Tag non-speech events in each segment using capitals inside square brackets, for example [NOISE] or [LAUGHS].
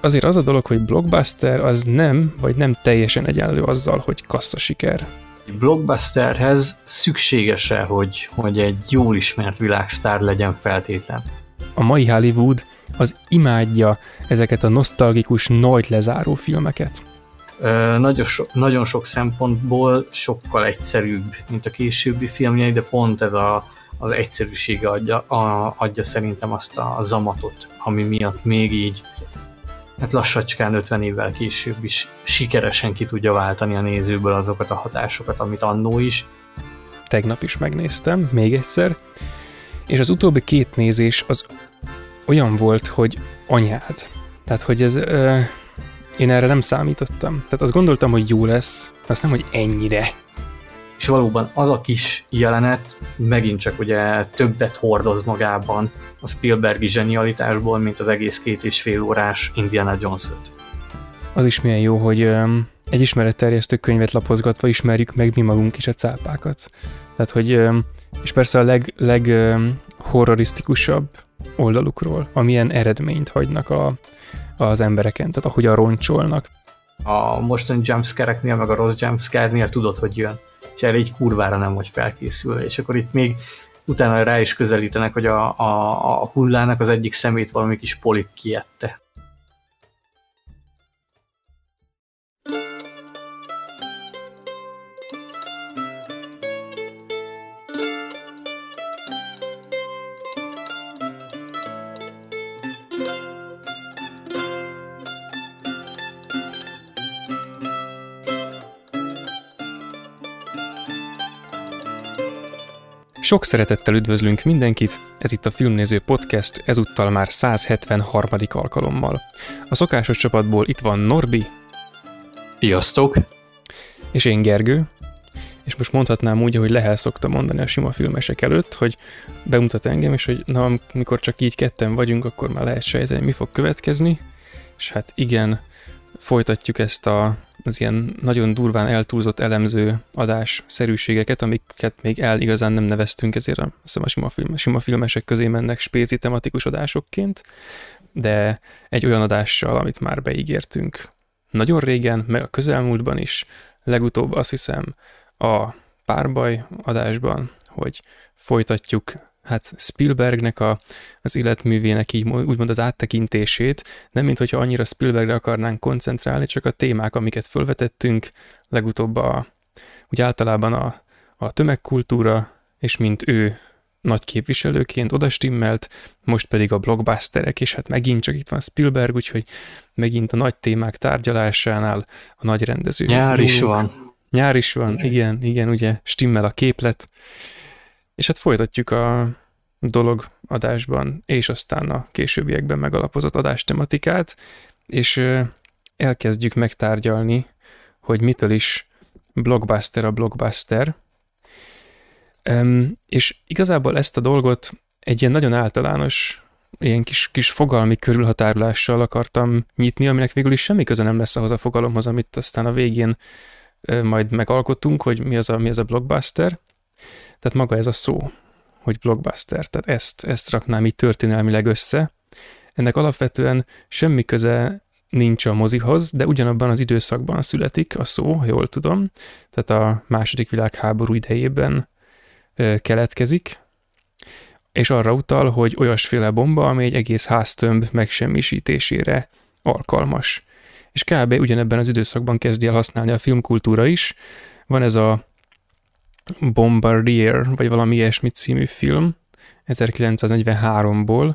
azért az a dolog, hogy blockbuster az nem, vagy nem teljesen egyenlő azzal, hogy kassza siker. Egy blockbusterhez szükséges-e, hogy, hogy egy jól ismert világsztár legyen feltétlen? A mai Hollywood az imádja ezeket a nosztalgikus, nagy lezáró filmeket. Ö, nagyon, so, nagyon sok szempontból sokkal egyszerűbb, mint a későbbi filmjei, de pont ez a, az egyszerűsége adja, a, adja szerintem azt a, a zamatot, ami miatt még így hát lassacskán 50 évvel később is sikeresen ki tudja váltani a nézőből azokat a hatásokat, amit annó is. Tegnap is megnéztem, még egyszer, és az utóbbi két nézés az olyan volt, hogy anyád. Tehát, hogy ez... Ö, én erre nem számítottam. Tehát azt gondoltam, hogy jó lesz, azt nem, hogy ennyire. És valóban az a kis jelenet megint csak ugye többet hordoz magában a Spielbergi zsenialitásból, mint az egész két és fél órás Indiana jones -öt. Az is milyen jó, hogy um, egy ismeretterjesztő könyvet lapozgatva ismerjük meg mi magunk is a cápákat. Tehát, hogy, um, és persze a leg, leg um, horrorisztikusabb oldalukról, amilyen eredményt hagynak a, az embereken, tehát a roncsolnak. A mostani jumpscare meg a rossz jumpscare tudod, hogy jön, és erre így kurvára nem vagy felkészülve, és akkor itt még utána rá is közelítenek, hogy a, a, a hullának az egyik szemét valami kis polip kiette. Sok szeretettel üdvözlünk mindenkit, ez itt a Filmnéző Podcast, ezúttal már 173. alkalommal. A szokásos csapatból itt van Norbi. Sziasztok! És én Gergő. És most mondhatnám úgy, hogy Lehel szokta mondani a sima filmesek előtt, hogy bemutat engem, és hogy na, amikor csak így ketten vagyunk, akkor már lehet sejteni, mi fog következni. És hát igen, folytatjuk ezt a, az ilyen nagyon durván eltúlzott elemző adás szerűségeket, amiket még el igazán nem neveztünk, ezért a, a sima, film, sima filmesek közé mennek spéci tematikus adásokként, de egy olyan adással, amit már beígértünk nagyon régen, meg a közelmúltban is, legutóbb azt hiszem a párbaj adásban, hogy folytatjuk hát Spielbergnek a, az életművének így úgymond az áttekintését, nem mint hogyha annyira Spielbergre akarnánk koncentrálni, csak a témák, amiket felvetettünk, legutóbb a, úgy általában a, a tömegkultúra, és mint ő nagy képviselőként oda stimmelt, most pedig a blockbusterek, és hát megint csak itt van Spielberg, úgyhogy megint a nagy témák tárgyalásánál a nagy rendező. Nyár is van. Nyár is van, igen, igen, ugye stimmel a képlet. És hát folytatjuk a dolog adásban, és aztán a későbbiekben megalapozott adás tematikát, és elkezdjük megtárgyalni, hogy mitől is blockbuster a blockbuster. És igazából ezt a dolgot egy ilyen nagyon általános, ilyen kis, kis fogalmi körülhatárolással akartam nyitni, aminek végül is semmi köze nem lesz ahhoz a fogalomhoz, amit aztán a végén majd megalkotunk, hogy mi az a, mi az a blockbuster. Tehát maga ez a szó, hogy blockbuster, tehát ezt, ezt raknám így történelmileg össze. Ennek alapvetően semmi köze nincs a mozihoz, de ugyanabban az időszakban születik a szó, ha jól tudom, tehát a második világháború idejében keletkezik, és arra utal, hogy olyasféle bomba, ami egy egész háztömb megsemmisítésére alkalmas. És kb. ugyanebben az időszakban kezdi el használni a filmkultúra is. Van ez a Bombardier, vagy valami ilyesmi című film, 1943-ból,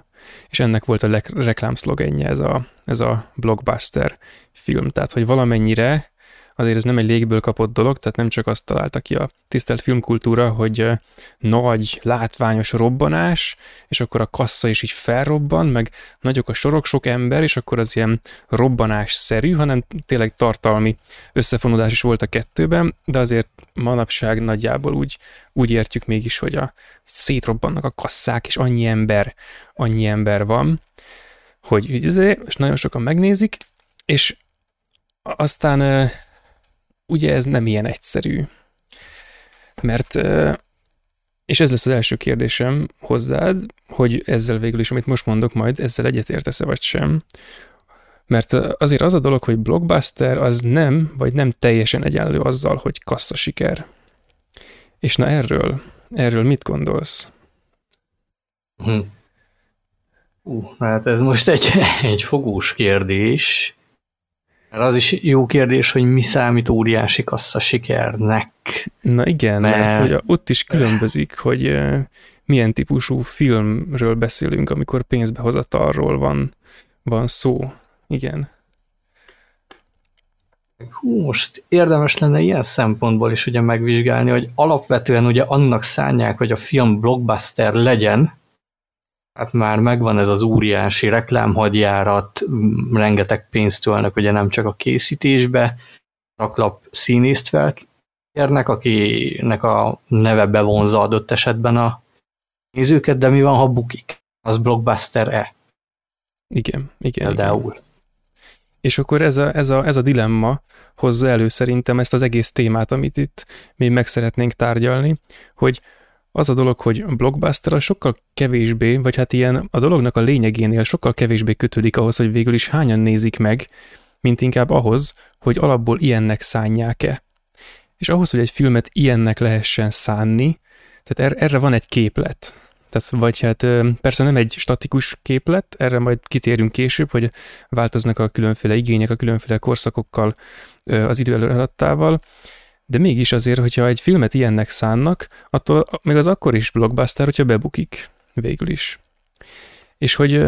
és ennek volt a reklámszlogenje ez a, ez a blockbuster film. Tehát, hogy valamennyire azért ez nem egy légből kapott dolog, tehát nem csak azt találta ki a tisztelt filmkultúra, hogy nagy, látványos robbanás, és akkor a kassa is így felrobban, meg nagyok a sorok, sok ember, és akkor az ilyen robbanás-szerű, hanem tényleg tartalmi összefonódás is volt a kettőben, de azért manapság nagyjából úgy, úgy értjük mégis, hogy a, szétrobbannak a kasszák, és annyi ember, annyi ember van, hogy és nagyon sokan megnézik, és aztán ugye ez nem ilyen egyszerű. Mert, és ez lesz az első kérdésem hozzád, hogy ezzel végül is, amit most mondok majd, ezzel egyetértesz-e vagy sem, Mert azért az a dolog, hogy blockbuster, az nem, vagy nem teljesen egyenlő azzal, hogy kassza siker. És na erről, erről mit gondolsz? Hm. Uh, hát ez most egy, [LAUGHS] egy fogós kérdés. Mert az is jó kérdés, hogy mi számít óriási kassza sikernek. Na igen, mert, mert hogy ott is különbözik, hogy milyen típusú filmről beszélünk, amikor pénzbehozatalról van, van szó. Igen. Hú, most érdemes lenne ilyen szempontból is ugye megvizsgálni, hogy alapvetően ugye annak szánják, hogy a film blockbuster legyen, hát már megvan ez az óriási reklámhadjárat, rengeteg pénzt tölnek ugye nem csak a készítésbe, raklap színészt felkérnek, akinek a neve bevonza adott esetben a nézőket, de mi van, ha bukik? Az blockbuster-e? Igen, igen. Például. Igen. És akkor ez a, ez, a, ez a dilemma hozza elő szerintem ezt az egész témát, amit itt mi meg szeretnénk tárgyalni, hogy az a dolog, hogy blockbuster az sokkal kevésbé, vagy hát ilyen a dolognak a lényegénél sokkal kevésbé kötődik ahhoz, hogy végül is hányan nézik meg, mint inkább ahhoz, hogy alapból ilyennek szánják-e. És ahhoz, hogy egy filmet ilyennek lehessen szánni, tehát er, erre van egy képlet. Tehát vagy hát persze nem egy statikus képlet, erre majd kitérünk később, hogy változnak a különféle igények a különféle korszakokkal az idő előadtával, de mégis azért, hogyha egy filmet ilyennek szánnak, attól még az akkor is blockbuster, hogyha bebukik végül is. És hogy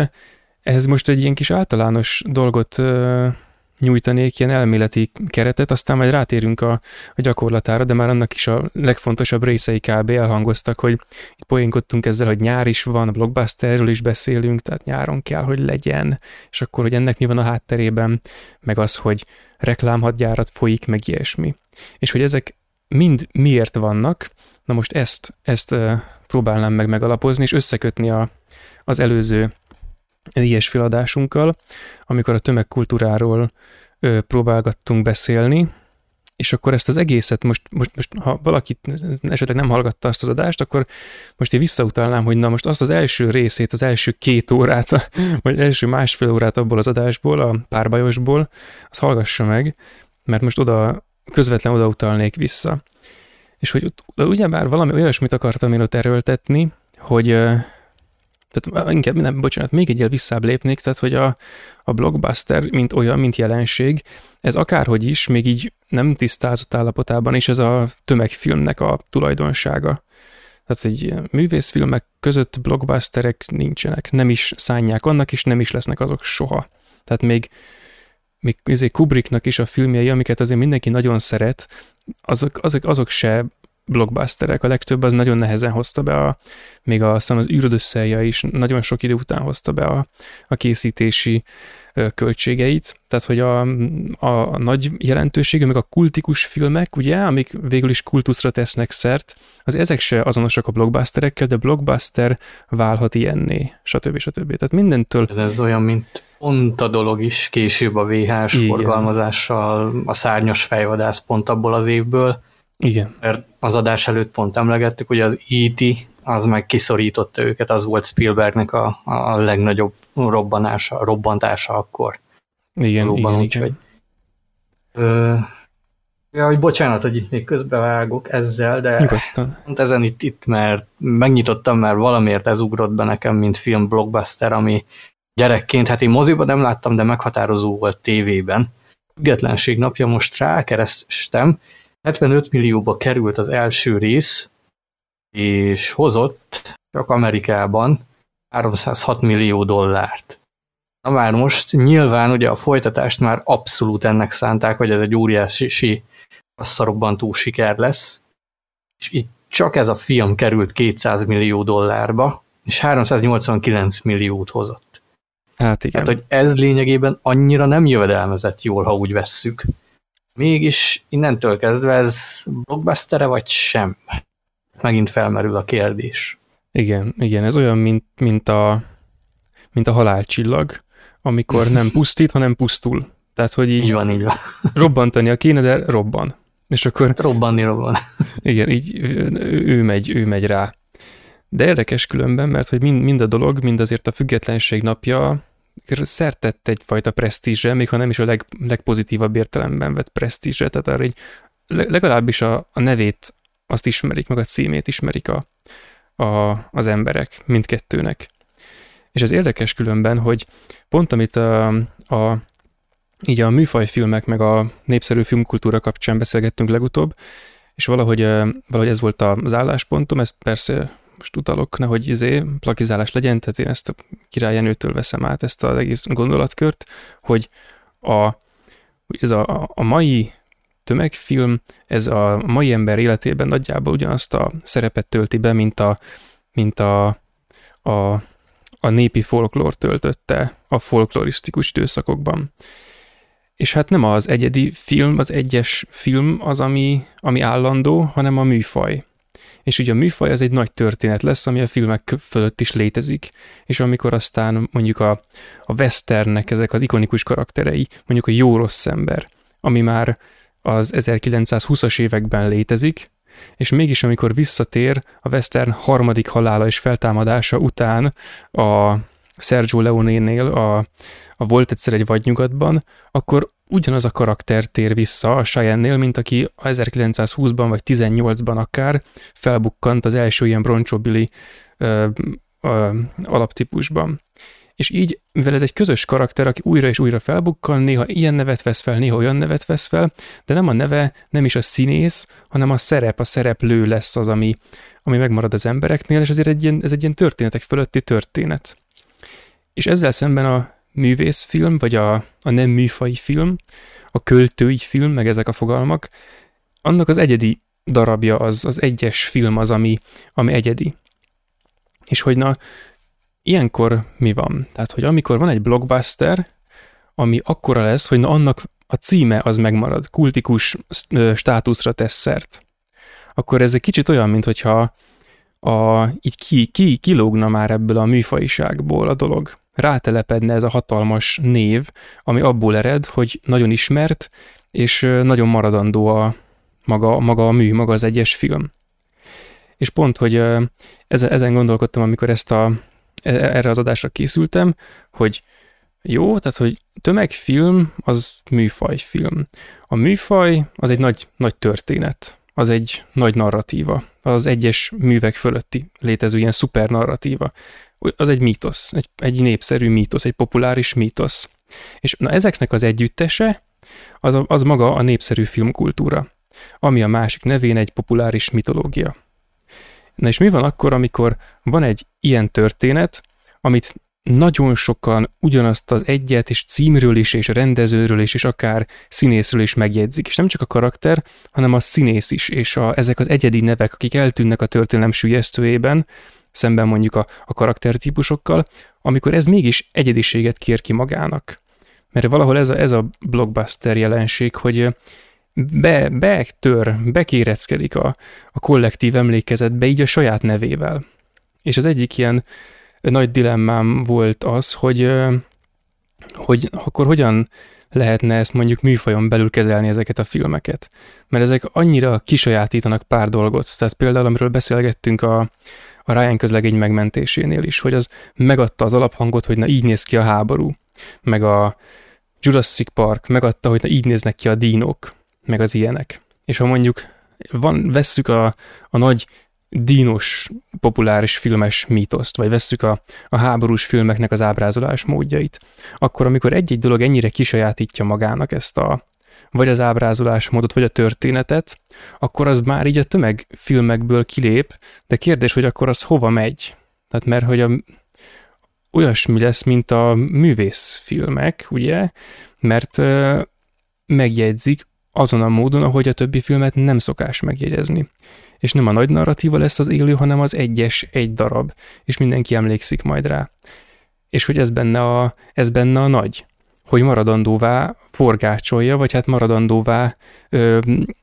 ehhez most egy ilyen kis általános dolgot nyújtanék, ilyen elméleti keretet, aztán majd rátérünk a, a gyakorlatára, de már annak is a legfontosabb részei kb. elhangoztak, hogy itt poénkodtunk ezzel, hogy nyár is van, a blockbusterről is beszélünk, tehát nyáron kell, hogy legyen, és akkor, hogy ennek mi van a hátterében, meg az, hogy reklámhadjárat folyik, meg ilyesmi. És hogy ezek mind miért vannak, na most ezt, ezt próbálnám meg megalapozni, és összekötni a, az előző filadásunkkal, amikor a tömegkultúráról ö, próbálgattunk beszélni, és akkor ezt az egészet most, most, most, ha valaki esetleg nem hallgatta azt az adást, akkor most én visszautalnám, hogy na most azt az első részét, az első két órát, [LAUGHS] vagy első másfél órát abból az adásból, a párbajosból, azt hallgassa meg, mert most oda közvetlen odautalnék vissza. És hogy ugyebár valami olyasmit akartam én ott erőltetni, hogy tehát inkább nem, bocsánat, még egyel visszább lépnék, tehát hogy a, a blockbuster, mint olyan, mint jelenség, ez akárhogy is, még így nem tisztázott állapotában, és ez a tömegfilmnek a tulajdonsága. Tehát egy művészfilmek között blockbusterek nincsenek, nem is szánják annak, és nem is lesznek azok soha. Tehát még még ezért Kubricknak is a filmjei, amiket azért mindenki nagyon szeret, azok, azok, azok se blockbusterek, a legtöbb az nagyon nehezen hozta be, a, még a, az űrödösszelja is nagyon sok idő után hozta be a, a készítési költségeit, tehát hogy a, a, nagy jelentőségű, meg a kultikus filmek, ugye, amik végül is kultuszra tesznek szert, az ezek se azonosak a blockbusterekkel, de blockbuster válhat ilyenné, stb. stb. Tehát mindentől... Ez olyan, mint pont a dolog is később a VHS Igen. forgalmazással, a szárnyas fejvadász pont abból az évből. Igen. Mert az adás előtt pont emlegettük, hogy az E.T. az meg kiszorította őket, az volt Spielbergnek a, a legnagyobb robbanása, robbantása akkor. Igen, Valóban, igen, úgy, igen. Hogy, ö, ja, hogy bocsánat, hogy itt még közbevágok ezzel, de Nyugodtan. pont ezen itt, itt mert megnyitottam, mert valamiért ez ugrott be nekem, mint film blockbuster, ami gyerekként, hát én moziban nem láttam, de meghatározó volt tévében. Függetlenség napja most rákerestem, 75 millióba került az első rész, és hozott csak Amerikában 306 millió dollárt. Na már most nyilván ugye a folytatást már abszolút ennek szánták, hogy ez egy óriási kasszarobbantó siker lesz, és itt csak ez a film került 200 millió dollárba, és 389 milliót hozott. Hát igen. Hát, hogy ez lényegében annyira nem jövedelmezett jól, ha úgy vesszük. Mégis innentől kezdve ez blockbuster vagy sem? Megint felmerül a kérdés. Igen, igen, ez olyan, mint, mint, a, mint a halálcsillag, amikor nem pusztít, hanem pusztul. Tehát, hogy így, így van, így van. robbantani a kéne, de robban. És akkor... Hát robbanni robban. Igen, így ő megy, ő megy rá. De érdekes különben, mert hogy mind, mind a dolog, mind azért a függetlenség napja szertett egyfajta presztízsre, még ha nem is a leg, legpozitívabb értelemben vett presztízsre, tehát arra így legalábbis a, a nevét azt ismerik, meg a címét ismerik a, a, az emberek mindkettőnek. És ez érdekes különben, hogy pont amit a, a így a műfajfilmek, meg a népszerű filmkultúra kapcsán beszélgettünk legutóbb, és valahogy, valahogy ez volt az álláspontom, ezt persze most utalok, nehogy izé plakizálás legyen, tehát én ezt a király Jenőtől veszem át ezt az egész gondolatkört, hogy a, ez a, a mai tömegfilm, ez a mai ember életében nagyjából ugyanazt a szerepet tölti be, mint a, mint a, a, a népi folklór töltötte a folklorisztikus időszakokban. És hát nem az egyedi film, az egyes film az, ami, ami állandó, hanem a műfaj. És ugye a műfaj az egy nagy történet lesz, ami a filmek fölött is létezik, és amikor aztán mondjuk a, a westernnek ezek az ikonikus karakterei, mondjuk a jó-rossz ember, ami már az 1920-as években létezik, és mégis amikor visszatér a western harmadik halála és feltámadása után a Sergio Leone-nél a, a Volt egyszer egy vadnyugatban, akkor ugyanaz a karakter tér vissza a Cheyenne-nél, mint aki 1920-ban vagy 18-ban akár felbukkant az első ilyen ö, alaptípusban. És így, mivel ez egy közös karakter, aki újra és újra felbukkan, néha ilyen nevet vesz fel, néha olyan nevet vesz fel, de nem a neve, nem is a színész, hanem a szerep, a szereplő lesz az, ami, ami megmarad az embereknél, és ezért egy ilyen, ez egy ilyen történetek fölötti történet. És ezzel szemben a művészfilm, vagy a, a nem műfai film, a költői film, meg ezek a fogalmak, annak az egyedi darabja az, az egyes film az, ami, ami egyedi. És hogy na, ilyenkor mi van? Tehát, hogy amikor van egy blockbuster, ami akkora lesz, hogy na annak a címe az megmarad, kultikus státuszra tesz szert, akkor ez egy kicsit olyan, mint hogyha a, így ki, ki, kilógna már ebből a műfajiságból a dolog rátelepedne ez a hatalmas név, ami abból ered, hogy nagyon ismert, és nagyon maradandó a maga, maga a mű, maga az egyes film. És pont, hogy ezen gondolkodtam, amikor ezt a, e, erre az adásra készültem, hogy jó, tehát, hogy tömegfilm az műfajfilm. A műfaj az egy nagy, nagy történet, az egy nagy narratíva, az egyes művek fölötti létező ilyen szuper narratíva az egy mítosz, egy, egy népszerű mítosz, egy populáris mítosz. És na ezeknek az együttese, az, az maga a népszerű filmkultúra, ami a másik nevén egy populáris mitológia. Na és mi van akkor, amikor van egy ilyen történet, amit nagyon sokan ugyanazt az egyet, és címről is, és rendezőről is, és akár színészről is megjegyzik. És nem csak a karakter, hanem a színész is, és a, ezek az egyedi nevek, akik eltűnnek a történelem sülyeztőjében, szemben mondjuk a, a karaktertípusokkal, amikor ez mégis egyediséget kér ki magának. Mert valahol ez a, ez a blockbuster jelenség, hogy be, betör, bekéreckedik a, a kollektív emlékezetbe így a saját nevével. És az egyik ilyen nagy dilemmám volt az, hogy, hogy akkor hogyan lehetne ezt mondjuk műfajon belül kezelni ezeket a filmeket. Mert ezek annyira kisajátítanak pár dolgot. Tehát például, amiről beszélgettünk a, a Ryan közlegény megmentésénél is, hogy az megadta az alaphangot, hogy na így néz ki a háború, meg a Jurassic Park megadta, hogy na így néznek ki a dínok, meg az ilyenek. És ha mondjuk van, vesszük a, a nagy dínos populáris filmes mítoszt, vagy vesszük a, a háborús filmeknek az ábrázolás módjait, akkor amikor egy-egy dolog ennyire kisajátítja magának ezt a, vagy az ábrázolásmódot, vagy a történetet, akkor az már így a tömegfilmekből kilép, de kérdés, hogy akkor az hova megy? Tehát mert hogy a, olyasmi lesz, mint a művészfilmek, ugye? Mert ö, megjegyzik azon a módon, ahogy a többi filmet nem szokás megjegyezni. És nem a nagy narratíva lesz az élő, hanem az egyes egy darab, és mindenki emlékszik majd rá. És hogy ez benne a, ez benne a nagy hogy maradandóvá forgácsolja, vagy hát maradandóvá ö,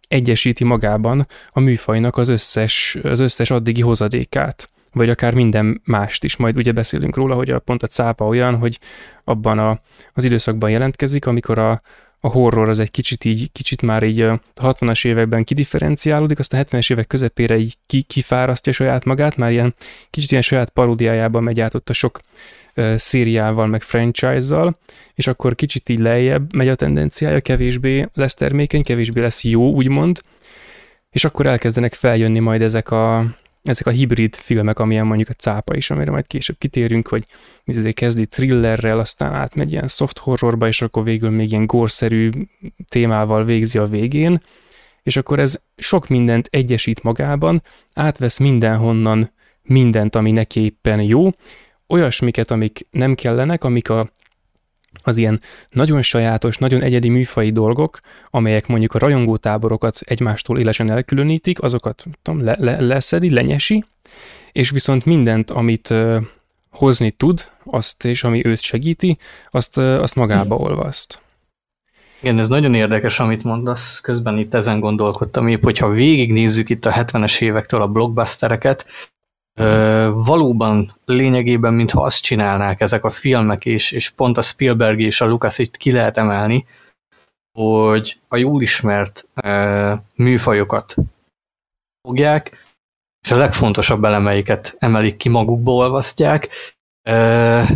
egyesíti magában a műfajnak az összes, az összes addigi hozadékát vagy akár minden mást is. Majd ugye beszélünk róla, hogy a, pont a cápa olyan, hogy abban a, az időszakban jelentkezik, amikor a, a horror az egy kicsit így, kicsit már így a 60-as években kidifferenciálódik, aztán a 70-es évek közepére így ki, kifárasztja saját magát, már ilyen kicsit ilyen saját paródiájában megy át ott a sok uh, szériával, meg franchise-zal, és akkor kicsit így lejjebb megy a tendenciája, kevésbé lesz termékeny, kevésbé lesz jó, úgymond, és akkor elkezdenek feljönni majd ezek a, ezek a hibrid filmek, amilyen mondjuk a cápa is, amire majd később kitérünk, hogy ez azért kezdi thrillerrel, aztán átmegy ilyen soft horrorba, és akkor végül még ilyen górszerű témával végzi a végén, és akkor ez sok mindent egyesít magában, átvesz mindenhonnan mindent, ami neki éppen jó, olyasmiket, amik nem kellenek, amik a az ilyen nagyon sajátos, nagyon egyedi műfai dolgok, amelyek mondjuk a rajongótáborokat egymástól élesen elkülönítik, azokat tudom, le, le, leszedi, lenyesi, és viszont mindent, amit uh, hozni tud, azt és ami őt segíti, azt, uh, azt magába olvaszt. Igen, ez nagyon érdekes, amit mondasz. Közben itt ezen gondolkodtam, épp, hogyha végignézzük itt a 70-es évektől a blockbustereket, valóban lényegében, mintha azt csinálnák ezek a filmek, és, és pont a Spielberg és a Lucas itt ki lehet emelni, hogy a jól ismert műfajokat fogják, és a legfontosabb elemeiket emelik ki, magukba olvasztják,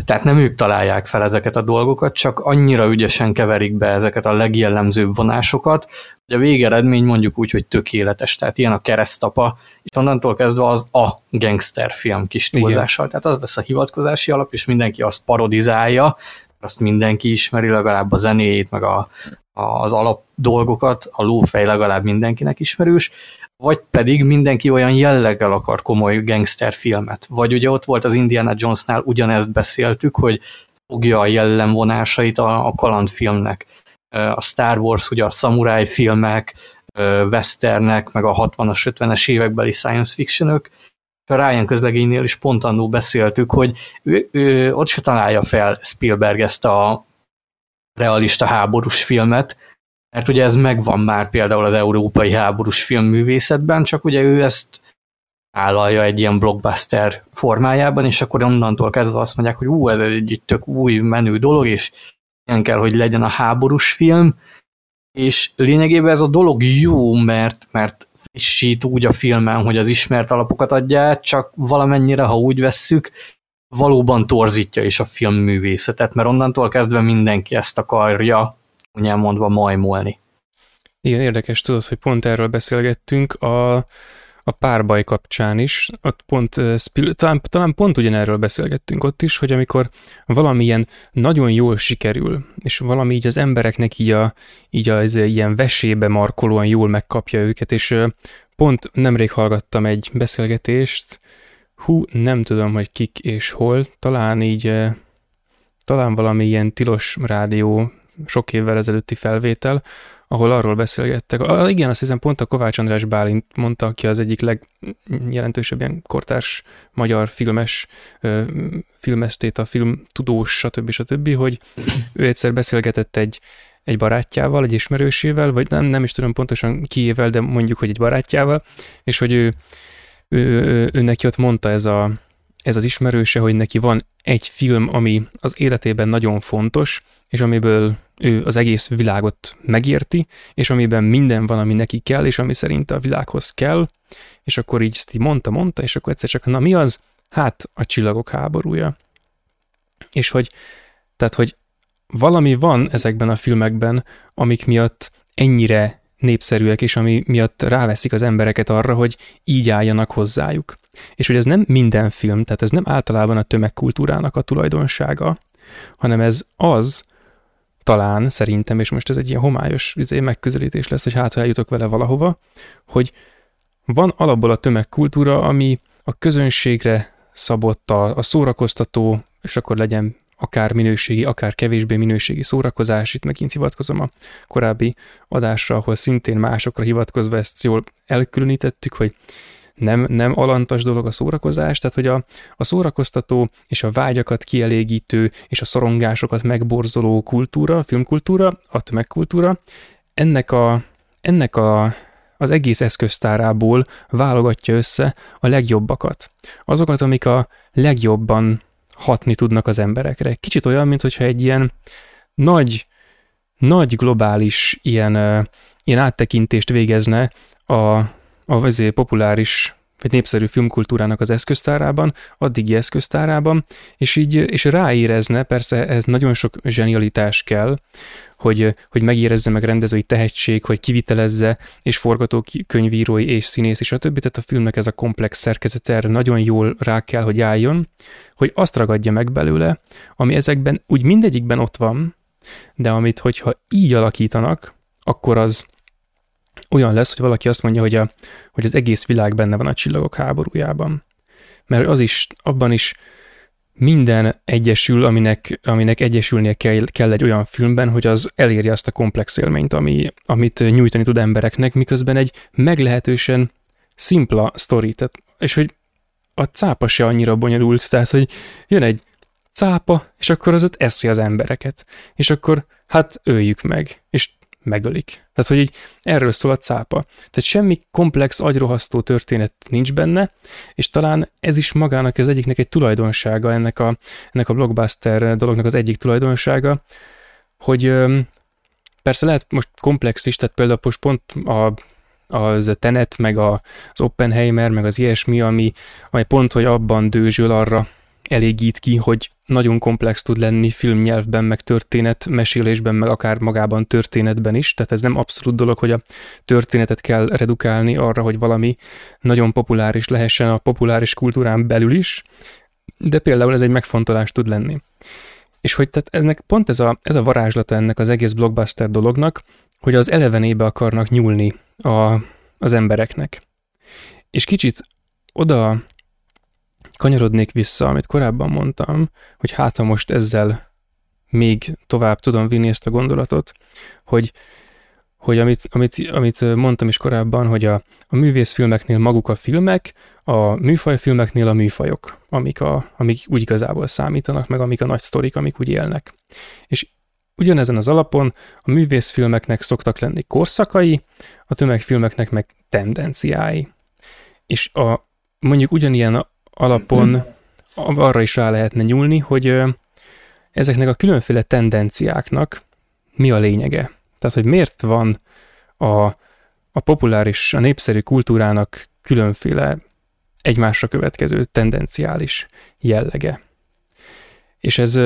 tehát nem ők találják fel ezeket a dolgokat, csak annyira ügyesen keverik be ezeket a legjellemzőbb vonásokat, hogy a végeredmény mondjuk úgy, hogy tökéletes. Tehát ilyen a keresztapa, és onnantól kezdve az a gangster film kis túlzással. Tehát az lesz a hivatkozási alap, és mindenki azt parodizálja, azt mindenki ismeri, legalább a zenéjét, meg a, az alap dolgokat, a lófej legalább mindenkinek ismerős, vagy pedig mindenki olyan jelleggel akar komoly gangster filmet. Vagy ugye ott volt az Indiana Jonesnál, ugyanezt beszéltük, hogy fogja a jellemvonásait a, a kalandfilmnek. A Star Wars, ugye a samurai filmek, westernek, meg a 60-as, 50-es évekbeli science fictionök. A Ryan közlegénynél is pont annól beszéltük, hogy ő, ő ott se találja fel Spielberg ezt a realista háborús filmet, mert ugye ez megvan már például az európai háborús filmművészetben, csak ugye ő ezt állalja egy ilyen blockbuster formájában, és akkor onnantól kezdve azt mondják, hogy ú, ez egy tök új menő dolog, és ilyen kell, hogy legyen a háborús film, és lényegében ez a dolog jó, mert, mert frissít úgy a filmen, hogy az ismert alapokat adja csak valamennyire, ha úgy vesszük, valóban torzítja is a filmművészetet, mert onnantól kezdve mindenki ezt akarja csúnyán mondva majmolni. Igen, érdekes tudod, hogy pont erről beszélgettünk a, a párbaj kapcsán is, ott pont, talán, talán pont ugyanerről beszélgettünk ott is, hogy amikor valamilyen nagyon jól sikerül, és valami így az embereknek így, a, így az ilyen vesébe markolóan jól megkapja őket, és pont nemrég hallgattam egy beszélgetést, hú, nem tudom, hogy kik és hol, talán így, talán valami ilyen tilos rádió sok évvel ezelőtti felvétel, ahol arról beszélgettek. A, igen, azt hiszem pont a Kovács András Bálint mondta, aki az egyik legjelentősebb ilyen kortárs magyar filmes ö, filmesztét, a film tudós, stb. stb., hogy ő egyszer beszélgetett egy, egy barátjával, egy ismerősével, vagy nem, nem is tudom pontosan kiével, de mondjuk, hogy egy barátjával, és hogy ő, ő, ő, ő neki ott mondta ez, a, ez az ismerőse, hogy neki van egy film, ami az életében nagyon fontos, és amiből ő az egész világot megérti, és amiben minden van, ami neki kell, és ami szerint a világhoz kell, és akkor így ezt így mondta, mondta, és akkor egyszer csak, na mi az? Hát a csillagok háborúja. És hogy, tehát, hogy valami van ezekben a filmekben, amik miatt ennyire népszerűek, és ami miatt ráveszik az embereket arra, hogy így álljanak hozzájuk. És hogy ez nem minden film, tehát ez nem általában a tömegkultúrának a tulajdonsága, hanem ez az, talán szerintem, és most ez egy ilyen homályos izé, megközelítés lesz, hogy hát ha eljutok vele valahova, hogy van alapból a tömegkultúra, ami a közönségre szabott a, a szórakoztató, és akkor legyen akár minőségi, akár kevésbé minőségi szórakozás. Itt megint hivatkozom a korábbi adásra, ahol szintén másokra hivatkozva ezt jól elkülönítettük, hogy nem, nem alantas dolog a szórakozás, tehát hogy a, a szórakoztató és a vágyakat kielégítő és a szorongásokat megborzoló kultúra, filmkultúra, a tömegkultúra, ennek a, ennek a, az egész eszköztárából válogatja össze a legjobbakat. Azokat, amik a legjobban hatni tudnak az emberekre. Kicsit olyan, mintha egy ilyen nagy nagy globális ilyen, ilyen áttekintést végezne a, a vezé populáris vagy népszerű filmkultúrának az eszköztárában, addigi eszköztárában, és így és ráérezne, persze ez nagyon sok zsenialitás kell, hogy, hogy megérezze meg rendezői tehetség, hogy kivitelezze, és forgatókönyvírói és színész, és a többi, tehát a filmnek ez a komplex szerkezet erre nagyon jól rá kell, hogy álljon, hogy azt ragadja meg belőle, ami ezekben úgy mindegyikben ott van, de amit, hogyha így alakítanak, akkor az olyan lesz, hogy valaki azt mondja, hogy, a, hogy az egész világ benne van a csillagok háborújában. Mert az is, abban is minden egyesül, aminek, aminek egyesülnie kell, kell egy olyan filmben, hogy az elérje azt a komplex élményt, ami, amit nyújtani tud embereknek, miközben egy meglehetősen szimpla sztori, tehát, és hogy a cápa se annyira bonyolult, tehát, hogy jön egy cápa, és akkor az ott eszi az embereket, és akkor hát öljük meg, és megölik. Tehát, hogy így erről szól a cápa. Tehát semmi komplex, agyrohasztó történet nincs benne, és talán ez is magának az egyiknek egy tulajdonsága, ennek a, ennek a blockbuster dolognak az egyik tulajdonsága, hogy persze lehet most komplex is, tehát például most pont a az Tenet, meg a, az Oppenheimer, meg az ilyesmi, ami, ami pont, hogy abban dőzsül arra elégít ki, hogy nagyon komplex tud lenni filmnyelvben, meg történet mesélésben, meg akár magában történetben is, tehát ez nem abszolút dolog, hogy a történetet kell redukálni arra, hogy valami nagyon populáris lehessen a populáris kultúrán belül is, de például ez egy megfontolás tud lenni. És hogy tehát ennek pont ez a, ez a varázslata ennek az egész blockbuster dolognak, hogy az elevenébe akarnak nyúlni a, az embereknek. És kicsit oda kanyarodnék vissza, amit korábban mondtam, hogy hát ha most ezzel még tovább tudom vinni ezt a gondolatot, hogy, hogy amit, amit, amit mondtam is korábban, hogy a, a művészfilmeknél maguk a filmek, a műfajfilmeknél a műfajok, amik, a, amik úgy igazából számítanak, meg amik a nagy sztorik, amik úgy élnek. És ugyanezen az alapon a művészfilmeknek szoktak lenni korszakai, a tömegfilmeknek meg tendenciái. És a, mondjuk ugyanilyen alapon arra is rá lehetne nyúlni, hogy ezeknek a különféle tendenciáknak mi a lényege. Tehát, hogy miért van a, a populáris, a népszerű kultúrának különféle egymásra következő tendenciális jellege. És ez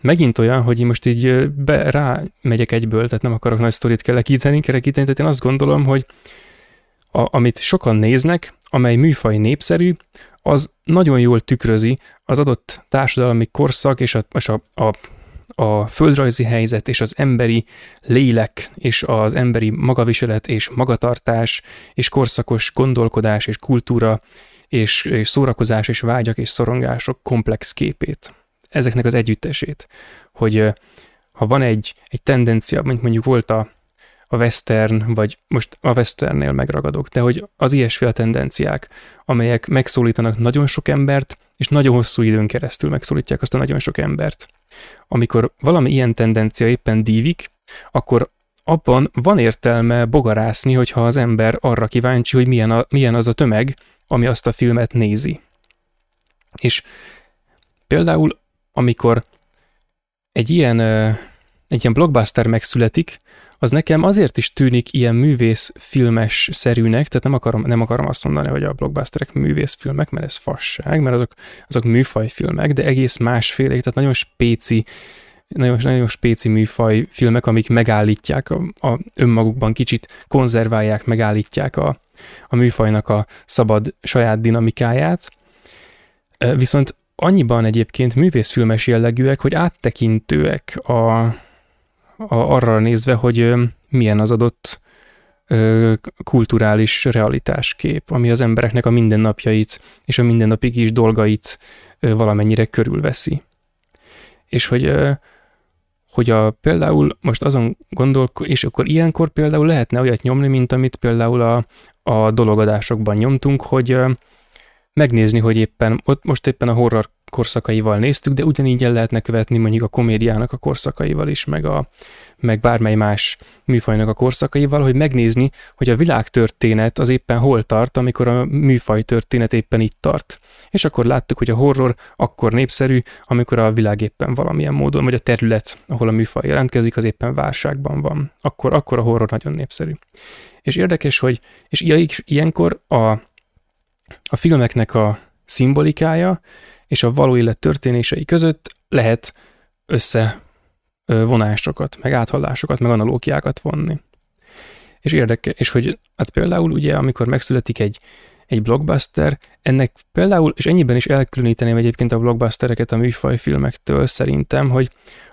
megint olyan, hogy én most így be, rá megyek egyből, tehát nem akarok nagy sztorit kerekíteni, kerekíteni, tehát én azt gondolom, hogy a, amit sokan néznek, amely műfaj népszerű, az nagyon jól tükrözi az adott társadalmi korszak és a, és a, a, a földrajzi helyzet és az emberi lélek és az emberi magaviselet és magatartás és korszakos gondolkodás és kultúra és, és szórakozás és vágyak és szorongások komplex képét. Ezeknek az együttesét, hogy ha van egy, egy tendencia, mint mondjuk volt a, a western, vagy most a westernnél megragadok, de hogy az ilyesféle tendenciák, amelyek megszólítanak nagyon sok embert, és nagyon hosszú időn keresztül megszólítják azt a nagyon sok embert. Amikor valami ilyen tendencia éppen dívik, akkor abban van értelme bogarászni, hogyha az ember arra kíváncsi, hogy milyen, a, milyen az a tömeg, ami azt a filmet nézi. És például, amikor egy ilyen, egy ilyen blockbuster megszületik, az nekem azért is tűnik ilyen művész filmes szerűnek, tehát nem akarom, nem akarom azt mondani, hogy a blockbusterek művészfilmek, mert ez fasság, mert azok, azok műfajfilmek, de egész másfélék, tehát nagyon spéci, nagyon, nagyon spéci műfaj filmek, amik megállítják a, a önmagukban kicsit konzerválják, megállítják a, a műfajnak a szabad saját dinamikáját. Viszont annyiban egyébként művészfilmes jellegűek, hogy áttekintőek a, a, arra nézve, hogy milyen az adott kulturális realitáskép, ami az embereknek a mindennapjait és a mindennapi kis dolgait valamennyire körülveszi. És hogy, hogy a, például most azon gondolk, és akkor ilyenkor például lehetne olyat nyomni, mint amit például a, a dologadásokban nyomtunk, hogy megnézni, hogy éppen, ott most éppen a horror korszakaival néztük, de ugyanígy el lehetne követni mondjuk a komédiának a korszakaival is, meg, a, meg bármely más műfajnak a korszakaival, hogy megnézni, hogy a világtörténet az éppen hol tart, amikor a műfaj történet éppen itt tart. És akkor láttuk, hogy a horror akkor népszerű, amikor a világ éppen valamilyen módon, vagy a terület, ahol a műfaj jelentkezik, az éppen válságban van. Akkor, akkor a horror nagyon népszerű. És érdekes, hogy és ilyenkor a, a filmeknek a szimbolikája és a való élet történései között lehet összevonásokat, meg áthallásokat, meg analógiákat vonni. És érdekes, és hogy hát például ugye, amikor megszületik egy, egy blockbuster, ennek például, és ennyiben is elkülöníteném egyébként a blockbustereket a műfaj filmektől szerintem, hogy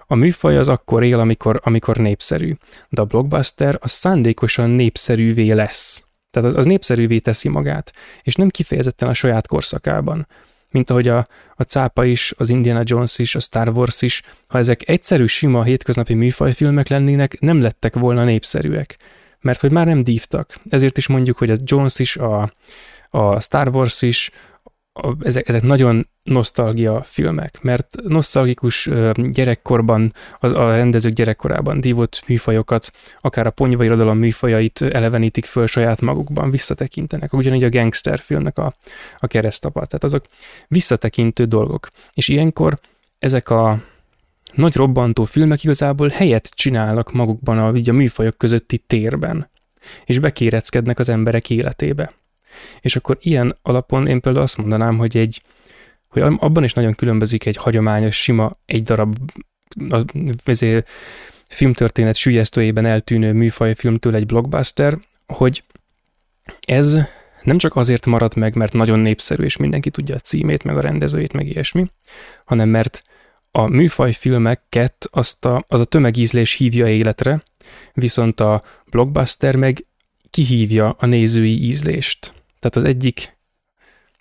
a műfaj az akkor él, amikor, amikor népszerű, de a blockbuster az szándékosan népszerűvé lesz. Tehát az, az népszerűvé teszi magát, és nem kifejezetten a saját korszakában. Mint ahogy a, a cápa is, az Indiana Jones is, a Star Wars is, ha ezek egyszerű, sima, hétköznapi műfajfilmek lennének, nem lettek volna népszerűek. Mert hogy már nem dívtak. Ezért is mondjuk, hogy a Jones is, a, a Star Wars is, a, ezek, ezek nagyon nosztalgia filmek, mert nosztalgikus gyerekkorban, az, a rendezők gyerekkorában dívott műfajokat, akár a ponyva irodalom műfajait elevenítik föl saját magukban, visszatekintenek. Ugyanígy a gangster filmnek a, a keresztapa. Tehát azok visszatekintő dolgok. És ilyenkor ezek a nagy robbantó filmek igazából helyet csinálnak magukban a, a műfajok közötti térben, és bekéreckednek az emberek életébe. És akkor ilyen alapon én például azt mondanám, hogy egy, hogy abban is nagyon különbözik egy hagyományos, sima, egy darab a, filmtörténet sülyeztőjében eltűnő műfajfilmtől egy blockbuster, hogy ez nem csak azért marad meg, mert nagyon népszerű, és mindenki tudja a címét, meg a rendezőjét, meg ilyesmi, hanem mert a műfajfilmeket azt a, az a tömegízlés hívja életre, viszont a blockbuster meg kihívja a nézői ízlést. Tehát az egyik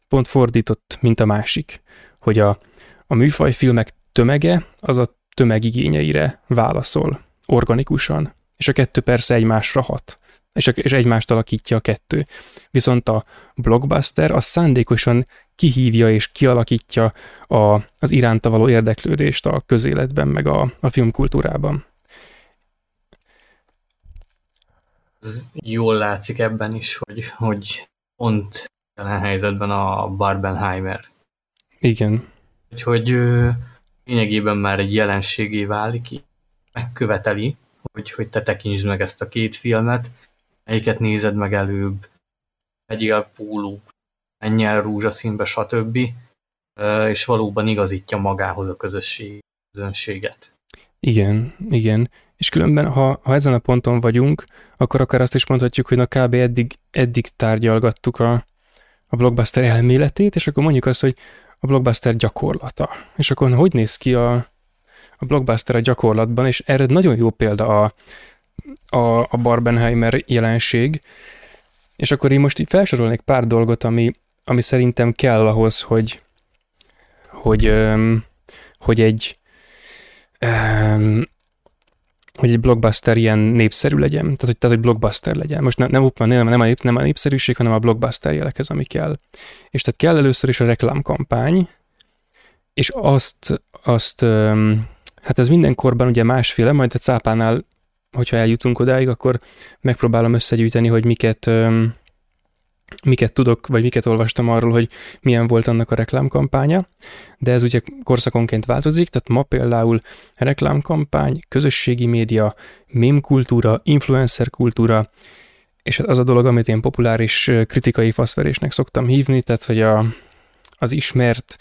pont fordított, mint a másik, hogy a, a műfajfilmek tömege az a tömegigényeire válaszol organikusan, és a kettő persze egymásra hat, és, a, és egymást alakítja a kettő. Viszont a blockbuster az szándékosan kihívja és kialakítja a, az iránta való érdeklődést a közéletben, meg a, a filmkultúrában. Ez jól látszik ebben is, hogy, hogy pont jelen helyzetben a Barbenheimer. Igen. Úgyhogy lényegében már egy jelenségé válik, megköveteli, hogy, hogy te tekintsd meg ezt a két filmet, melyiket nézed meg előbb, vegyél póló, menj el rózsaszínbe, stb. És valóban igazítja magához a közösség, közönséget. Igen, igen. És különben, ha, ha ezen a ponton vagyunk, akkor akár azt is mondhatjuk, hogy na kb. eddig, eddig tárgyalgattuk a, a blockbuster elméletét, és akkor mondjuk azt, hogy a blockbuster gyakorlata. És akkor hogy néz ki a, a blockbuster a gyakorlatban, és erre nagyon jó példa a, a, a Barbenheimer jelenség, és akkor én most így felsorolnék pár dolgot, ami, ami szerintem kell ahhoz, hogy, hogy, hogy egy hogy egy blockbuster ilyen népszerű legyen, tehát hogy, tehát, hogy blockbuster legyen. Most nem, nem, nem, nem, a, nép, nem a népszerűség, hanem a blockbuster jelekhez, ami kell. És tehát kell először is a reklámkampány, és azt, azt hát ez mindenkorban ugye másféle, majd a cápánál, hogyha eljutunk odáig, akkor megpróbálom összegyűjteni, hogy miket, miket tudok, vagy miket olvastam arról, hogy milyen volt annak a reklámkampánya, de ez ugye korszakonként változik, tehát ma például reklámkampány, közösségi média, mém kultúra, influencer kultúra, és az a dolog, amit én populáris kritikai faszverésnek szoktam hívni, tehát hogy a, az ismert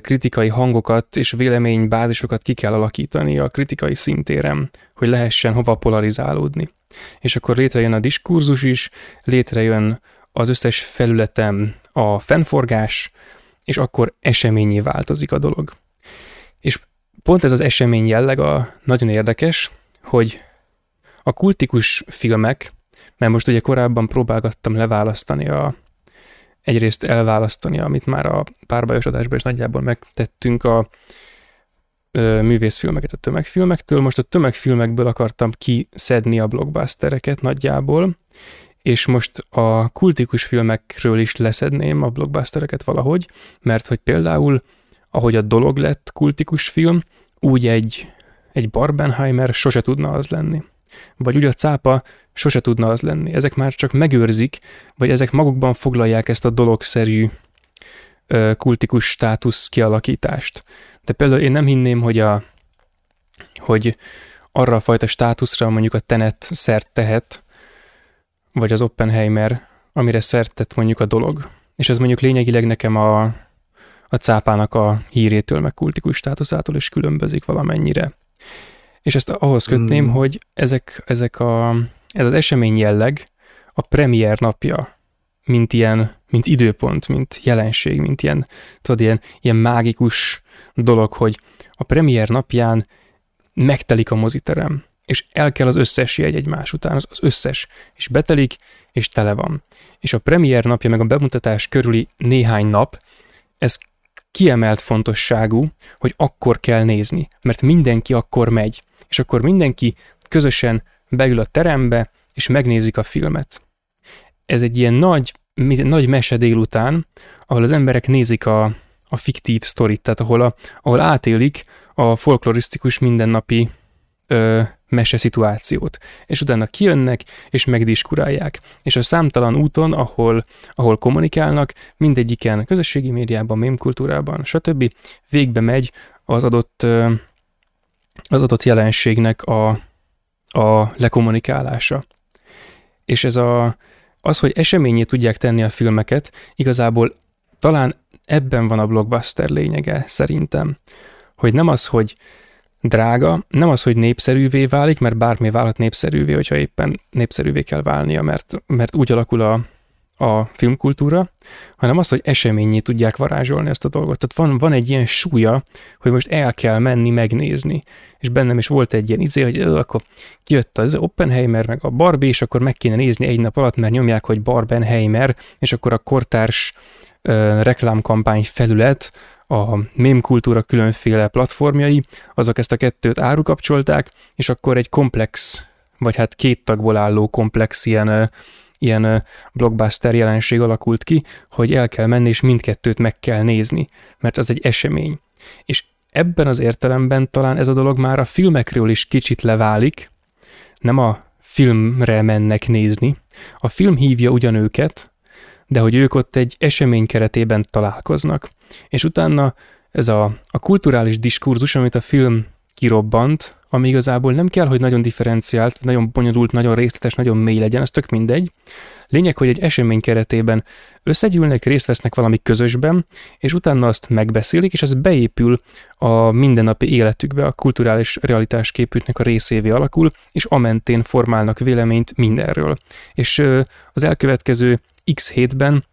kritikai hangokat és véleménybázisokat ki kell alakítani a kritikai szintéren, hogy lehessen hova polarizálódni. És akkor létrejön a diskurzus is, létrejön az összes felületem a fennforgás, és akkor eseményé változik a dolog. És pont ez az esemény jelleg a nagyon érdekes, hogy a kultikus filmek, mert most ugye korábban próbálgattam leválasztani a, egyrészt elválasztani, amit már a párbajos adásban is nagyjából megtettünk a ö, művészfilmeket a tömegfilmektől. Most a tömegfilmekből akartam kiszedni a blockbustereket nagyjából, és most a kultikus filmekről is leszedném a blockbustereket valahogy, mert hogy például ahogy a dolog lett kultikus film, úgy egy, egy Barbenheimer sose tudna az lenni. Vagy úgy a cápa sose tudna az lenni. Ezek már csak megőrzik, vagy ezek magukban foglalják ezt a dologszerű kultikus státusz kialakítást. De például én nem hinném, hogy, a, hogy arra a fajta státuszra mondjuk a Tenet szert tehet, vagy az Oppenheimer, amire szert tett mondjuk a dolog. És ez mondjuk lényegileg nekem a, a cápának a hírétől, meg kultikus státuszától is különbözik valamennyire. És ezt ahhoz kötném, mm. hogy ezek, ezek a, ez az esemény jelleg a premier napja, mint ilyen, mint időpont, mint jelenség, mint ilyen, tudod, ilyen, ilyen mágikus dolog, hogy a premier napján megtelik a moziterem, és el kell az összes jegy egymás után, az, az összes, és betelik, és tele van. És a premier napja, meg a bemutatás körüli néhány nap, ez kiemelt fontosságú, hogy akkor kell nézni, mert mindenki akkor megy, és akkor mindenki közösen beül a terembe, és megnézik a filmet. Ez egy ilyen nagy, nagy mese délután, ahol az emberek nézik a, a fiktív sztorit, tehát ahol, a, ahol átélik a folklorisztikus mindennapi ö, mese szituációt. És utána kijönnek, és megdiskurálják. És a számtalan úton, ahol, ahol kommunikálnak, mindegyiken közösségi médiában, mémkultúrában, stb. végbe megy az adott, az adott jelenségnek a, a lekommunikálása. És ez a, az, hogy eseményé tudják tenni a filmeket, igazából talán ebben van a blockbuster lényege, szerintem hogy nem az, hogy drága, nem az, hogy népszerűvé válik, mert bármi válhat népszerűvé, hogyha éppen népszerűvé kell válnia, mert, mert úgy alakul a, a filmkultúra, hanem az, hogy eseményé tudják varázsolni ezt a dolgot. Tehát van, van egy ilyen súlya, hogy most el kell menni megnézni. És bennem is volt egy ilyen izé, hogy ö, akkor kijött az Oppenheimer, meg a Barbie, és akkor meg kéne nézni egy nap alatt, mert nyomják, hogy Barbenheimer, és akkor a kortárs reklámkampány felület a mém kultúra különféle platformjai, azok ezt a kettőt árukapcsolták, és akkor egy komplex, vagy hát két tagból álló komplex ilyen, ilyen blockbuster jelenség alakult ki, hogy el kell menni, és mindkettőt meg kell nézni, mert az egy esemény. És ebben az értelemben talán ez a dolog már a filmekről is kicsit leválik, nem a filmre mennek nézni. A film hívja ugyan őket, de hogy ők ott egy esemény keretében találkoznak. És utána ez a, a kulturális diskurzus, amit a film kirobbant, ami igazából nem kell, hogy nagyon differenciált, nagyon bonyolult, nagyon részletes, nagyon mély legyen, ez tök mindegy. Lényeg, hogy egy esemény keretében összegyűlnek, részt vesznek valami közösben, és utána azt megbeszélik, és ez beépül a mindennapi életükbe, a kulturális realitásképüknek a részévé alakul, és amentén formálnak véleményt mindenről. És az elkövetkező x hétben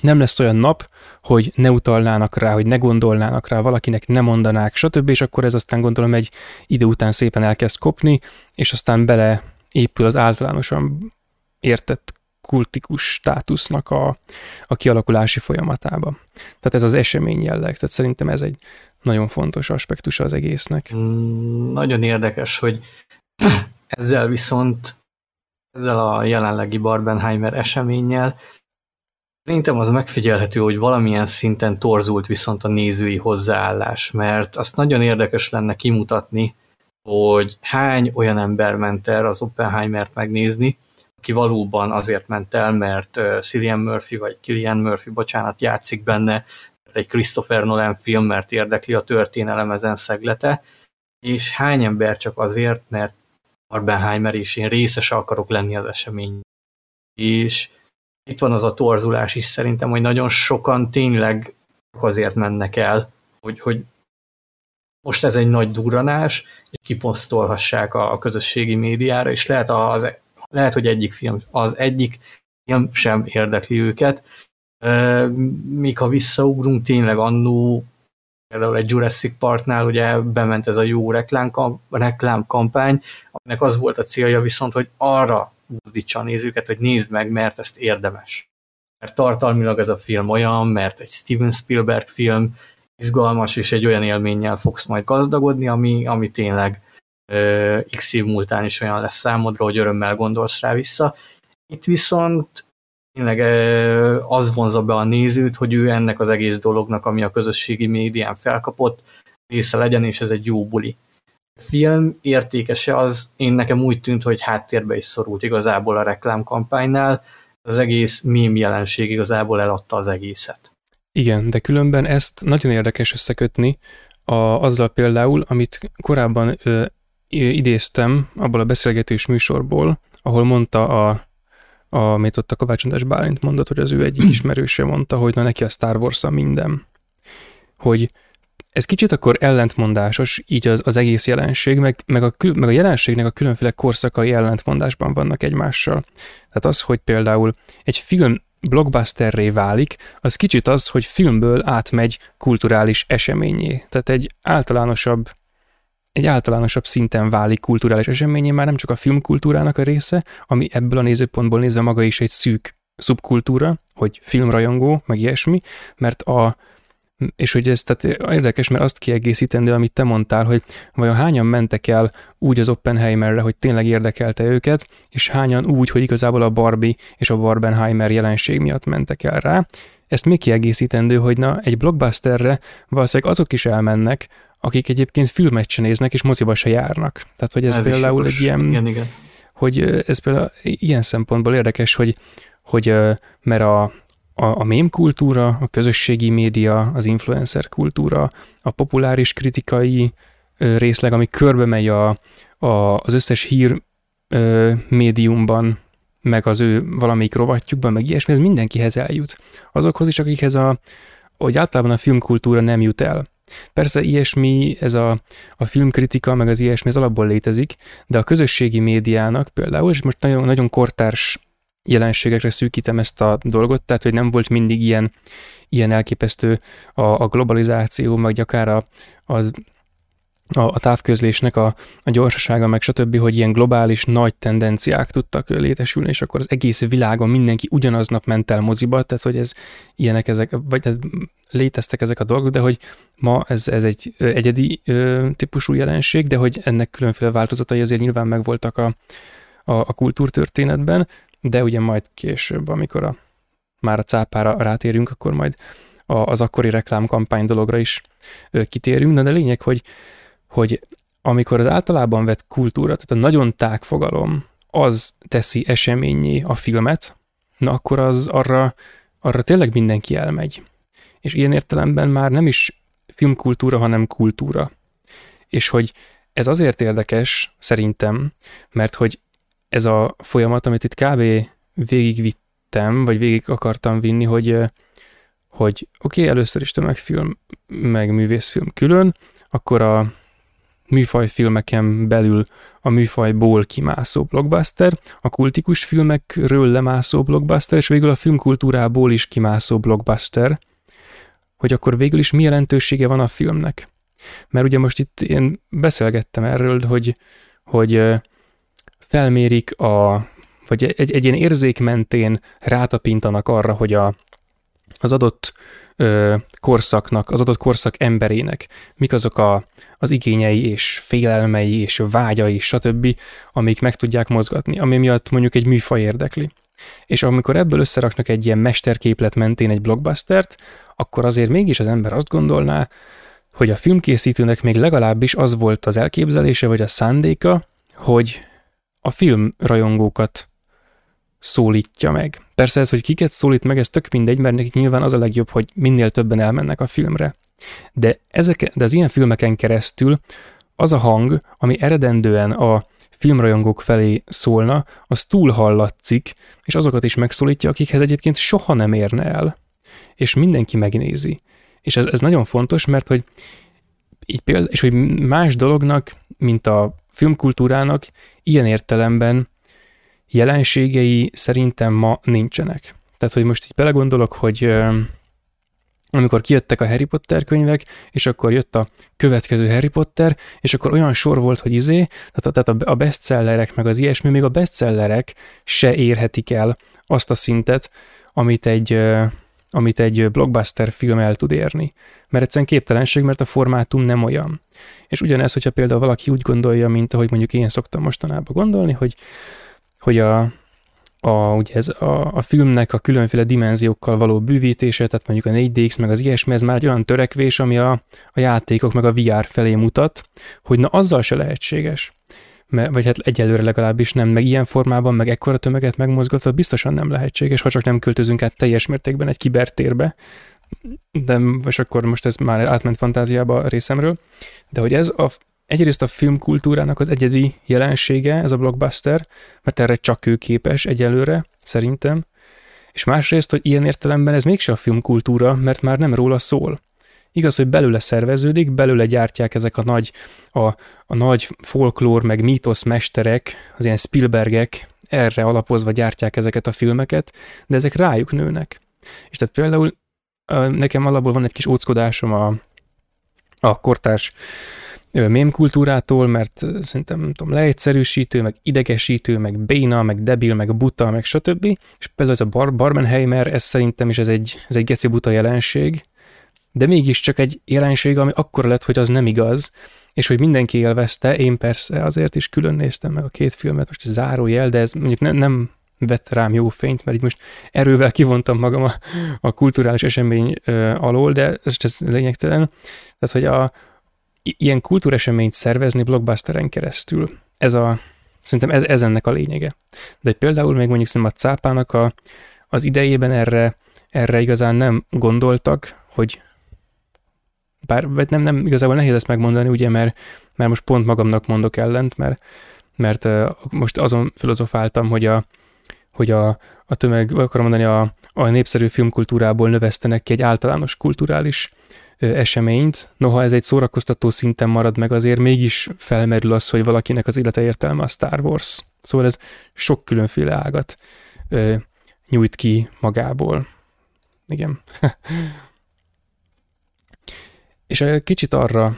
nem lesz olyan nap, hogy ne utalnának rá, hogy ne gondolnának rá, valakinek ne mondanák, stb. És akkor ez aztán gondolom egy idő után szépen elkezd kopni, és aztán bele épül az általánosan értett kultikus státusznak a, a kialakulási folyamatába. Tehát ez az esemény jelleg, tehát szerintem ez egy nagyon fontos aspektus az egésznek. Mm, nagyon érdekes, hogy [CLEARS THROAT] ezzel viszont ezzel a jelenlegi Barbenheimer eseménnyel. Szerintem az megfigyelhető, hogy valamilyen szinten torzult viszont a nézői hozzáállás, mert azt nagyon érdekes lenne kimutatni, hogy hány olyan ember ment el az Oppenheimert megnézni, aki valóban azért ment el, mert Cillian Murphy, vagy Killian Murphy, bocsánat, játszik benne, mert egy Christopher Nolan film, mert érdekli a történelem ezen szeglete, és hány ember csak azért, mert Barbenheimer és én részes akarok lenni az esemény. És itt van az a torzulás is szerintem, hogy nagyon sokan tényleg azért mennek el, hogy, hogy most ez egy nagy durranás, és kiposztolhassák a, a közösségi médiára, és lehet, az, lehet, hogy egyik film, az egyik film sem érdekli őket. Míg ha visszaugrunk, tényleg annó például egy Jurassic Parknál ugye bement ez a jó reklámkampány, aminek az volt a célja viszont, hogy arra buzdítsa a nézőket, hogy nézd meg, mert ezt érdemes. Mert tartalmilag ez a film olyan, mert egy Steven Spielberg film, izgalmas, és egy olyan élménnyel fogsz majd gazdagodni, ami, ami tényleg ö, x év múltán is olyan lesz számodra, hogy örömmel gondolsz rá vissza. Itt viszont tényleg az vonza be a nézőt, hogy ő ennek az egész dolognak, ami a közösségi médián felkapott, része legyen, és ez egy jó buli. A film értékese az, én nekem úgy tűnt, hogy háttérbe is szorult igazából a reklámkampánynál, az egész mém jelenség igazából eladta az egészet. Igen, de különben ezt nagyon érdekes összekötni a, azzal például, amit korábban ö, idéztem abból a beszélgetés műsorból, ahol mondta a, amit ott a Kovács András Bálint mondott, hogy az ő egyik [CLEARS THROAT] ismerőse mondta, hogy na neki a Star wars -a minden. Hogy ez kicsit akkor ellentmondásos, így az, az egész jelenség, meg, meg, a, meg a jelenségnek a különféle korszakai ellentmondásban vannak egymással. Tehát az, hogy például egy film blockbusterré válik, az kicsit az, hogy filmből átmegy kulturális eseményé. Tehát egy általánosabb egy általánosabb szinten válik kulturális eseményé, már nem csak a filmkultúrának a része, ami ebből a nézőpontból nézve maga is egy szűk szubkultúra, hogy filmrajongó, meg ilyesmi, mert a, és hogy ez tehát érdekes, mert azt kiegészítendő, amit te mondtál, hogy vajon hányan mentek el úgy az Oppenheimerre, hogy tényleg érdekelte őket, és hányan úgy, hogy igazából a Barbie és a Barbenheimer jelenség miatt mentek el rá. Ezt még kiegészítendő, hogy na, egy blockbusterre valószínűleg azok is elmennek, akik egyébként filmet se néznek, és moziba se járnak. Tehát, hogy ez, ez például egy ilyen... Igen, igen. Hogy ez például ilyen szempontból érdekes, hogy, hogy mert a, a, a mém kultúra, a közösségi média, az influencer kultúra, a populáris kritikai részleg, ami körbe megy a, a, az összes hír ö, médiumban, meg az ő valamelyik rovatjukban, meg ilyesmi, ez mindenkihez eljut. Azokhoz is, akikhez a, hogy általában a filmkultúra nem jut el. Persze ilyesmi, ez a, a filmkritika, meg az ilyesmi, ez alapból létezik, de a közösségi médiának például, és most nagyon, nagyon kortárs jelenségekre szűkítem ezt a dolgot, tehát hogy nem volt mindig ilyen, ilyen elképesztő a, a globalizáció, meg akár a, az a, a távközlésnek a, a gyorsasága, meg stb., hogy ilyen globális nagy tendenciák tudtak létesülni, és akkor az egész világon mindenki ugyanaznap ment el moziba, tehát hogy ez ilyenek ezek, vagy tehát léteztek ezek a dolgok, de hogy ma ez, ez egy egyedi típusú jelenség, de hogy ennek különféle változatai azért nyilván megvoltak a, a, a kultúrtörténetben, de ugye majd később, amikor a, már a cápára rátérünk, akkor majd a, az akkori reklámkampány dologra is kitérünk, de a lényeg, hogy, hogy amikor az általában vett kultúra, tehát a nagyon tág fogalom, az teszi eseményé a filmet, na akkor az arra, arra tényleg mindenki elmegy. És ilyen értelemben már nem is filmkultúra, hanem kultúra. És hogy ez azért érdekes, szerintem, mert hogy ez a folyamat, amit itt kb. végigvittem, vagy végig akartam vinni, hogy, hogy oké, okay, először is tömegfilm, meg művészfilm külön, akkor a műfajfilmeken belül a műfajból kimászó blockbuster, a kultikus filmekről lemászó blockbuster, és végül a filmkultúrából is kimászó blockbuster, hogy akkor végül is mi jelentősége van a filmnek. Mert ugye most itt én beszélgettem erről, hogy, hogy felmérik a, vagy egy, egy ilyen érzék mentén rátapintanak arra, hogy a, az adott ö, korszaknak, az adott korszak emberének mik azok a, az igényei és félelmei és vágyai, stb., amik meg tudják mozgatni, ami miatt mondjuk egy műfaj érdekli. És amikor ebből összeraknak egy ilyen mesterképlet mentén egy blockbustert, akkor azért mégis az ember azt gondolná, hogy a filmkészítőnek még legalábbis az volt az elképzelése vagy a szándéka, hogy a film rajongókat szólítja meg. Persze ez, hogy kiket szólít meg, ez tök mindegy, mert nekik nyilván az a legjobb, hogy minél többen elmennek a filmre. De, ezek, de az ilyen filmeken keresztül az a hang, ami eredendően a filmrajongók felé szólna, az túl hallatszik, és azokat is megszólítja, akikhez egyébként soha nem érne el. És mindenki megnézi. És ez, ez nagyon fontos, mert hogy így például, és hogy más dolognak, mint a filmkultúrának ilyen értelemben jelenségei szerintem ma nincsenek. Tehát, hogy most így belegondolok, hogy amikor kijöttek a Harry Potter könyvek, és akkor jött a következő Harry Potter, és akkor olyan sor volt, hogy izé, tehát, a bestsellerek, meg az ilyesmi, még a bestsellerek se érhetik el azt a szintet, amit egy, amit egy blockbuster film el tud érni. Mert egyszerűen képtelenség, mert a formátum nem olyan. És ugyanez, hogyha például valaki úgy gondolja, mint ahogy mondjuk én szoktam mostanában gondolni, hogy, hogy a, a, ugye ez a, a filmnek a különféle dimenziókkal való bűvítése, tehát mondjuk a 4DX meg az ilyesmi, ez már egy olyan törekvés, ami a, a játékok meg a VR felé mutat, hogy na azzal se lehetséges. Vagy hát egyelőre legalábbis nem, meg ilyen formában, meg ekkora tömeget megmozgatva biztosan nem lehetséges, ha csak nem költözünk át teljes mértékben egy kibertérbe, de és akkor most ez már átment fantáziába a részemről, de hogy ez a, egyrészt a filmkultúrának az egyedi jelensége, ez a blockbuster, mert erre csak ő képes egyelőre, szerintem, és másrészt, hogy ilyen értelemben ez mégse a filmkultúra, mert már nem róla szól. Igaz, hogy belőle szerveződik, belőle gyártják ezek a nagy, a, a nagy folklór, meg mítosz mesterek, az ilyen Spielbergek, erre alapozva gyártják ezeket a filmeket, de ezek rájuk nőnek. És tehát például nekem alapból van egy kis óckodásom a, a kortárs mémkultúrától, mert szerintem nem tudom, leegyszerűsítő, meg idegesítő, meg béna, meg debil, meg buta, meg stb. És például ez a Bar- Barbenheimer, ez szerintem is ez egy, ez egy geci buta jelenség, de mégiscsak egy jelenség, ami akkora lett, hogy az nem igaz, és hogy mindenki élvezte, én persze azért is külön néztem meg a két filmet, most zárójel, de ez mondjuk ne, nem vett rám jó fényt, mert így most erővel kivontam magam a, a kulturális esemény ö, alól, de ez, ez lényegtelen. Tehát, hogy a, ilyen kultúreseményt szervezni blockbusteren keresztül, ez a, szerintem ez, ez ennek a lényege. De például még mondjuk szerintem a cápának a, az idejében erre, erre igazán nem gondoltak, hogy bár vagy nem, nem igazából nehéz ezt megmondani, ugye, mert, mert most pont magamnak mondok ellent, mert, mert most azon filozofáltam, hogy a, hogy a, a tömeg, akarom mondani, a, a népszerű filmkultúrából növesztenek ki egy általános kulturális eseményt. Noha ez egy szórakoztató szinten marad meg, azért mégis felmerül az, hogy valakinek az élete értelme a Star Wars. Szóval ez sok különféle ágat ö, nyújt ki magából. Igen. [LAUGHS] És kicsit arra,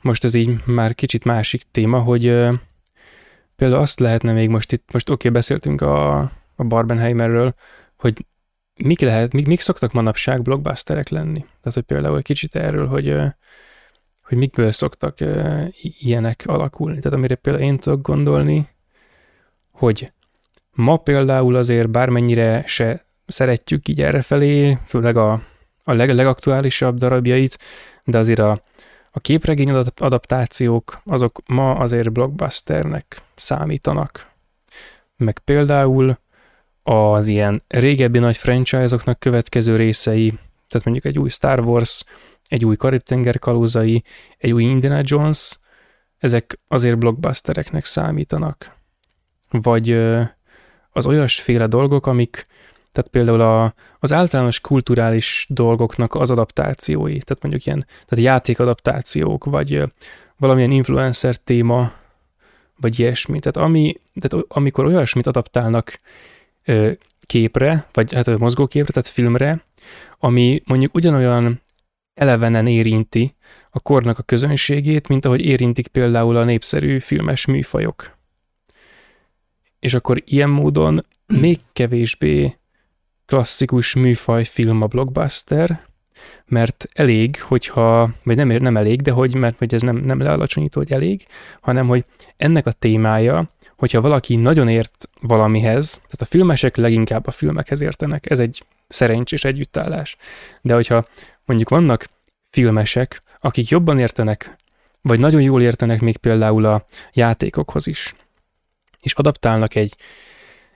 most ez így már kicsit másik téma, hogy például azt lehetne még most itt, most oké, okay, beszéltünk a, a Barbenheimerről, hogy mik lehet, mik, mik szoktak manapság blockbusterek lenni? Tehát, hogy például egy kicsit erről, hogy, hogy mikből szoktak ilyenek alakulni. Tehát amire például én tudok gondolni, hogy ma például azért bármennyire se szeretjük így errefelé, főleg a, a leg, legaktuálisabb darabjait, de azért a, a képregény adaptációk, azok ma azért blockbusternek számítanak. Meg például az ilyen régebbi nagy franchise-oknak következő részei, tehát mondjuk egy új Star Wars, egy új Karib-tenger kalózai, egy új Indiana Jones, ezek azért blockbustereknek számítanak. Vagy az olyasféle dolgok, amik, tehát például a, az általános kulturális dolgoknak az adaptációi, tehát mondjuk ilyen tehát játékadaptációk, vagy valamilyen influencer téma, vagy ilyesmi. Tehát, ami, tehát amikor olyasmit adaptálnak képre, vagy hát mozgóképre, tehát filmre, ami mondjuk ugyanolyan elevenen érinti a kornak a közönségét, mint ahogy érintik például a népszerű filmes műfajok. És akkor ilyen módon még kevésbé klasszikus műfaj film a blockbuster, mert elég, hogyha, vagy nem, nem elég, de hogy, mert hogy ez nem, nem lealacsonyító, hogy elég, hanem hogy ennek a témája, hogyha valaki nagyon ért valamihez, tehát a filmesek leginkább a filmekhez értenek, ez egy szerencsés együttállás. De hogyha mondjuk vannak filmesek, akik jobban értenek, vagy nagyon jól értenek még például a játékokhoz is, és adaptálnak egy,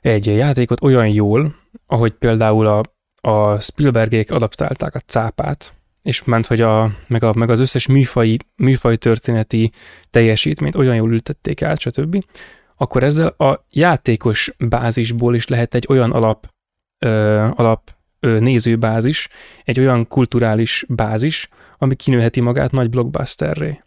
egy játékot olyan jól, ahogy például a, a Spielbergék adaptálták a cápát, és ment, hogy a, meg, a, meg az összes műfai, műfaj történeti teljesítményt olyan jól ültették át, stb., akkor ezzel a játékos bázisból is lehet egy olyan alap, ö, alap ö, nézőbázis, egy olyan kulturális bázis, ami kinőheti magát nagy blockbusterré.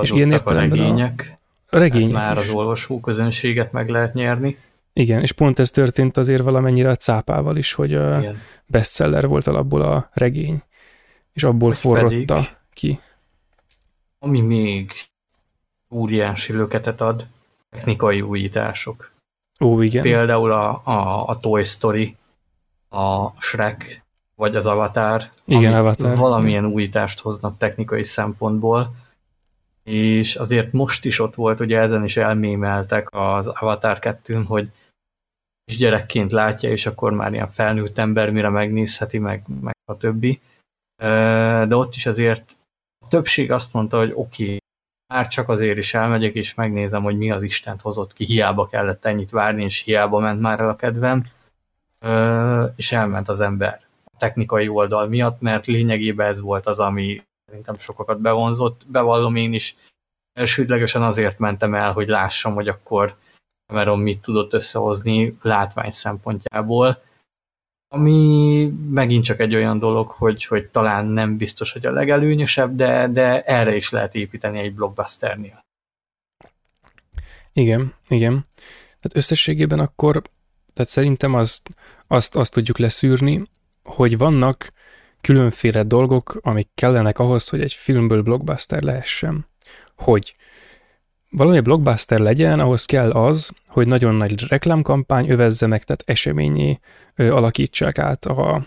És ilyen a regények. A regények már is. az olvasó közönséget meg lehet nyerni. Igen, és pont ez történt azért valamennyire a cápával is, hogy a bestseller volt alapból a regény, és abból Vagy forrotta pedig, ki. Ami még óriási löketet ad, technikai újítások. Ó, igen. Például a, a, a Toy Story, a Shrek, vagy az Avatar. Igen, Avatar. Valamilyen újítást hoznak technikai szempontból, és azért most is ott volt, ugye ezen is elmémeltek az Avatar 2 hogy gyerekként látja, és akkor már ilyen felnőtt ember mire megnézheti, meg, meg a többi. De ott is azért a többség azt mondta, hogy oké, okay, már csak azért is elmegyek, és megnézem, hogy mi az Istent hozott ki, hiába kellett ennyit várni, és hiába ment már el a kedvem, és elment az ember a technikai oldal miatt, mert lényegében ez volt az, ami szerintem sokakat bevonzott, bevallom én is. Elsődlegesen azért mentem el, hogy lássam, hogy akkor Cameron mit tudott összehozni látvány szempontjából, ami megint csak egy olyan dolog, hogy, hogy talán nem biztos, hogy a legelőnyösebb, de, de erre is lehet építeni egy blockbusternél. Igen, igen. Tehát összességében akkor, tehát szerintem azt, azt, azt tudjuk leszűrni, hogy vannak különféle dolgok, amik kellenek ahhoz, hogy egy filmből blockbuster lehessen. Hogy valami blockbuster legyen, ahhoz kell az, hogy nagyon nagy reklámkampány övezze meg, tehát eseményé alakítsák át a,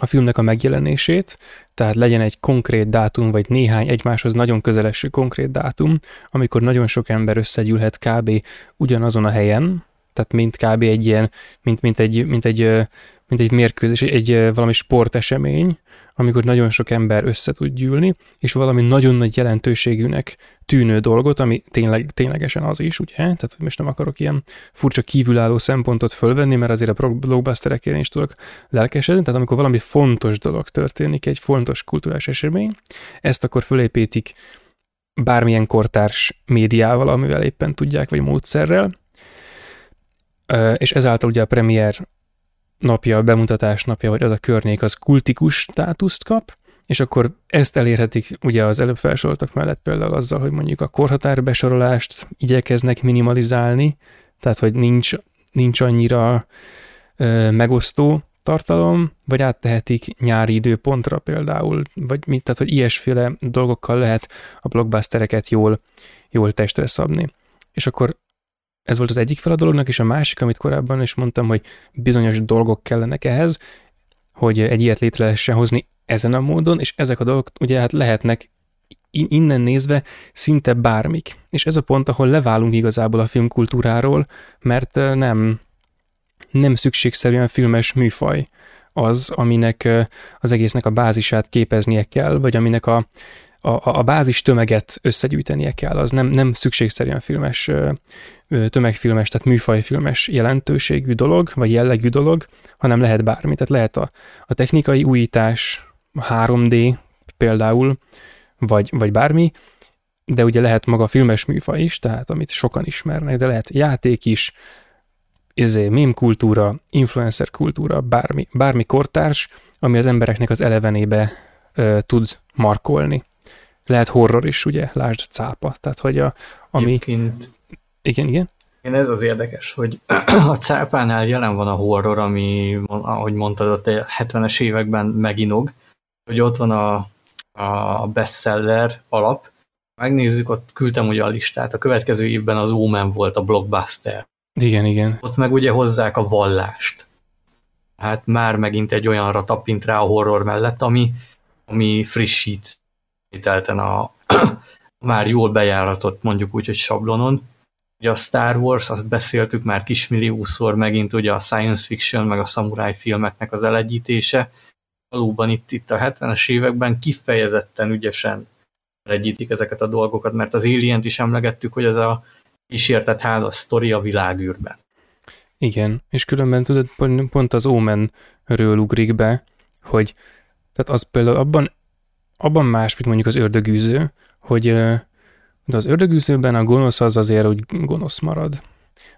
a filmnek a megjelenését, tehát legyen egy konkrét dátum, vagy néhány egymáshoz nagyon közeleső konkrét dátum, amikor nagyon sok ember összegyűlhet kb. ugyanazon a helyen, tehát mint kb. egy ilyen, mint, mint egy, mint egy, mint egy mérkőzés, egy, valami sportesemény, amikor nagyon sok ember össze tud gyűlni, és valami nagyon nagy jelentőségűnek tűnő dolgot, ami tényleg, ténylegesen az is, ugye? Tehát most nem akarok ilyen furcsa kívülálló szempontot fölvenni, mert azért a blockbusterekén is tudok lelkesedni, tehát amikor valami fontos dolog történik, egy fontos kulturális esemény, ezt akkor fölépítik bármilyen kortárs médiával, amivel éppen tudják, vagy módszerrel, és ezáltal ugye a premier napja, a bemutatás napja, vagy az a környék, az kultikus státuszt kap, és akkor ezt elérhetik ugye az előbb felsoroltak mellett például azzal, hogy mondjuk a korhatár besorolást igyekeznek minimalizálni, tehát hogy nincs, nincs annyira ö, megosztó tartalom, vagy áttehetik nyári időpontra például, vagy mit, tehát hogy ilyesféle dolgokkal lehet a blockbustereket jól, jól testre szabni. És akkor ez volt az egyik fel a dolognak, és a másik, amit korábban is mondtam, hogy bizonyos dolgok kellenek ehhez, hogy egy ilyet létre lehessen hozni ezen a módon, és ezek a dolgok ugye hát lehetnek innen nézve szinte bármik. És ez a pont, ahol leválunk igazából a filmkultúráról, mert nem, nem szükségszerűen filmes műfaj az, aminek az egésznek a bázisát képeznie kell, vagy aminek a, a, a bázis tömeget összegyűjtenie kell, az nem, nem szükségszerűen filmes, tömegfilmes, tehát műfajfilmes jelentőségű dolog, vagy jellegű dolog, hanem lehet bármi. Tehát lehet a, a technikai újítás, a 3D például, vagy, vagy bármi, de ugye lehet maga a filmes műfaj is, tehát amit sokan ismernek, de lehet játék is, izé, mém kultúra, influencer kultúra, bármi, bármi kortárs, ami az embereknek az elevenébe ö, tud markolni lehet horror is, ugye, lásd cápa, tehát hogy a, ami... Egyébként... Igen, igen. Én ez az érdekes, hogy [CLEARS THROAT] a cápánál jelen van a horror, ami, ahogy mondtad, a 70-es években meginog, hogy ott van a, a bestseller alap, megnézzük, ott küldtem ugye a listát, a következő évben az Omen volt a blockbuster. Igen, igen. Ott meg ugye hozzák a vallást. Hát már megint egy olyanra tapint rá a horror mellett, ami, ami frissít ismételten a [CLEARS THROAT] már jól bejáratott, mondjuk úgy, hogy sablonon. Ugye a Star Wars, azt beszéltük már kismilliószor, megint ugye a science fiction, meg a samurai filmeknek az elegyítése. Valóban itt, itt a 70-es években kifejezetten ügyesen elegyítik ezeket a dolgokat, mert az alien is emlegettük, hogy ez a kísértett ház a sztori a világűrben. Igen, és különben tudod, pont az Omenről ugrik be, hogy tehát az például abban abban más, mint mondjuk az ördögűző, hogy de az ördögűzőben a gonosz az azért úgy gonosz marad.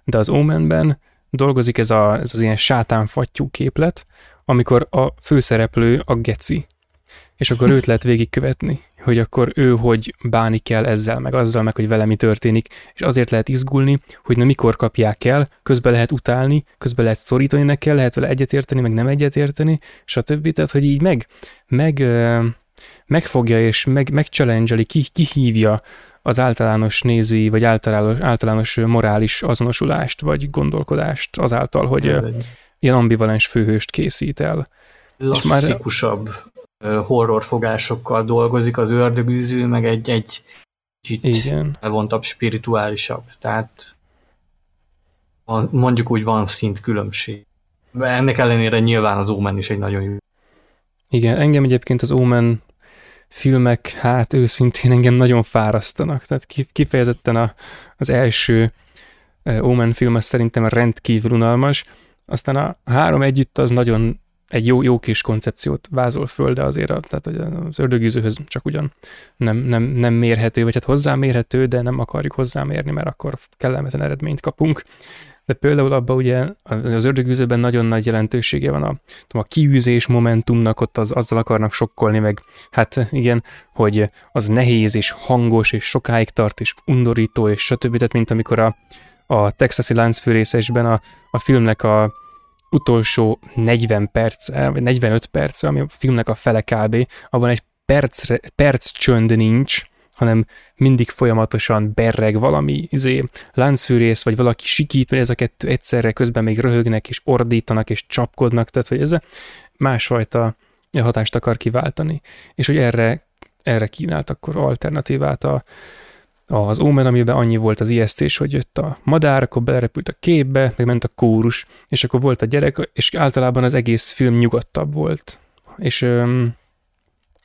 De az Omenben dolgozik ez, a, ez az ilyen sátánfattyú képlet, amikor a főszereplő a geci, és akkor őt lehet végigkövetni, hogy akkor ő hogy bánik kell ezzel, meg azzal, meg hogy vele mi történik, és azért lehet izgulni, hogy na mikor kapják el, közben lehet utálni, közben lehet szorítani neki, lehet vele egyetérteni, meg nem egyetérteni, stb. Tehát, hogy így meg, meg megfogja és meg, megchallenge ki, kihívja az általános nézői, vagy általános, általános morális azonosulást, vagy gondolkodást azáltal, hogy egy... ilyen ambivalens főhőst készít el. Lasszikusabb már... horrorfogásokkal dolgozik az ördögűző, meg egy, egy kicsit Igen. elvontabb, spirituálisabb. Tehát mondjuk úgy van szint különbség. Ennek ellenére nyilván az Omen is egy nagyon jó. Igen, engem egyébként az Omen filmek, hát őszintén engem nagyon fárasztanak. Tehát kifejezetten a, az első Omen film az szerintem rendkívül unalmas. Aztán a három együtt az nagyon egy jó, jó kis koncepciót vázol föl, de azért a, tehát az ördögűzőhöz csak ugyan nem, nem, nem mérhető, vagy hát hozzámérhető, de nem akarjuk hozzámérni, mert akkor kellemetlen eredményt kapunk. De például abban ugye az ördögűzőben nagyon nagy jelentősége van a, tudom, a kiűzés momentumnak, ott az, azzal akarnak sokkolni, meg hát igen, hogy az nehéz és hangos, és sokáig tart, és undorító, és stb. Tehát mint amikor a, a texasi láncfőrészesben a, a filmnek a utolsó 40 perc, vagy 45 perc, ami a filmnek a fele kb., abban egy perc, perc csönd nincs, hanem mindig folyamatosan berreg valami izé, láncfűrész, vagy valaki sikít, vagy ez a kettő egyszerre közben még röhögnek, és ordítanak, és csapkodnak, tehát hogy ez másfajta hatást akar kiváltani. És hogy erre, erre kínált akkor alternatívát a, az Omen, amiben annyi volt az ijesztés, hogy jött a madár, akkor belerepült a képbe, meg ment a kórus, és akkor volt a gyerek, és általában az egész film nyugodtabb volt. És öm,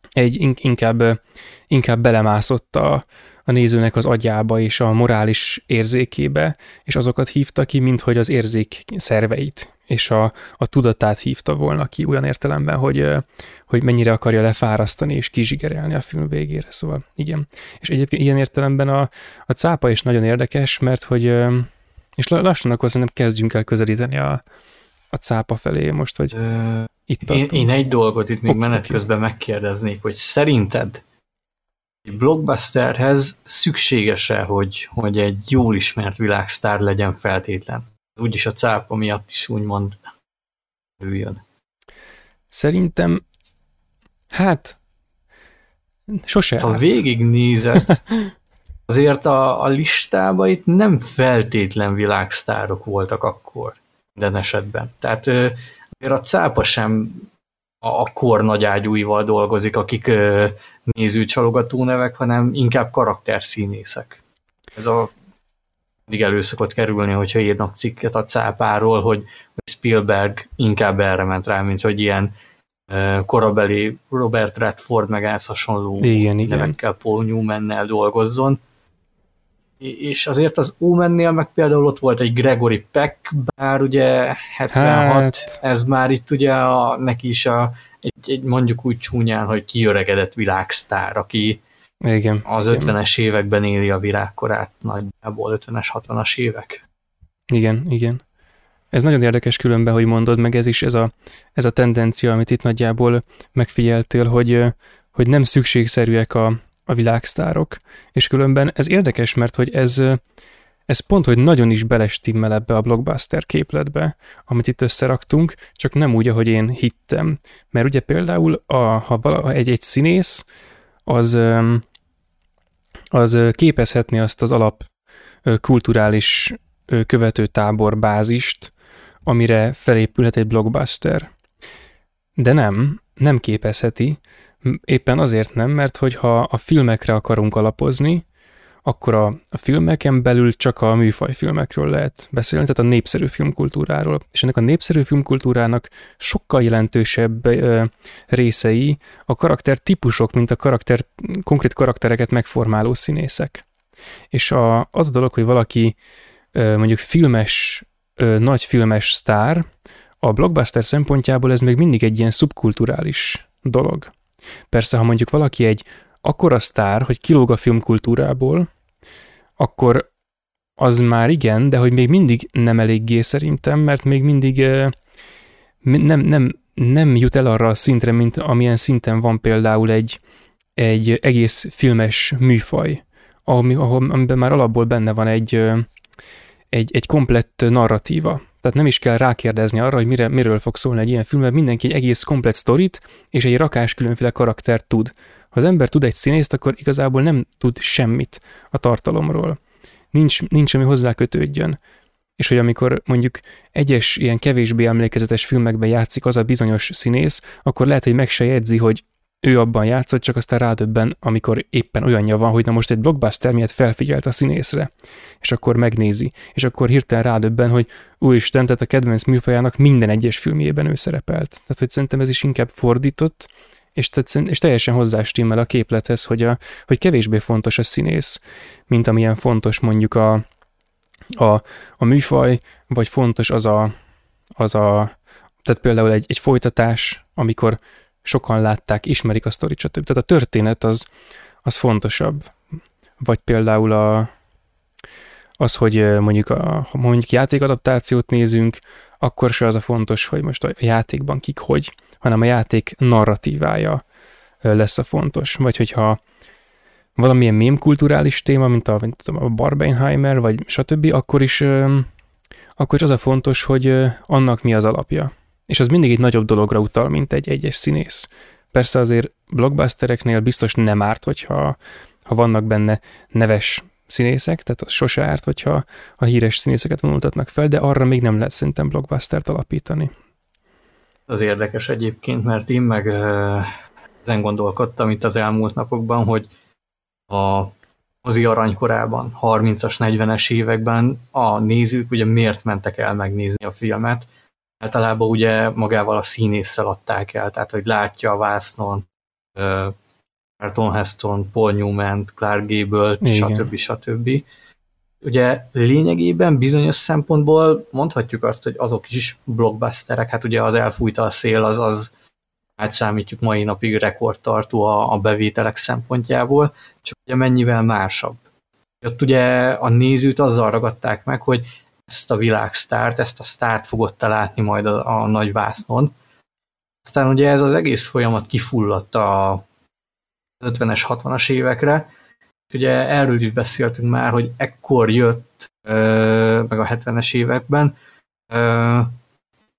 egy inkább, inkább belemászott a, a nézőnek az agyába és a morális érzékébe, és azokat hívta ki, mint hogy az érzék szerveit és a, a tudatát hívta volna ki olyan értelemben, hogy, hogy mennyire akarja lefárasztani és kizsigerelni a film végére. Szóval igen. És egyébként ilyen értelemben a, a cápa is nagyon érdekes, mert hogy és lassan akkor szerintem kezdjünk el közelíteni a, a cápa felé most, hogy Itt én, én egy dolgot itt még okay. menet közben megkérdeznék, hogy szerinted egy blockbusterhez szükséges-e, hogy, hogy egy jól ismert világsztár legyen feltétlen? úgyis a cápa miatt is úgymond üljön. Szerintem, hát, sose Ha végignézed, [LAUGHS] azért a, a listában itt nem feltétlen világsztárok voltak akkor minden esetben. Tehát a cápa sem a, kor nagyágyúival dolgozik, akik nézőcsalogató nevek, hanem inkább karakterszínészek. Ez a mindig elő szokott kerülni, hogyha írnak cikket a cápáról, hogy Spielberg inkább erre ment rá, mint hogy ilyen korabeli Robert Redford meg hasonló igen, nevekkel Paul Newman-nel dolgozzon. És azért az Omennél meg például ott volt egy Gregory Peck, bár ugye 76, hát... ez már itt ugye a, neki is a, egy, egy mondjuk úgy csúnyán, hogy kiöregedett világsztár, aki igen. Az 50-es években éli a virágkorát, nagyjából 50-es, 60-as évek. Igen, igen. Ez nagyon érdekes különben, hogy mondod, meg ez is ez a, ez a tendencia, amit itt nagyjából megfigyeltél, hogy, hogy nem szükségszerűek a, a világsztárok, és különben ez érdekes, mert hogy ez, ez pont, hogy nagyon is belestimmel ebbe a blockbuster képletbe, amit itt összeraktunk, csak nem úgy, ahogy én hittem. Mert ugye például, a, ha vala, egy, egy színész, az, az képezhetni azt az alap kulturális követőtábor bázist, amire felépülhet egy blockbuster. De nem, nem képezheti, éppen azért nem, mert hogyha a filmekre akarunk alapozni, akkor a, a filmeken belül csak a műfajfilmekről lehet beszélni, tehát a népszerű filmkultúráról. És ennek a népszerű filmkultúrának sokkal jelentősebb ö, részei a karakter típusok, mint a karakter, konkrét karaktereket megformáló színészek. És a, az a dolog, hogy valaki ö, mondjuk filmes, ö, nagy filmes sztár, a blockbuster szempontjából ez még mindig egy ilyen szubkulturális dolog. Persze, ha mondjuk valaki egy akkora sztár, hogy kilóg a filmkultúrából, akkor az már igen, de hogy még mindig nem eléggé szerintem, mert még mindig nem, nem, nem jut el arra a szintre, mint amilyen szinten van például egy, egy egész filmes műfaj, ami, amiben már alapból benne van egy, egy, egy komplett narratíva. Tehát nem is kell rákérdezni arra, hogy mire, miről fog szólni egy ilyen film, mert mindenki egy egész komplett sztorit és egy rakás különféle karaktert tud. Ha az ember tud egy színészt, akkor igazából nem tud semmit a tartalomról. Nincs, nincs ami hozzá kötődjön. És hogy amikor mondjuk egyes ilyen kevésbé emlékezetes filmekben játszik az a bizonyos színész, akkor lehet, hogy meg se jegyzi, hogy ő abban játszott, csak aztán rádöbben, amikor éppen olyanja van, hogy na most egy blockbuster miatt felfigyelt a színészre, és akkor megnézi, és akkor hirtelen rádöbben, hogy úristen, tehát a kedvenc műfajának minden egyes filmjében ő szerepelt. Tehát, hogy szerintem ez is inkább fordított, és, tehát, és teljesen hozzástimmel a képlethez, hogy, a, hogy kevésbé fontos a színész, mint amilyen fontos mondjuk a, a, a műfaj, vagy fontos az a, az a tehát például egy, egy folytatás, amikor sokan látták, ismerik a sztorit, stb. Tehát a történet az, az fontosabb. Vagy például a, az, hogy mondjuk, a, ha mondjuk játékadaptációt nézünk, akkor se az a fontos, hogy most a játékban kik hogy, hanem a játék narratívája lesz a fontos. Vagy hogyha valamilyen mémkulturális téma, mint a, mint a Barbenheimer, vagy stb., akkor is, akkor is az a fontos, hogy annak mi az alapja. És az mindig egy nagyobb dologra utal, mint egy egyes színész. Persze azért blockbustereknél biztos nem árt, hogyha ha vannak benne neves színészek, tehát az sose árt, hogyha a híres színészeket vonultatnak fel, de arra még nem lehet szerintem blockbustert alapítani. Az érdekes egyébként, mert én meg ezen gondolkodtam itt az elmúlt napokban, hogy a mozi aranykorában, 30-as, 40-es években a nézők ugye miért mentek el megnézni a filmet, általában ugye magával a színésszel adták el, tehát hogy látja a vásznon uh, Carlton Heston, Paul Newman, Clark Gable, stb. stb. Ugye lényegében bizonyos szempontból mondhatjuk azt, hogy azok is blockbusterek, hát ugye az elfújta a szél, az, az átszámítjuk mai napig rekordtartó a, a bevételek szempontjából, csak ugye mennyivel másabb. Ott ugye a nézőt azzal ragadták meg, hogy ezt a világsztárt, ezt a sztárt fogod te látni majd a, a nagy vásznon. Aztán ugye ez az egész folyamat kifulladt a 50-es, 60-as évekre, ugye erről is beszéltünk már, hogy ekkor jött, meg a 70-es években,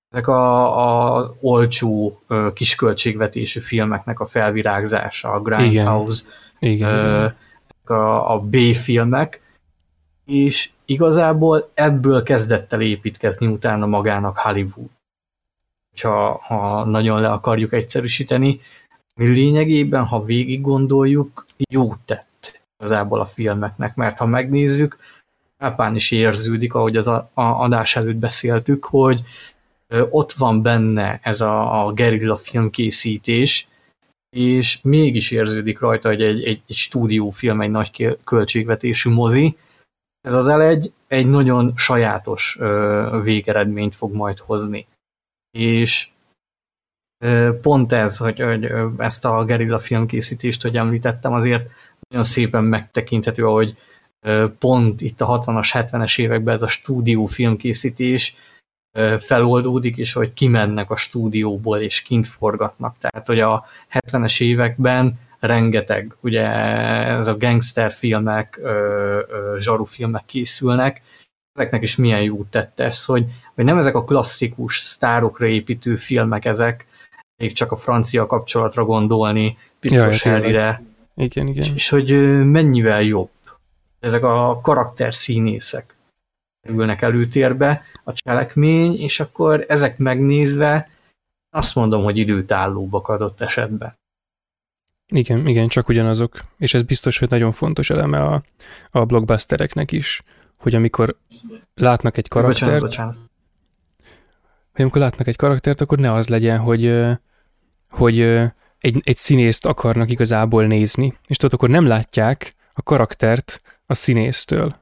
ezek a, a olcsó kisköltségvetésű filmeknek a felvirágzása, a Grindhouse, Igen. Igen. a, a B-filmek, és igazából ebből kezdett el építkezni utána magának Hollywood. Ha, ha nagyon le akarjuk egyszerűsíteni, mi lényegében, ha végig gondoljuk, jót tett igazából a filmeknek, mert ha megnézzük, Ápán is érződik, ahogy az a, a adás előtt beszéltük, hogy ott van benne ez a, a gerilla filmkészítés, és mégis érződik rajta, hogy egy, egy, egy stúdiófilm, egy nagy költségvetésű mozi, ez az elegy egy nagyon sajátos végeredményt fog majd hozni. És pont ez, hogy, hogy ezt a gerilla filmkészítést, hogy említettem, azért nagyon szépen megtekinthető, ahogy pont itt a 60-as, 70-es években ez a stúdió filmkészítés feloldódik, és hogy kimennek a stúdióból, és kint forgatnak. Tehát, hogy a 70-es években rengeteg, ugye ez a gangster filmek, zsaru filmek készülnek, ezeknek is milyen jót tette ez, hogy, hogy nem ezek a klasszikus sztárokra építő filmek ezek, még csak a francia kapcsolatra gondolni, biztos Harryre, igen, igen. És, és hogy mennyivel jobb. Ezek a karakter színészek kerülnek előtérbe, a cselekmény, és akkor ezek megnézve azt mondom, hogy időtállóbbak adott esetben. Igen, igen, csak ugyanazok. És ez biztos, hogy nagyon fontos eleme a, a blockbustereknek is, hogy amikor látnak egy karaktert, bocsánat, bocsánat. hogy amikor látnak egy karaktert, akkor ne az legyen, hogy, hogy egy, egy színészt akarnak igazából nézni, és tudod, akkor nem látják a karaktert a színésztől,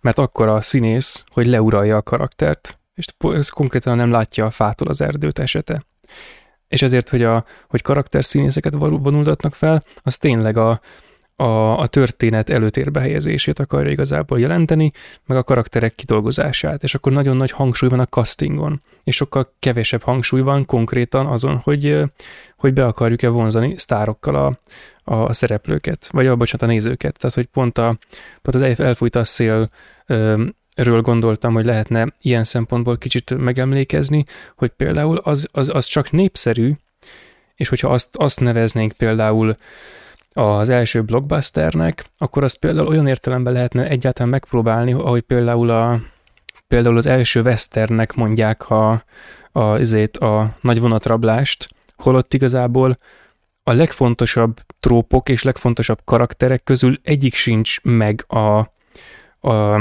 mert akkor a színész, hogy leuralja a karaktert, és ez konkrétan nem látja a fától az erdőt esete és ezért, hogy, a, hogy karakterszínészeket vonultatnak fel, az tényleg a, a, a történet előtérbe helyezését akarja igazából jelenteni, meg a karakterek kidolgozását, és akkor nagyon nagy hangsúly van a castingon, és sokkal kevesebb hangsúly van konkrétan azon, hogy, hogy be akarjuk-e vonzani sztárokkal a, a szereplőket, vagy a, bocsánat, a nézőket. Tehát, hogy pont, a, pont az elfújta a szél ről gondoltam, hogy lehetne ilyen szempontból kicsit megemlékezni, hogy például az, az, az csak népszerű, és hogyha azt, azt neveznénk például az első blockbusternek, akkor azt például olyan értelemben lehetne egyáltalán megpróbálni, ahogy például, a, például az első westernnek mondják a, a, ezért a nagy vonatrablást, holott igazából a legfontosabb trópok és legfontosabb karakterek közül egyik sincs meg a, a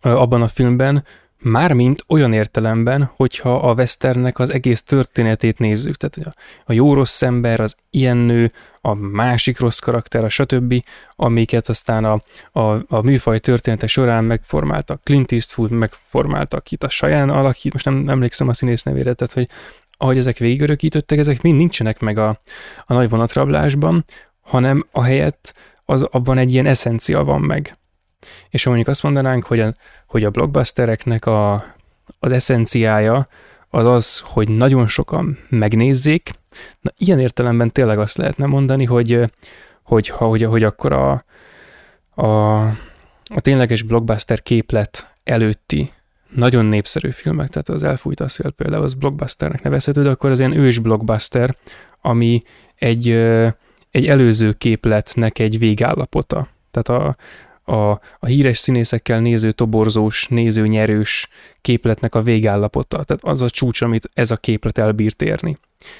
abban a filmben, Mármint olyan értelemben, hogyha a westernnek az egész történetét nézzük, tehát a, jó-rossz ember, az ilyen nő, a másik rossz karakter, a stb., amiket aztán a, a, a műfaj története során megformáltak. Clint Eastwood megformáltak itt a saján alakít, most nem emlékszem a színész nevére, tehát hogy ahogy ezek végigörökítöttek, ezek mind nincsenek meg a, a nagy vonatrablásban, hanem a helyett az, abban egy ilyen eszencia van meg. És ha mondjuk azt mondanánk, hogy a, hogy a blockbustereknek a, az eszenciája az az, hogy nagyon sokan megnézzék, na ilyen értelemben tényleg azt lehetne mondani, hogy, hogy, hogy, hogy akkor a, a, a tényleges blockbuster képlet előtti nagyon népszerű filmek, tehát az Elfújt a szél például az blockbusternek nevezhető, de akkor az ilyen ős blockbuster, ami egy, egy előző képletnek egy végállapota. Tehát a, a, a híres színészekkel néző toborzós, néző nyerős képletnek a végállapota. Tehát az a csúcs, amit ez a képlet elbírt érni.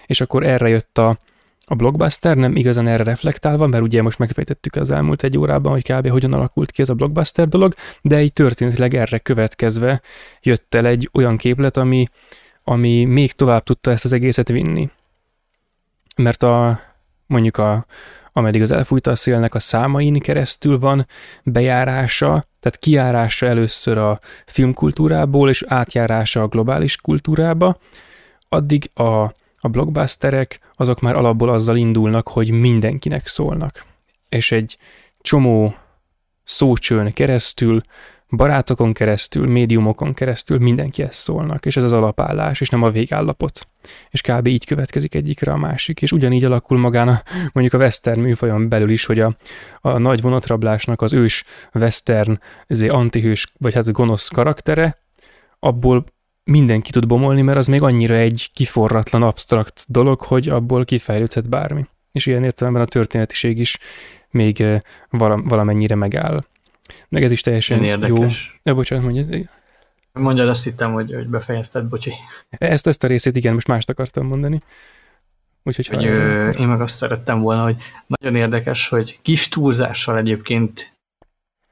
És akkor erre jött a, a blockbuster, nem igazán erre reflektálva, mert ugye most megfejtettük az elmúlt egy órában, hogy kb. hogyan alakult ki ez a blockbuster dolog, de így történetileg erre következve jött el egy olyan képlet, ami, ami még tovább tudta ezt az egészet vinni. Mert a, mondjuk a, ameddig az elfújta a szélnek a számain keresztül van bejárása, tehát kiárása először a filmkultúrából, és átjárása a globális kultúrába, addig a, a blockbusterek azok már alapból azzal indulnak, hogy mindenkinek szólnak. És egy csomó szócsőn keresztül barátokon keresztül, médiumokon keresztül mindenki ezt szólnak, és ez az alapállás, és nem a végállapot. És kb. így következik egyikre a másik, és ugyanígy alakul magán a, mondjuk a western műfajon belül is, hogy a, a nagy vonatrablásnak az ős western antihős, vagy hát gonosz karaktere, abból mindenki tud bomolni, mert az még annyira egy kiforratlan, abstrakt dolog, hogy abból kifejlődhet bármi. És ilyen értelemben a történetiség is még eh, valamennyire megáll. Meg ez is teljesen jó. Ja, bocsánat, mondja. Mondjad, azt hittem, hogy, hogy befejezted, bocsi. Ezt, ezt a részét igen, most mást akartam mondani. Úgyhogy hogy, ö, én meg azt szerettem volna, hogy nagyon érdekes, hogy kis túlzással egyébként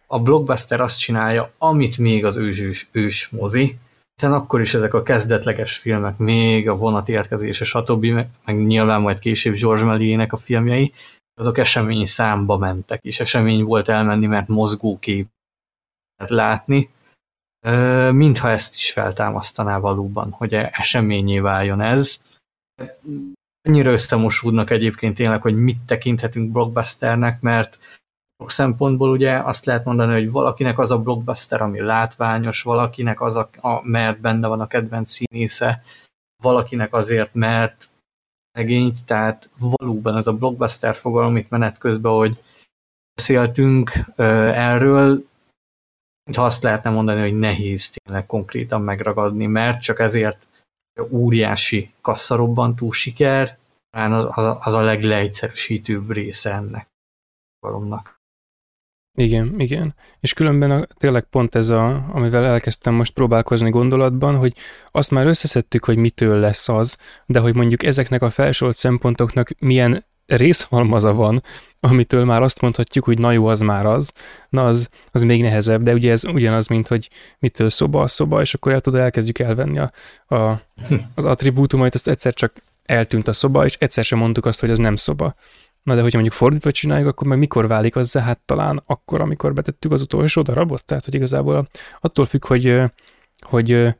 a blockbuster azt csinálja, amit még az ős, ős mozi, hiszen akkor is ezek a kezdetleges filmek, még a vonatérkezése, stb., meg, meg nyilván majd később George Méliès-nek a filmjei, azok esemény számba mentek, és esemény volt elmenni, mert mozgókép látni, mintha ezt is feltámasztaná valóban, hogy eseményé váljon ez. Annyira összemosódnak egyébként tényleg, hogy mit tekinthetünk blockbusternek, mert sok szempontból ugye azt lehet mondani, hogy valakinek az a blockbuster, ami látványos, valakinek az, a, a mert benne van a kedvenc színésze, valakinek azért, mert regényt, tehát valóban ez a blockbuster fogalom itt menet közben, hogy beszéltünk erről, ha azt lehetne mondani, hogy nehéz tényleg konkrétan megragadni, mert csak ezért óriási kasszarobbantó siker, az, az, az a legleegyszerűsítőbb része ennek fogalomnak. Igen, igen. És különben a, tényleg pont ez, a, amivel elkezdtem most próbálkozni gondolatban, hogy azt már összeszedtük, hogy mitől lesz az, de hogy mondjuk ezeknek a felsorolt szempontoknak milyen részhalmaza van, amitől már azt mondhatjuk, hogy na jó, az már az, na az, az még nehezebb, de ugye ez ugyanaz, mint hogy mitől szoba a szoba, és akkor el tudod, elkezdjük elvenni a, a, az attribútumait, azt egyszer csak eltűnt a szoba, és egyszer sem mondtuk azt, hogy az nem szoba. Na de hogyha mondjuk fordítva csináljuk, akkor meg mikor válik az hát talán akkor, amikor betettük az utolsó darabot? Tehát, hogy igazából attól függ, hogy, hogy,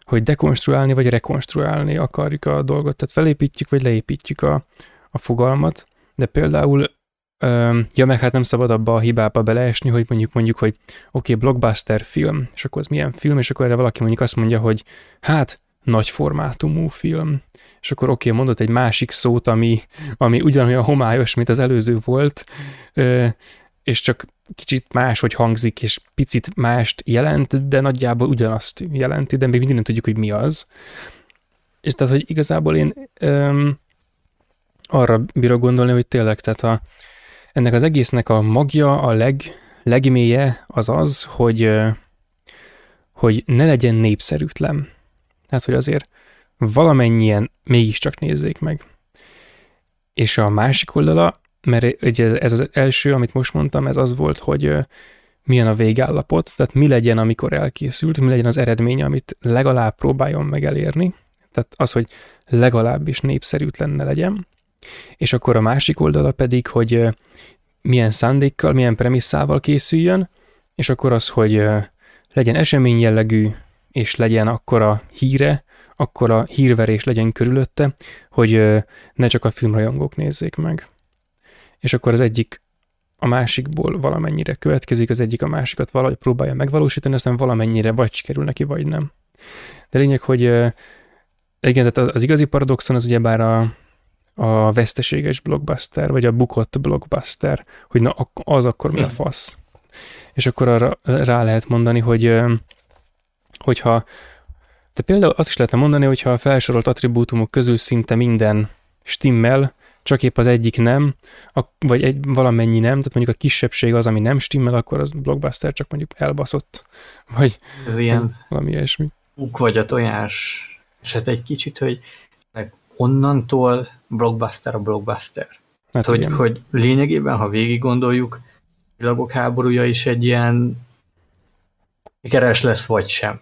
hogy dekonstruálni vagy rekonstruálni akarjuk a dolgot, tehát felépítjük vagy leépítjük a, a fogalmat, de például ja, meg hát nem szabad abba a hibába beleesni, hogy mondjuk mondjuk, hogy oké, okay, blockbuster film, és akkor az milyen film, és akkor erre valaki mondjuk azt mondja, hogy hát nagy formátumú film. És akkor oké, okay, mondott egy másik szót, ami, ami ugyanolyan homályos, mint az előző volt, és csak kicsit máshogy hangzik, és picit mást jelent, de nagyjából ugyanazt jelenti, de még mindig nem tudjuk, hogy mi az. És tehát, hogy igazából én öm, arra bírok gondolni, hogy tényleg, tehát a, ennek az egésznek a magja, a leg, legmélye az az, hogy, hogy ne legyen népszerűtlen. Tehát, hogy azért valamennyien mégiscsak nézzék meg. És a másik oldala, mert ugye ez az első, amit most mondtam, ez az volt, hogy milyen a végállapot, tehát mi legyen, amikor elkészült, mi legyen az eredmény, amit legalább próbáljon meg elérni, tehát az, hogy legalábbis népszerűtlen legyen, és akkor a másik oldala pedig, hogy milyen szándékkal, milyen premisszával készüljön, és akkor az, hogy legyen esemény jellegű, és legyen akkora híre, akkora hírverés legyen körülötte, hogy ne csak a filmrajongók nézzék meg. És akkor az egyik a másikból valamennyire következik, az egyik a másikat valahogy próbálja megvalósítani, aztán valamennyire vagy sikerül neki, vagy nem. De lényeg, hogy igen, tehát az igazi paradoxon az ugyebár a, a veszteséges blockbuster, vagy a bukott blockbuster, hogy na az akkor mi a fasz. És akkor arra rá lehet mondani, hogy hogyha de például azt is lehetne mondani, hogyha a felsorolt attribútumok közül szinte minden stimmel, csak épp az egyik nem, vagy egy, valamennyi nem, tehát mondjuk a kisebbség az, ami nem stimmel, akkor az blockbuster csak mondjuk elbaszott, vagy Ez ilyen valami ilyesmi. Uk vagy a tojás eset egy kicsit, hogy onnantól blockbuster a blockbuster. Hát hogy, hogy lényegében, ha végig gondoljuk, világok háborúja is egy ilyen sikeres lesz, vagy sem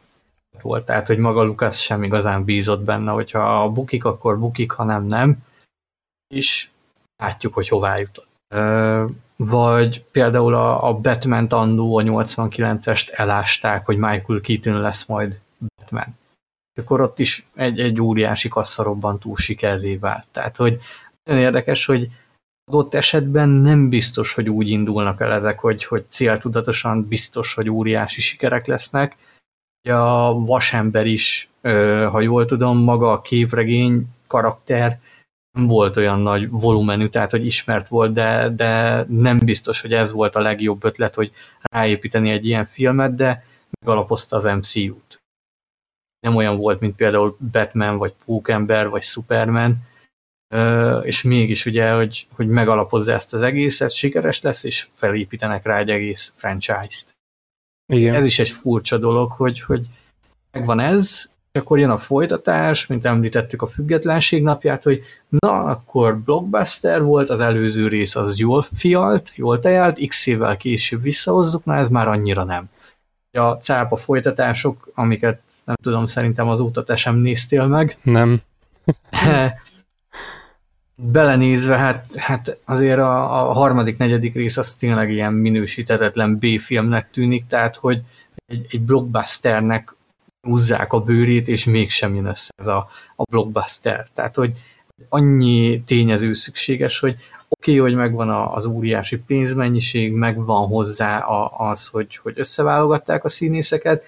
volt. Tehát, hogy maga Lukasz sem igazán bízott benne, hogyha bukik, akkor bukik, ha nem, nem. És látjuk, hogy hová jutott. Vagy például a, a Batman Andó a 89-est elásták, hogy Michael Keaton lesz majd Batman akkor ott is egy, egy óriási kasszarobban túl sikerré vált. Tehát, hogy nagyon érdekes, hogy adott esetben nem biztos, hogy úgy indulnak el ezek, hogy, hogy céltudatosan biztos, hogy óriási sikerek lesznek. A vasember is, ha jól tudom, maga a képregény karakter nem volt olyan nagy volumenű, tehát hogy ismert volt, de, de nem biztos, hogy ez volt a legjobb ötlet, hogy ráépíteni egy ilyen filmet, de megalapozta az MCU-t nem olyan volt, mint például Batman, vagy Pókember, vagy Superman, és mégis ugye, hogy, hogy megalapozza ezt az egészet, sikeres lesz, és felépítenek rá egy egész franchise-t. Igen. Ez is egy furcsa dolog, hogy, hogy megvan ez, és akkor jön a folytatás, mint említettük a függetlenség napját, hogy na, akkor blockbuster volt, az előző rész az jól fialt, jól tejált, x évvel később visszahozzuk, na ez már annyira nem. A cápa folytatások, amiket nem tudom, szerintem azóta te sem néztél meg. Nem. [LAUGHS] Belenézve, hát, hát azért a, a harmadik, negyedik rész az tényleg ilyen minősítetetlen B-filmnek tűnik, tehát hogy egy, egy blockbusternek húzzák a bőrét, és mégsem jön össze ez a, a blockbuster. Tehát, hogy annyi tényező szükséges, hogy oké, okay, hogy megvan az óriási pénzmennyiség, megvan hozzá az, hogy, hogy összeválogatták a színészeket,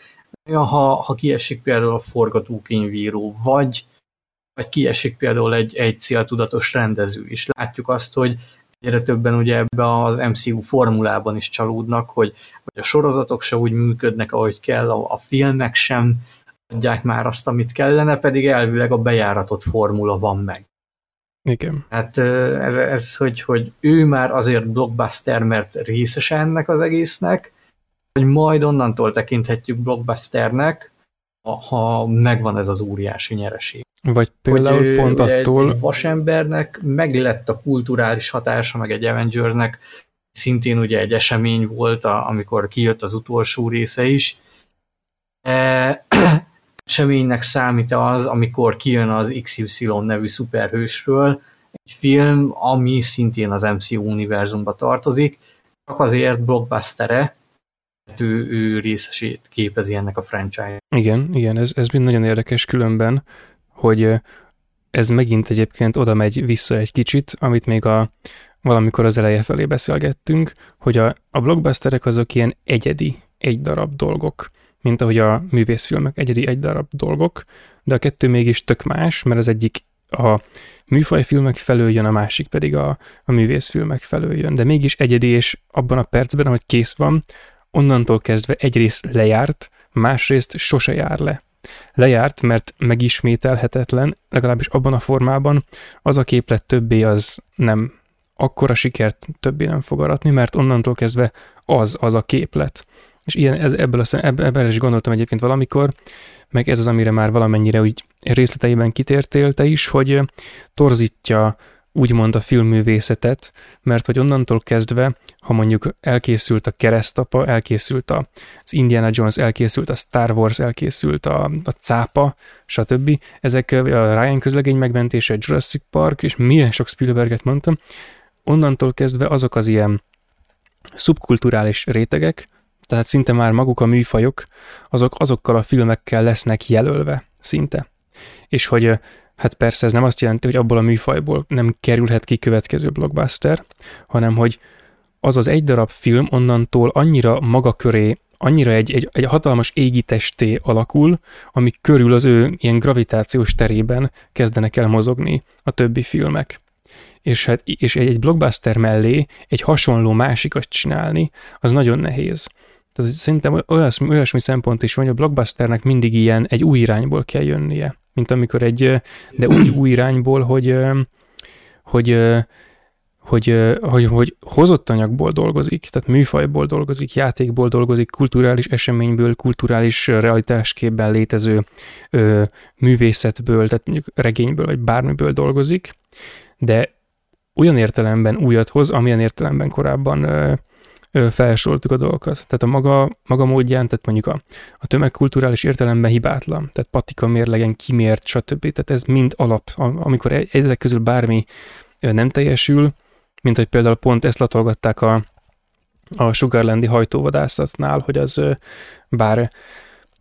ha, ha kiesik például a forgatókönyvíró, vagy, vagy kiesik például egy, egy céltudatos rendező is. Látjuk azt, hogy egyre többen ugye ebbe az MCU formulában is csalódnak, hogy, hogy a sorozatok se úgy működnek, ahogy kell, a, a filmek sem adják már azt, amit kellene, pedig elvileg a bejáratott formula van meg. Igen. Hát ez, ez hogy, hogy ő már azért blockbuster, mert részese ennek az egésznek, hogy majd onnantól tekinthetjük blockbusternek, ha megvan ez az óriási nyereség. Vagy például hogy, pont attól... Egy vasembernek meg lett a kulturális hatása, meg egy Avengersnek szintén ugye egy esemény volt, a, amikor kijött az utolsó része is. E, [CLEARS THROAT] eseménynek számít az, amikor kijön az XY nevű szuperhősről, egy film, ami szintén az MCU univerzumba tartozik, csak azért blockbustere, ő, ő részesét képezi ennek a franchise. Igen, igen, ez, ez mind nagyon érdekes különben, hogy ez megint egyébként oda megy vissza egy kicsit, amit még a valamikor az eleje felé beszélgettünk, hogy a, a blockbusterek azok ilyen egyedi, egy darab dolgok, mint ahogy a művészfilmek egyedi, egy darab dolgok, de a kettő mégis tök más, mert az egyik a műfajfilmek felől jön, a másik pedig a, a művészfilmek felől jön, de mégis egyedi, és abban a percben, ahogy kész van, onnantól kezdve egyrészt lejárt, másrészt sose jár le. Lejárt, mert megismételhetetlen, legalábbis abban a formában, az a képlet többé az nem akkora sikert többé nem fog aratni, mert onnantól kezdve az az a képlet. És ilyen, ez, ebből, a, ebből is gondoltam egyébként valamikor, meg ez az, amire már valamennyire úgy részleteiben kitértél te is, hogy torzítja úgymond a filmművészetet, mert hogy onnantól kezdve, ha mondjuk elkészült a Keresztapa, elkészült az Indiana Jones, elkészült a Star Wars, elkészült a, a Cápa, stb. Ezek a Ryan közlegény megmentése, Jurassic Park, és milyen sok Spielberget mondtam, onnantól kezdve azok az ilyen szubkulturális rétegek, tehát szinte már maguk a műfajok, azok azokkal a filmekkel lesznek jelölve, szinte. És hogy hát persze ez nem azt jelenti, hogy abból a műfajból nem kerülhet ki következő blockbuster, hanem hogy az az egy darab film onnantól annyira maga köré, annyira egy, egy, egy hatalmas égitesté alakul, ami körül az ő ilyen gravitációs terében kezdenek el mozogni a többi filmek. És, hát, és egy, egy blockbuster mellé egy hasonló másikat csinálni, az nagyon nehéz. Tehát szerintem olyasmi, olyasmi szempont is van, hogy a blockbusternek mindig ilyen egy új irányból kell jönnie. Mint amikor egy, de úgy új irányból, hogy, hogy, hogy, hogy, hogy hozott anyagból dolgozik, tehát műfajból dolgozik, játékból dolgozik, kulturális eseményből, kulturális realitásképben létező ö, művészetből, tehát mondjuk regényből, vagy bármiből dolgozik, de olyan értelemben újat hoz, amilyen értelemben korábban ö, felsoroltuk a dolgokat. Tehát a maga, maga módján, tehát mondjuk a, a tömegkulturális értelemben hibátlan, tehát patika mérlegen kimért, stb. Tehát ez mind alap, amikor e, ezek közül bármi nem teljesül, mint hogy például pont ezt latolgatták a, a Sugarlandi hajtóvadászatnál, hogy az bár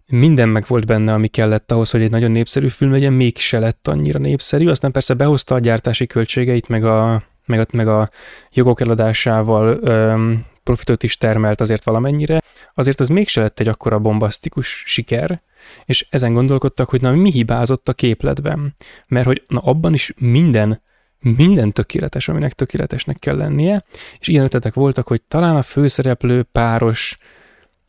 minden meg volt benne, ami kellett ahhoz, hogy egy nagyon népszerű film legyen, mégse lett annyira népszerű, aztán persze behozta a gyártási költségeit, meg a, meg a, meg a jogok eladásával öm, profitot is termelt azért valamennyire, azért az mégse lett egy akkora bombasztikus siker, és ezen gondolkodtak, hogy na mi hibázott a képletben, mert hogy na abban is minden minden tökéletes, aminek tökéletesnek kell lennie, és ilyen ötletek voltak, hogy talán a főszereplő páros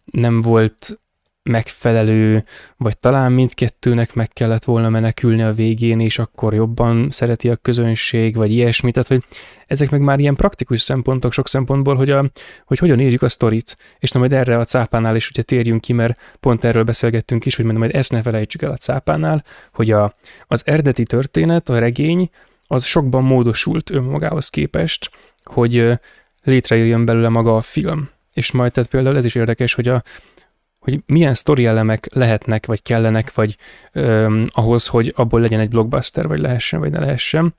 nem volt megfelelő, vagy talán mindkettőnek meg kellett volna menekülni a végén, és akkor jobban szereti a közönség, vagy ilyesmi. Tehát, hogy ezek meg már ilyen praktikus szempontok sok szempontból, hogy, a, hogy hogyan írjuk a sztorit. És na majd erre a cápánál is ugye térjünk ki, mert pont erről beszélgettünk is, hogy majd ezt ne felejtsük el a cápánál, hogy a, az eredeti történet, a regény, az sokban módosult önmagához képest, hogy létrejöjjön belőle maga a film. És majd tehát például ez is érdekes, hogy a, hogy milyen sztori elemek lehetnek, vagy kellenek, vagy öm, ahhoz, hogy abból legyen egy blockbuster, vagy lehessen, vagy ne lehessen.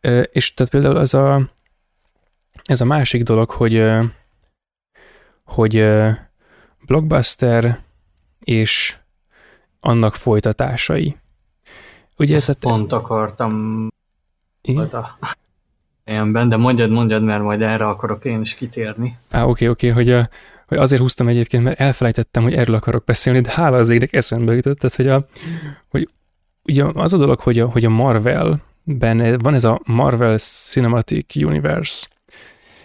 Ö, és tehát például az a, ez a másik dolog, hogy, ö, hogy ö, blockbuster és annak folytatásai. Ugye Ezt tehát, pont akartam igen? a ilyenben, de mondjad, mondjad, mert majd erre akarok én is kitérni. Á, oké, oké, hogy a, hogy azért húztam egyébként, mert elfelejtettem, hogy erről akarok beszélni, de hála az égnek eszembe jutott, tehát, hogy, a, hogy ugye az a dolog, hogy a, hogy a Marvel-ben van ez a Marvel Cinematic Universe,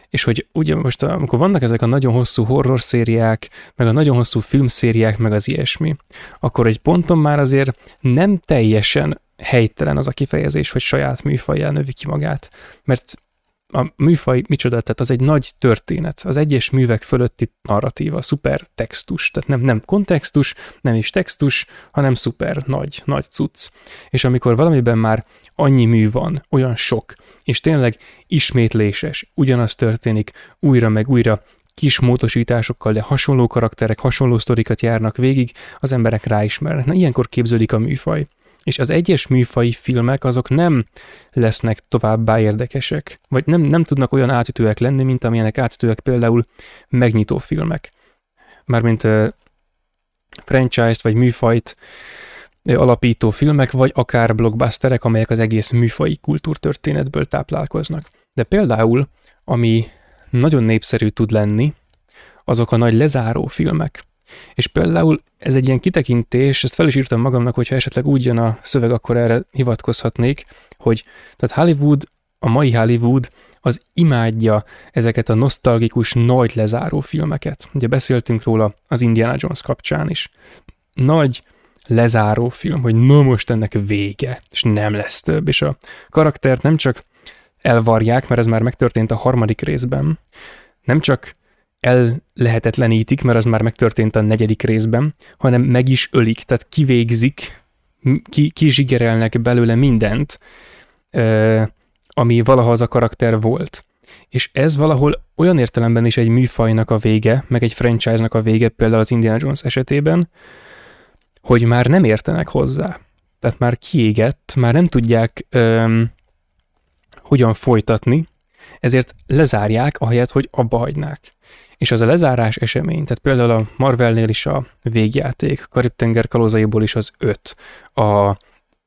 és hogy ugye most, amikor vannak ezek a nagyon hosszú horror szériák, meg a nagyon hosszú filmszériák, meg az ilyesmi, akkor egy ponton már azért nem teljesen helytelen az a kifejezés, hogy saját műfajjal növi ki magát, mert a műfaj micsoda, tehát az egy nagy történet, az egyes művek fölötti narratíva, szuper textus, tehát nem, nem kontextus, nem is textus, hanem szuper nagy, nagy cucc. És amikor valamiben már annyi mű van, olyan sok, és tényleg ismétléses, ugyanaz történik újra meg újra, kis módosításokkal, de hasonló karakterek, hasonló sztorikat járnak végig, az emberek ráismernek. Na, ilyenkor képződik a műfaj és az egyes műfai filmek azok nem lesznek továbbá érdekesek, vagy nem, nem tudnak olyan átütőek lenni, mint amilyenek átütőek például megnyitó filmek. Mármint uh, franchise-t vagy műfajt alapító filmek, vagy akár blockbusterek, amelyek az egész műfai kultúrtörténetből táplálkoznak. De például, ami nagyon népszerű tud lenni, azok a nagy lezáró filmek. És például ez egy ilyen kitekintés, ezt fel is írtam magamnak, hogyha esetleg úgy jön a szöveg, akkor erre hivatkozhatnék, hogy tehát Hollywood, a mai Hollywood az imádja ezeket a nosztalgikus, nagy lezáró filmeket. Ugye beszéltünk róla az Indiana Jones kapcsán is. Nagy lezáró film, hogy no most ennek vége, és nem lesz több, és a karaktert nem csak elvarják, mert ez már megtörtént a harmadik részben, nem csak el lehetetlenítik, mert az már megtörtént a negyedik részben, hanem meg is ölik, tehát kivégzik, ki, kizsigerelnek belőle mindent, ami valaha az a karakter volt. És ez valahol olyan értelemben is egy műfajnak a vége, meg egy franchise-nak a vége, például az Indiana Jones esetében, hogy már nem értenek hozzá. Tehát már kiégett, már nem tudják öm, hogyan folytatni, ezért lezárják, ahelyett, hogy abba hagynák. És az a lezárás esemény, tehát például a Marvelnél is a végjáték, Karib-tenger kalózaiból is az öt, a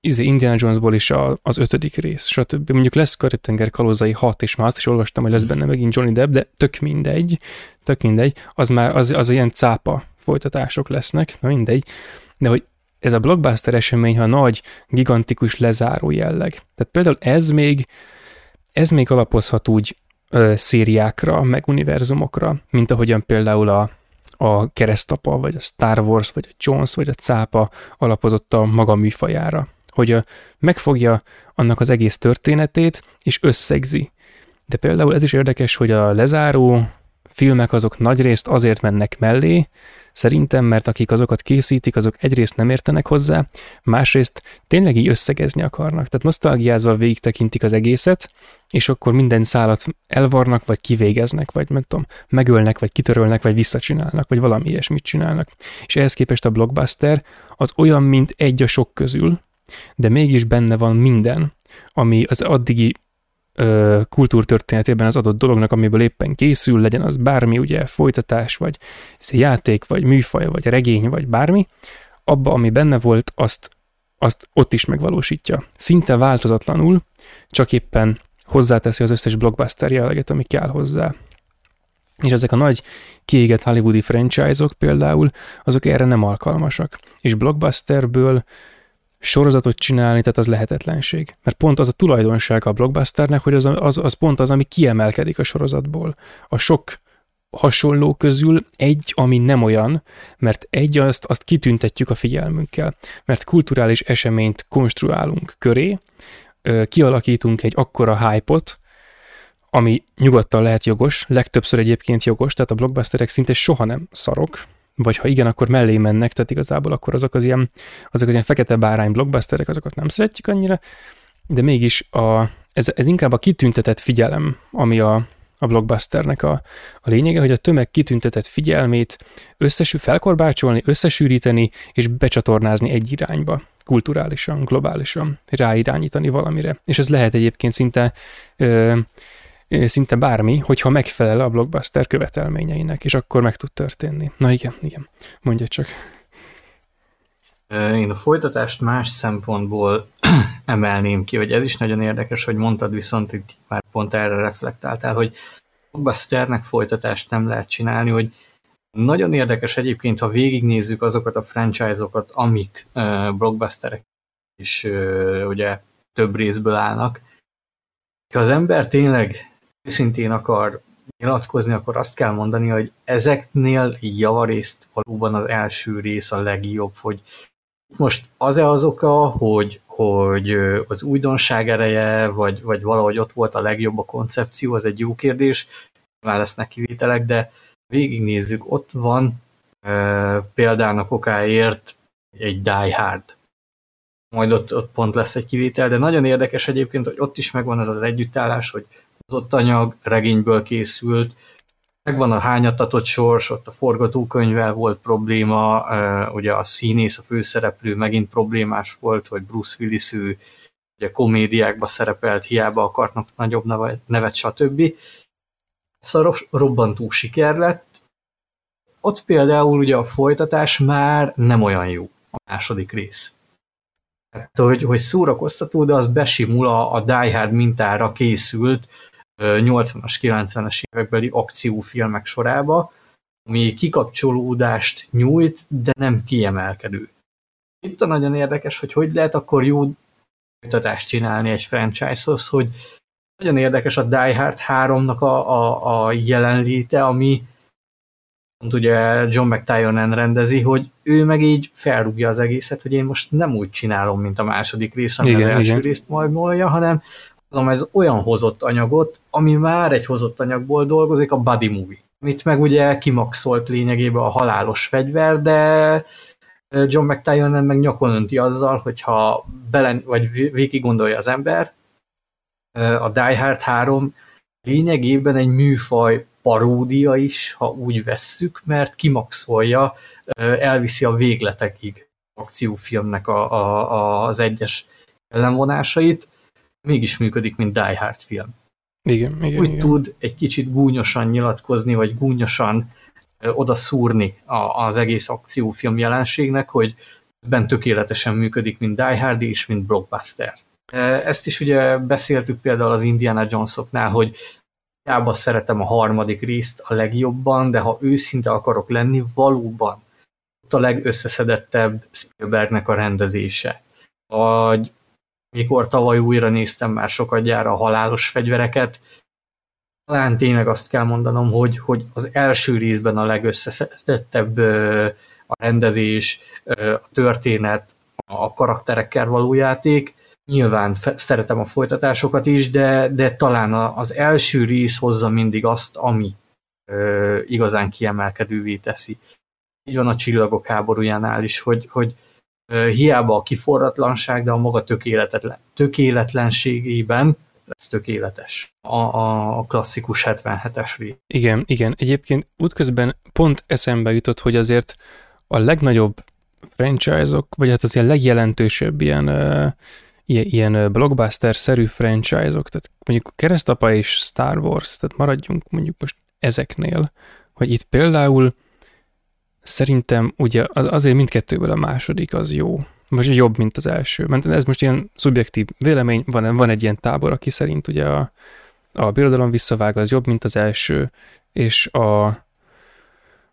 izé, Indiana Jonesból is a, az ötödik rész, stb. Mondjuk lesz Karib-tenger kalózai hat, és már azt is olvastam, hogy lesz benne megint Johnny Depp, de tök mindegy, tök mindegy, az már az, az ilyen cápa folytatások lesznek, na mindegy, de hogy ez a blockbuster esemény, ha nagy, gigantikus lezáró jelleg. Tehát például ez még, ez még alapozhat úgy ö, szériákra, meg univerzumokra, mint ahogyan például a, a keresztapa, vagy a Star Wars, vagy a Jones, vagy a cápa alapozott a maga műfajára. Hogy megfogja annak az egész történetét, és összegzi. De például ez is érdekes, hogy a lezáró filmek azok nagyrészt azért mennek mellé, Szerintem, mert akik azokat készítik, azok egyrészt nem értenek hozzá, másrészt tényleg így összegezni akarnak. Tehát nosztalgiázva végig tekintik az egészet, és akkor minden szálat elvarnak, vagy kivégeznek, vagy nem tudom, megölnek, vagy kitörölnek, vagy visszacsinálnak, vagy valami ilyesmit csinálnak. És ehhez képest a blockbuster az olyan, mint egy a sok közül, de mégis benne van minden, ami az addigi ö, kultúrtörténetében az adott dolognak, amiből éppen készül, legyen az bármi, ugye folytatás, vagy játék, vagy műfaj, vagy regény, vagy bármi, abba, ami benne volt, azt, azt ott is megvalósítja. Szinte változatlanul, csak éppen hozzáteszi az összes blockbuster jelleget, ami kell hozzá. És ezek a nagy kiégett hollywoodi franchise-ok például, azok erre nem alkalmasak. És blockbusterből sorozatot csinálni, tehát az lehetetlenség. Mert pont az a tulajdonság a blockbusternek, hogy az, az, az pont az, ami kiemelkedik a sorozatból. A sok hasonló közül egy, ami nem olyan, mert egy azt, azt kitüntetjük a figyelmünkkel, mert kulturális eseményt konstruálunk köré, kialakítunk egy akkora hype-ot, ami nyugodtan lehet jogos, legtöbbször egyébként jogos, tehát a blockbusterek szinte soha nem szarok, vagy ha igen, akkor mellé mennek, tehát igazából akkor azok az ilyen, azok az ilyen fekete bárány blockbusterek, azokat nem szeretjük annyira, de mégis a, ez, ez inkább a kitüntetett figyelem, ami a, a blockbusternek a, a lényege, hogy a tömeg kitüntetett figyelmét összesű, felkorbácsolni, összesűríteni és becsatornázni egy irányba, kulturálisan, globálisan, ráirányítani valamire. És ez lehet egyébként szinte ö, szinte bármi, hogyha megfelel a blockbuster követelményeinek, és akkor meg tud történni. Na igen, igen, mondja csak. Én a folytatást más szempontból [CLEARS THROAT] emelném ki, hogy ez is nagyon érdekes, hogy mondtad viszont itt már pont erre reflektáltál, hogy blockbusternek folytatást nem lehet csinálni, hogy nagyon érdekes egyébként, ha végignézzük azokat a franchise-okat, amik uh, blockbusterek és uh, ugye több részből állnak, ha az ember tényleg őszintén akar nyilatkozni, akkor azt kell mondani, hogy ezeknél javarészt valóban az első rész a legjobb, hogy most az-e az oka, hogy, hogy az újdonság ereje, vagy, vagy valahogy ott volt a legjobb a koncepció, az egy jó kérdés, már lesznek kivételek, de végignézzük, ott van e, példának okáért egy Die Hard. Majd ott, ott pont lesz egy kivétel, de nagyon érdekes egyébként, hogy ott is megvan ez az együttállás, hogy hozott anyag regényből készült, megvan a hányatatott sors, ott a forgatókönyvvel volt probléma, ugye a színész, a főszereplő megint problémás volt, hogy Bruce Willis ő ugye komédiákba szerepelt, hiába akarnak nagyobb nevet stb. Szaros, robbantó siker lett. Ott például ugye a folytatás már nem olyan jó, a második rész. Hát, hogy, hogy szórakoztató, de az besimul a, a Die Hard mintára készült 80-as, 90-es évekbeli akciófilmek sorába, ami kikapcsolódást nyújt, de nem kiemelkedő. Itt a nagyon érdekes, hogy hogy lehet akkor jó folytatást csinálni egy franchise-hoz, hogy nagyon érdekes a Die Hard 3-nak a, a, a jelenléte, ami pont ugye John McTiernan rendezi, hogy ő meg így felrúgja az egészet, hogy én most nem úgy csinálom, mint a második rész, ami igen, az első igen. részt majd molja, hanem ez olyan hozott anyagot, ami már egy hozott anyagból dolgozik, a body movie. Amit meg ugye kimaxolt lényegében a halálos fegyver, de John McTiernan meg nyakon önti azzal, hogyha belen, vagy végig gondolja az ember, A Die Hard 3 lényegében egy műfaj paródia is, ha úgy vesszük, mert kimaxolja, elviszi a végletekig akciófilmnek a, a, az egyes ellenvonásait, mégis működik, mint Die Hard film. Igen, igen, Úgy igen. tud egy kicsit gúnyosan nyilatkozni, vagy gúnyosan oda szúrni az egész akciófilm jelenségnek, hogy ben tökéletesen működik, mint Die Hard és mint Blockbuster. Ezt is ugye beszéltük például az Indiana Jonesoknál, hogy hiába szeretem a harmadik részt a legjobban, de ha őszinte akarok lenni, valóban ott a legösszeszedettebb Spielbergnek a rendezése. Vagy mikor tavaly újra néztem már sokat gyára a halálos fegyvereket, talán tényleg azt kell mondanom, hogy, hogy az első részben a legösszeszedettebb a rendezés, a történet, a karakterekkel való játék. Nyilván szeretem a folytatásokat is, de, de talán az első rész hozza mindig azt, ami igazán kiemelkedővé teszi. Így van a csillagok háborújánál is, hogy, hogy hiába a kiforratlanság, de a maga tökéletlen, tökéletlenségében lesz tökéletes a, a klasszikus 77-es rész. Igen, igen. Egyébként útközben pont eszembe jutott, hogy azért a legnagyobb franchise-ok, vagy hát az ilyen legjelentősebb ilyen, uh, ilyen, blockbuster-szerű franchise-ok, tehát mondjuk Keresztapa és Star Wars, tehát maradjunk mondjuk most ezeknél, hogy itt például szerintem ugye azért mindkettőből a második az jó, vagy jobb, mint az első. Mert ez most ilyen szubjektív vélemény, van, van egy ilyen tábor, aki szerint ugye a, a birodalom visszavág az jobb, mint az első, és a,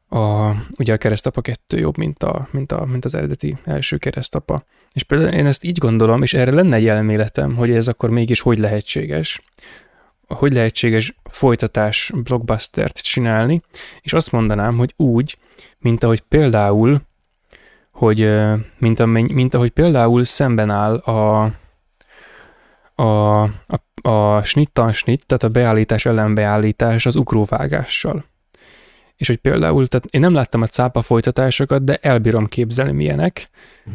a ugye a keresztapa kettő jobb, mint, a, mint, a, mint az eredeti első keresztapa. És például én ezt így gondolom, és erre lenne egy elméletem, hogy ez akkor mégis hogy lehetséges, hogy lehetséges folytatás blockbustert csinálni, és azt mondanám, hogy úgy, mint ahogy például, hogy mint, amennyi, mint ahogy például szemben áll a, a, a, a snittan snitt, tehát a beállítás ellen beállítás az ukróvágással. És hogy például, tehát én nem láttam a cápa folytatásokat, de elbírom képzelni milyenek,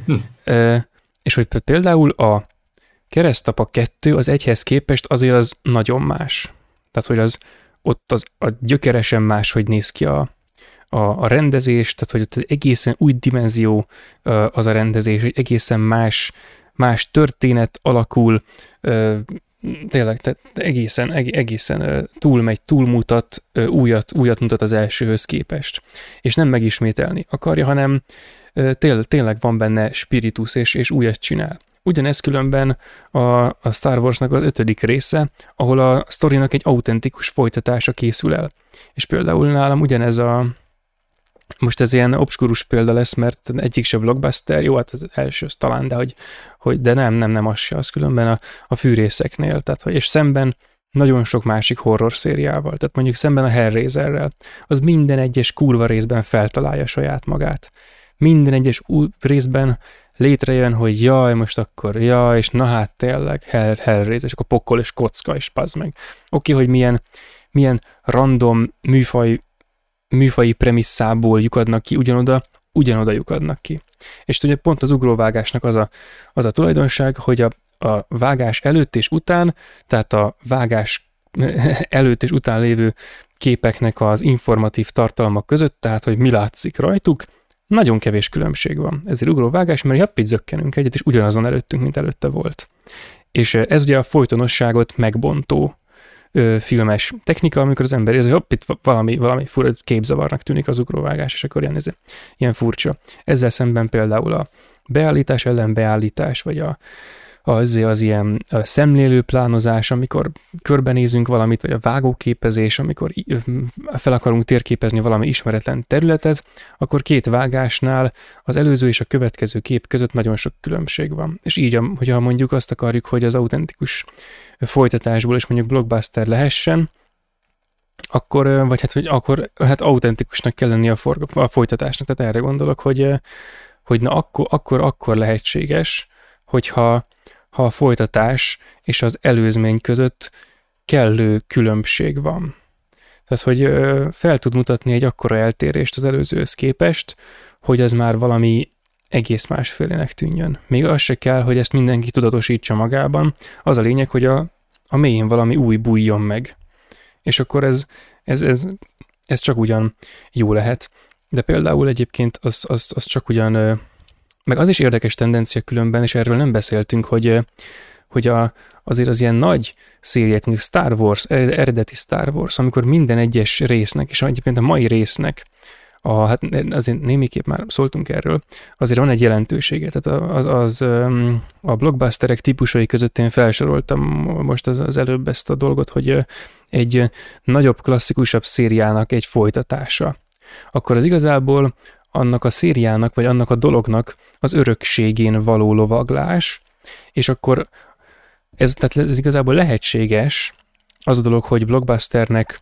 hm. e, és hogy például a keresztapa 2 az egyhez képest azért az nagyon más. Tehát, hogy az ott az, a gyökeresen más, hogy néz ki a, a, a rendezés, tehát hogy ott egészen új dimenzió az a rendezés, egy egészen más, más történet alakul, tényleg tehát egészen, egészen túlmegy, túlmutat, újat, újat mutat az elsőhöz képest. És nem megismételni akarja, hanem tél, tényleg van benne spiritus, és, és újat csinál. Ugyanez különben a, a Star Warsnak az ötödik része, ahol a sztorinak egy autentikus folytatása készül el. És például nálam ugyanez a, most ez ilyen obskurus példa lesz, mert egyik se blockbuster, jó, hát az első az talán, de hogy, hogy de nem, nem, nem az se, az különben a, a fűrészeknél, tehát, és szemben nagyon sok másik horror szériával, tehát mondjuk szemben a Hellraiserrel, az minden egyes kurva részben feltalálja saját magát. Minden egyes új részben létrejön, hogy jaj, most akkor jaj, és na hát tényleg Hell, Hellraiser, és akkor pokol és kocka, és pazd meg. Oké, okay, hogy milyen, milyen random műfaj műfai premisszából lyukadnak ki ugyanoda, ugyanoda lyukadnak ki. És ugye pont az ugróvágásnak az a, az a tulajdonság, hogy a, a vágás előtt és után, tehát a vágás [LAUGHS] előtt és után lévő képeknek az informatív tartalmak között, tehát hogy mi látszik rajtuk, nagyon kevés különbség van. Ezért ugróvágás, mert hoppit zökkenünk egyet, és ugyanazon előttünk, mint előtte volt. És ez ugye a folytonosságot megbontó ö, filmes technika, amikor az ember érzi, hogy hopp, itt valami, valami fura képzavarnak tűnik az ugróvágás, és akkor ilyen, ez, ilyen furcsa. Ezzel szemben például a beállítás ellen beállítás, vagy a, az, az ilyen szemlélő plánozás, amikor körbenézünk valamit, vagy a vágóképezés, amikor fel akarunk térképezni valami ismeretlen területet, akkor két vágásnál az előző és a következő kép között nagyon sok különbség van. És így, hogyha mondjuk azt akarjuk, hogy az autentikus folytatásból is mondjuk blockbuster lehessen, akkor, vagy hát, hogy akkor hát autentikusnak kell lenni a, for, a folytatásnak, tehát erre gondolok, hogy, hogy na akkor, akkor, akkor lehetséges, hogyha ha a folytatás és az előzmény között kellő különbség van. Tehát, hogy fel tud mutatni egy akkora eltérést az előzőhöz képest, hogy az már valami egész másfélének tűnjön. Még az se kell, hogy ezt mindenki tudatosítsa magában. Az a lényeg, hogy a, a mélyén valami új bújjon meg. És akkor ez, ez, ez, ez csak ugyan jó lehet. De például egyébként az, az, az csak ugyan, meg az is érdekes tendencia különben, és erről nem beszéltünk, hogy, hogy a, azért az ilyen nagy szériát, mondjuk Star Wars, eredeti Star Wars, amikor minden egyes résznek, és egyébként a mai résznek a, hát azért némiképp már szóltunk erről, azért van egy jelentősége. Tehát az, az a blockbusterek típusai között én felsoroltam most az, az előbb ezt a dolgot, hogy egy nagyobb, klasszikusabb szériának egy folytatása. Akkor az igazából annak a szériának, vagy annak a dolognak az örökségén való lovaglás, és akkor ez, tehát ez igazából lehetséges, az a dolog, hogy blockbusternek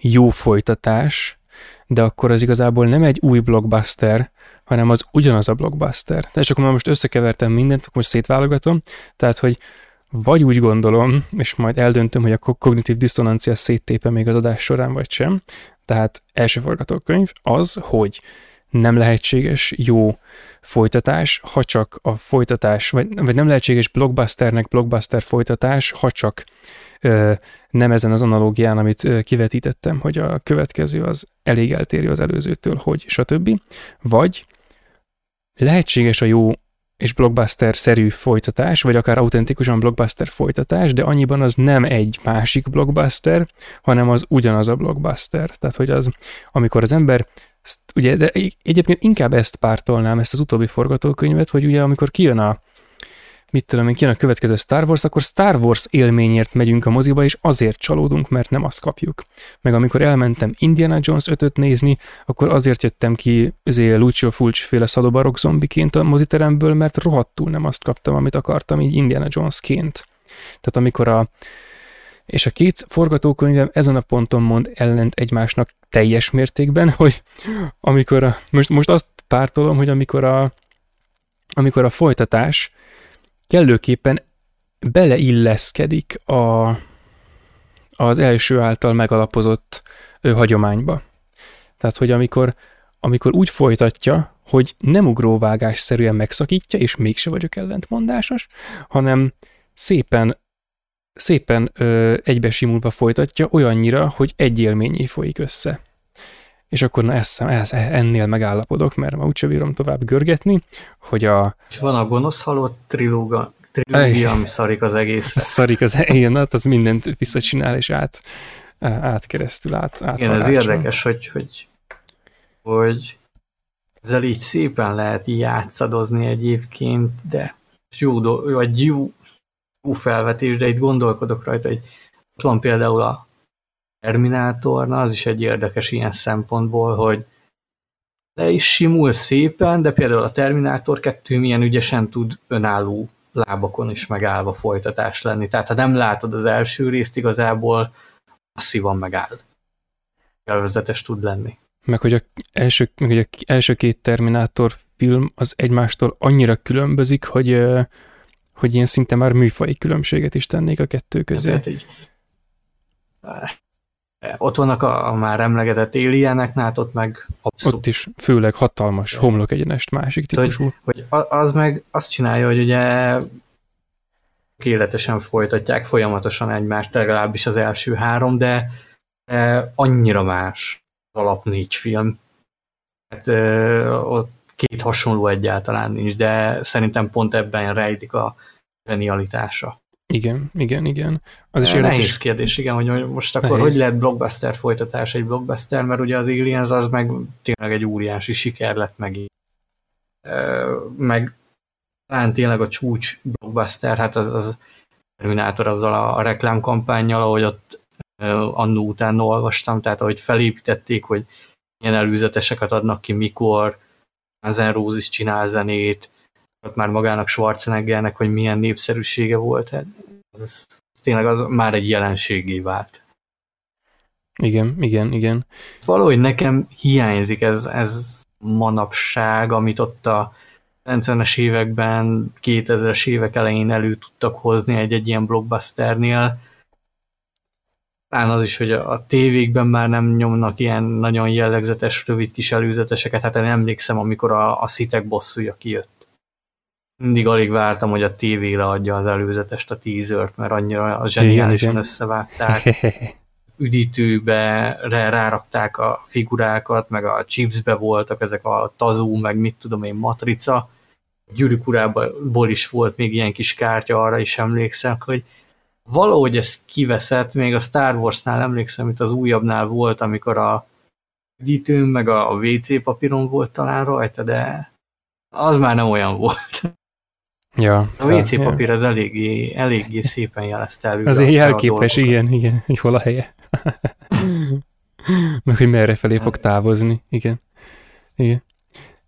jó folytatás, de akkor az igazából nem egy új blockbuster, hanem az ugyanaz a blockbuster. Tehát és akkor most összekevertem mindent, akkor most szétválogatom, tehát hogy vagy úgy gondolom, és majd eldöntöm, hogy a kognitív diszonancia széttépe még az adás során, vagy sem. Tehát első forgatókönyv az, hogy nem lehetséges jó folytatás, ha csak a folytatás, vagy, vagy nem lehetséges blockbusternek blockbuster folytatás, ha csak ö, nem ezen az analógián, amit ö, kivetítettem, hogy a következő az elég eltérő az előzőtől, hogy stb. Vagy lehetséges a jó és blockbuster-szerű folytatás, vagy akár autentikusan blockbuster folytatás, de annyiban az nem egy másik blockbuster, hanem az ugyanaz a blockbuster. Tehát, hogy az, amikor az ember ugye, de egyébként inkább ezt pártolnám, ezt az utóbbi forgatókönyvet, hogy ugye amikor kijön a mit tudom én, kijön a következő Star Wars, akkor Star Wars élményért megyünk a moziba, és azért csalódunk, mert nem azt kapjuk. Meg amikor elmentem Indiana Jones 5-öt nézni, akkor azért jöttem ki azért Lucio Fulci féle szadobarok zombiként a moziteremből, mert rohadtul nem azt kaptam, amit akartam így Indiana Jones-ként. Tehát amikor a és a két forgatókönyvem ezen a ponton mond ellent egymásnak teljes mértékben, hogy amikor a, most, most azt pártolom, hogy amikor a, amikor a folytatás kellőképpen beleilleszkedik a, az első által megalapozott ő, hagyományba. Tehát, hogy amikor, amikor úgy folytatja, hogy nem ugróvágásszerűen megszakítja, és mégse vagyok ellentmondásos, hanem szépen szépen ö, egybesimulva folytatja, olyannyira, hogy egy élményé folyik össze. És akkor na ezt, ez, ennél megállapodok, mert ma úgyse bírom tovább görgetni, hogy a... És van a gonosz halott trilóga, trilógia, ami szarik az egész. Szarik az igen, hát az mindent visszacsinál, és át, át keresztül, át, át Igen, ez érdekes, hogy, hogy, hogy ezzel így szépen lehet játszadozni egyébként, de jó, vagy jó, jó felvetés, de itt gondolkodok rajta, hogy ott van például a Terminátor, na az is egy érdekes ilyen szempontból, hogy le is simul szépen, de például a Terminátor 2 milyen ügyesen tud önálló lábakon is megállva folytatás lenni. Tehát ha nem látod az első részt, igazából masszívan megáll. Elvezetes tud lenni. Meg hogy a első, meg hogy a első két Terminátor film az egymástól annyira különbözik, hogy hogy ilyen szinte már műfai különbséget is tennék a kettő közé. Hát, így, ott vannak a, a már emlegetett alienek, hát ott meg abszolút. Ott is főleg hatalmas homlok egyenest másik típusú. Hogy, hogy az meg azt csinálja, hogy ugye életesen folytatják folyamatosan egymást, legalábbis az első három, de, annyira más alap négy film. Hát, ott két hasonló egyáltalán nincs, de szerintem pont ebben rejlik a genialitása. Igen, igen, igen. Az is érdekes. Nehéz kérdés, igen, hogy most akkor Nehéz. hogy lehet blockbuster folytatás egy blockbuster, mert ugye az Aliens az meg tényleg egy óriási siker lett meg. Meg talán tényleg a csúcs blockbuster, hát az, az Terminator azzal a, a reklámkampányjal, ahogy ott annó után olvastam, tehát ahogy felépítették, hogy milyen előzeteseket adnak ki, mikor, Ezen Rózis csinál zenét, már magának Schwarzeneggernek, hogy milyen népszerűsége volt. Hát ez tényleg az már egy jelenségé vált. Igen, igen, igen. Valahogy nekem hiányzik ez, ez manapság, amit ott a 90-es években, 2000-es évek elején elő tudtak hozni egy-egy ilyen blockbusternél. Talán az is, hogy a tévékben már nem nyomnak ilyen nagyon jellegzetes, rövid kis előzeteseket. Hát én emlékszem, amikor a, a Szitek bosszúja kijött mindig alig vártam, hogy a tévére adja az előzetest, a teasert, mert annyira a zseniálisan összevágták. [LAUGHS] Üdítőbe rárakták a figurákat, meg a chipsbe voltak ezek a tazú, meg mit tudom én, matrica. Gyűrűk urából is volt még ilyen kis kártya, arra is emlékszem, hogy valahogy ez kiveszett, még a Star Wars-nál emlékszem, mint az újabbnál volt, amikor a üdítőn, meg a WC papíron volt talán rajta, de az már nem olyan volt. Ja, a WC ja, papír az eléggé, eléggé szépen jelezte elő. Azért jelképes, igen, igen, hogy hol a helye. [LAUGHS] Meg hogy merre felé fog távozni, igen. igen.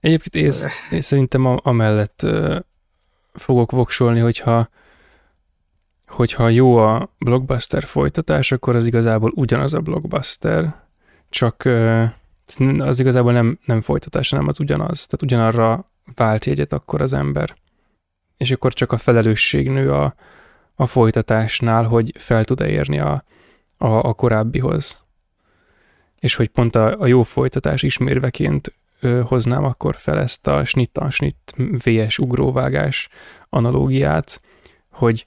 Egyébként én, én szerintem amellett fogok voksolni, hogyha hogyha jó a blockbuster folytatás, akkor az igazából ugyanaz a blockbuster, csak az igazából nem, nem folytatás, hanem az ugyanaz. Tehát ugyanarra vált jegyet akkor az ember és akkor csak a felelősség nő a, a folytatásnál, hogy fel tud-e érni a, a, a korábbihoz. És hogy pont a, a jó folytatás ismérveként ö, hoznám akkor fel ezt a snittan snitt VS ugróvágás analógiát, hogy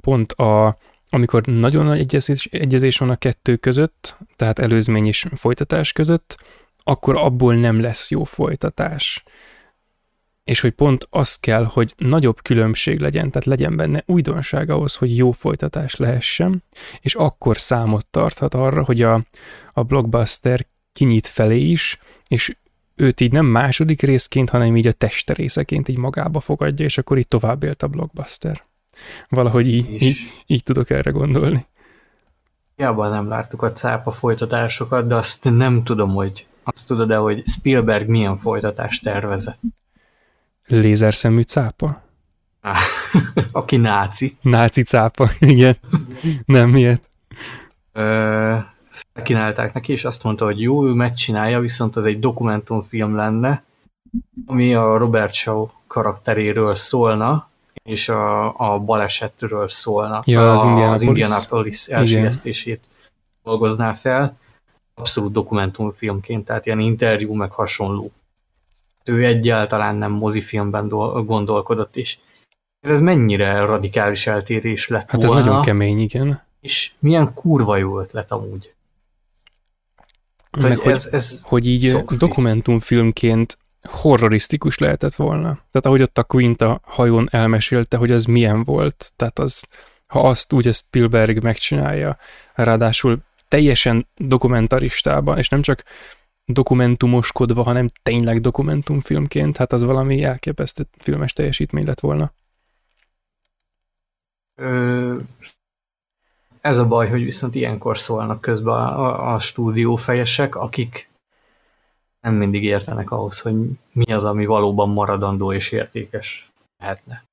pont a, amikor nagyon nagy egyezés, egyezés van a kettő között, tehát előzmény és folytatás között, akkor abból nem lesz jó folytatás és hogy pont az kell, hogy nagyobb különbség legyen, tehát legyen benne újdonság ahhoz, hogy jó folytatás lehessen, és akkor számot tarthat arra, hogy a, a blockbuster kinyit felé is, és őt így nem második részként, hanem így a testerészeként így magába fogadja, és akkor így tovább élt a blockbuster. Valahogy így, így, így tudok erre gondolni. Jában nem láttuk a cápa folytatásokat, de azt nem tudom, hogy azt tudod-e, hogy Spielberg milyen folytatást tervezett. Lézerszemű cápa? [LAUGHS] Aki náci. Náci cápa, [LAUGHS] igen. Nem miért? Kínálták neki, és azt mondta, hogy jó, ő megcsinálja, viszont az egy dokumentumfilm lenne, ami a Robert Shaw karakteréről szólna, és a, a balesetről szólna. Ja, az, a, az Indianapolis elsüllyesztését dolgozná fel. Abszolút dokumentumfilmként, tehát ilyen interjú, meg hasonló ő egyáltalán nem mozifilmben gondolkodott, és ez mennyire radikális eltérés lett Hát volna, ez nagyon kemény, igen. És milyen kurva jó ötlet amúgy. Meg hogy, ez, ez hogy így szokfilm. dokumentumfilmként horrorisztikus lehetett volna. Tehát ahogy ott a Quint a hajón elmesélte, hogy az milyen volt, tehát az, ha azt úgy a Spielberg megcsinálja, ráadásul teljesen dokumentaristában, és nem csak dokumentumoskodva, hanem tényleg dokumentumfilmként, hát az valami elképesztő filmes teljesítmény lett volna. Ö, ez a baj, hogy viszont ilyenkor szólnak közben a, a, a stúdiófejesek, akik nem mindig értenek ahhoz, hogy mi az, ami valóban maradandó és értékes lehetne.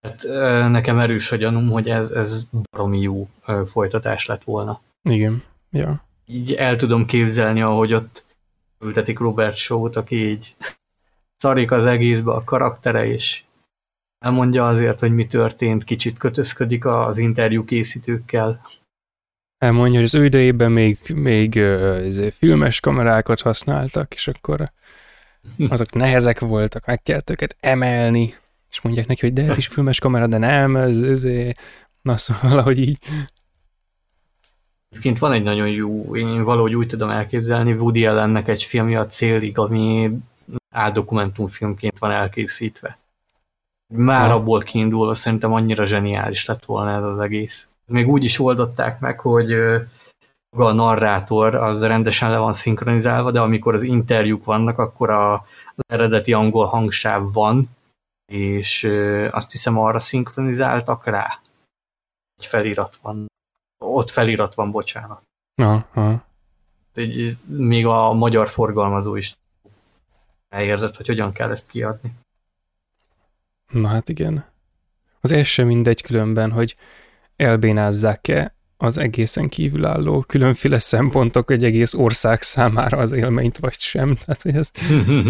Hát, nekem erős a gyanúm, hogy ez, ez baromi jó folytatás lett volna. Igen, ja így el tudom képzelni, ahogy ott ültetik Robert Shaw-t, aki így szarik az egészbe a karaktere, és elmondja azért, hogy mi történt, kicsit kötözködik az interjú készítőkkel. Elmondja, hogy az ő idejében még, még uh, filmes kamerákat használtak, és akkor azok nehezek voltak, meg kellett őket emelni, és mondják neki, hogy de ez is filmes kamera, de nem, ez, ez na szóval valahogy így Egyébként van egy nagyon jó, én valahogy úgy tudom elképzelni, Woody Allennek egy filmje a célig, ami áldokumentumfilmként van elkészítve. Már abból kiindulva szerintem annyira zseniális lett volna ez az egész. Még úgy is oldották meg, hogy a narrátor az rendesen le van szinkronizálva, de amikor az interjúk vannak, akkor a, az eredeti angol hangsáv van, és azt hiszem arra szinkronizáltak rá. Egy felirat van ott felirat van, bocsánat. Aha. Egy, még a magyar forgalmazó is elérzett, hogy hogyan kell ezt kiadni. Na hát igen. Az ez sem mindegy különben, hogy elbénázzák-e az egészen kívülálló különféle szempontok egy egész ország számára az élményt, vagy sem. Tehát, hogy ez...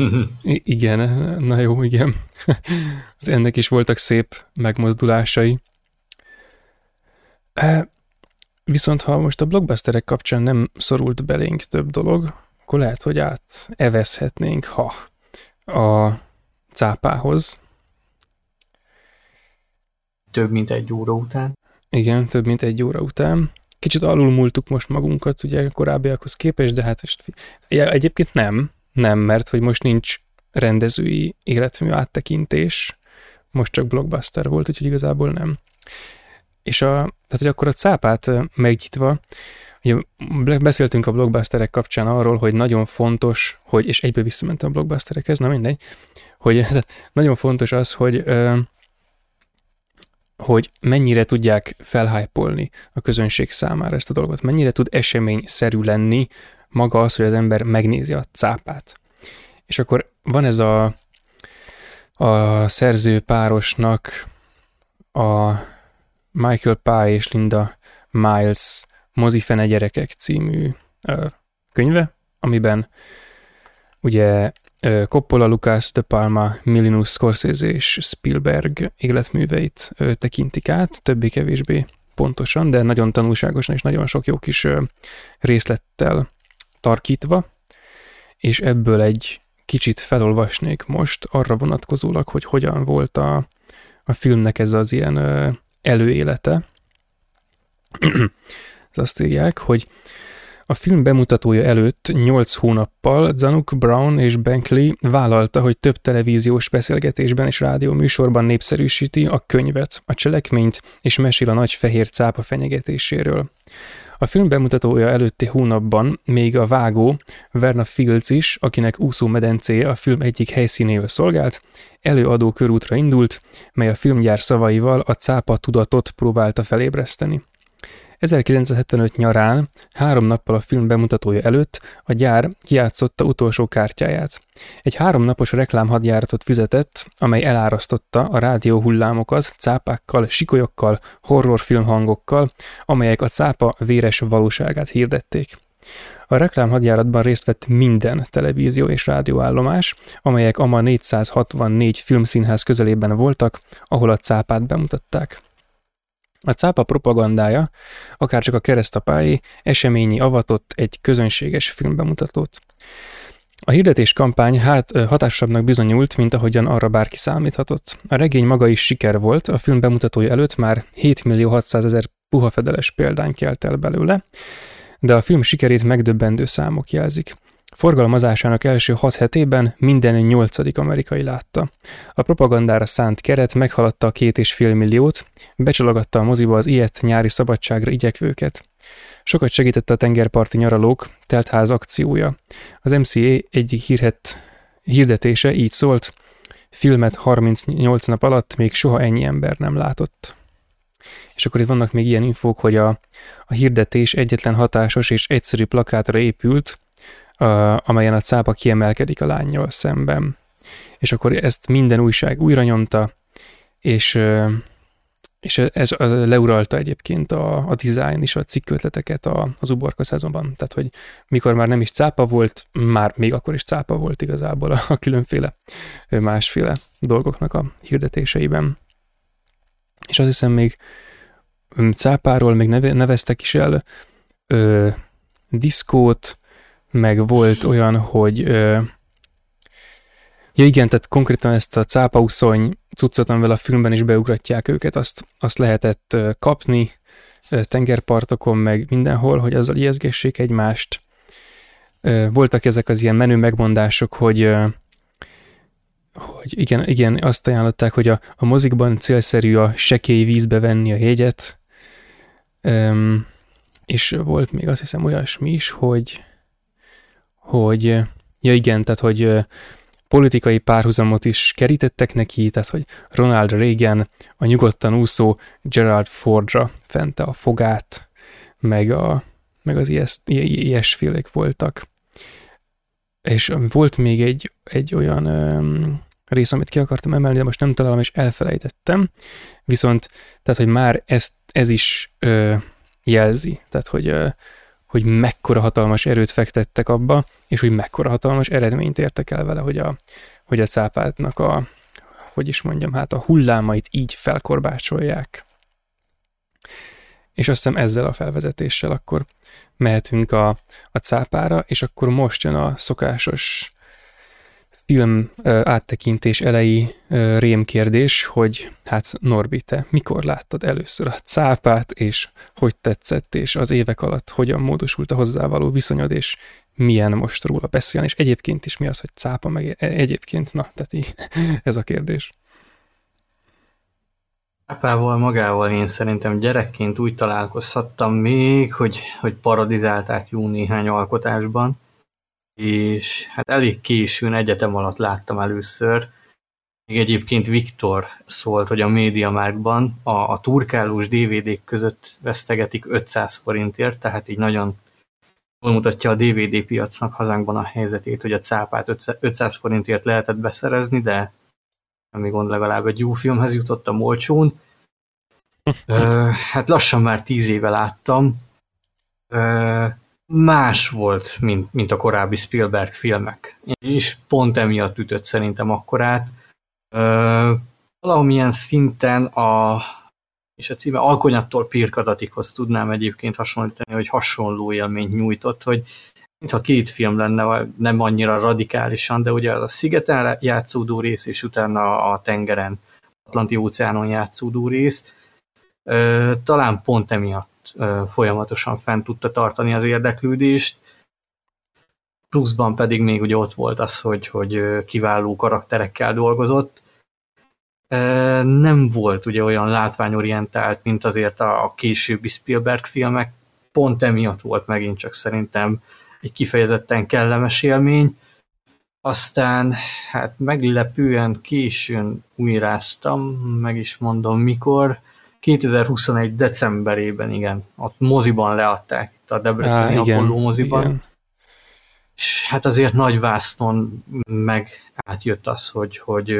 [LAUGHS] igen, na jó, igen. [LAUGHS] Az ennek is voltak szép megmozdulásai. Viszont ha most a blockbusterek kapcsán nem szorult belénk több dolog, akkor lehet, hogy evezhetnénk, ha a cápához. Több mint egy óra után. Igen, több mint egy óra után. Kicsit alulmúltuk most magunkat, ugye korábbiakhoz képest, de hát ja, egyébként nem, nem, mert hogy most nincs rendezői életmű áttekintés, most csak blockbuster volt, úgyhogy igazából nem. És a, tehát, hogy akkor a cápát megnyitva, ugye beszéltünk a blockbusterek kapcsán arról, hogy nagyon fontos, hogy, és egyből visszamentem a blockbusterekhez, na mindegy, hogy [LAUGHS] nagyon fontos az, hogy hogy mennyire tudják felhájpolni a közönség számára ezt a dolgot, mennyire tud eseményszerű lenni maga az, hogy az ember megnézi a cápát. És akkor van ez a, a szerző párosnak a Michael Pye és Linda Miles Mozifene gyerekek című ö, könyve, amiben ugye Coppola, Lucas, De Palma, Milinus, Scorsese és Spielberg életműveit tekintik át, többé-kevésbé pontosan, de nagyon tanulságosan és nagyon sok jó kis részlettel tarkítva, és ebből egy kicsit felolvasnék most arra vonatkozólag, hogy hogyan volt a, a filmnek ez az ilyen előélete. [CLEARS THROAT] Ez azt írják, hogy a film bemutatója előtt 8 hónappal Zanuck Brown és Bankley vállalta, hogy több televíziós beszélgetésben és rádió műsorban népszerűsíti a könyvet, a cselekményt és mesél a nagy fehér cápa fenyegetéséről. A film bemutatója előtti hónapban még a vágó, Verna Fields is, akinek úszómedencéje a film egyik helyszínéül szolgált, előadó körútra indult, mely a filmgyár szavaival a cápa tudatot próbálta felébreszteni. 1975 nyarán, három nappal a film bemutatója előtt a gyár kiátszotta utolsó kártyáját. Egy háromnapos reklámhadjáratot fizetett, amely elárasztotta a rádió hullámokat cápákkal, sikolyokkal, horrorfilmhangokkal, amelyek a cápa véres valóságát hirdették. A reklámhadjáratban részt vett minden televízió és rádióállomás, amelyek ama 464 filmszínház közelében voltak, ahol a cápát bemutatták. A cápa propagandája, akár csak a keresztapái, eseményi avatott egy közönséges filmbemutatót. A hirdetés kampány hát hatásabbnak bizonyult, mint ahogyan arra bárki számíthatott. A regény maga is siker volt, a film bemutatója előtt már 7 millió 600 ezer puha fedeles példány kelt el belőle, de a film sikerét megdöbbendő számok jelzik. Forgalmazásának első hat hetében minden nyolcadik amerikai látta. A propagandára szánt keret meghaladta a két és fél milliót, becsalogatta a moziba az ilyet nyári szabadságra igyekvőket. Sokat segítette a tengerparti nyaralók teltház akciója. Az MCA egyik hírhet, hirdetése így szólt, filmet 38 nap alatt még soha ennyi ember nem látott. És akkor itt vannak még ilyen infók, hogy a, a hirdetés egyetlen hatásos és egyszerű plakátra épült, amelyen a cápa kiemelkedik a lányjal szemben. És akkor ezt minden újság újra nyomta, és, és ez leuralta egyébként a, a design és a cikkötleteket a, az uborka szezonban. Tehát, hogy mikor már nem is cápa volt, már még akkor is cápa volt igazából a, a különféle másféle dolgoknak a hirdetéseiben. És azt hiszem még cápáról még neve, neveztek is el ö, diszkót, meg volt olyan, hogy ö, ja igen, tehát konkrétan ezt a cápauszony cuccot, amivel a filmben is beugratják őket, azt, azt lehetett ö, kapni ö, tengerpartokon, meg mindenhol, hogy azzal ijeszgessék egymást. Ö, voltak ezek az ilyen menő megmondások, hogy ö, hogy igen, igen, azt ajánlották, hogy a, a mozikban célszerű a sekély vízbe venni a jegyet, Üm, és volt még azt hiszem olyasmi is, hogy hogy ja igen, tehát hogy politikai párhuzamot is kerítettek neki, tehát hogy Ronald Reagan a nyugodtan úszó Gerald Fordra fente a fogát, meg, a, meg az ilyes, ilyesfélék voltak. És volt még egy, egy olyan öm, rész, amit ki akartam emelni, de most nem találom, és elfelejtettem. Viszont, tehát, hogy már ezt, ez is ö, jelzi, tehát, hogy ö, hogy mekkora hatalmas erőt fektettek abba, és hogy mekkora hatalmas eredményt értek el vele, hogy a, hogy a cápátnak a, hogy is mondjam, hát a hullámait így felkorbácsolják. És azt hiszem ezzel a felvezetéssel akkor mehetünk a, a cápára, és akkor most jön a szokásos film áttekintés elejé rémkérdés, hogy hát Norbi, te mikor láttad először a cápát, és hogy tetszett, és az évek alatt hogyan módosult a hozzávaló viszonyod, és milyen most róla beszélni, és egyébként is mi az, hogy cápa, meg e-, egyébként, na, tehát így, [LAUGHS] ez a kérdés. Cápával magával én szerintem gyerekként úgy találkozhattam még, hogy, hogy paradizálták jó néhány alkotásban, és hát elég későn egyetem alatt láttam először. Még egyébként Viktor szólt, hogy a Mediamarktban a, a turkálós DVD-k között vesztegetik 500 forintért, tehát így nagyon jól mutatja a DVD piacnak hazánkban a helyzetét, hogy a cápát 500 forintért lehetett beszerezni, de ami gond legalább egy jó filmhez jutottam olcsón. [LAUGHS] hát lassan már tíz éve láttam más volt, mint, mint a korábbi Spielberg filmek. És pont emiatt ütött szerintem akkorát. Ö, valamilyen szinten a és a címe Alkonyattól Pirkadatikhoz tudnám egyébként hasonlítani, hogy hasonló élményt nyújtott, hogy mintha két film lenne, nem annyira radikálisan, de ugye az a szigeten játszódó rész, és utána a tengeren, Atlanti óceánon játszódó rész. Talán pont emiatt folyamatosan fent tudta tartani az érdeklődést. Pluszban pedig még ugye ott volt az, hogy, hogy kiváló karakterekkel dolgozott. Nem volt ugye olyan látványorientált, mint azért a későbbi Spielberg filmek. Pont emiatt volt megint csak szerintem egy kifejezetten kellemes élmény. Aztán hát meglepően későn újráztam, meg is mondom mikor, 2021 decemberében, igen, ott moziban leadták, itt a Debreceni Á, igen, Apollo moziban. Igen. És hát azért nagy vászton meg átjött az, hogy, hogy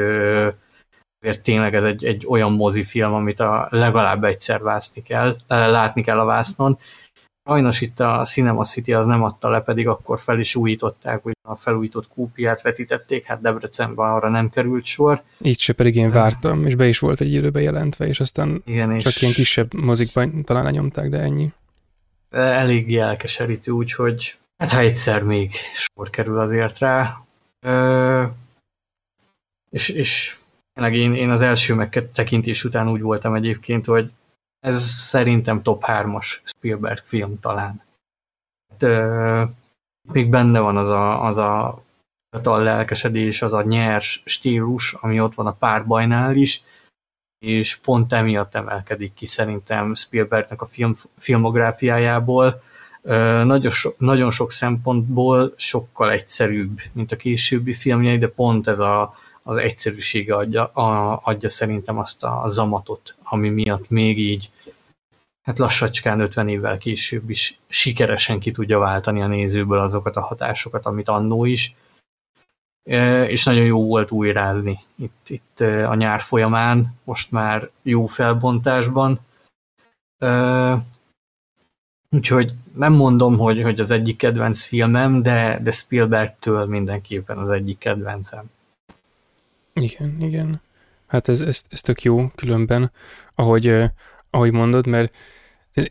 azért tényleg ez egy, egy olyan mozifilm, amit a, legalább egyszer vászni kell, látni kell a vásznon, Sajnos itt a Cinema City az nem adta le, pedig akkor fel is újították, hogy a felújított kúpiát vetítették, hát Debrecenben arra nem került sor. Így se pedig én vártam, és be is volt egy élőbe jelentve, és aztán Igen, csak és ilyen kisebb mozikban talán lenyomták, de ennyi. Elég jelkeserítő, úgyhogy hát ha egyszer még sor kerül azért rá. Ö, és, és tényleg én, én az első megtekintés után úgy voltam egyébként, hogy ez szerintem top 3-as Spielberg film talán. De, még benne van az a, az a fiatal lelkesedés, az a nyers stílus, ami ott van a párbajnál is, és pont emiatt emelkedik ki szerintem Spielbergnek a film, filmográfiájából. Nagyon, so, nagyon sok szempontból sokkal egyszerűbb, mint a későbbi filmjei, de pont ez a, az egyszerűsége adja, a, adja szerintem azt a zamatot, ami miatt még így hát lassacskán 50 évvel később is sikeresen ki tudja váltani a nézőből azokat a hatásokat, amit annó is. E, és nagyon jó volt újrázni itt, itt e, a nyár folyamán, most már jó felbontásban. E, úgyhogy nem mondom, hogy, hogy az egyik kedvenc filmem, de, de Spielbergtől mindenképpen az egyik kedvencem. Igen, igen. Hát ez, ez, ez tök jó különben, ahogy, ahogy mondod, mert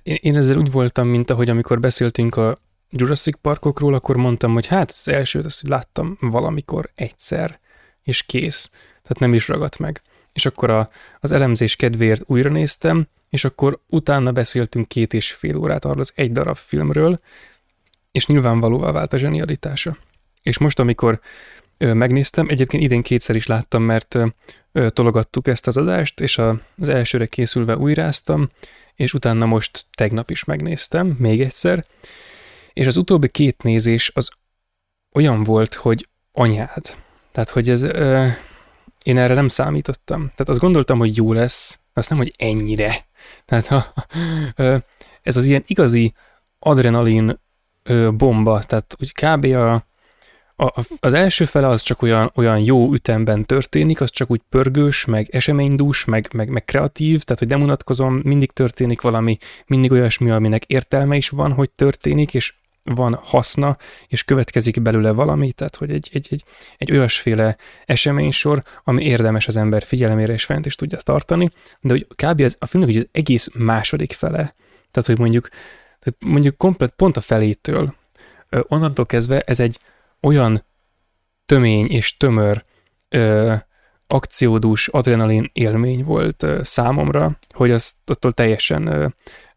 én ezzel úgy voltam, mint ahogy amikor beszéltünk a Jurassic Parkokról, akkor mondtam, hogy hát az elsőt azt láttam valamikor egyszer, és kész. Tehát nem is ragadt meg. És akkor a, az elemzés kedvéért újra néztem, és akkor utána beszéltünk két és fél órát arról az egy darab filmről, és nyilvánvalóvá vált a zsenialitása. És most, amikor megnéztem, egyébként idén kétszer is láttam, mert tologattuk ezt az adást, és az elsőre készülve újráztam, és utána most tegnap is megnéztem, még egyszer, és az utóbbi két nézés az olyan volt, hogy anyád. Tehát, hogy ez, ö, én erre nem számítottam. Tehát azt gondoltam, hogy jó lesz, azt nem, hogy ennyire. Tehát ha, ö, ez az ilyen igazi adrenalin ö, bomba, tehát úgy kb. a, a, az első fele az csak olyan, olyan jó ütemben történik, az csak úgy pörgős, meg eseménydús, meg, meg, meg kreatív, tehát hogy nem unatkozom, mindig történik valami, mindig olyasmi, aminek értelme is van, hogy történik, és van haszna, és következik belőle valami, tehát hogy egy, egy, egy, egy olyasféle eseménysor, ami érdemes az ember figyelemére és fent is tudja tartani, de hogy kb. Ez, a filmnek hogy az egész második fele, tehát hogy mondjuk, tehát mondjuk komplet pont a felétől, onnantól kezdve ez egy olyan tömény és tömör ö, akciódús adrenalin élmény volt ö, számomra, hogy azt attól teljesen ö,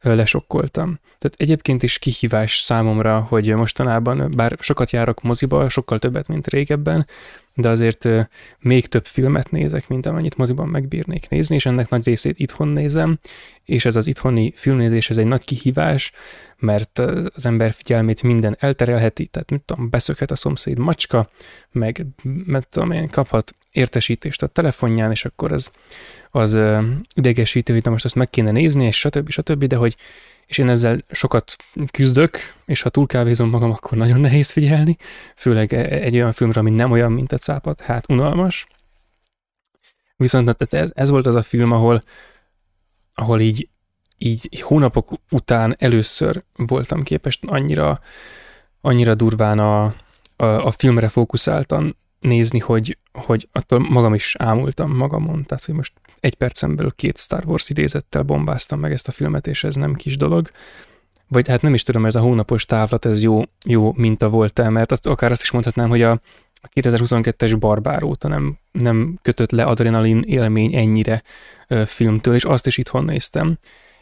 ö, lesokkoltam. Tehát egyébként is kihívás számomra, hogy mostanában, bár sokat járok moziba, sokkal többet, mint régebben, de azért még több filmet nézek, mint amennyit moziban megbírnék nézni, és ennek nagy részét itthon nézem, és ez az itthoni filmnézés, ez egy nagy kihívás, mert az ember figyelmét minden elterelheti, tehát mit tudom, beszökhet a szomszéd macska, meg mert tudom én, kaphat értesítést a telefonján, és akkor az, az idegesítő, hogy na most azt meg kéne nézni, és stb. stb. De hogy és én ezzel sokat küzdök, és ha túlkávézom magam, akkor nagyon nehéz figyelni, főleg e- egy olyan filmre, ami nem olyan, mint a cápat, hát unalmas. Viszont ez, ez volt az a film, ahol, ahol így, így hónapok után először voltam képes annyira, annyira durván a, a, a filmre fókuszáltan nézni, hogy, hogy attól magam is ámultam magamon, tehát hogy most egy percen belül két Star Wars idézettel bombáztam meg ezt a filmet, és ez nem kis dolog. Vagy hát nem is tudom, ez a hónapos távlat, ez jó, jó minta volt el, mert azt, akár azt is mondhatnám, hogy a, a 2022-es Barbár óta nem, nem kötött le adrenalin élmény ennyire ö, filmtől, és azt is itthon néztem,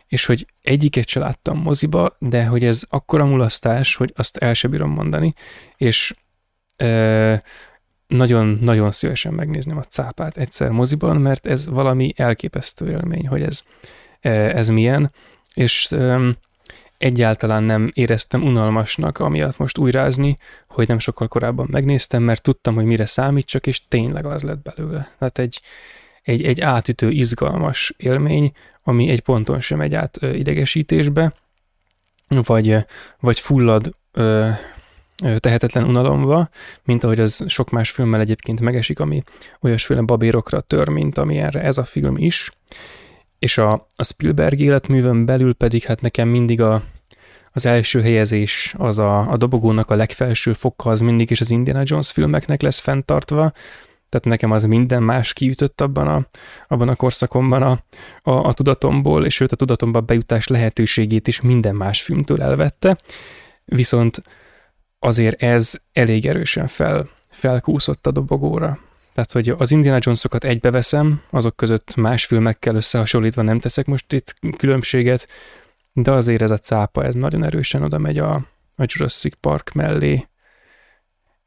és hogy egyiket se láttam moziba, de hogy ez akkora mulasztás, hogy azt el se bírom mondani, és ö, nagyon-nagyon szívesen megnézném a cápát egyszer moziban, mert ez valami elképesztő élmény, hogy ez, e, ez milyen, és egyáltalán nem éreztem unalmasnak amiatt most újrázni, hogy nem sokkal korábban megnéztem, mert tudtam, hogy mire számítsak, és tényleg az lett belőle. Tehát egy, egy, egy átütő, izgalmas élmény, ami egy ponton sem megy át idegesítésbe, vagy, vagy fullad tehetetlen unalomba, mint ahogy az sok más filmmel egyébként megesik, ami olyasféle babérokra tör, mint amilyenre ez a film is. És a, a Spielberg életművön belül pedig hát nekem mindig a, az első helyezés, az a, a dobogónak a legfelső foka, az mindig is az Indiana Jones filmeknek lesz fenntartva, tehát nekem az minden más kiütött abban a, abban a korszakomban a, a, a tudatomból, és őt a tudatomba bejutás lehetőségét is minden más filmtől elvette. Viszont azért ez elég erősen fel, felkúszott a dobogóra. Tehát, hogy az Indiana Jones-okat egybeveszem, azok között más filmekkel összehasonlítva nem teszek most itt különbséget, de azért ez a cápa, ez nagyon erősen oda megy a, a Jurassic Park mellé,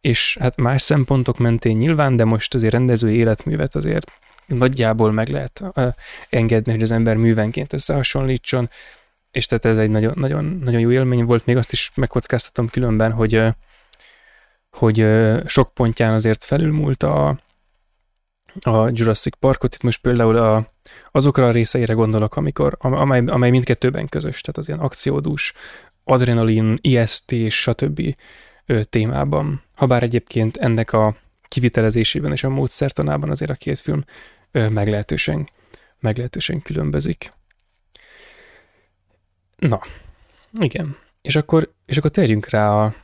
és hát más szempontok mentén nyilván, de most azért rendezői életművet azért nagyjából meg lehet engedni, hogy az ember művenként összehasonlítson, és tehát ez egy nagyon, nagyon, nagyon jó élmény volt, még azt is megkockáztatom különben, hogy, hogy sok pontján azért felülmúlt a, a Jurassic Parkot, itt most például a, azokra a részeire gondolok, amikor, amely, amely mindkettőben közös, tehát az ilyen akciódús, adrenalin, ijesztés, stb. témában. Habár egyébként ennek a kivitelezésében és a módszertanában azért a két film meglehetősen, meglehetősen különbözik. Na, igen. És akkor, és akkor térjünk rá a,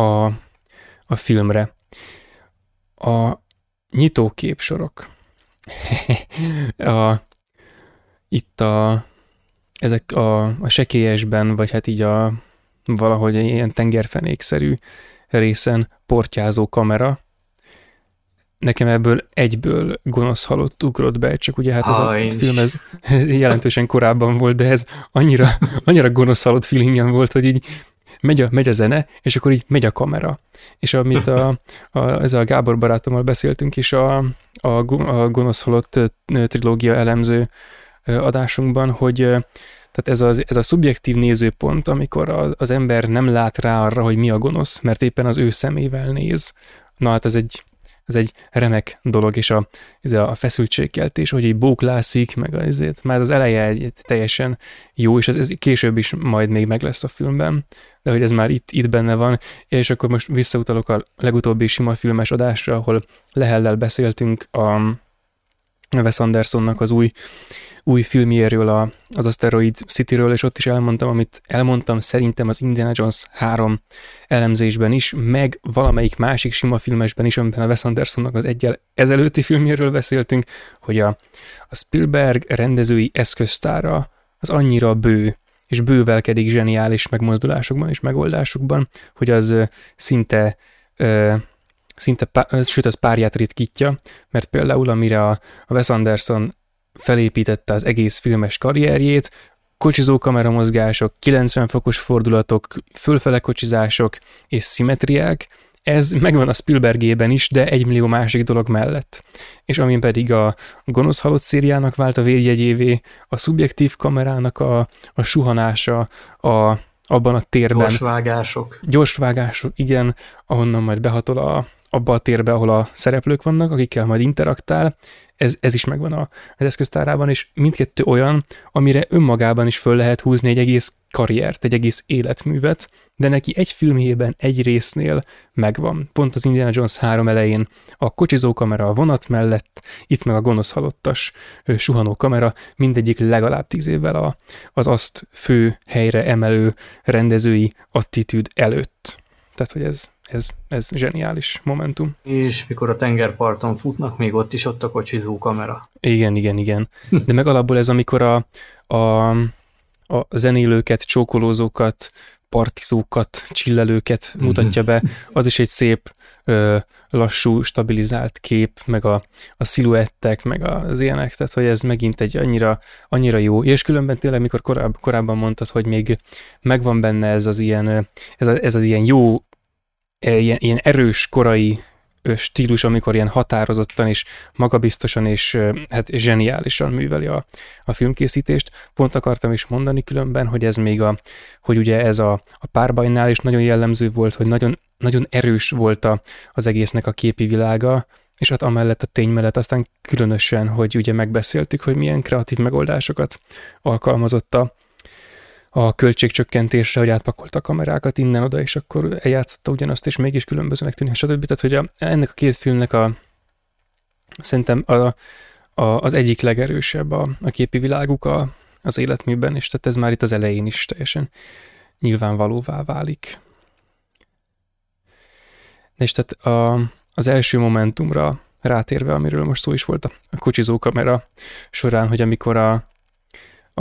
a, a filmre. A nyitóképsorok. [LAUGHS] a, itt a, ezek a, a sekélyesben, vagy hát így a valahogy ilyen tengerfenékszerű részen portyázó kamera, nekem ebből egyből gonosz halott ugrott be, csak ugye hát ez a film ez [LAUGHS] jelentősen korábban volt, de ez annyira, annyira gonosz halott feelingem volt, hogy így megy a, megy a zene, és akkor így megy a kamera. És amit a, a, ezzel a Gábor barátommal beszéltünk is a, a, a gonosz halott trilógia elemző adásunkban, hogy tehát ez, az, ez a szubjektív nézőpont, amikor az, az ember nem lát rá arra, hogy mi a gonosz, mert éppen az ő szemével néz. Na hát ez egy ez egy remek dolog, és a, ez a feszültségkeltés, hogy egy bóklászik, meg azért, már az eleje egy teljesen jó, és ez, ez később is majd még meg lesz a filmben, de hogy ez már itt, itt benne van, és akkor most visszautalok a legutóbbi sima filmes adásra, ahol Lehellel beszéltünk a Wes Andersonnak az új új filmjéről, a, az Asteroid City-ről, és ott is elmondtam, amit elmondtam szerintem az Indiana Jones 3 elemzésben is, meg valamelyik másik sima filmesben is, amiben a Wes Andersonnak az egyel ezelőtti filmjéről beszéltünk, hogy a, a Spielberg rendezői eszköztára az annyira bő, és bővelkedik zseniális megmozdulásokban és megoldásokban, hogy az szinte szinte, pá- sőt, az párját ritkítja, mert például amire a, a Wes Anderson felépítette az egész filmes karrierjét, kocsizó kameramozgások, 90 fokos fordulatok, fölfele kocsizások és szimetriák, ez megvan a Spielbergében is, de egy millió másik dolog mellett. És amin pedig a gonosz halott szériának vált a vérjegyévé, a szubjektív kamerának a, a suhanása, a, abban a térben. Gyorsvágások. Gyorsvágások, igen, ahonnan majd behatol a, abba a térbe, ahol a szereplők vannak, akikkel majd interaktál, ez, ez is megvan a, az eszköztárában, és mindkettő olyan, amire önmagában is föl lehet húzni egy egész karriert, egy egész életművet, de neki egy filmjében, egy résznél megvan. Pont az Indiana Jones 3 elején a kocsizó kamera a vonat mellett, itt meg a gonosz halottas suhanó kamera, mindegyik legalább tíz évvel a, az azt fő helyre emelő rendezői attitűd előtt. Tehát, hogy ez, ez, ez zseniális momentum. És mikor a tengerparton futnak, még ott is ott a kocsizó kamera. Igen, igen, igen. De meg alapból ez, amikor a, a, a zenélőket, csókolózókat, partizókat, csillelőket mutatja be, az is egy szép, ö, lassú, stabilizált kép, meg a, a sziluettek, meg az ilyenek, tehát hogy ez megint egy annyira, annyira jó, és különben tényleg, mikor koráb, korábban mondtad, hogy még megvan benne ez az ilyen, ez, a, ez az ilyen jó ilyen, ilyen erős korai stílus, amikor ilyen határozottan és magabiztosan és hát zseniálisan műveli a, a filmkészítést. Pont akartam is mondani különben, hogy ez még a, hogy ugye ez a, a párbajnál is nagyon jellemző volt, hogy nagyon, nagyon erős volt a, az egésznek a képi világa, és hát amellett a tény mellett aztán különösen, hogy ugye megbeszéltük, hogy milyen kreatív megoldásokat alkalmazott a, a költségcsökkentésre, hogy átpakolta a kamerákat innen-oda, és akkor eljátszotta ugyanazt, és mégis különbözőnek tűnik, stb. Tehát, hogy a, ennek a két filmnek a szerintem a, a, az egyik legerősebb a, a képi világuk a, az életműben, és tehát ez már itt az elején is teljesen nyilvánvalóvá válik. És tehát a, az első momentumra rátérve, amiről most szó is volt a kocsizó kamera során, hogy amikor a,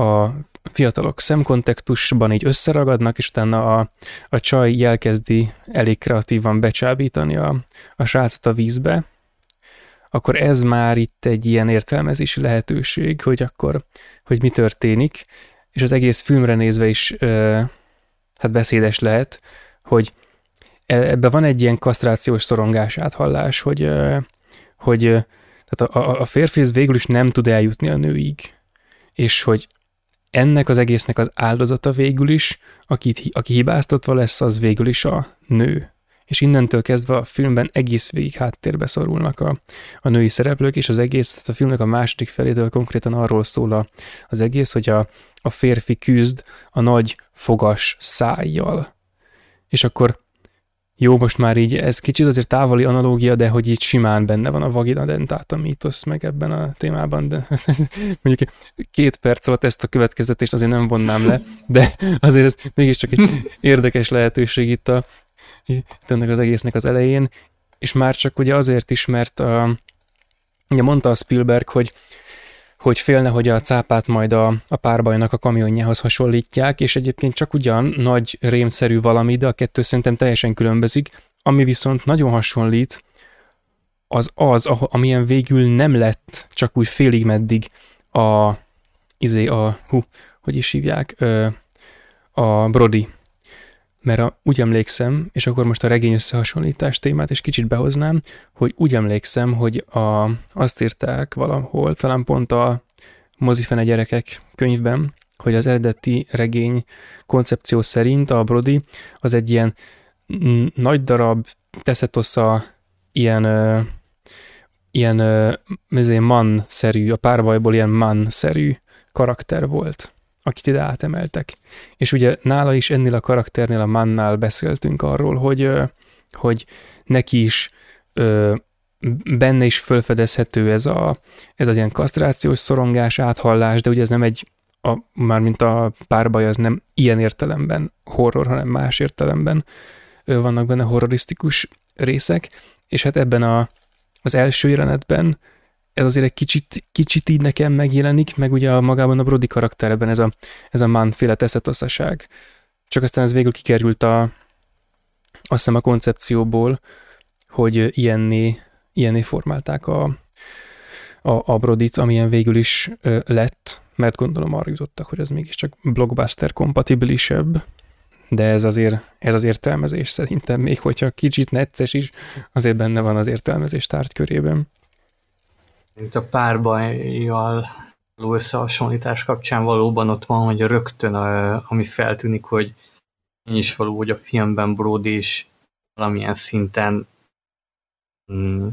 a fiatalok szemkontaktusban így összeragadnak, és utána a, a csaj elkezdi elég kreatívan becsábítani a, a srácot a vízbe, akkor ez már itt egy ilyen értelmezési lehetőség, hogy akkor, hogy mi történik, és az egész filmre nézve is ö, hát beszédes lehet, hogy e, ebbe van egy ilyen kasztrációs szorongás áthallás, hogy, ö, hogy tehát a, a férfi végül is nem tud eljutni a nőig, és hogy ennek az egésznek az áldozata végül is, akit, aki hibáztatva lesz, az végül is a nő. És innentől kezdve a filmben egész végig háttérbe szorulnak a, a női szereplők, és az egész, tehát a filmnek a második felétől konkrétan arról szól a, az egész, hogy a, a férfi küzd a nagy fogas szájjal. És akkor jó, most már így ez kicsit azért távoli analógia, de hogy így simán benne van a vagina dentata mítosz meg ebben a témában, de [LAUGHS] mondjuk két perc alatt ezt a következtetést azért nem vonnám le, de azért ez mégiscsak egy érdekes lehetőség itt, a, itt ennek az egésznek az elején, és már csak ugye azért is, mert a, ugye mondta a Spielberg, hogy hogy félne, hogy a cápát majd a, a párbajnak a kamionjához hasonlítják, és egyébként csak ugyan nagy rémszerű valami, de a kettő szerintem teljesen különbözik, ami viszont nagyon hasonlít, az az, amilyen végül nem lett csak úgy félig meddig a, izé, a, hú, hogy is hívják, a Brody. Mert a, úgy emlékszem, és akkor most a regény összehasonlítás témát is kicsit behoznám, hogy úgy emlékszem, hogy a, azt írták valahol, talán pont a mozifene gyerekek könyvben, hogy az eredeti regény koncepció szerint a Brody az egy ilyen nagy darab, teszetosza, ilyen, ö, ilyen ö, man-szerű, a párbajból ilyen man-szerű karakter volt akit ide átemeltek. És ugye nála is ennél a karakternél, a Mannál beszéltünk arról, hogy, hogy neki is benne is felfedezhető ez, a, ez az ilyen kasztrációs szorongás, áthallás, de ugye ez nem egy, a, mármint a párbaj az nem ilyen értelemben horror, hanem más értelemben vannak benne horrorisztikus részek, és hát ebben a, az első jelenetben ez azért egy kicsit, kicsit így nekem megjelenik, meg ugye a magában a Brody karakterben ez a, ez a manféle teszetosszaság. Csak aztán ez végül kikerült a, azt hiszem a koncepcióból, hogy ilyenné, ilyenné formálták a, a, a Brodit, amilyen végül is ö, lett, mert gondolom arra jutottak, hogy ez mégiscsak blockbuster kompatibilisebb, de ez azért, ez az értelmezés szerintem, még hogyha kicsit necces is, azért benne van az értelmezés tárgykörében. Mint a párbajjal való összehasonlítás kapcsán valóban ott van, hogy rögtön, a, ami feltűnik, hogy én is való, hogy a filmben Brody is valamilyen szinten mm,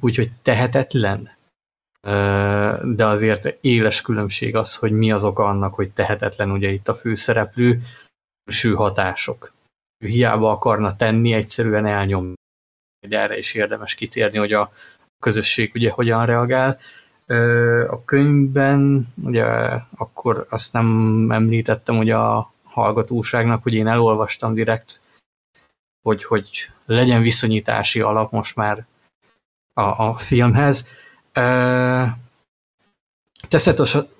úgyhogy tehetetlen, de azért éles különbség az, hogy mi az oka annak, hogy tehetetlen ugye itt a főszereplő, külső hatások. Ő hiába akarna tenni, egyszerűen elnyom. Erre is érdemes kitérni, hogy a közösség ugye hogyan reagál. A könyvben, ugye akkor azt nem említettem ugye a hallgatóságnak, hogy én elolvastam direkt, hogy, hogy legyen viszonyítási alap most már a, a filmhez.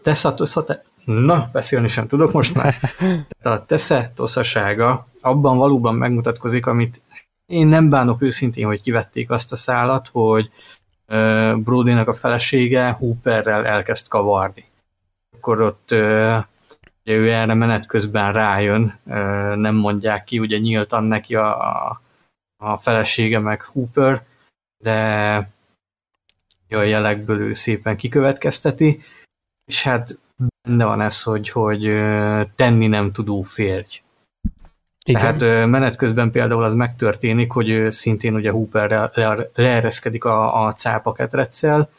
Teszatoszat, na, beszélni sem tudok most már. [LAUGHS] Tehát a teszatoszasága abban valóban megmutatkozik, amit én nem bánok őszintén, hogy kivették azt a szálat, hogy Brodynak a felesége Hooperrel elkezd kavarni. Akkor ott ugye ő erre menet közben rájön, nem mondják ki, ugye nyíltan neki a, a felesége meg Hooper, de a jelekből ő szépen kikövetkezteti, és hát benne van ez, hogy, hogy tenni nem tudó férj. Igen. Tehát menet közben például az megtörténik, hogy szintén ugye Hooper leereszkedik a, a cápa ketreccel,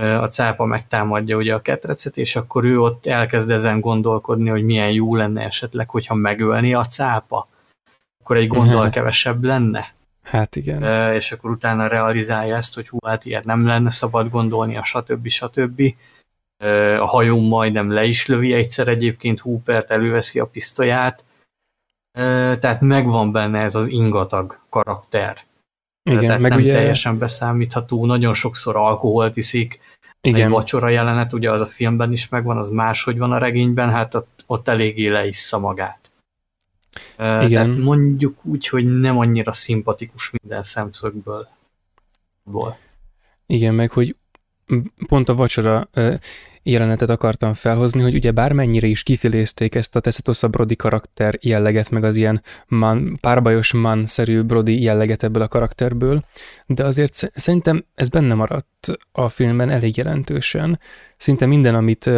a cápa megtámadja ugye a ketrecet, és akkor ő ott elkezd ezen gondolkodni, hogy milyen jó lenne esetleg, hogyha megölni a cápa. Akkor egy gondol uh-huh. kevesebb lenne. Hát igen. És akkor utána realizálja ezt, hogy hú, hát ilyet nem lenne szabad gondolni, a stb. stb. A hajó majdnem le is lövi egyszer egyébként Hoopert, előveszi a pisztolyát, tehát megvan benne ez az ingatag karakter. Igen, tehát meg nem ugye... teljesen beszámítható, nagyon sokszor alkoholt iszik, igen. egy vacsora jelenet, ugye az a filmben is megvan, az máshogy van a regényben, hát ott, ott eléggé leissza magát. Igen. Tehát mondjuk úgy, hogy nem annyira szimpatikus minden szemszögből. Igen, meg hogy pont a vacsora jelenetet akartam felhozni, hogy ugye bármennyire is kifilézték ezt a Tessetosa Brody karakter jelleget, meg az ilyen man, párbajos man-szerű Brody jelleget ebből a karakterből, de azért szerintem ez benne maradt a filmben elég jelentősen. Szinte minden, amit,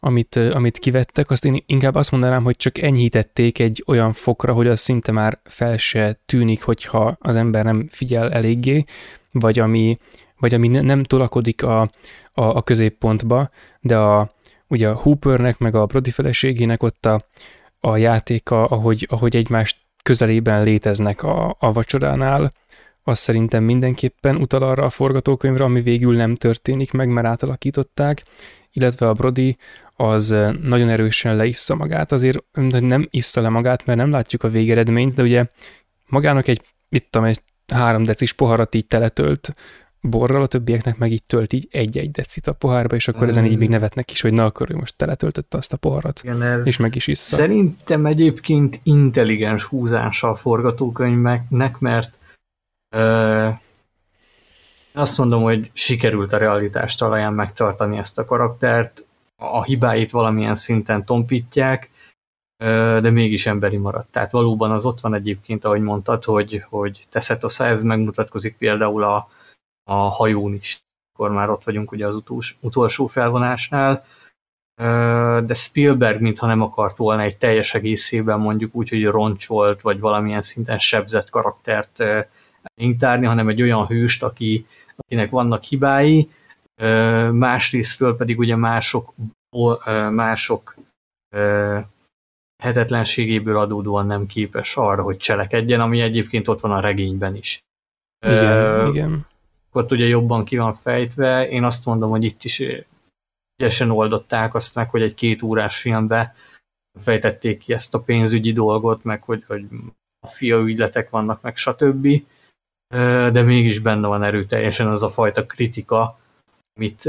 amit, amit kivettek, azt én inkább azt mondanám, hogy csak enyhítették egy olyan fokra, hogy az szinte már fel se tűnik, hogyha az ember nem figyel eléggé, vagy ami, vagy ami nem tolakodik a, a, a középpontba, de a, ugye a Hoopernek, meg a Brody feleségének ott a, a játéka, ahogy, ahogy egymást közelében léteznek a, a vacsoránál, az szerintem mindenképpen utal arra a forgatókönyvre, ami végül nem történik meg, mert átalakították, illetve a Brody az nagyon erősen leissza magát, azért nem issza le magát, mert nem látjuk a végeredményt, de ugye magának egy, itt egy három decis poharat így teletölt borral, a többieknek meg így tölt így egy-egy decit a pohárba, és akkor ezen így még nevetnek is, hogy na, akkor ő most teletöltötte azt a poharat, Igen, ez és meg is issza. Szerintem egyébként intelligens húzása a forgatókönyvnek, mert ö, azt mondom, hogy sikerült a realitás talaján megtartani ezt a karaktert, a hibáit valamilyen szinten tompítják, de mégis emberi maradt. Tehát valóban az ott van egyébként, ahogy mondtad, hogy, hogy Teszetosa, ez megmutatkozik például a, a hajón is, akkor már ott vagyunk ugye az utolsó, utolsó felvonásnál, de Spielberg mintha nem akart volna egy teljes egészében mondjuk úgy, hogy roncsolt, vagy valamilyen szinten sebzett karaktert tárni, hanem egy olyan hőst, aki, akinek vannak hibái, másrésztről pedig ugye mások, mások hetetlenségéből adódóan nem képes arra, hogy cselekedjen, ami egyébként ott van a regényben is. Igen, uh, igen ott ugye jobban ki van fejtve. Én azt mondom, hogy itt is ügyesen oldották azt meg, hogy egy két órás filmbe fejtették ki ezt a pénzügyi dolgot, meg hogy, hogy a fia ügyletek vannak, meg stb. De mégis benne van erőteljesen az a fajta kritika, amit,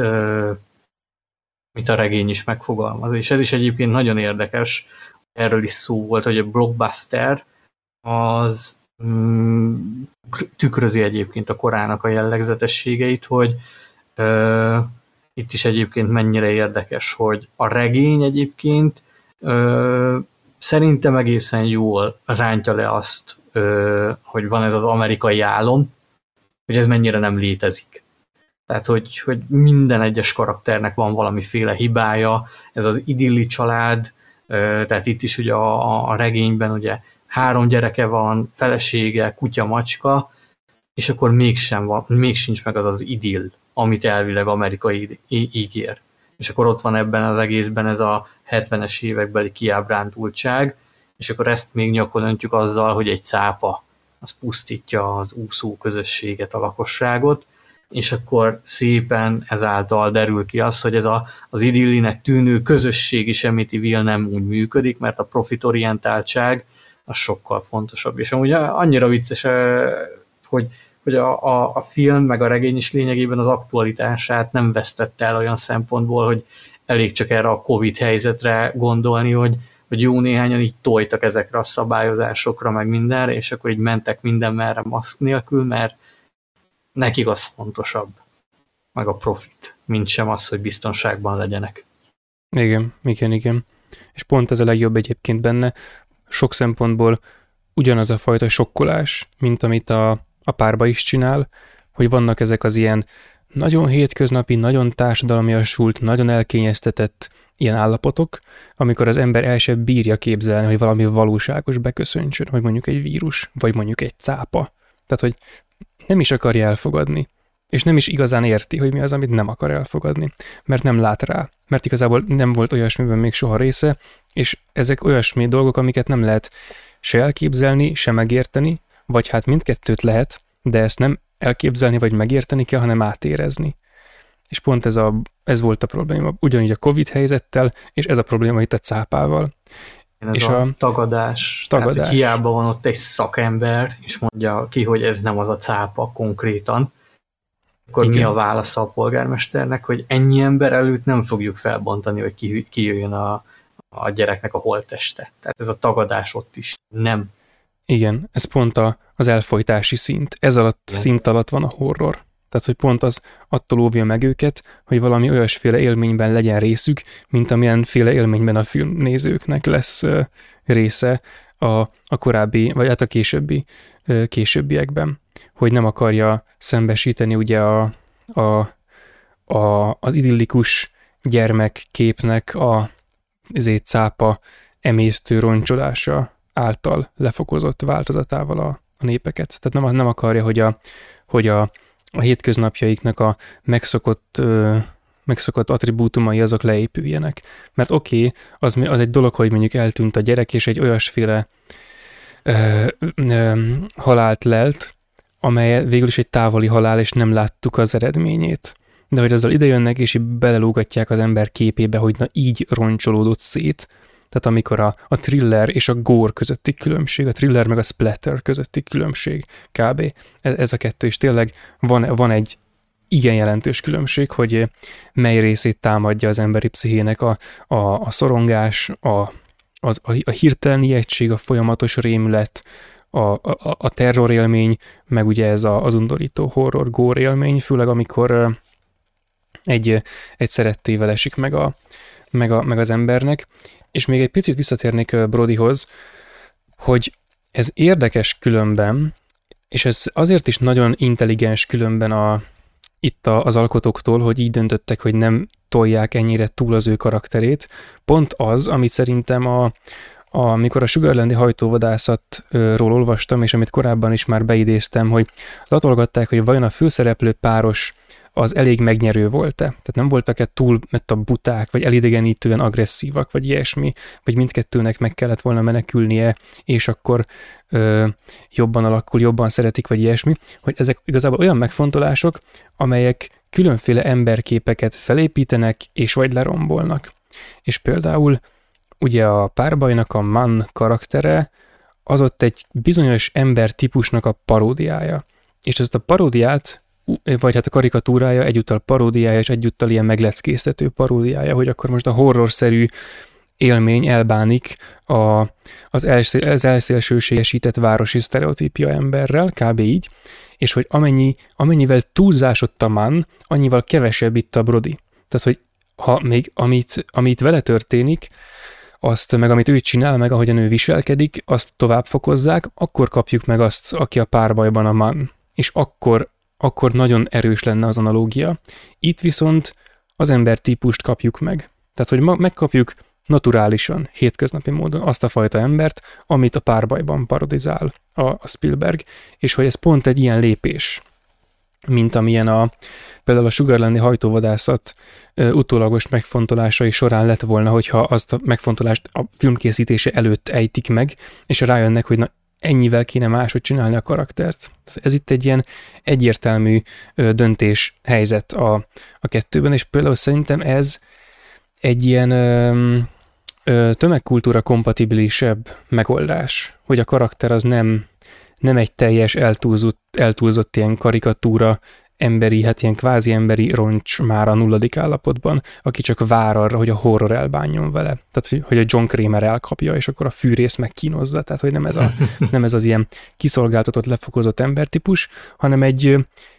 amit a regény is megfogalmaz. És ez is egyébként nagyon érdekes, erről is szó volt, hogy a blockbuster az tükrözi egyébként a korának a jellegzetességeit, hogy ö, itt is egyébként mennyire érdekes, hogy a regény egyébként ö, szerintem egészen jól rántja le azt, ö, hogy van ez az amerikai álom, hogy ez mennyire nem létezik. Tehát, hogy, hogy minden egyes karakternek van valamiféle hibája, ez az idilli család, ö, tehát itt is ugye a, a regényben ugye három gyereke van, felesége, kutya, macska, és akkor mégsem van, még sincs meg az az idill, amit elvileg amerikai ígér. És akkor ott van ebben az egészben ez a 70-es évekbeli kiábrándultság, és akkor ezt még nyakon öntjük azzal, hogy egy cápa az pusztítja az úszó közösséget, a lakosságot, és akkor szépen ezáltal derül ki az, hogy ez a, az idillinek tűnő közösségi Amityville nem úgy működik, mert a profitorientáltság az sokkal fontosabb. És amúgy annyira vicces, hogy, hogy a, a, a film meg a regény is lényegében az aktualitását nem vesztette el olyan szempontból, hogy elég csak erre a Covid helyzetre gondolni, hogy, hogy jó néhányan így tojtak ezekre a szabályozásokra, meg mindenre, és akkor így mentek minden merre maszk nélkül, mert nekik az fontosabb, meg a profit, mint sem az, hogy biztonságban legyenek. Igen, igen, igen. És pont ez a legjobb egyébként benne, sok szempontból ugyanaz a fajta sokkolás, mint amit a, a párba is csinál, hogy vannak ezek az ilyen nagyon hétköznapi, nagyon társadalmiasult, nagyon elkényeztetett ilyen állapotok, amikor az ember el sem bírja képzelni, hogy valami valóságos beköszöntsön, hogy mondjuk egy vírus, vagy mondjuk egy cápa. Tehát, hogy nem is akarja elfogadni, és nem is igazán érti, hogy mi az, amit nem akar elfogadni, mert nem lát rá, mert igazából nem volt olyasmiben még soha része, és ezek olyasmi dolgok, amiket nem lehet se elképzelni, se megérteni, vagy hát mindkettőt lehet, de ezt nem elképzelni vagy megérteni kell, hanem átérezni. És pont ez, a, ez volt a probléma, ugyanígy a Covid helyzettel, és ez a probléma itt a cápával. Ez és a, a tagadás. tagadás. Tehát, hogy hiába van ott egy szakember, és mondja ki, hogy ez nem az a cápa konkrétan, akkor Igen. mi a válasza a polgármesternek, hogy ennyi ember előtt nem fogjuk felbontani, hogy ki, ki jöjjön a, a gyereknek a holteste. Tehát ez a tagadás ott is nem. Igen, ez pont a, az elfolytási szint. Ez alatt Igen. szint alatt van a horror. Tehát, hogy pont az attól óvja meg őket, hogy valami olyasféle élményben legyen részük, mint amilyenféle élményben a filmnézőknek lesz része a, a korábbi, vagy hát a későbbi, későbbiekben. Hogy nem akarja szembesíteni ugye a, a, a, az idillikus gyermekképnek a ezért cápa emésztő roncsolása által lefokozott változatával a, a népeket. Tehát nem, nem akarja, hogy a, hogy a, a hétköznapjaiknak a megszokott, ö, megszokott attribútumai azok leépüljenek. Mert oké, okay, az, az egy dolog, hogy mondjuk eltűnt a gyerek, és egy olyasféle ö, ö, halált lelt, amely végül is egy távoli halál, és nem láttuk az eredményét de hogy azzal idejönnek, és így belelógatják az ember képébe, hogy na így roncsolódott szét, tehát amikor a, a thriller és a gore közötti különbség, a thriller meg a splatter közötti különbség kb. Ez, ez a kettő, és tényleg van, van egy igen jelentős különbség, hogy mely részét támadja az emberi pszichének a, a, a szorongás, a, az, a, a hirtelen ijegység, a folyamatos rémület, a, a, a terrorélmény, meg ugye ez a, az undorító horror gór élmény, főleg amikor egy, egy szerettével esik meg, a, meg, a, meg az embernek. És még egy picit visszatérnék Brodyhoz, hogy ez érdekes különben, és ez azért is nagyon intelligens különben a, itt a, az alkotóktól, hogy így döntöttek, hogy nem tolják ennyire túl az ő karakterét. Pont az, amit szerintem a, amikor a Sugarlandi hajtóvadászatról olvastam, és amit korábban is már beidéztem, hogy latolgatták, hogy vajon a főszereplő páros az elég megnyerő volt-e? Tehát nem voltak-e túl mert a buták, vagy elidegenítően agresszívak, vagy ilyesmi, vagy mindkettőnek meg kellett volna menekülnie, és akkor ö, jobban alakul, jobban szeretik, vagy ilyesmi, hogy ezek igazából olyan megfontolások, amelyek különféle emberképeket felépítenek, és vagy lerombolnak. És például ugye a párbajnak a man karaktere, az ott egy bizonyos ember típusnak a paródiája. És ezt a paródiát vagy hát a karikatúrája, egyúttal paródiája, és egyúttal ilyen megleckésztető paródiája, hogy akkor most a horrorszerű élmény elbánik a, az, elszél, az elszélsőségesített városi sztereotípia emberrel, kb. így, és hogy amennyi, amennyivel túlzásott a man, annyival kevesebb itt a Brody. Tehát, hogy ha még amit, amit vele történik, azt meg amit ő csinál, meg ahogyan ő viselkedik, azt tovább fokozzák, akkor kapjuk meg azt, aki a párbajban a man. És akkor, akkor nagyon erős lenne az analógia. Itt viszont az ember típust kapjuk meg. Tehát, hogy ma megkapjuk naturálisan, hétköznapi módon azt a fajta embert, amit a párbajban parodizál a, a Spielberg, és hogy ez pont egy ilyen lépés, mint amilyen a, például a Sugarlandi hajtóvadászat utólagos megfontolásai során lett volna, hogyha azt a megfontolást a filmkészítése előtt ejtik meg, és rájönnek, hogy na, ennyivel kéne máshogy csinálni a karaktert. Ez itt egy ilyen egyértelmű döntés helyzet a, a kettőben, és például szerintem ez egy ilyen ö, ö, tömegkultúra kompatibilisebb megoldás, hogy a karakter az nem, nem egy teljes eltúlzott, eltúlzott ilyen karikatúra emberi, hát ilyen kvázi emberi roncs már a nulladik állapotban, aki csak vár arra, hogy a horror elbánjon vele. Tehát, hogy a John Kramer elkapja, és akkor a fűrész megkínozza. Tehát, hogy nem ez, a, [LAUGHS] nem ez az ilyen kiszolgáltatott, lefokozott embertípus, hanem egy,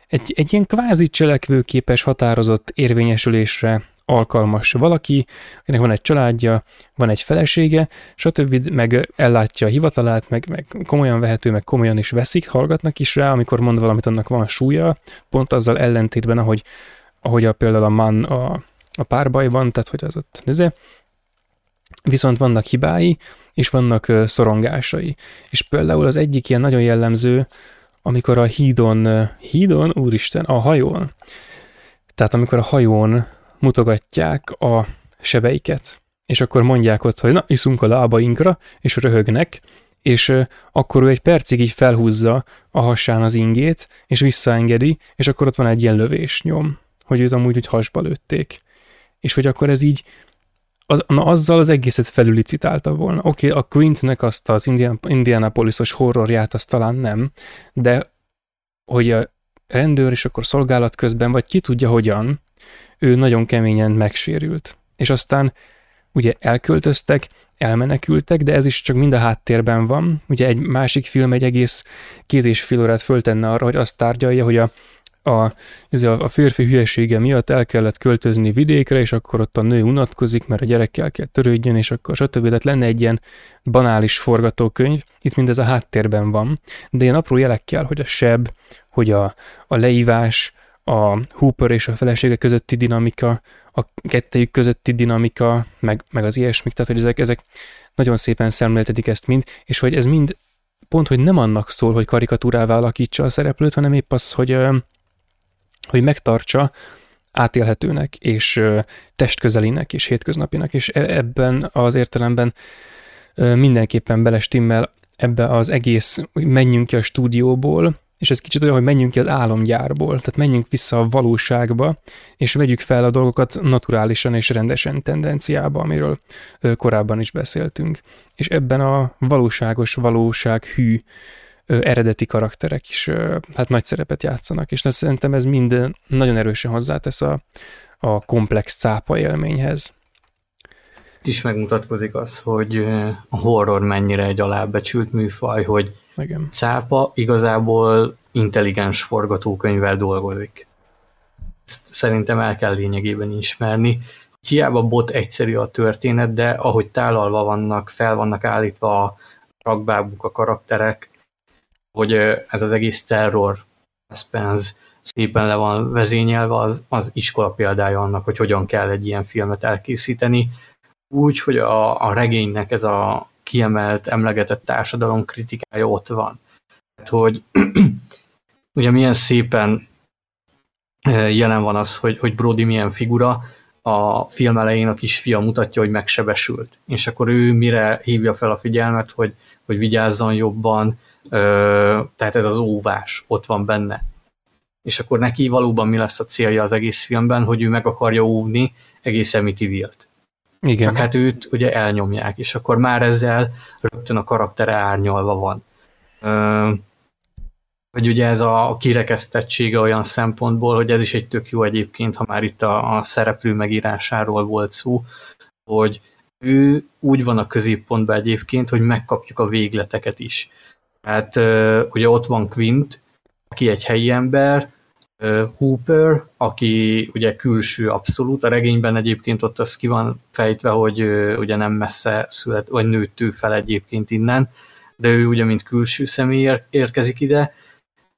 egy, egy ilyen kvázi cselekvőképes, határozott érvényesülésre alkalmas valaki, akinek van egy családja, van egy felesége, stb. meg ellátja a hivatalát, meg, meg komolyan vehető, meg komolyan is veszik, hallgatnak is rá, amikor mond valamit, annak van súlya, pont azzal ellentétben, ahogy, ahogy a, például a man a, a párbajban, tehát hogy az ott nézze. Viszont vannak hibái, és vannak szorongásai. És például az egyik ilyen nagyon jellemző, amikor a hídon, hídon, úristen, a hajón, tehát amikor a hajón mutogatják a sebeiket, és akkor mondják ott, hogy na, iszunk a lábainkra, és röhögnek, és akkor ő egy percig így felhúzza a hasán az ingét, és visszaengedi, és akkor ott van egy ilyen lövésnyom, hogy őt amúgy úgy hasba lőtték. És hogy akkor ez így, az, na azzal az egészet felülicitálta volna. Oké, okay, a Quintnek azt az Indian, Indianapolisos horrorját azt talán nem, de hogy a rendőr és akkor szolgálat közben, vagy ki tudja hogyan, ő nagyon keményen megsérült. És aztán ugye elköltöztek, elmenekültek, de ez is csak mind a háttérben van. Ugye egy másik film egy egész két és fél órát föltenne arra, hogy azt tárgyalja, hogy a, a, a férfi hülyesége miatt el kellett költözni vidékre, és akkor ott a nő unatkozik, mert a gyerekkel kell törődjön, és akkor stb. Tehát lenne egy ilyen banális forgatókönyv, itt mindez a háttérben van, de ilyen apró jelekkel, hogy a seb, hogy a, a leívás, a Hooper és a felesége közötti dinamika, a kettejük közötti dinamika, meg, meg az ilyesmik, tehát hogy ezek, ezek nagyon szépen szemléltetik ezt mind, és hogy ez mind pont, hogy nem annak szól, hogy karikatúrává alakítsa a szereplőt, hanem épp az, hogy, hogy megtartsa átélhetőnek, és testközelinek, és hétköznapinak, és e, ebben az értelemben mindenképpen belestimmel ebbe az egész, hogy menjünk ki a stúdióból, és ez kicsit olyan, hogy menjünk ki az álomgyárból, tehát menjünk vissza a valóságba, és vegyük fel a dolgokat naturálisan és rendesen tendenciába, amiről korábban is beszéltünk. És ebben a valóságos, valóság hű eredeti karakterek is hát nagy szerepet játszanak, és szerintem ez mind nagyon erősen hozzátesz a, a komplex cápa élményhez. Itt is megmutatkozik az, hogy a horror mennyire egy alábecsült műfaj, hogy igen. Cápa igazából intelligens forgatókönyvvel dolgozik. Ezt szerintem el kell lényegében ismerni. Hiába bot egyszerű a történet, de ahogy tálalva vannak, fel vannak állítva a rakbábuk, a karakterek, hogy ez az egész terror suspense szépen le van vezényelve, az, az iskola példája annak, hogy hogyan kell egy ilyen filmet elkészíteni. Úgy, hogy a, a regénynek ez a kiemelt, emlegetett társadalom kritikája ott van. Tehát, hogy [CLEARS THROAT] ugye milyen szépen eh, jelen van az, hogy, hogy Brody milyen figura, a film elején a kisfia mutatja, hogy megsebesült. És akkor ő mire hívja fel a figyelmet, hogy, hogy vigyázzon jobban, tehát ez az óvás ott van benne. És akkor neki valóban mi lesz a célja az egész filmben, hogy ő meg akarja óvni egész Amityville-t. Igen. Csak hát őt ugye elnyomják, és akkor már ezzel rögtön a karaktere árnyalva van. Ö, hogy ugye ez a kirekesztettsége olyan szempontból, hogy ez is egy tök jó egyébként, ha már itt a, a szereplő megírásáról volt szó, hogy ő úgy van a középpontban egyébként, hogy megkapjuk a végleteket is. Tehát ugye ott van Quint, aki egy helyi ember, Hooper, aki ugye külső abszolút, a regényben egyébként ott az ki van fejtve, hogy ugye nem messze szület, vagy nőtt ő fel egyébként innen, de ő ugye mint külső személy érkezik ide,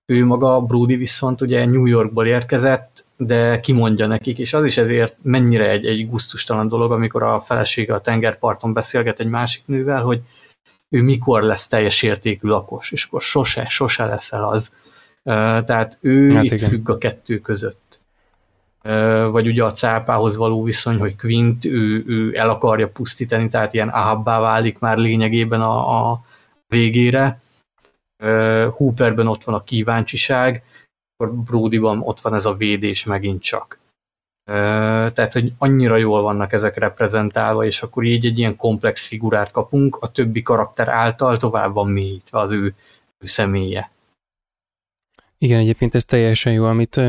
ő maga, Brody viszont ugye New Yorkból érkezett, de kimondja nekik, és az is ezért mennyire egy, egy guztustalan dolog, amikor a felesége a tengerparton beszélget egy másik nővel, hogy ő mikor lesz teljes értékű lakos, és akkor sose, sose leszel az. Tehát ő hát itt igen. függ a kettő között. Vagy ugye a cápához való viszony, hogy Quint ő, ő el akarja pusztítani, tehát ilyen ahabbá válik már lényegében a, a végére. Hooperben ott van a kíváncsiság, akkor Brodyban ott van ez a védés megint csak. Tehát, hogy annyira jól vannak ezek reprezentálva, és akkor így egy ilyen komplex figurát kapunk, a többi karakter által tovább van mélyítve az ő, ő személye. Igen, egyébként ez teljesen jó, amit,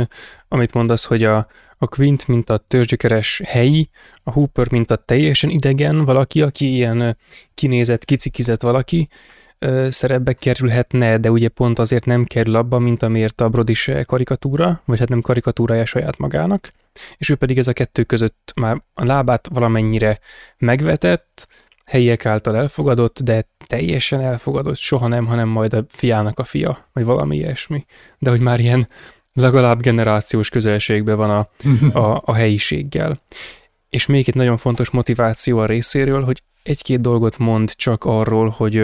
amit mondasz, hogy a, a Quint, mint a törzsikeres helyi, a Hooper, mint a teljesen idegen valaki, aki ilyen kinézett, kicikizett valaki, szerepbe kerülhetne, de ugye pont azért nem kerül abba, mint amiért a Brody se karikatúra, vagy hát nem karikatúrája saját magának, és ő pedig ez a kettő között már a lábát valamennyire megvetett, helyiek által elfogadott, de teljesen elfogadott, soha nem, hanem majd a fiának a fia, vagy valami ilyesmi. De hogy már ilyen legalább generációs közelségben van a, a, a helyiséggel. És még egy nagyon fontos motiváció a részéről, hogy egy-két dolgot mond csak arról, hogy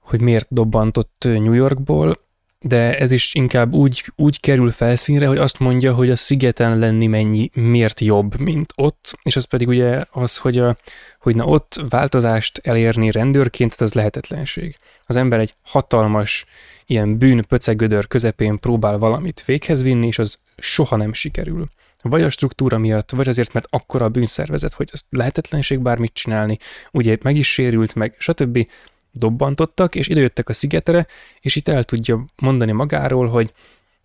hogy miért dobbantott New Yorkból, de ez is inkább úgy, úgy kerül felszínre, hogy azt mondja, hogy a szigeten lenni mennyi, miért jobb, mint ott, és az pedig ugye az, hogy, a, hogy na ott változást elérni rendőrként, az lehetetlenség. Az ember egy hatalmas, ilyen bűn pöcegödör közepén próbál valamit véghez vinni, és az soha nem sikerül. Vagy a struktúra miatt, vagy azért, mert akkora a bűnszervezet, hogy az lehetetlenség bármit csinálni, ugye meg is sérült, meg stb dobbantottak, és idejöttek a szigetre, és itt el tudja mondani magáról, hogy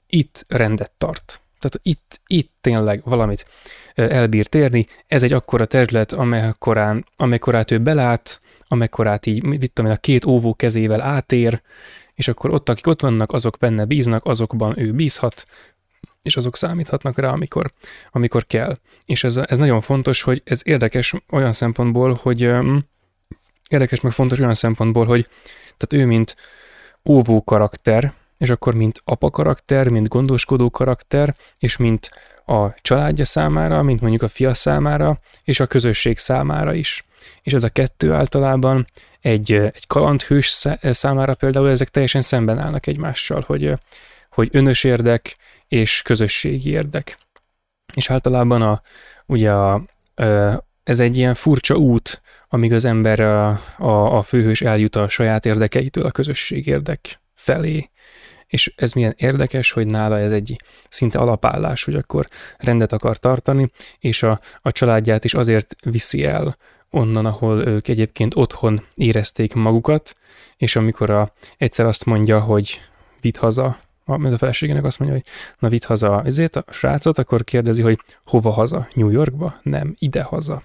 itt rendet tart. Tehát itt, itt tényleg valamit elbír térni. Ez egy akkora terület, amekkorán, amekkorát ő belát, amekkorát így, mit tudom én, a két óvó kezével átér, és akkor ott, akik ott vannak, azok benne bíznak, azokban ő bízhat, és azok számíthatnak rá, amikor, amikor kell. És ez, ez nagyon fontos, hogy ez érdekes olyan szempontból, hogy érdekes, meg fontos olyan szempontból, hogy tehát ő mint óvó karakter, és akkor mint apa karakter, mint gondoskodó karakter, és mint a családja számára, mint mondjuk a fia számára, és a közösség számára is. És ez a kettő általában egy, egy kalandhős számára például ezek teljesen szemben állnak egymással, hogy, hogy önös érdek és közösségi érdek. És általában a, ugye a, ez egy ilyen furcsa út, amíg az ember a, a, a főhős eljut a saját érdekeitől a közösség érdek felé. És ez milyen érdekes, hogy nála ez egy szinte alapállás, hogy akkor rendet akar tartani, és a, a családját is azért viszi el onnan, ahol ők egyébként otthon érezték magukat, és amikor a, egyszer azt mondja, hogy vidd haza, a, a feleségének azt mondja, hogy na vidd haza ezért a srácot, akkor kérdezi, hogy hova haza? New Yorkba? Nem, ide haza.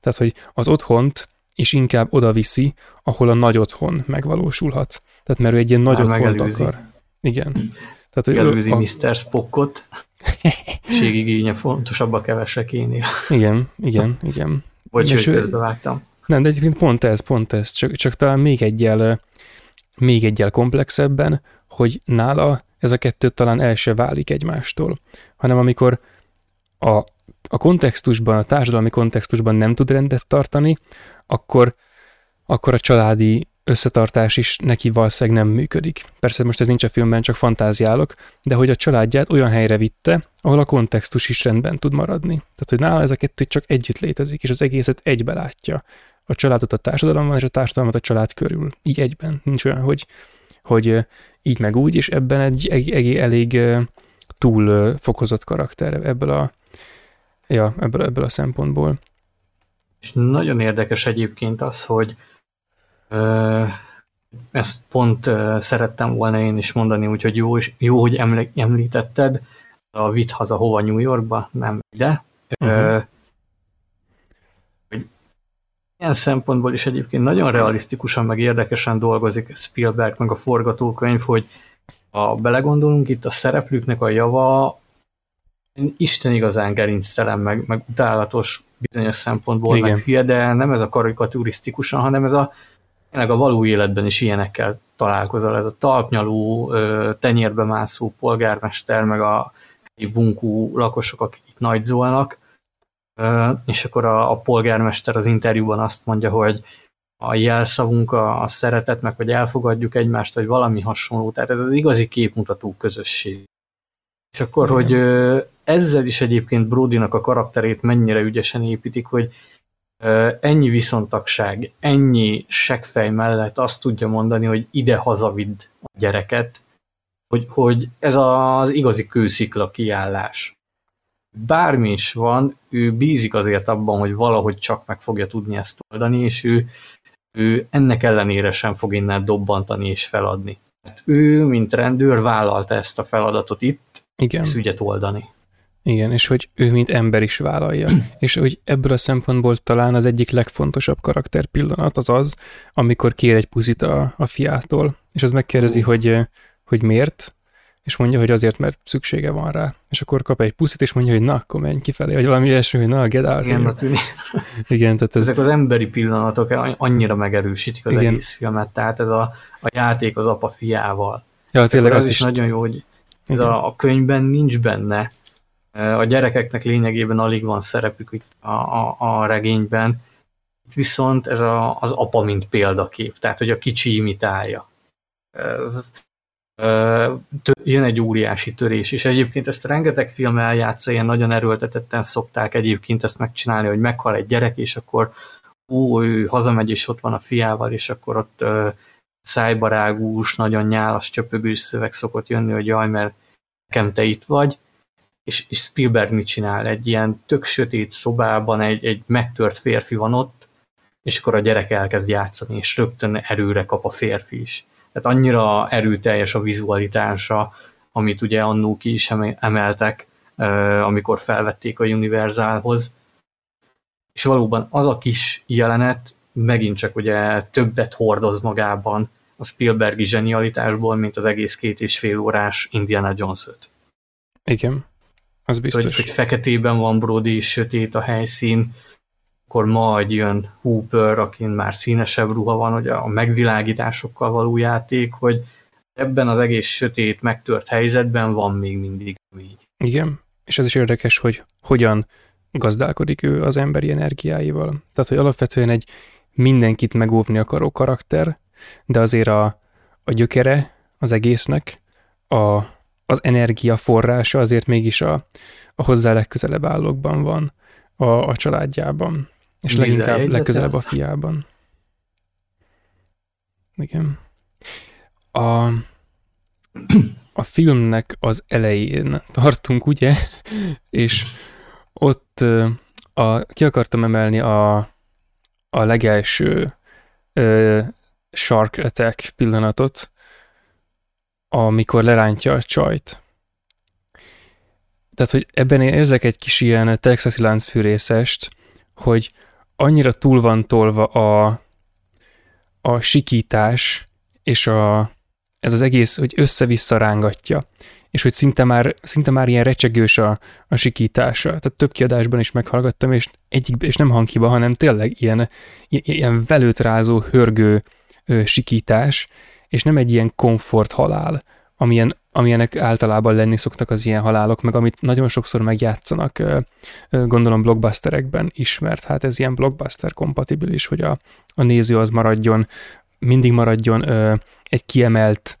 Tehát, hogy az otthont is inkább oda viszi, ahol a nagy otthon megvalósulhat. Tehát mert ő egy ilyen nagy Már otthont megelőzi. akar. Igen. Tehát, hogy megelőzi a... Mr. Spockot. Ségigénye fontosabb a kevesekénél. Igen, igen, igen. Bocs, hogy közbevágtam. Nem, de egyébként pont ez, pont ez, csak, csak talán még egyel, még egyel komplexebben, hogy nála ez a kettő talán el se válik egymástól, hanem amikor a a kontextusban, a társadalmi kontextusban nem tud rendet tartani, akkor, akkor a családi összetartás is neki valószínűleg nem működik. Persze most ez nincs a filmben, csak fantáziálok, de hogy a családját olyan helyre vitte, ahol a kontextus is rendben tud maradni. Tehát, hogy nála ez a kettő csak együtt létezik, és az egészet egybe látja. A családot a társadalomban, és a társadalmat a család körül. Így egyben. Nincs olyan, hogy, hogy így meg úgy, és ebben egy, egy, egy elég túl fokozott karakter ebből a Ja, ebből, ebből a szempontból. És nagyon érdekes egyébként az, hogy ö, ezt pont ö, szerettem volna én is mondani, úgyhogy jó, jó hogy említetted, a vitt haza hova New Yorkba, nem ide. Uh-huh. Ö, hogy ilyen szempontból is egyébként nagyon realisztikusan, meg érdekesen dolgozik Spielberg, meg a forgatókönyv, hogy ha belegondolunk, itt a szereplőknek a java Isten igazán gerinctelen, meg, meg utálatos bizonyos szempontból, Igen. meg hülye, de nem ez a karikaturisztikusan, hanem ez a tényleg a való életben is ilyenekkel találkozol. Ez a talpnyaló, tenyérbe mászó polgármester, meg a bunkú lakosok, akik itt nagyzolnak, és akkor a, a polgármester az interjúban azt mondja, hogy a jelszavunk a, a szeretet, meg hogy elfogadjuk egymást, vagy valami hasonló. Tehát ez az igazi képmutató közösség. És akkor, Igen. hogy ezzel is egyébként Brodynak a karakterét mennyire ügyesen építik, hogy ennyi viszontagság, ennyi seggfej mellett azt tudja mondani, hogy ide hazavidd a gyereket, hogy, hogy ez az igazi kőszikla kiállás. Bármi is van, ő bízik azért abban, hogy valahogy csak meg fogja tudni ezt oldani, és ő, ő ennek ellenére sem fog innen dobbantani és feladni. Mert ő, mint rendőr vállalta ezt a feladatot itt, Igen. ezt ügyet oldani. Igen, és hogy ő mint ember is vállalja. [CLEARS THROAT] és hogy ebből a szempontból talán az egyik legfontosabb karakter pillanat az az, amikor kér egy puzit a, a fiától, és az megkérdezi, uh. hogy, hogy miért, és mondja, hogy azért, mert szüksége van rá. És akkor kap egy puszit, és mondja, hogy na, akkor menj kifelé, vagy valami ilyesmi, hogy na, get out Igen, [LAUGHS] Igen, tehát ez... Ezek az emberi pillanatok annyira megerősítik az Igen. egész filmet, tehát ez a, a játék az apa fiával. Ja, tényleg az is, is nagyon jó, hogy ez a, a könyvben nincs benne, a gyerekeknek lényegében alig van szerepük itt a, a, a regényben, itt viszont ez a, az apa mint példakép, tehát hogy a kicsi imitálja. Ez, jön egy óriási törés, és egyébként ezt rengeteg film eljátsza, ilyen nagyon erőltetetten szokták egyébként ezt megcsinálni, hogy meghal egy gyerek, és akkor ó, ő hazamegy, és ott van a fiával, és akkor ott szájbarágús, nagyon nyálas, csöpögős szöveg szokott jönni, hogy jaj, mert nekem te itt vagy, és, és Spielberg mit csinál? Egy ilyen tök sötét szobában egy, egy megtört férfi van ott, és akkor a gyerek elkezd játszani, és rögtön erőre kap a férfi is. Tehát annyira erőteljes a vizualitása, amit ugye annó ki is emeltek, amikor felvették a Universalhoz. És valóban az a kis jelenet megint csak ugye többet hordoz magában a Spielbergi zsenialitásból, mint az egész két és fél órás Indiana Jones 5. Igen. Az biztos. Hogy, hogy feketében van Brody, sötét a helyszín, akkor majd jön Hooper, akin már színesebb ruha van, hogy a megvilágításokkal való játék, hogy ebben az egész sötét, megtört helyzetben van még mindig így. Igen, és ez is érdekes, hogy hogyan gazdálkodik ő az emberi energiáival. Tehát, hogy alapvetően egy mindenkit megóvni akaró karakter, de azért a, a gyökere az egésznek, a, az energia forrása azért mégis a, a hozzá legközelebb állókban van, a, a családjában, és Nézze leginkább egyetem? legközelebb a fiában. Igen. A, a filmnek az elején tartunk, ugye? És ott a, ki akartam emelni a, a legelső ö, Shark Attack pillanatot, amikor lerántja a csajt. Tehát, hogy ebben én érzek egy kis ilyen texasi láncfűrészest, hogy annyira túl van tolva a, a sikítás, és a, ez az egész, hogy össze-vissza rángatja, és hogy szinte már, szinte már ilyen recsegős a, a sikítása. Tehát több kiadásban is meghallgattam, és, egyik, és nem hanghiba, hanem tényleg ilyen, ilyen velőtrázó, hörgő ö, sikítás, és nem egy ilyen komfort halál, amilyen, amilyenek általában lenni szoktak az ilyen halálok, meg amit nagyon sokszor megjátszanak, gondolom blockbusterekben is, mert hát ez ilyen blockbuster kompatibilis, hogy a, a néző az maradjon, mindig maradjon egy kiemelt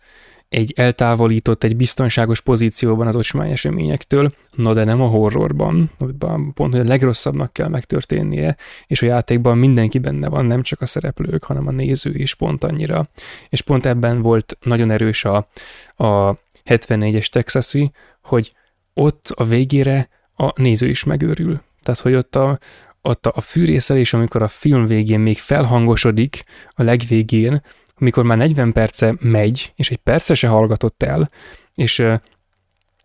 egy eltávolított, egy biztonságos pozícióban az ocsmány eseményektől, na de nem a horrorban, pont, hogy a legrosszabbnak kell megtörténnie, és a játékban mindenki benne van, nem csak a szereplők, hanem a néző is pont annyira, és pont ebben volt nagyon erős a, a 74-es Texasi, hogy ott a végére a néző is megőrül. Tehát, hogy ott a, ott a fűrészelés, amikor a film végén még felhangosodik a legvégén, amikor már 40 perce megy, és egy perce se hallgatott el, és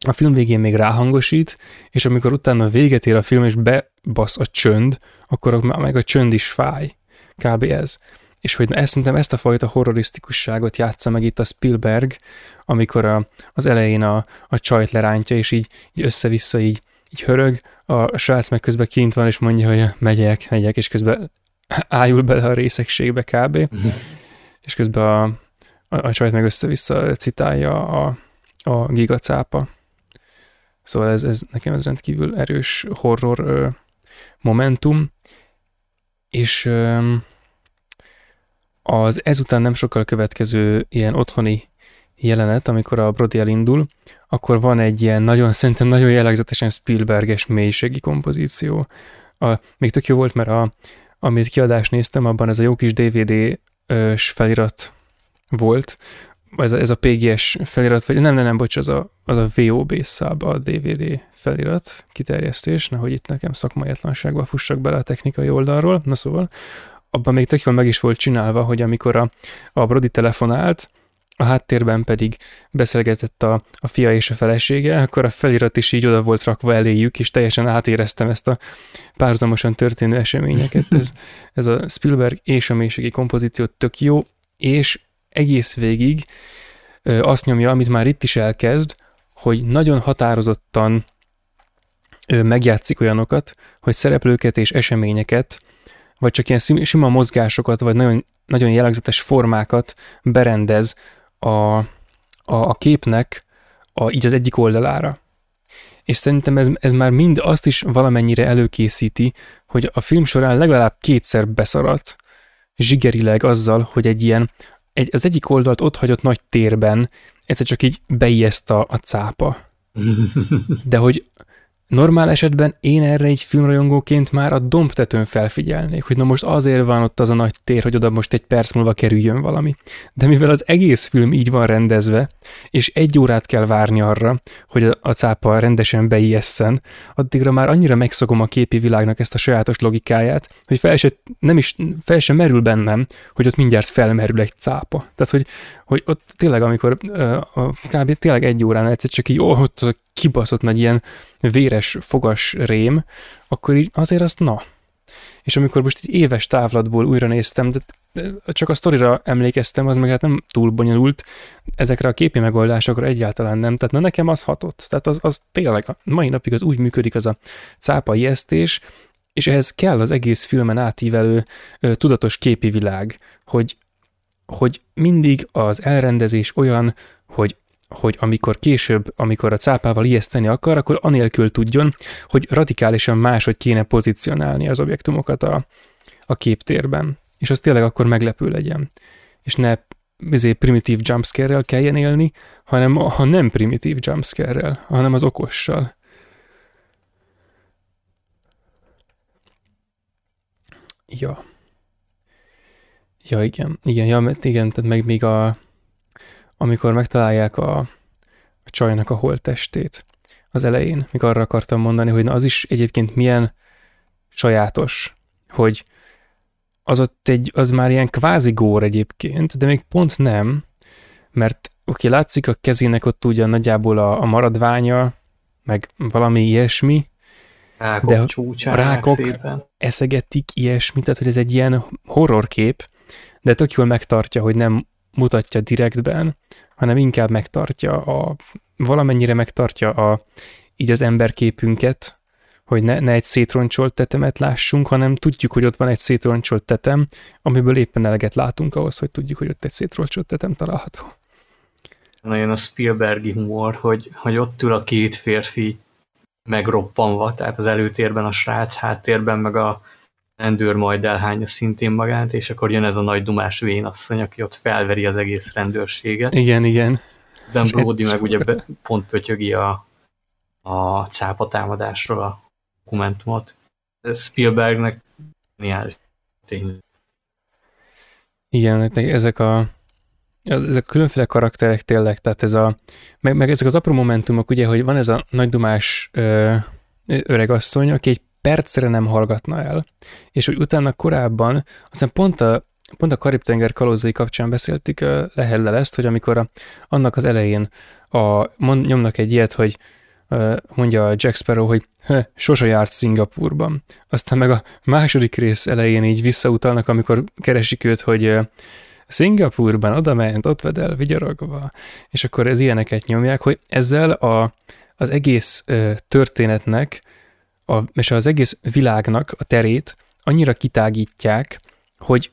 a film végén még ráhangosít, és amikor utána véget ér a film, és bebasz a csönd, akkor meg a csönd is fáj. kb. ez. És hogy ezt, szerintem ezt a fajta horrorisztikusságot játsza meg itt a Spielberg, amikor a, az elején a, a csajt lerántja, és így, így össze-vissza így, így hörög, a srác meg közben kint van, és mondja, hogy megyek, megyek, és közben ájul bele a részegségbe kb. És közben a, a, a csajt meg össze-vissza citálja a, a gigacápa. Szóval ez, ez nekem ez rendkívül erős horror ö, momentum, és ö, az ezután nem sokkal következő ilyen otthoni jelenet, amikor a Brody elindul, akkor van egy ilyen nagyon, szerintem nagyon jellegzetesen Spielberges mélységi kompozíció. A, még tök jó volt, mert a, amit kiadást néztem, abban ez a jó kis DVD-s felirat volt, ez a, ez a PGS felirat, vagy nem, nem, nem, bocs, az a, az a VOB szába a DVD felirat kiterjesztés, nehogy itt nekem szakmaiatlanságba fussak bele a technikai oldalról. Na szóval, abban még tök jól meg is volt csinálva, hogy amikor a, a Brody telefonált, a háttérben pedig beszélgetett a, a fia és a felesége, akkor a felirat is így oda volt rakva eléjük, és teljesen átéreztem ezt a párzamosan történő eseményeket. [LAUGHS] Ez, ez a Spielberg és a mélységi kompozíció tök jó, és egész végig ö, azt nyomja, amit már itt is elkezd, hogy nagyon határozottan ö, megjátszik olyanokat, hogy szereplőket és eseményeket, vagy csak ilyen sima mozgásokat, vagy nagyon, nagyon jellegzetes formákat berendez a, a, a képnek a, így az egyik oldalára. És szerintem ez, ez már mind azt is valamennyire előkészíti, hogy a film során legalább kétszer beszaradt zsigerileg azzal, hogy egy ilyen egy, az egyik oldalt ott hagyott nagy térben egyszer csak így beijeszt a, a cápa. [LAUGHS] De hogy Normál esetben én erre egy filmrajongóként már a dombtetőn felfigyelnék, hogy na most azért van ott az a nagy tér, hogy oda most egy perc múlva kerüljön valami. De mivel az egész film így van rendezve, és egy órát kell várni arra, hogy a cápa rendesen beijesszen, addigra már annyira megszokom a képi világnak ezt a sajátos logikáját, hogy fel se, nem is, fel sem merül bennem, hogy ott mindjárt felmerül egy cápa. Tehát, hogy, hogy ott tényleg, amikor kb. tényleg egy órán egyszer csak így, ó, ott kibaszott nagy ilyen véres fogas rém, akkor így azért azt na. És amikor most egy éves távlatból újra néztem, de csak a sztorira emlékeztem, az meg hát nem túl bonyolult, ezekre a képi megoldásokra egyáltalán nem, tehát na nekem az hatott. Tehát az, az tényleg a mai napig az úgy működik az a cápa ijesztés, és ehhez kell az egész filmen átívelő ö, tudatos képi világ, hogy, hogy mindig az elrendezés olyan, hogy hogy amikor később, amikor a cápával ijeszteni akar, akkor anélkül tudjon, hogy radikálisan máshogy kéne pozícionálni az objektumokat a, a képtérben. És az tényleg akkor meglepő legyen. És ne bizé primitív jumpscare-rel kelljen élni, hanem ha nem primitív jumpscare-rel, hanem az okossal. Ja. Ja, igen. Igen, ja, igen, tehát meg még a, amikor megtalálják a, a csajnak a holttestét az elején, még arra akartam mondani, hogy na az is egyébként milyen sajátos, hogy az ott egy, az már ilyen kvázi gór egyébként, de még pont nem, mert oké, okay, látszik a kezének ott ugyan nagyjából a, a maradványa, meg valami ilyesmi, rákok de csúcsán rákok szépen. eszegetik ilyesmi, tehát hogy ez egy ilyen horrorkép, de tök jól megtartja, hogy nem mutatja direktben, hanem inkább megtartja a, valamennyire megtartja a, így az emberképünket, hogy ne, ne egy szétroncsolt tetemet lássunk, hanem tudjuk, hogy ott van egy szétroncsolt tetem, amiből éppen eleget látunk ahhoz, hogy tudjuk, hogy ott egy szétroncsolt tetem található. Nagyon a Spielbergi humor, hogy, hogy ott ül a két férfi megroppanva, tehát az előtérben a srác, háttérben meg a rendőr majd elhányja szintén magát, és akkor jön ez a nagy dumás vénasszony, aki ott felveri az egész rendőrséget. Igen, igen. Ben Brody meg ugye be, pont pötyögi a, a cápa támadásról a dokumentumot. Spielbergnek geniális tényleg. Igen, ezek a ezek a különféle karakterek tényleg, tehát ez a, meg, meg ezek az apró momentumok, ugye, hogy van ez a nagy dumás ö, öregasszony, aki egy percre nem hallgatna el. És hogy utána korábban, aztán pont a, pont a Karib-tenger kalózai kapcsán beszéltük uh, Lehellel ezt, hogy amikor a, annak az elején a, mond, nyomnak egy ilyet, hogy mondja Jack Sparrow, hogy sose járt Szingapurban. Aztán meg a második rész elején így visszautalnak, amikor keresik őt, hogy Szingapurban oda ment, ott vedel vigyarogva, és akkor ez ilyeneket nyomják, hogy ezzel a, az egész történetnek, a, és az egész világnak a terét annyira kitágítják, hogy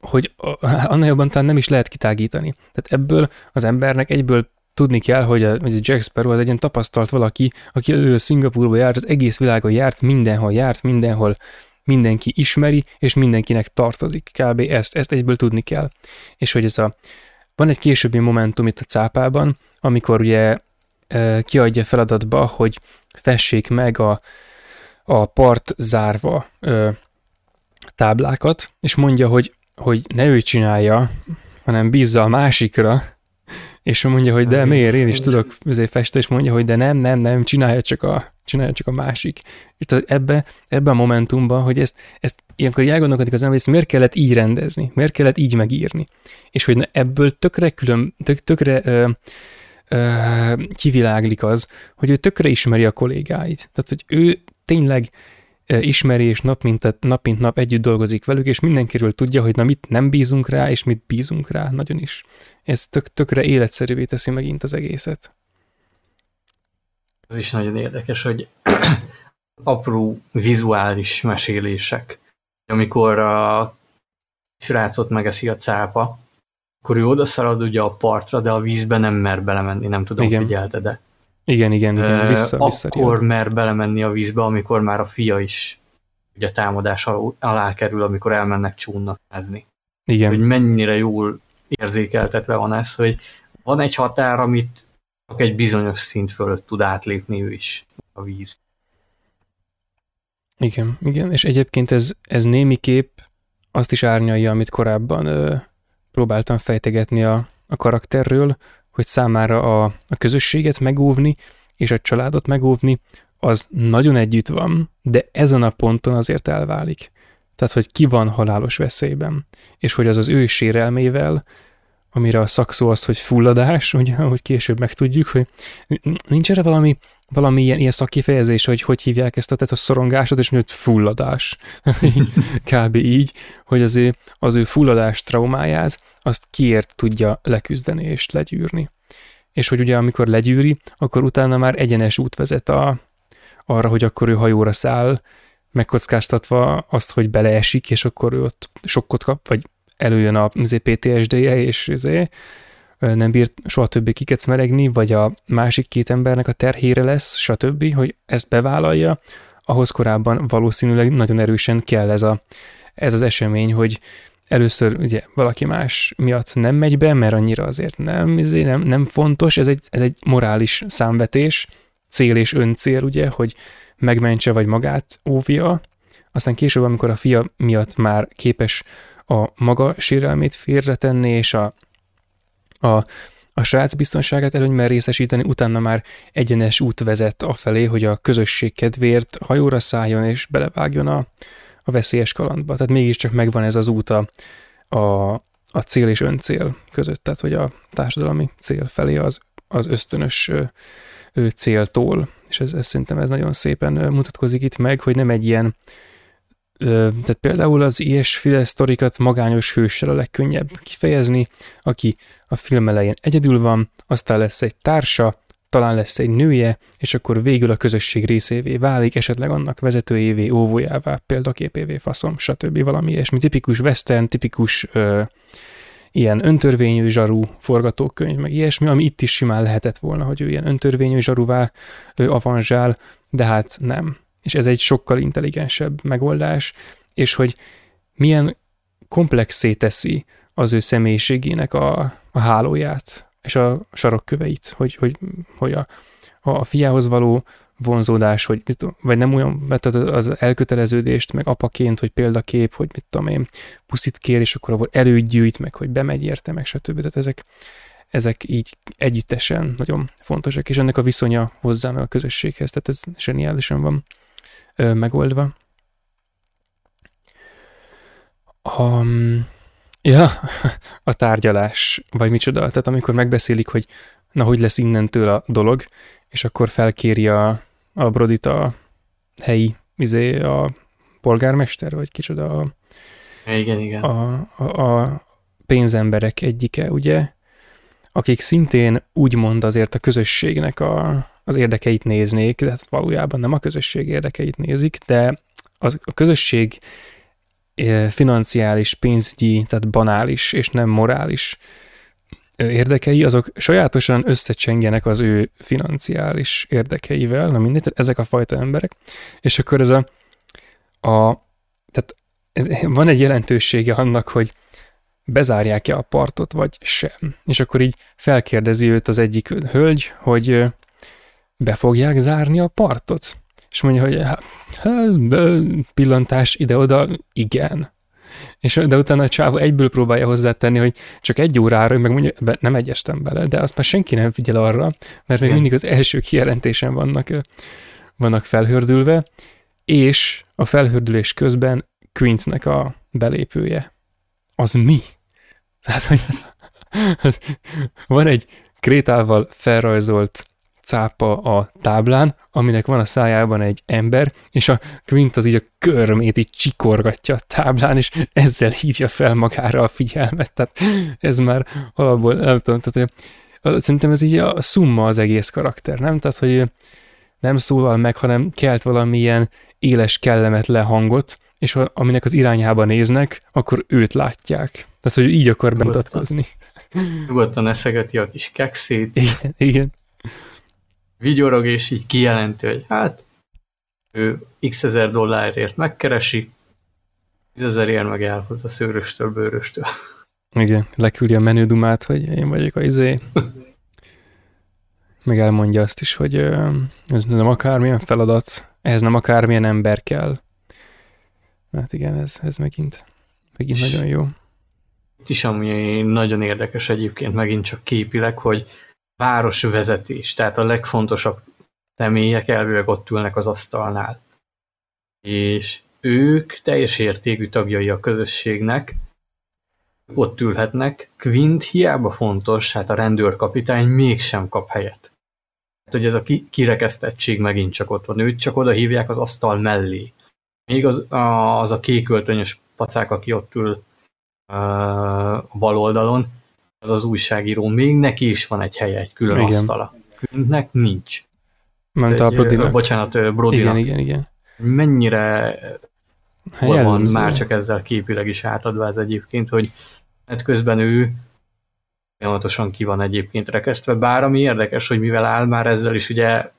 hogy [LAUGHS] annál jobban talán nem is lehet kitágítani. Tehát ebből az embernek egyből tudni kell, hogy a, hogy a Jack Sparrow az egy ilyen tapasztalt valaki, aki ő Szingapurba járt, az egész világon járt, mindenhol járt, mindenhol mindenki ismeri, és mindenkinek tartozik. Kb. ezt, ezt egyből tudni kell. És hogy ez a, van egy későbbi momentum itt a cápában, amikor ugye e, kiadja feladatba, hogy fessék meg a, a part zárva e, táblákat, és mondja, hogy, hogy ne ő csinálja, hanem bízza a másikra, és mondja, hogy de hát, miért, én is tudok festeni, és mondja, hogy de nem, nem, nem, csinálja csak a, csinálja csak a másik. És ebbe, ebbe a momentumban, hogy ezt, ezt ilyenkor elgondolkodik az ember, hogy ezt miért kellett így rendezni, miért kellett így megírni. És hogy ebből tökre külön, tök, tökre ö, ö, kiviláglik az, hogy ő tökre ismeri a kollégáit. Tehát, hogy ő tényleg ismeri, és nap mint, nap mint nap együtt dolgozik velük, és mindenkiről tudja, hogy na mit nem bízunk rá, és mit bízunk rá, nagyon is. Ez tök, tökre életszerűvé teszi megint az egészet. Ez is nagyon érdekes, hogy [CLEARS THROAT] apró vizuális mesélések. Amikor a srácot megeszi a cápa, akkor ő odaszalad ugye a partra, de a vízbe nem mer belemenni, nem tudom, Igen. figyelte, de igen, igen, igen, vissza, Akkor mer belemenni a vízbe, amikor már a fia is ugye a támadás alá kerül, amikor elmennek csúnnak házni. Igen. Hogy mennyire jól érzékeltetve van ez, hogy van egy határ, amit csak egy bizonyos szint fölött tud átlépni ő is, a víz. Igen, igen, és egyébként ez, ez némi kép azt is árnyalja, amit korábban ö, próbáltam fejtegetni a, a karakterről, hogy számára a, a közösséget megóvni és a családot megóvni, az nagyon együtt van, de ezen a ponton azért elválik. Tehát, hogy ki van halálos veszélyben, és hogy az az ő sérelmével, amire a szakszó az, hogy fulladás, [LAUGHS] ugye, hogy később megtudjuk, hogy nincs erre valami, valami ilyen, ilyen szakkifejezés, hogy hogy hívják ezt a, tehát a szorongásot, és mondjuk fulladás. [LAUGHS] Kb. így, hogy az ő, az ő fulladás traumáját, azt kiért tudja leküzdeni és legyűrni. És hogy ugye amikor legyűri, akkor utána már egyenes út vezet a, arra, hogy akkor ő hajóra száll, megkockáztatva azt, hogy beleesik, és akkor ő ott sokkot kap, vagy előjön a PTSD-je, és izé, nem bírt soha többé kikecmeregni, vagy a másik két embernek a terhére lesz, stb., hogy ezt bevállalja, ahhoz korábban valószínűleg nagyon erősen kell ez, a, ez az esemény, hogy először ugye valaki más miatt nem megy be, mert annyira azért nem, azért nem, nem fontos, ez egy, ez egy morális számvetés, cél és öncél, ugye, hogy megmentse vagy magát óvja, aztán később, amikor a fia miatt már képes a maga sérelmét félretenni, és a, a, a srác biztonságát előnyben részesíteni, utána már egyenes út vezet afelé, hogy a közösség kedvéért hajóra szálljon és belevágjon a, a veszélyes kalandba. Tehát mégiscsak megvan ez az út a, a, a cél és öncél között, tehát hogy a társadalmi cél felé az, az ösztönös ő céltól, és ez, ez szerintem ez nagyon szépen mutatkozik itt meg, hogy nem egy ilyen tehát például az ilyesféle sztorikat magányos hőssel a legkönnyebb kifejezni, aki a film elején egyedül van, aztán lesz egy társa, talán lesz egy nője, és akkor végül a közösség részévé válik, esetleg annak vezetőjévé, óvójává, példaképévé, faszom, stb. valami ilyesmi. Tipikus western, tipikus ö, ilyen öntörvényű zsarú forgatókönyv, meg ilyesmi, ami itt is simán lehetett volna, hogy ő ilyen öntörvényű zsarúvá ő avanzsál, de hát nem. És ez egy sokkal intelligensebb megoldás, és hogy milyen komplexé teszi az ő személyiségének a, a hálóját, és a sarokköveit, hogy, hogy, hogy a, a fiához való vonzódás, hogy mit, vagy nem olyan, mert az elköteleződést, meg apaként, hogy példakép, hogy mit tudom én, puszit kér, és akkor abból erőt meg hogy bemegy érte, meg stb. Tehát ezek, ezek így együttesen nagyon fontosak, és ennek a viszonya hozzá meg a közösséghez, tehát ez zseniálisan van ö, megoldva. Um, Ja, [LAUGHS] a tárgyalás, vagy micsoda. Tehát amikor megbeszélik, hogy na, hogy lesz innentől a dolog, és akkor felkéri a, a Brodit a helyi, izé, a polgármester, vagy kicsoda a, igen, igen. A, a, a pénzemberek egyike, ugye, akik szintén úgymond azért a közösségnek a, az érdekeit néznék, de hát valójában nem a közösség érdekeit nézik, de az, a közösség financiális, pénzügyi, tehát banális és nem morális érdekei, azok sajátosan összecsengenek az ő financiális érdekeivel, na mindegy, ezek a fajta emberek, és akkor ez a, a tehát ez, van egy jelentősége annak, hogy bezárják-e a partot, vagy sem. És akkor így felkérdezi őt az egyik hölgy, hogy be fogják zárni a partot? És mondja, hogy pillantás ide-oda, igen. És, de utána a csávó egyből próbálja hozzátenni, hogy csak egy órára, meg mondja, be, nem egyestem bele, de azt már senki nem figyel arra, mert még mindig az első kijelentésen vannak, vannak felhördülve, és a felhördülés közben Quintnek a belépője. Az mi? Tehát, hogy az, az, van egy krétával felrajzolt cápa a táblán, aminek van a szájában egy ember, és a Quint az így a körmét így csikorgatja a táblán, és ezzel hívja fel magára a figyelmet. Tehát ez már alapból, nem tudom, tehát szerintem ez így a szumma az egész karakter, nem? Tehát, hogy nem szólal meg, hanem kelt valamilyen éles, kellemetlen hangot, és aminek az irányába néznek, akkor őt látják. Tehát, hogy így akar bemutatkozni. Nyugodtan eszegeti a kis kekszét. Igen, igen vigyorog, és így kijelenti, hogy hát ő x ezer dollárért megkeresi, 10 ezerért meg elhozza szőröstől, bőröstől. Igen, leküldi a menüdumát, hogy én vagyok a izé. Meg elmondja azt is, hogy ez nem akármilyen feladat, ehhez nem akármilyen ember kell. Hát igen, ez, ez megint, megint nagyon jó. Itt is amúgy nagyon érdekes egyébként megint csak képileg, hogy városvezetés, tehát a legfontosabb személyek elvileg ott ülnek az asztalnál. És ők teljes értékű tagjai a közösségnek, ott ülhetnek, Quint hiába fontos, hát a rendőrkapitány mégsem kap helyet. Hát, hogy ez a kirekesztettség megint csak ott van, őt csak oda hívják az asztal mellé. Még az a, az a kéköltönyös pacák, aki ott ül a bal oldalon, az az újságíró, még neki is van egy helye, egy külön Igen. asztala. Quintnek nincs. Ment a Brodinak. Bocsánat, Brodinak. Igen, igen, igen. Mennyire hát van már csak ezzel képileg is átadva ez egyébként, hogy hát közben ő folyamatosan ki van egyébként rekesztve, bár ami érdekes, hogy mivel áll már ezzel is ugye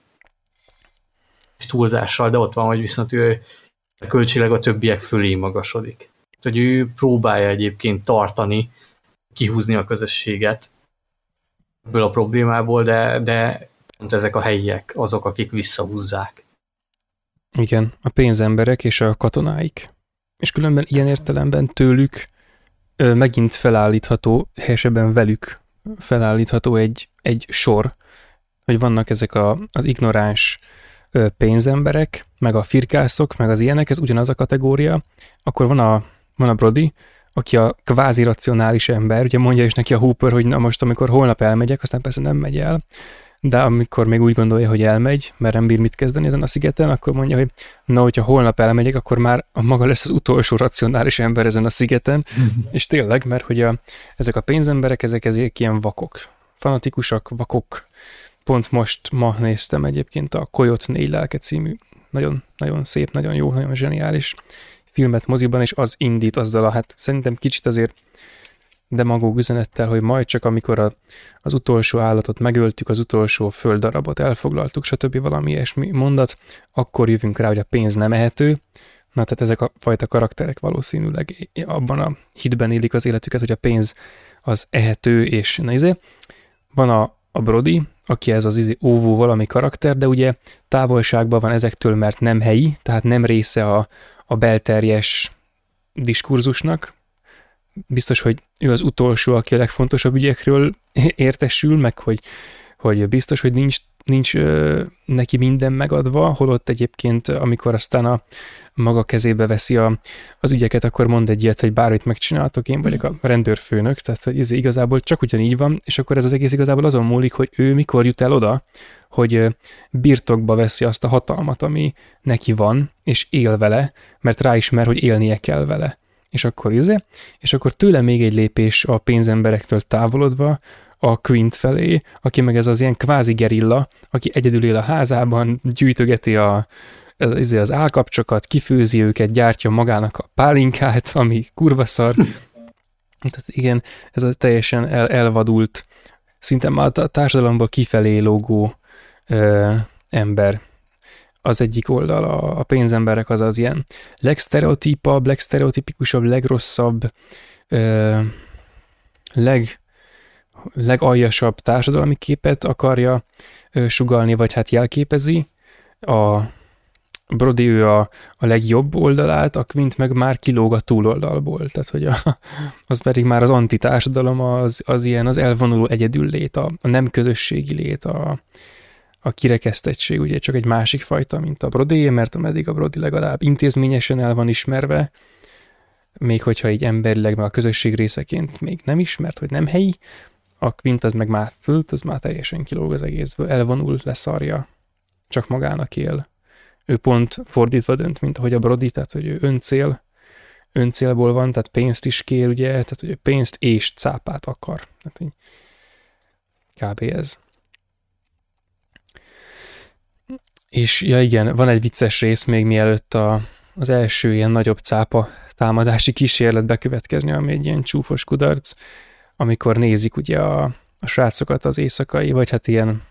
túlzással, de ott van, hogy viszont ő költségleg a többiek fölé magasodik. Hogy ő próbálja egyébként tartani kihúzni a közösséget ebből a problémából, de, de pont ezek a helyiek azok, akik visszahúzzák. Igen, a pénzemberek és a katonáik. És különben ilyen értelemben tőlük ö, megint felállítható, helyesebben velük felállítható egy, egy sor, hogy vannak ezek a, az ignoráns ö, pénzemberek, meg a firkászok, meg az ilyenek, ez ugyanaz a kategória. Akkor van a, van a Brody, aki a kvázi racionális ember, ugye mondja is neki a Hooper, hogy na most, amikor holnap elmegyek, aztán persze nem megy el, de amikor még úgy gondolja, hogy elmegy, mert nem bír mit kezdeni ezen a szigeten, akkor mondja, hogy na, hogyha holnap elmegyek, akkor már a maga lesz az utolsó racionális ember ezen a szigeten, [LAUGHS] és tényleg, mert hogy a, ezek a pénzemberek, ezek, ezek ilyen vakok, fanatikusak, vakok. Pont most ma néztem egyébként a Koyot négy lelke című. Nagyon, nagyon szép, nagyon jó, nagyon zseniális filmet moziban, és az indít azzal a, hát szerintem kicsit azért demagóg üzenettel, hogy majd csak amikor a, az utolsó állatot megöltük, az utolsó földdarabot elfoglaltuk, stb. valami ilyesmi mondat, akkor jövünk rá, hogy a pénz nem ehető, Na, tehát ezek a fajta karakterek valószínűleg abban a hitben élik az életüket, hogy a pénz az ehető, és na izé. Van a, a Brody, aki ez az izé óvó valami karakter, de ugye távolságban van ezektől, mert nem helyi, tehát nem része a, a belterjes diskurzusnak. Biztos, hogy ő az utolsó, aki a legfontosabb ügyekről értesül, meg hogy, hogy biztos, hogy nincs nincs ö, neki minden megadva, holott egyébként, amikor aztán a maga kezébe veszi a, az ügyeket, akkor mond egy ilyet, hogy bármit megcsináltok, én vagyok a rendőrfőnök, tehát ez igazából csak ugyanígy van, és akkor ez az egész igazából azon múlik, hogy ő mikor jut el oda, hogy birtokba veszi azt a hatalmat, ami neki van, és él vele, mert ráismer, hogy élnie kell vele. És akkor izé, és akkor tőle még egy lépés a pénzemberektől távolodva, a Quint felé, aki meg ez az ilyen kvázi gerilla, aki egyedül él a házában, gyűjtögeti a, az, izé, az állkapcsokat, kifőzi őket, gyártja magának a pálinkát, ami kurva szar. Tehát igen, ez a teljesen el, elvadult, szinte már a társadalomból kifelé lógó ö, ember. Az egyik oldal, a, a pénzemberek az az ilyen legsztereotípabb, legsztereotipikusabb, legrosszabb, ö, leg, legaljasabb társadalmi képet akarja ö, sugalni, vagy hát jelképezi. A Brody ő a, a legjobb oldalát, a Quint meg már kilóg a túloldalból, tehát hogy a, az pedig már az antitársadalom, az, az ilyen az elvonuló egyedül lét, a, a nem közösségi lét, a, a kirekesztettség, ugye csak egy másik fajta, mint a Brody, mert ameddig a Brody legalább intézményesen el van ismerve, még hogyha így emberileg, meg a közösség részeként még nem ismert, hogy nem helyi, a Quint az meg már fölt, az már teljesen kilóg az egészből, elvonul, leszarja, csak magának él. Ő pont fordítva dönt, mint ahogy a Brody, tehát hogy ő öncél, öncélból van, tehát pénzt is kér, ugye, tehát hogy pénzt és cápát akar. Tehát, hogy kb. ez. És ja igen, van egy vicces rész még mielőtt a, az első ilyen nagyobb cápa támadási kísérlet bekövetkezni, ami egy ilyen csúfos kudarc, amikor nézik ugye a, a srácokat az éjszakai, vagy hát ilyen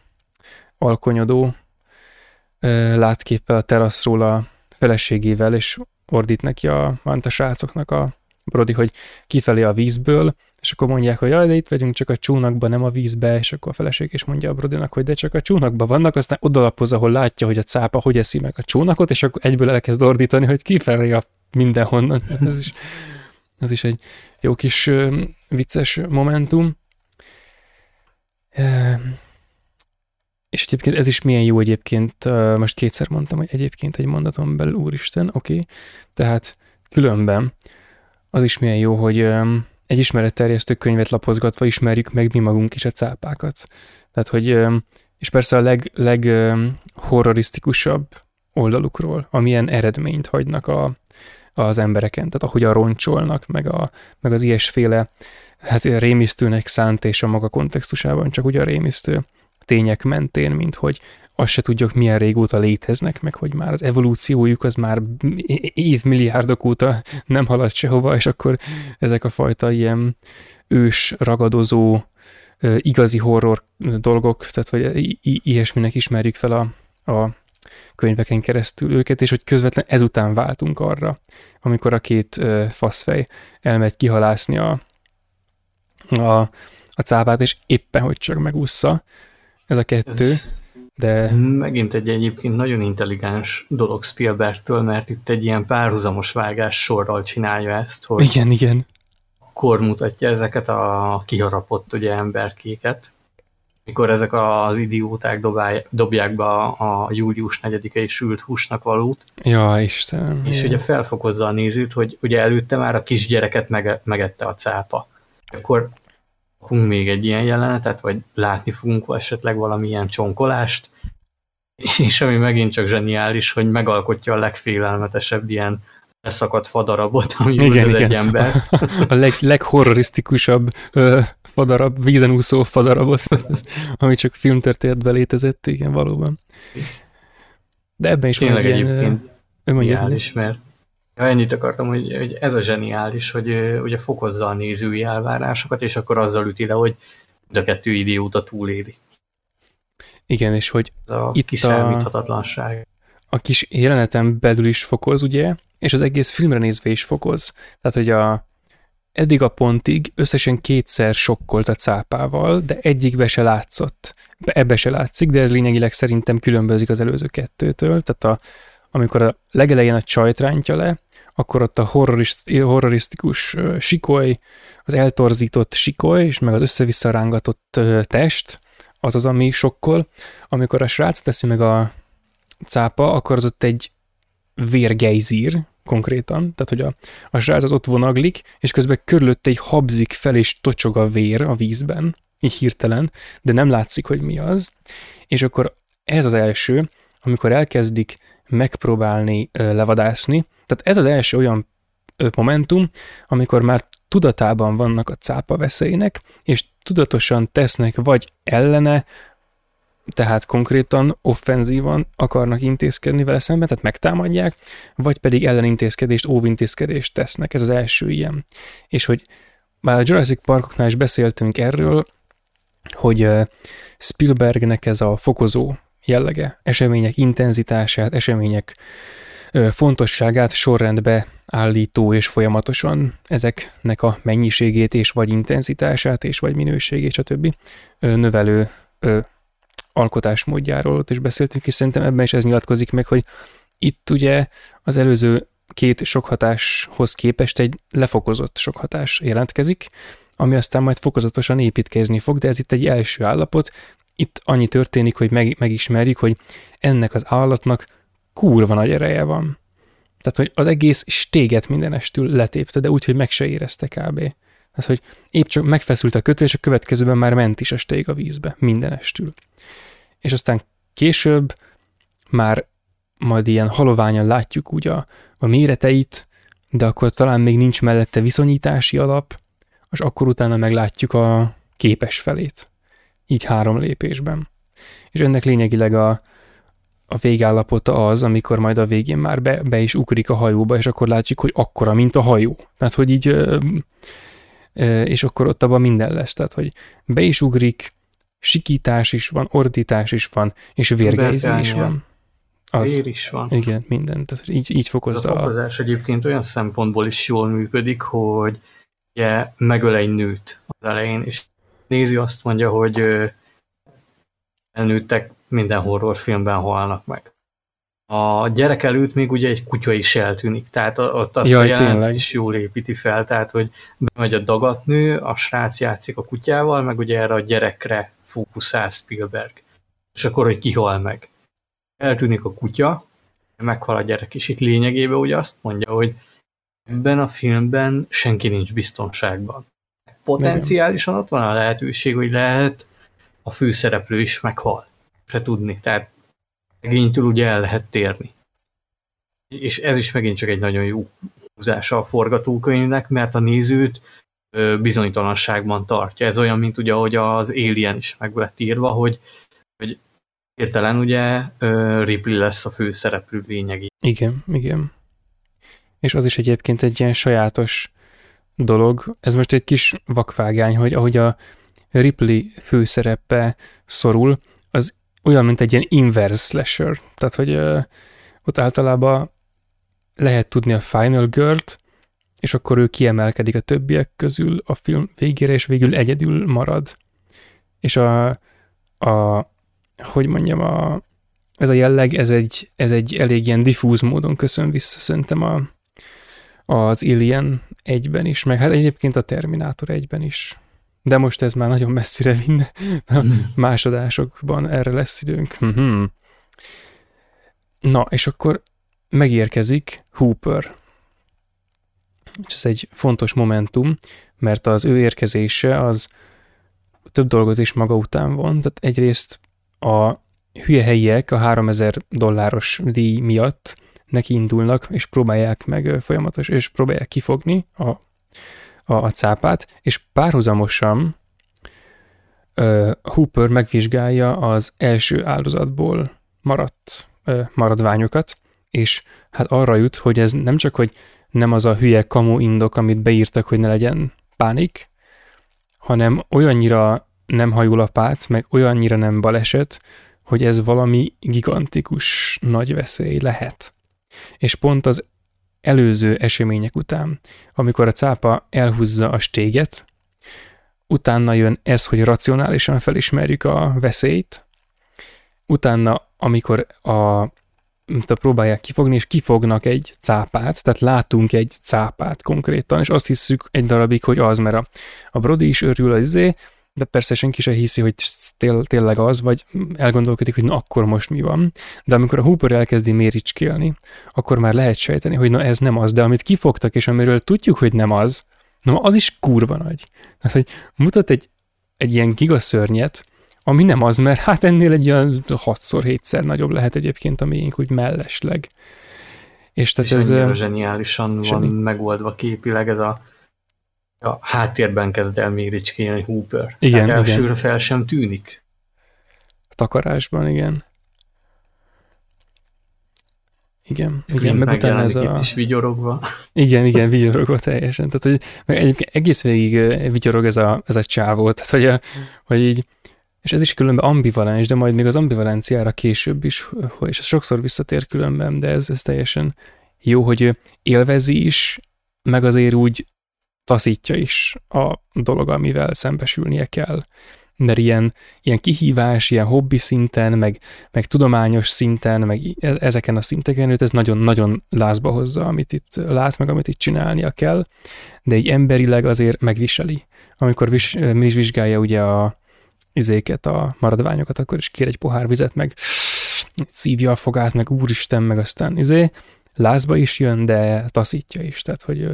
alkonyodó látképpel a teraszról a feleségével, és ordít neki a, a srácoknak a Brody, hogy kifelé a vízből, és akkor mondják, hogy jaj, de itt vagyunk csak a csónakban, nem a vízbe, és akkor a feleség is mondja a Brodinak, hogy de csak a csónakban vannak, aztán odalapoz, ahol látja, hogy a cápa hogy eszi meg a csónakot, és akkor egyből elkezd ordítani, hogy kifelé a mindenhonnan. Ez is, ez is egy jó kis vicces momentum. És egyébként ez is milyen jó egyébként, most kétszer mondtam, hogy egyébként egy mondaton belül, úristen, oké, okay. tehát különben az is milyen jó, hogy egy ismeretterjesztő könyvet lapozgatva ismerjük meg mi magunk is a cápákat. Tehát, hogy, és persze a leg, leg horrorisztikusabb oldalukról, amilyen eredményt hagynak a, az embereken, tehát ahogy a roncsolnak, meg, a, meg az ilyesféle hát rémisztőnek szánt és a maga kontextusában csak ugye a rémisztő tények mentén, mint hogy azt se tudjuk, milyen régóta léteznek, meg hogy már az evolúciójuk az már évmilliárdok óta nem halad sehova, és akkor ezek a fajta ilyen ős, ragadozó, igazi horror dolgok, tehát hogy ilyesminek ismerjük fel a, a könyveken keresztül őket, és hogy közvetlen ezután váltunk arra, amikor a két faszfej elmegy kihalászni a, a, a cápát, és éppen, hogy csak megúszza ez a kettő. Ez de... Megint egy egyébként nagyon intelligens dolog Spielbergtől, mert itt egy ilyen párhuzamos vágás sorral csinálja ezt, hogy igen, igen. akkor mutatja ezeket a kiharapott ugye, emberkéket, mikor ezek az idióták dobálj, dobják be a, a július 4-i sült húsnak valót. Ja, Istenem. És ugye felfokozza a nézőt, hogy ugye előtte már a kisgyereket mege, megette a cápa. Akkor kapunk még egy ilyen jelenetet, vagy látni fogunk esetleg valamilyen csonkolást, és ami megint csak zseniális, hogy megalkotja a legfélelmetesebb ilyen leszakadt fadarabot, ami igen, az igen. egy ember. [LAUGHS] A leg, leghorrorisztikusabb ö, fadarab, vízen úszó fadarabot, ami csak filmtörténetben létezett, igen, valóban. De ebben is Tényleg van egy ilyen... Zseniális, mert Ja, ennyit akartam, hogy, hogy ez a zseniális, hogy ugye fokozza a nézői elvárásokat, és akkor azzal üti le, hogy de a kettő idióta túléli. Igen, és hogy ez a itt kiszámíthatatlanság. A, a kis jeleneten belül is fokoz, ugye, és az egész filmre nézve is fokoz. Tehát, hogy a, eddig a pontig összesen kétszer sokkolt a cápával, de egyikbe se látszott. Ebbe se látszik, de ez lényegileg szerintem különbözik az előző kettőtől. Tehát a, amikor a legelején a csajt rántja le, akkor ott a horrorist, horrorisztikus sikoly, az eltorzított sikoly, és meg az össze-vissza rángatott test, az az, ami sokkol. Amikor a srác teszi meg a cápa, akkor az ott egy vérgejzír, konkrétan, tehát hogy a, a srác az ott vonaglik, és közben körülötte egy habzik fel és tocsog a vér a vízben, így hirtelen, de nem látszik, hogy mi az. És akkor ez az első, amikor elkezdik megpróbálni levadászni, tehát ez az első olyan momentum, amikor már tudatában vannak a cápa veszélynek, és tudatosan tesznek vagy ellene, tehát konkrétan offenzívan akarnak intézkedni vele szemben, tehát megtámadják, vagy pedig ellenintézkedést, óvintézkedést tesznek. Ez az első ilyen. És hogy már a Jurassic Parkoknál is beszéltünk erről, hogy Spielbergnek ez a fokozó jellege, események intenzitását, események fontosságát sorrendbe állító és folyamatosan ezeknek a mennyiségét és vagy intenzitását és vagy minőségét, stb. növelő alkotásmódjáról ott is beszéltünk, és szerintem ebben is ez nyilatkozik meg, hogy itt ugye az előző két sokhatáshoz képest egy lefokozott sokhatás jelentkezik, ami aztán majd fokozatosan építkezni fog, de ez itt egy első állapot. Itt annyi történik, hogy meg, megismerjük, hogy ennek az állatnak kurva nagy ereje van. Tehát, hogy az egész stéget mindenestül letépte, de úgy, hogy meg se érezte kb. Tehát, hogy épp csak megfeszült a kötő, és a következőben már ment is a stég a vízbe, mindenestül. És aztán később már majd ilyen haloványan látjuk úgy a, a méreteit, de akkor talán még nincs mellette viszonyítási alap, és akkor utána meglátjuk a képes felét. Így három lépésben. És ennek lényegileg a, a végállapota az, amikor majd a végén már be, be is ugrik a hajóba, és akkor látjuk, hogy akkora, mint a hajó. Tehát, hogy így, és akkor ott abban minden lesz. Tehát, hogy be is ugrik, sikítás is van, ordítás is van, és vérgejzés is van. Az, Vér is van. Igen, minden. Tehát így, így fokozza. Az a fokozás egyébként olyan szempontból is jól működik, hogy ugye megöl egy nőt az elején, és nézi azt mondja, hogy elnőttek minden horrorfilmben halnak meg. A gyerek előtt még ugye egy kutya is eltűnik, tehát ott azt Jaj, a jelentet is jól építi fel, tehát hogy bemegy a dagatnő, a srác játszik a kutyával, meg ugye erre a gyerekre fókuszál Spielberg. És akkor, hogy kihal meg. Eltűnik a kutya, meghal a gyerek, és itt lényegében ugye azt mondja, hogy ebben a filmben senki nincs biztonságban. Potenciálisan ott van a lehetőség, hogy lehet a főszereplő is meghal. Se tudni. Tehát megintől ugye el lehet térni. És ez is megint csak egy nagyon jó húzása a forgatókönyvnek, mert a nézőt bizonytalanságban tartja. Ez olyan, mint ugye, ahogy az Alien is meg lett írva, hogy, hogy értelen ugye Ripley lesz a főszereplő lényegi. Igen, igen. És az is egyébként egy ilyen sajátos dolog. Ez most egy kis vakvágány, hogy ahogy a Ripley főszerepe szorul, az olyan, mint egy ilyen inverse slasher. Tehát, hogy ott általában lehet tudni a Final Girl-t, és akkor ő kiemelkedik a többiek közül a film végére, és végül egyedül marad. És a, a hogy mondjam, a, ez a jelleg, ez egy, ez egy elég ilyen diffúz módon köszön vissza szerintem a, az Alien egyben is, meg hát egyébként a Terminátor egyben is. De most ez már nagyon messzire vinne. A másodásokban erre lesz időnk. Mhm. Na, és akkor megérkezik Hooper. És ez egy fontos momentum, mert az ő érkezése az több dolgot is maga után von. Tehát egyrészt a hülye helyiek a 3000 dolláros díj miatt neki indulnak, és próbálják meg folyamatos, és próbálják kifogni a, a, a cápát, és párhuzamosan uh, Hooper megvizsgálja az első áldozatból maradt uh, maradványokat, és hát arra jut, hogy ez nem csak, hogy nem az a hülye kamu indok, amit beírtak, hogy ne legyen pánik, hanem olyannyira nem hajul a pát, meg olyannyira nem baleset, hogy ez valami gigantikus nagy veszély lehet. És pont az előző események után, amikor a cápa elhúzza a stéget, utána jön ez, hogy racionálisan felismerjük a veszélyt, utána, amikor a a próbálják kifogni, és kifognak egy cápát, tehát látunk egy cápát konkrétan, és azt hiszük egy darabig, hogy az, mert a, a Brody is örül az izé, de persze senki sem hiszi, hogy tél, tényleg az, vagy elgondolkodik, hogy na akkor most mi van. De amikor a Hooper elkezdi méricskélni, akkor már lehet sejteni, hogy na ez nem az, de amit kifogtak, és amiről tudjuk, hogy nem az, na az is kurva nagy. Tehát, hogy mutat egy, egy ilyen gigaszörnyet, ami nem az, mert hát ennél egy olyan 6-7-szer nagyobb lehet egyébként a miénk úgy mellesleg. És, tehát és ez... zseniálisan zseni. van megoldva képileg ez a a háttérben kezd el méricskélni Hooper. Igen, Tehát elsőre igen. fel sem tűnik. A takarásban, igen. Igen, igen, meg utána ez a... itt is vigyorogva. Igen, igen, vigyorogva teljesen. Tehát, hogy egyébként egész végig vigyorog ez a, ez a csávó, tehát, hogy, a, hogy így, és ez is különben ambivalens, de majd még az ambivalenciára később is, és ez sokszor visszatér különben, de ez, ez teljesen jó, hogy élvezi is, meg azért úgy taszítja is a dolog, amivel szembesülnie kell. Mert ilyen, ilyen kihívás, ilyen hobbi szinten, meg, meg tudományos szinten, meg e-, ezeken a szinteken őt ez nagyon-nagyon lázba hozza, amit itt lát, meg amit itt csinálnia kell, de egy emberileg azért megviseli. Amikor vis, mi is vizsgálja ugye a izéket, a maradványokat, akkor is kér egy pohár vizet, meg szívja a fogát, meg úristen, meg aztán izé, lázba is jön, de taszítja is. Tehát, hogy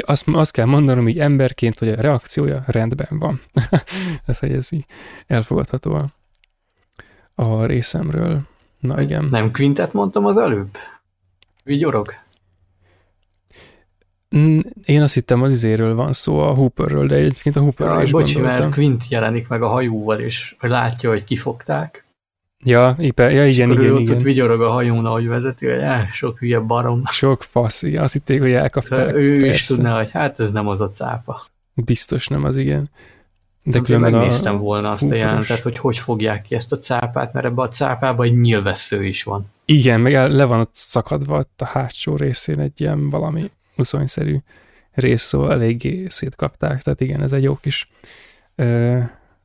azt, azt kell mondanom így emberként, hogy a reakciója rendben van. [LAUGHS] Tehát, hogy ez így elfogadható a, a részemről. Na igen. Nem Quintet mondtam az előbb? Vigyorog? Én azt hittem az izéről van szó, a Hooperről, de egyébként a Hooperről ja, is bocsi, gondoltam. mert Quint jelenik meg a hajóval, és látja, hogy kifogták, Ja, iper, ja igen, igen, igen. igen. ott vigyorog a hajón, ahogy vezeti, hogy eh, sok hülye barom. Sok fasz, igen, azt hitték, hogy elkapták. Szóval ő persze. is tudná, hogy hát ez nem az a cápa. Biztos nem az, igen. De nem, megnéztem a... volna azt a jelentet, hogy hogy fogják ki ezt a cápát, mert ebbe a cápában egy nyilvessző is van. Igen, meg le van ott szakadva ott a hátsó részén egy ilyen valami uszonyszerű rész, szóval eléggé szétkapták, tehát igen, ez egy jó kis ö,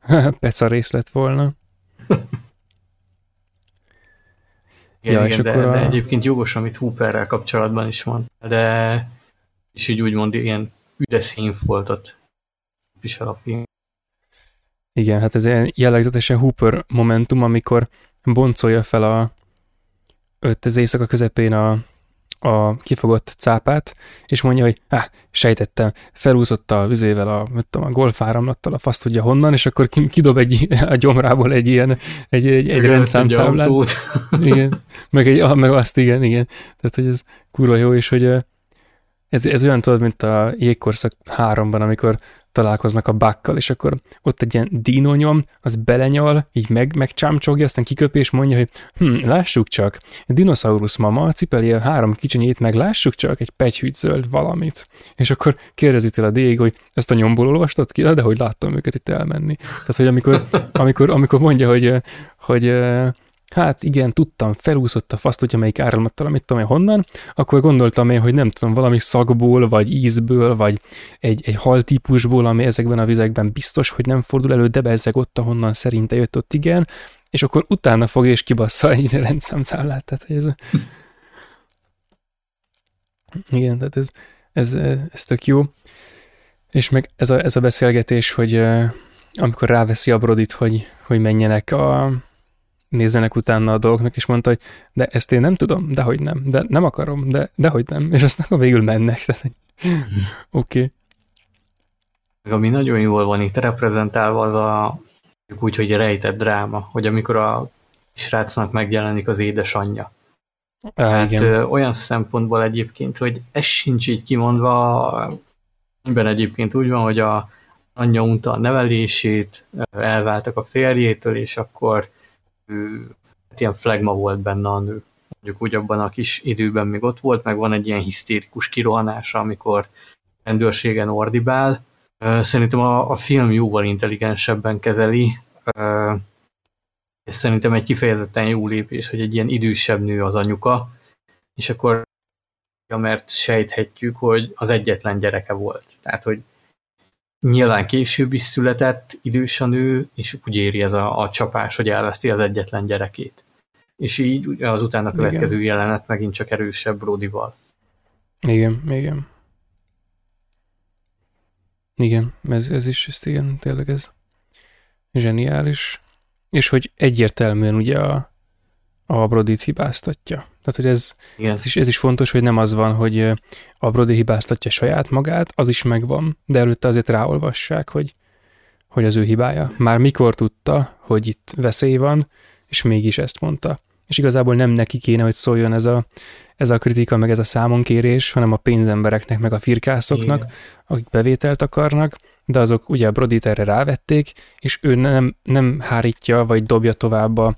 [LAUGHS] peca rész lett volna. Igen, ja, igen és de, akkor a... de egyébként jogos, amit Hooperrel kapcsolatban is van, de és így úgymond ilyen üde színfoltot visel a film. Igen, hát ez egy jellegzetesen Hooper momentum, amikor boncolja fel a öt az éjszaka közepén a a kifogott cápát, és mondja, hogy ah, sejtettem, felúszott a vizével a, tudom, a golfáramlattal, a fasz tudja honnan, és akkor kidob egy, a gyomrából egy ilyen, egy, egy, egy rendszámtáblát. [LAUGHS] Igen, meg, egy, meg azt, igen, igen. Tehát, hogy ez kurva jó, és hogy ez, ez olyan tudod, mint a jégkorszak háromban, amikor találkoznak a bakkal, és akkor ott egy ilyen dinonyom, az belenyal, így meg, megcsámcsogja, aztán kiköpi, és mondja, hogy hm, lássuk csak, dinoszaurusz mama cipeli a három kicsinyét, meg lássuk csak egy pegyhűt zöld valamit. És akkor kérdezi tőle a dég, hogy ezt a nyomból olvastad ki? De hogy láttam őket itt elmenni. Tehát, hogy amikor, amikor, amikor mondja, hogy, hogy hát igen, tudtam, felúszott a faszt, hogyha melyik áramlattal, amit tudom én honnan, akkor gondoltam én, hogy nem tudom, valami szagból, vagy ízből, vagy egy, egy haltípusból, ami ezekben a vizekben biztos, hogy nem fordul elő, de bezzeg ott, ahonnan szerinte jött ott, igen, és akkor utána fog és kibassza egy [LAUGHS] rendszámszámlát. Tehát, hogy ez, igen, tehát ez, ez, ez tök jó. És meg ez a, ez a beszélgetés, hogy amikor ráveszi a Brodit, hogy, hogy menjenek a, nézzenek utána a dolgoknak, és mondta, hogy de ezt én nem tudom, de hogy nem, de nem akarom, de, de hogy nem, és aztán végül mennek. [LAUGHS] Oké. Okay. Ami nagyon jól van itt reprezentálva, az a úgy, hogy rejtett dráma, hogy amikor a srácnak megjelenik az édesanyja. Ah, hát igen. olyan szempontból egyébként, hogy ez sincs így kimondva, amiben egyébként úgy van, hogy a anyja unta a nevelését, elváltak a férjétől, és akkor hát ilyen flagma volt benne a nő. Mondjuk úgy abban a kis időben még ott volt, meg van egy ilyen hisztérikus kirohanása, amikor rendőrségen ordibál. Szerintem a, a film jóval intelligensebben kezeli, és szerintem egy kifejezetten jó lépés, hogy egy ilyen idősebb nő az anyuka, és akkor mert sejthetjük, hogy az egyetlen gyereke volt. Tehát, hogy Nyilván később is született idős a nő, és úgy éri ez a, a csapás, hogy elveszti az egyetlen gyerekét. És így az utána következő igen. jelenet megint csak erősebb Brodival. Igen, igen. Igen, ez, ez is, ez igen, tényleg ez. zseniális, és hogy egyértelműen ugye a, a Brodit hibáztatja. Tehát, hogy ez, ez, is, ez is fontos, hogy nem az van, hogy a Brody hibáztatja saját magát, az is megvan, de előtte azért ráolvassák, hogy, hogy az ő hibája. Már mikor tudta, hogy itt veszély van, és mégis ezt mondta. És igazából nem neki kéne, hogy szóljon ez a, ez a kritika, meg ez a számonkérés, hanem a pénzembereknek, meg a firkászoknak, Igen. akik bevételt akarnak, de azok ugye a Brodit erre rávették, és ő nem, nem hárítja, vagy dobja tovább, a,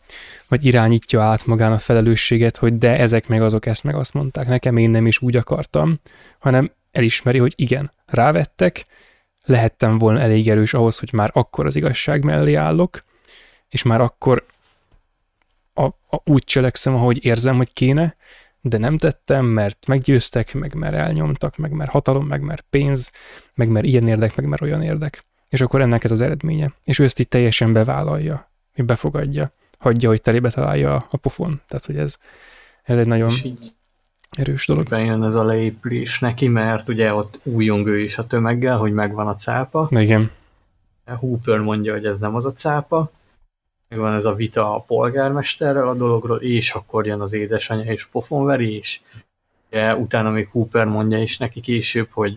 vagy irányítja át magán a felelősséget, hogy de ezek meg azok ezt meg azt mondták nekem, én nem is úgy akartam, hanem elismeri, hogy igen, rávettek, lehettem volna elég erős ahhoz, hogy már akkor az igazság mellé állok, és már akkor a, a, úgy cselekszem, ahogy érzem, hogy kéne, de nem tettem, mert meggyőztek, meg mert elnyomtak, meg mert hatalom, meg mert pénz, meg mert ilyen érdek, meg mert olyan érdek. És akkor ennek ez az eredménye. És ő ezt itt teljesen bevállalja, befogadja, hagyja, hogy telébe találja a pofon. Tehát, hogy ez, ez egy nagyon erős dolog. Bejön ez a leépülés neki, mert ugye ott újjong ő is a tömeggel, hogy megvan a cápa. Igen. Hooper mondja, hogy ez nem az a cápa, van ez a vita a polgármesterrel a dologról, és akkor jön az édesanyja és pofonveri, és utána még Cooper mondja is neki később, hogy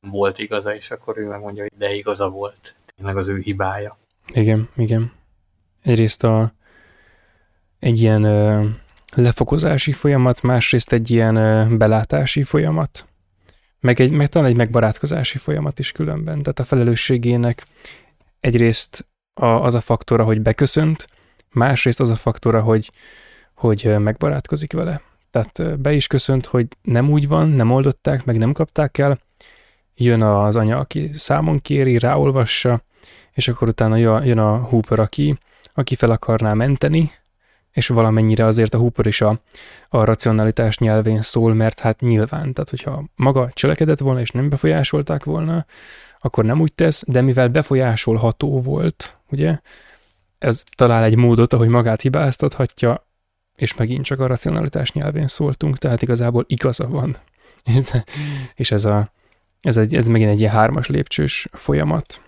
volt igaza, és akkor ő megmondja, hogy de igaza volt. Tényleg az ő hibája. Igen, igen. Egyrészt a, egy ilyen ö, lefokozási folyamat, másrészt egy ilyen ö, belátási folyamat, meg, egy, meg talán egy megbarátkozási folyamat is különben. Tehát a felelősségének egyrészt a, az a faktora, hogy beköszönt, másrészt az a faktora, hogy, hogy megbarátkozik vele. Tehát be is köszönt, hogy nem úgy van, nem oldották, meg nem kapták el, jön az anya, aki számon kéri, ráolvassa, és akkor utána jön a Hooper, aki, aki fel akarná menteni, és valamennyire azért a Hooper is a, a racionalitás nyelvén szól, mert hát nyilván, tehát hogyha maga cselekedett volna, és nem befolyásolták volna, akkor nem úgy tesz, de mivel befolyásolható volt, ugye, ez talál egy módot, ahogy magát hibáztathatja, és megint csak a racionalitás nyelvén szóltunk, tehát igazából igaza van. [LAUGHS] és ez, a, ez, egy, ez megint egy ilyen hármas lépcsős folyamat.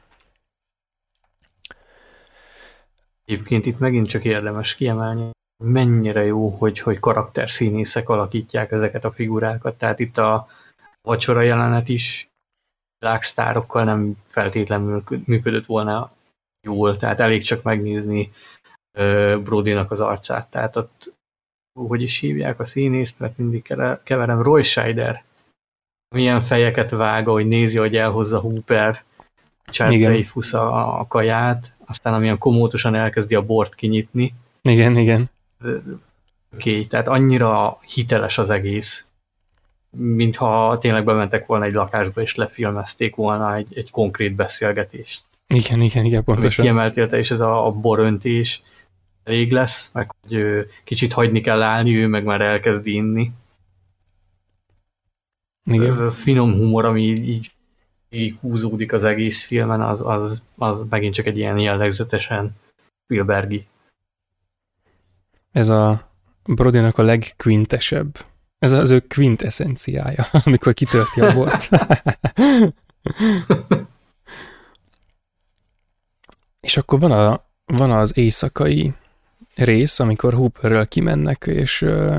Egyébként itt megint csak érdemes kiemelni, mennyire jó, hogy, hogy karakterszínészek alakítják ezeket a figurákat. Tehát itt a vacsora jelenet is világsztárokkal nem feltétlenül működött volna jól, tehát elég csak megnézni Brodynak az arcát, tehát ott hogy is hívják a színészt, mert mindig keverem, Roy Scheider milyen fejeket vág, hogy nézi, hogy elhozza Hooper Charles a, a kaját, aztán amilyen komótosan elkezdi a bort kinyitni. Igen, igen. Oké, okay, tehát annyira hiteles az egész, mintha tényleg bementek volna egy lakásba, és lefilmezték volna egy, egy konkrét beszélgetést. Igen, igen, igen, pontosan. Kiemeltél te is ez a, a boröntés elég lesz, meg hogy ő, kicsit hagyni kell állni, ő meg már elkezd inni. Igen. Ez a finom humor, ami így, így, így húzódik az egész filmen, az, az, az megint csak egy ilyen jellegzetesen Spielbergi. Ez a Brodynak a legquintesebb ez az ő quintessenciája, [LAUGHS] amikor kitölti a bort. [LAUGHS] és akkor van, a, van az éjszakai rész, amikor Hooperről kimennek, és ö,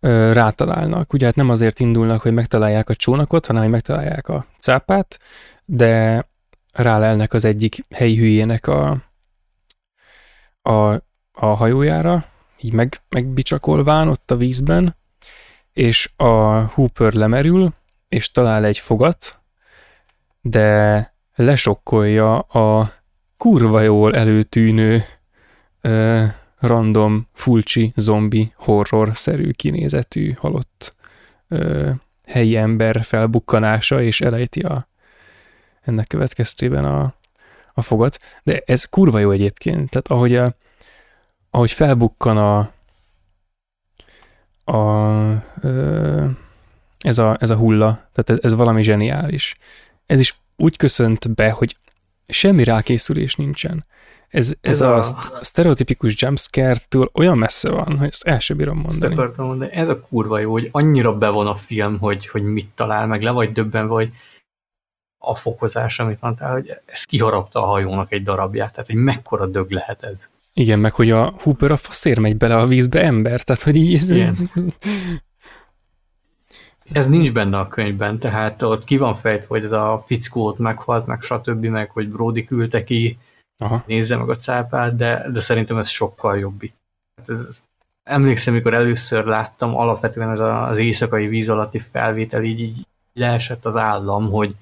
ö, rátalálnak. Ugye hát nem azért indulnak, hogy megtalálják a csónakot, hanem hogy megtalálják a cápát, de rálelnek az egyik helyi hülyének a, a, a hajójára, így meg, megbicsakolván ott a vízben, és a Hooper lemerül, és talál egy fogat, de lesokkolja a kurva jól előtűnő ö, random, fulcsi, zombi, horror-szerű kinézetű halott ö, helyi ember felbukkanása, és elejti a, ennek következtében a, a fogat. De ez kurva jó egyébként, tehát ahogy, a, ahogy felbukkan a, a, ez, a, ez a hulla, tehát ez, ez valami zseniális. Ez is úgy köszönt be, hogy semmi rákészülés nincsen. Ez, ez, ez a, a sztereotipikus jumpscare-től olyan messze van, hogy ezt el sem bírom mondani. Ezt mondani. Ez a kurva jó, hogy annyira bevon a film, hogy, hogy mit talál meg, le vagy döbben, vagy a fokozás, amit mondtál, hogy ez kiharapta a hajónak egy darabját, tehát egy mekkora dög lehet ez. Igen, meg hogy a Hooper a faszér megy bele a vízbe ember, tehát hogy így... Ez... Igen. [LAUGHS] Ez nincs benne a könyvben, tehát ott ki van fejtve, hogy ez a fickó ott meghalt, meg stb., meg hogy Brody küldte ki, Aha. nézze meg a cápát, de, de szerintem ez sokkal jobb itt. Hát ez, ez, emlékszem, mikor először láttam, alapvetően ez a, az éjszakai víz alatti felvétel így, így leesett az állam, hogy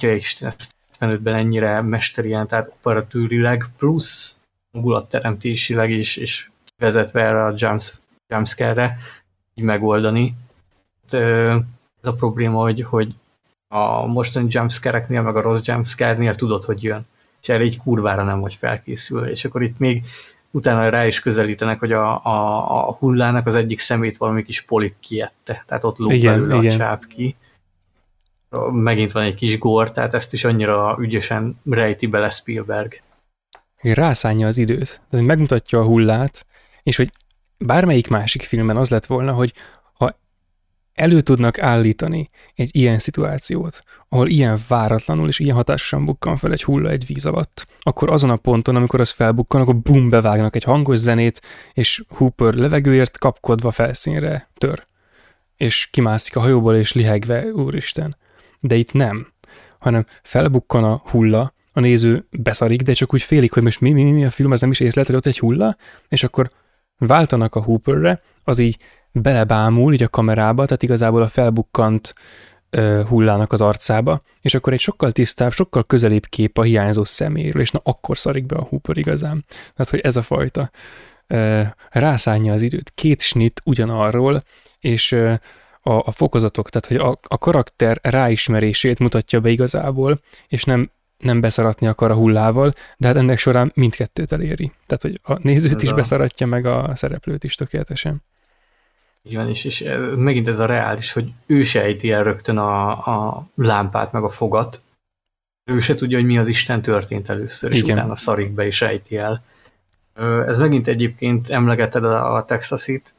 ja Isten, ezt 75-ben ennyire mesterien, tehát operatőrileg plusz teremtésileg is, és vezetve erre a jumps, jumpscare-re így megoldani. Ez a probléma, hogy, hogy a mostani jumpscare-eknél, meg a rossz jumpscare-nél tudod, hogy jön. És erre egy kurvára nem vagy felkészülve. És akkor itt még utána rá is közelítenek, hogy a, a, a hullának az egyik szemét valami kis polip kiette. Tehát ott lóg igen, belőle igen. a csáp ki. Megint van egy kis gór, tehát ezt is annyira ügyesen rejti bele Spielberg rászánja az időt, tehát megmutatja a hullát, és hogy bármelyik másik filmben az lett volna, hogy ha elő tudnak állítani egy ilyen szituációt, ahol ilyen váratlanul és ilyen hatásosan bukkan fel egy hulla egy víz alatt, akkor azon a ponton, amikor az felbukkan, akkor bum, bevágnak egy hangos zenét, és Hooper levegőért kapkodva felszínre tör. És kimászik a hajóból, és lihegve, úristen. De itt nem, hanem felbukkan a hulla, a néző beszarik, de csak úgy félik, hogy most mi, mi, mi a film, az nem is észlelt, hogy ott egy hulla, és akkor váltanak a Hooperre, az így belebámul így a kamerába, tehát igazából a felbukkant uh, hullának az arcába, és akkor egy sokkal tisztább, sokkal közelébb kép a hiányzó szeméről, és na akkor szarik be a Hooper igazán. Tehát, hogy ez a fajta uh, rászánja az időt. Két snit ugyanarról, és uh, a, a fokozatok, tehát hogy a, a karakter ráismerését mutatja be igazából, és nem nem beszaratni akar a hullával, de hát ennek során mindkettőt eléri. Tehát, hogy a nézőt is beszaratja, meg a szereplőt is tökéletesen. Igen, és, és megint ez a reális, hogy ő se ejti el rögtön a, a lámpát, meg a fogat. Ő se tudja, hogy mi az Isten történt először, és Igen. utána szarik be és ejti el. Ez megint egyébként emlegeted a, a Texasit,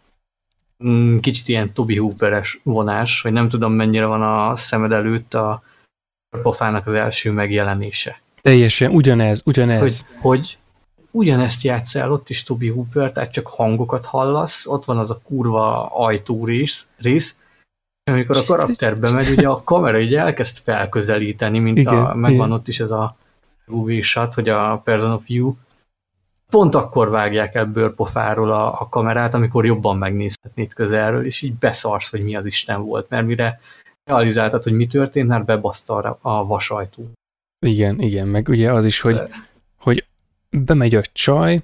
mm, kicsit ilyen Toby Hooperes vonás, hogy nem tudom mennyire van a szemed előtt a, pofának az első megjelenése. Teljesen, ugyanez, ugyanez. Hogy, hogy ugyanezt játsz el, ott is Toby Hooper, tehát csak hangokat hallasz, ott van az a kurva ajtó rész, rész és amikor a karakterbe megy, ugye a kamera ugye elkezd felközelíteni, mint igen, a, megvan igen. ott is ez a UV shot, hogy a person of view, pont akkor vágják el bőrpofáról a, a kamerát, amikor jobban megnézhetnéd közelről, és így beszarsz, hogy mi az Isten volt, mert mire realizáltad, hogy mi történt, mert bebaszta a vasajtó. Igen, igen, meg ugye az is, hogy, De... hogy bemegy a csaj,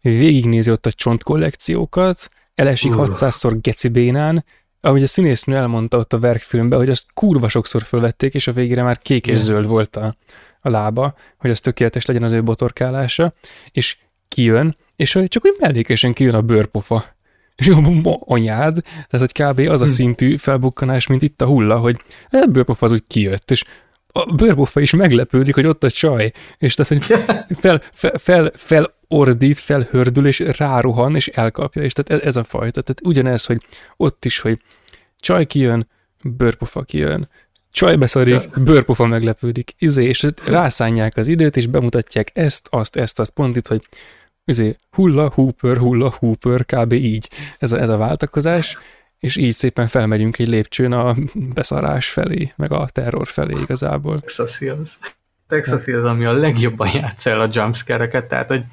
végignézi ott a csontkollekciókat, elesik uh. 600-szor gecibénán, ahogy a színésznő elmondta ott a verkfilmben, hogy azt kurva sokszor fölvették, és a végére már kék és zöld volt a, a lába, hogy az tökéletes legyen az ő botorkálása, és kijön, és csak úgy mellékesen kijön a bőrpofa és anyád, tehát hogy kb. az a hm. szintű felbukkanás, mint itt a hulla, hogy a bőrpofa az úgy kijött, és a bőrpofa is meglepődik, hogy ott a csaj, és tehát, hogy [LAUGHS] fel, fel, fel, felordít, felhördül, és rárohan, és elkapja, és tehát ez, ez a fajta. Tehát ugyanez, hogy ott is, hogy csaj kijön, bőrpofa kijön, csaj beszarik, bőrpofa meglepődik, izé, és rászánják az időt, és bemutatják ezt, azt, ezt, azt, pont itt, hogy izé, hulla, hooper, hulla, hooper, kb. így. Ez a, ez a váltakozás, és így szépen felmegyünk egy lépcsőn a beszarás felé, meg a terror felé igazából. Texas Hills. Texas Hills, ami a legjobban játsz el a jumpscare-eket, tehát, hogy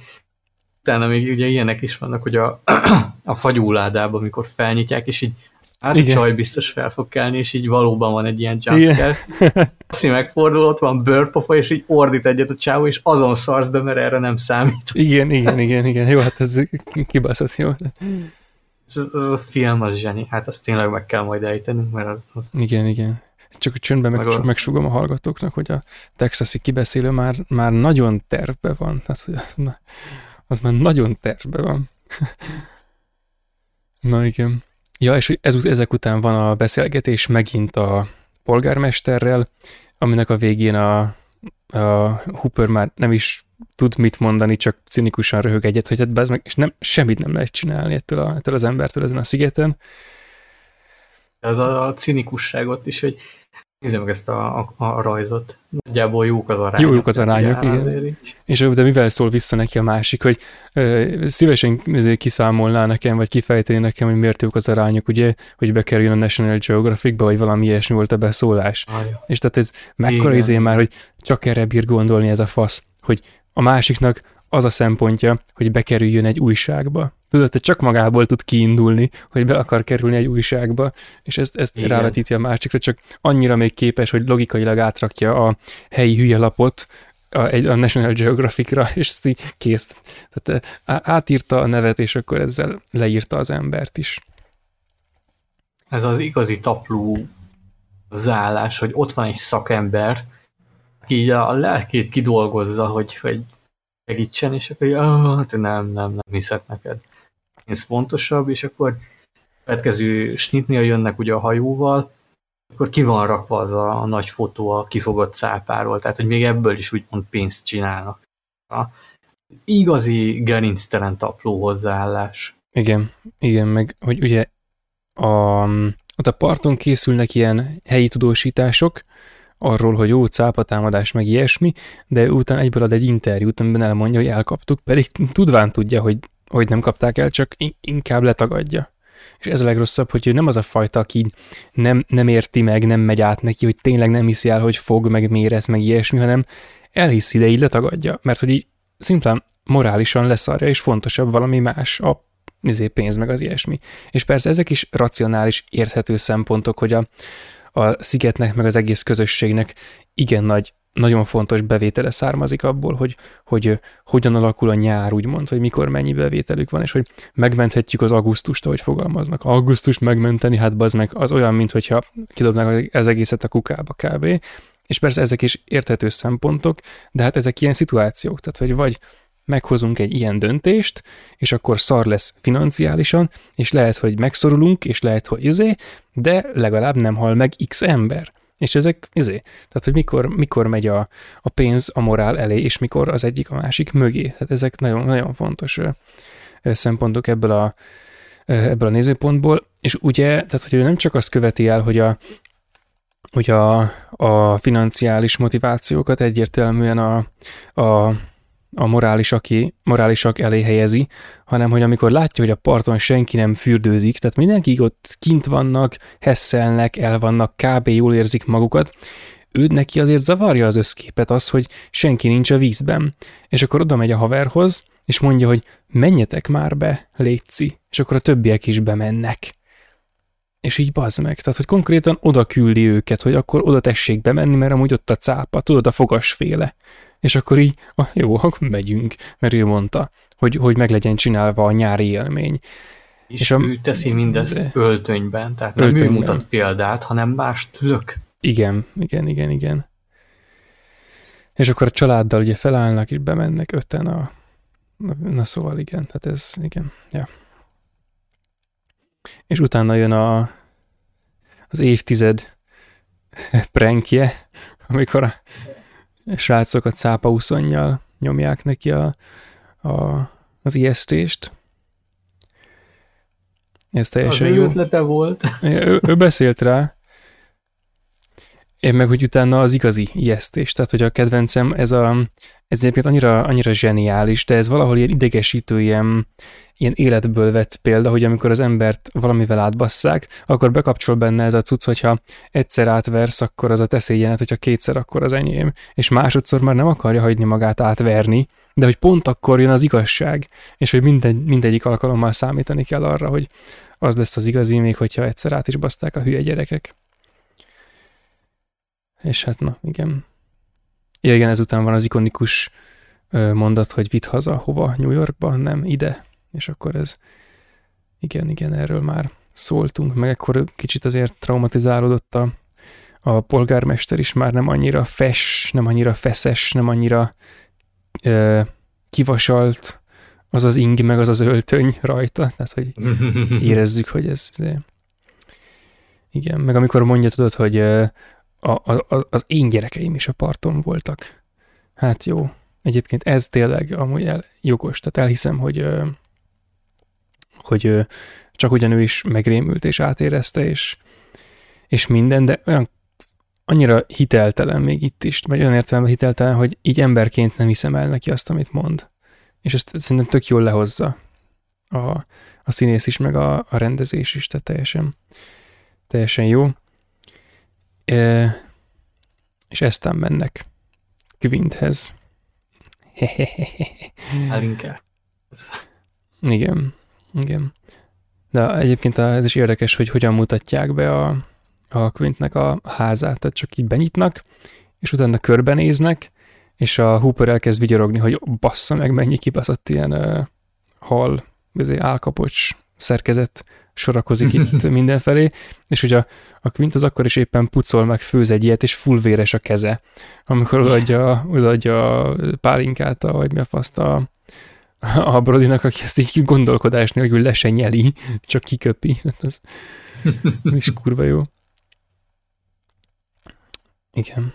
utána még ugye ilyenek is vannak, hogy a, [CLEARS THROAT] a fagyúládában, amikor felnyitják, és így Hát Igen. a csaj biztos fel fog kelni, és így valóban van egy ilyen jumpscare. Azt megfordul, ott van bőrpofa, és így ordít egyet a csávó, és azon szarsz be, mert erre nem számít. Igen, igen, igen, igen. Jó, hát ez kibaszott, jó. Ez, ez a film az zseni, hát azt tényleg meg kell majd ejtenünk, mert az... az... Igen, igen. Csak csöndben meg, meg megsugom a hallgatóknak, hogy a texasi kibeszélő már, már nagyon tervbe van. Tehát, az már nagyon tervbe van. Na igen. Ja, és ez, ezek után van a beszélgetés megint a polgármesterrel, aminek a végén a, a Hooper már nem is tud mit mondani, csak cinikusan röhög egyet, hogy hát meg, és nem, semmit nem lehet csinálni ettől, a, ettől az embertől ezen a szigeten. Ez a, a cinikusságot is, hogy Nézzük meg ezt a, a, a rajzot. Nagyjából jók az arányok. Jók az arányok, igen. És de mivel szól vissza neki a másik, hogy ö, szívesen kiszámolná nekem, vagy kifejteni nekem, hogy miért jók az arányok, ugye, hogy bekerüljön a National Geographic-ba, vagy valami ilyesmi volt a beszólás. Ah, és tehát ez mekkora izé már, hogy csak erre bír gondolni ez a fasz, hogy a másiknak az a szempontja, hogy bekerüljön egy újságba. Tudod, hogy csak magából tud kiindulni, hogy be akar kerülni egy újságba, és ezt, ezt rávetíti a másikra, csak annyira még képes, hogy logikailag átrakja a helyi hülye lapot a, a National Geographic-ra, és ezt így kész. Tehát átírta a nevet, és akkor ezzel leírta az embert is. Ez az igazi tapló zállás, hogy ott van egy szakember, aki így a lelkét kidolgozza, hogy, hogy segítsen, és akkor ah, hát nem, nem, nem hiszek neked. Ez fontosabb, és akkor következő snitnél jönnek ugye a hajóval, akkor ki van rakva az a, a nagy fotó a kifogott cápáról, tehát hogy még ebből is úgymond pénzt csinálnak. A igazi gerinctelen tapló hozzáállás. Igen, igen, meg hogy ugye a, ott a parton készülnek ilyen helyi tudósítások, arról, hogy jó cápatámadás, meg ilyesmi, de utána egyből ad egy interjút, amiben elmondja, hogy elkaptuk, pedig tudván tudja, hogy, hogy nem kapták el, csak inkább letagadja. És ez a legrosszabb, hogy ő nem az a fajta, aki nem, nem érti meg, nem megy át neki, hogy tényleg nem hiszi el, hogy fog, meg mérez, meg ilyesmi, hanem elhiszi, de így letagadja, mert hogy így szimplán morálisan leszarja, és fontosabb valami más, a izé, pénz meg az ilyesmi. És persze ezek is racionális, érthető szempontok, hogy a, a szigetnek, meg az egész közösségnek igen nagy, nagyon fontos bevétele származik abból, hogy, hogy hogyan alakul a nyár, úgymond, hogy mikor mennyi bevételük van, és hogy megmenthetjük az augusztust, ahogy fogalmaznak. Augusztust megmenteni, hát az meg az olyan, mint hogyha kidobnák az egészet a kukába kb. És persze ezek is érthető szempontok, de hát ezek ilyen szituációk, tehát hogy vagy meghozunk egy ilyen döntést, és akkor szar lesz financiálisan, és lehet, hogy megszorulunk, és lehet, hogy izé, de legalább nem hal meg x ember. És ezek, izé, tehát hogy mikor, mikor megy a, a pénz a morál elé, és mikor az egyik a másik mögé. Tehát ezek nagyon, nagyon fontos szempontok ebből a, ebből a nézőpontból. És ugye, tehát hogy ő nem csak azt követi el, hogy a, hogy a, a financiális motivációkat egyértelműen a, a a morális, aki, morálisak elé helyezi, hanem hogy amikor látja, hogy a parton senki nem fürdőzik, tehát mindenki ott kint vannak, hesszelnek, el vannak, kb. jól érzik magukat, ő neki azért zavarja az összképet az, hogy senki nincs a vízben. És akkor oda megy a haverhoz, és mondja, hogy menjetek már be, létszi, és akkor a többiek is bemennek. És így bazd meg. Tehát, hogy konkrétan oda küldi őket, hogy akkor oda tessék bemenni, mert amúgy ott a cápa, tudod, a fogasféle és akkor így, ah, jó, [LAUGHS] akkor megyünk, mert ő mondta, hogy, hogy meg legyen csinálva a nyári élmény. És, és a, ő teszi mindezt de, öltönyben, tehát nem öltönyben. ő mutat példát, hanem mást lök. Igen, igen, igen, igen. És akkor a családdal ugye felállnak, és bemennek öten a... Na szóval igen, tehát ez, igen, ja. És utána jön a, az évtized [LAUGHS] prankje, amikor a srácok a cápa uszonnyal nyomják neki a, a, az ijesztést. Ez teljesen az jó. ötlete volt. Ő, ő beszélt rá. Én meg, hogy utána az igazi ijesztés. Tehát, hogy a kedvencem, ez, a, ez egyébként annyira, annyira zseniális, de ez valahol ilyen idegesítő, ilyen, ilyen életből vett példa, hogy amikor az embert valamivel átbasszák, akkor bekapcsol benne ez a cucc, hogyha egyszer átversz, akkor az a teszélyenet, hogyha kétszer, akkor az enyém, és másodszor már nem akarja hagyni magát átverni, de hogy pont akkor jön az igazság, és hogy minden, mindegyik alkalommal számítani kell arra, hogy az lesz az igazi, még hogyha egyszer át is baszták a hülye gyerekek. És hát na, igen. Ja, igen, ezután van az ikonikus mondat, hogy vitt haza, hova? New Yorkba? Nem, ide és akkor ez, igen, igen, erről már szóltunk, meg akkor kicsit azért traumatizálódott a, a polgármester is már nem annyira fes, nem annyira feszes, nem annyira ö, kivasalt az az ing, meg az az öltöny rajta, tehát hogy érezzük, hogy ez, ez igen, meg amikor mondja, tudod, hogy a, a, az én gyerekeim is a parton voltak. Hát jó, egyébként ez tényleg amúgy el, jogos, tehát elhiszem, hogy hogy csak ugyan is megrémült és átérezte, és, és minden, de olyan, annyira hiteltelen még itt is, vagy olyan értelemben hiteltelen, hogy így emberként nem hiszem el neki azt, amit mond. És ezt szerintem tök jól lehozza a, a színész is, meg a, a rendezés is, tehát teljesen, teljesen jó. És eztán mennek Quinthez. [LAUGHS] Elinke. Igen, igen. De egyébként ez is érdekes, hogy hogyan mutatják be a, a Quintnek a házát, tehát csak így benyitnak, és utána körbenéznek, és a Hooper elkezd vigyorogni, hogy bassza meg, mennyi kibaszott ilyen uh, hal, álkapocs szerkezet sorakozik itt [LAUGHS] mindenfelé, és hogy a, a Quint az akkor is éppen pucol meg, főz egy ilyet, és fullvéres a keze, amikor odaadja, odaadja a pálinkát, vagy mi a faszt a, a Brodinak, aki ezt így gondolkodás nélkül le se nyeli, csak kiköpi. Ez, ez is kurva jó. Igen.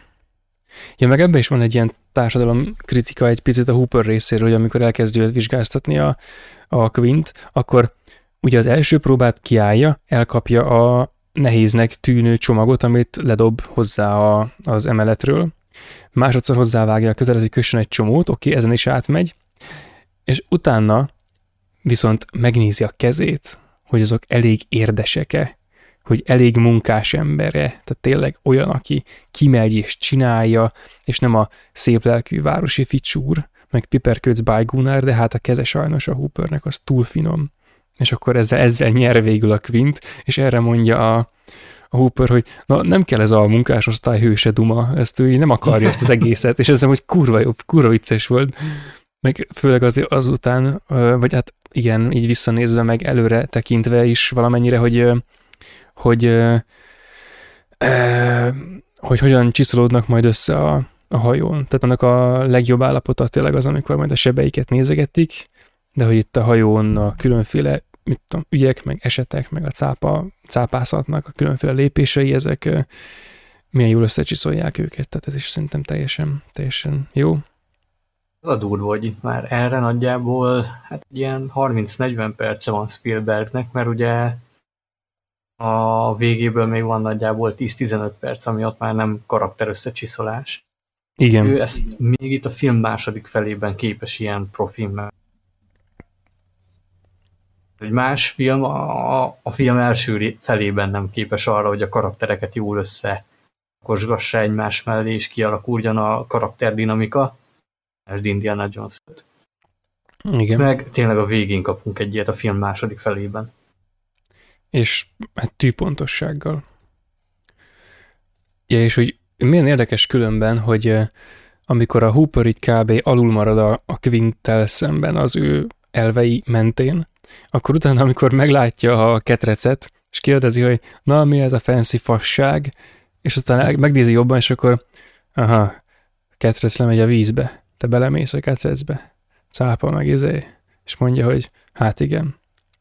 Ja, meg ebben is van egy ilyen társadalom kritika egy picit a Hooper részéről, hogy amikor elkezdi őt vizsgáztatni a, a Quint, akkor ugye az első próbát kiállja, elkapja a nehéznek tűnő csomagot, amit ledob hozzá a, az emeletről. Másodszor hozzávágja a kötelet, hogy kössön egy csomót, oké, ezen is átmegy, és utána viszont megnézi a kezét, hogy azok elég érdesek-e, hogy elég munkás embere, tehát tényleg olyan, aki kimegy és csinálja, és nem a szép lelkű városi ficsúr, meg piperköc bájgúnár, de hát a keze sajnos a Hoopernek az túl finom. És akkor ezzel, ezzel nyer végül a Quint, és erre mondja a, a Hooper, hogy na nem kell ez a munkásosztály hőse duma, ezt ő nem akarja ezt az egészet, és ez hogy kurva jobb, kurva vicces volt. Meg főleg az, azután, vagy hát igen, így visszanézve, meg előre tekintve is valamennyire, hogy hogy, hogy hogyan csiszolódnak majd össze a, a hajón. Tehát annak a legjobb állapota tényleg az, amikor majd a sebeiket nézegetik, de hogy itt a hajón a különféle mit tudom, ügyek, meg esetek, meg a cápa, cápászatnak a különféle lépései, ezek milyen jól összecsiszolják őket, tehát ez is szerintem teljesen, teljesen jó. Az a durva, hogy itt már erre nagyjából hát ilyen 30-40 perce van Spielbergnek, mert ugye a végéből még van nagyjából 10-15 perc, ami ott már nem karakter összecsiszolás. Igen. Ő ezt még itt a film második felében képes ilyen profimmel. Egy más film a, a film első felében nem képes arra, hogy a karaktereket jól össze kosgassa egymás mellé, és kialakuljon a karakterdinamika. Ez Indiana jones -t. Igen. Meg tényleg a végén kapunk egy ilyet a film második felében és hát tűpontossággal. Ja, és hogy milyen érdekes különben, hogy amikor a Hooper így kb. alul marad a, a Quinttel szemben az ő elvei mentén, akkor utána, amikor meglátja a ketrecet, és kérdezi, hogy na, mi ez a fancy fasság, és aztán megnézi jobban, és akkor aha, ketrec lemegy a vízbe, te belemész a ketrecbe, cápa meg izé, és mondja, hogy hát igen,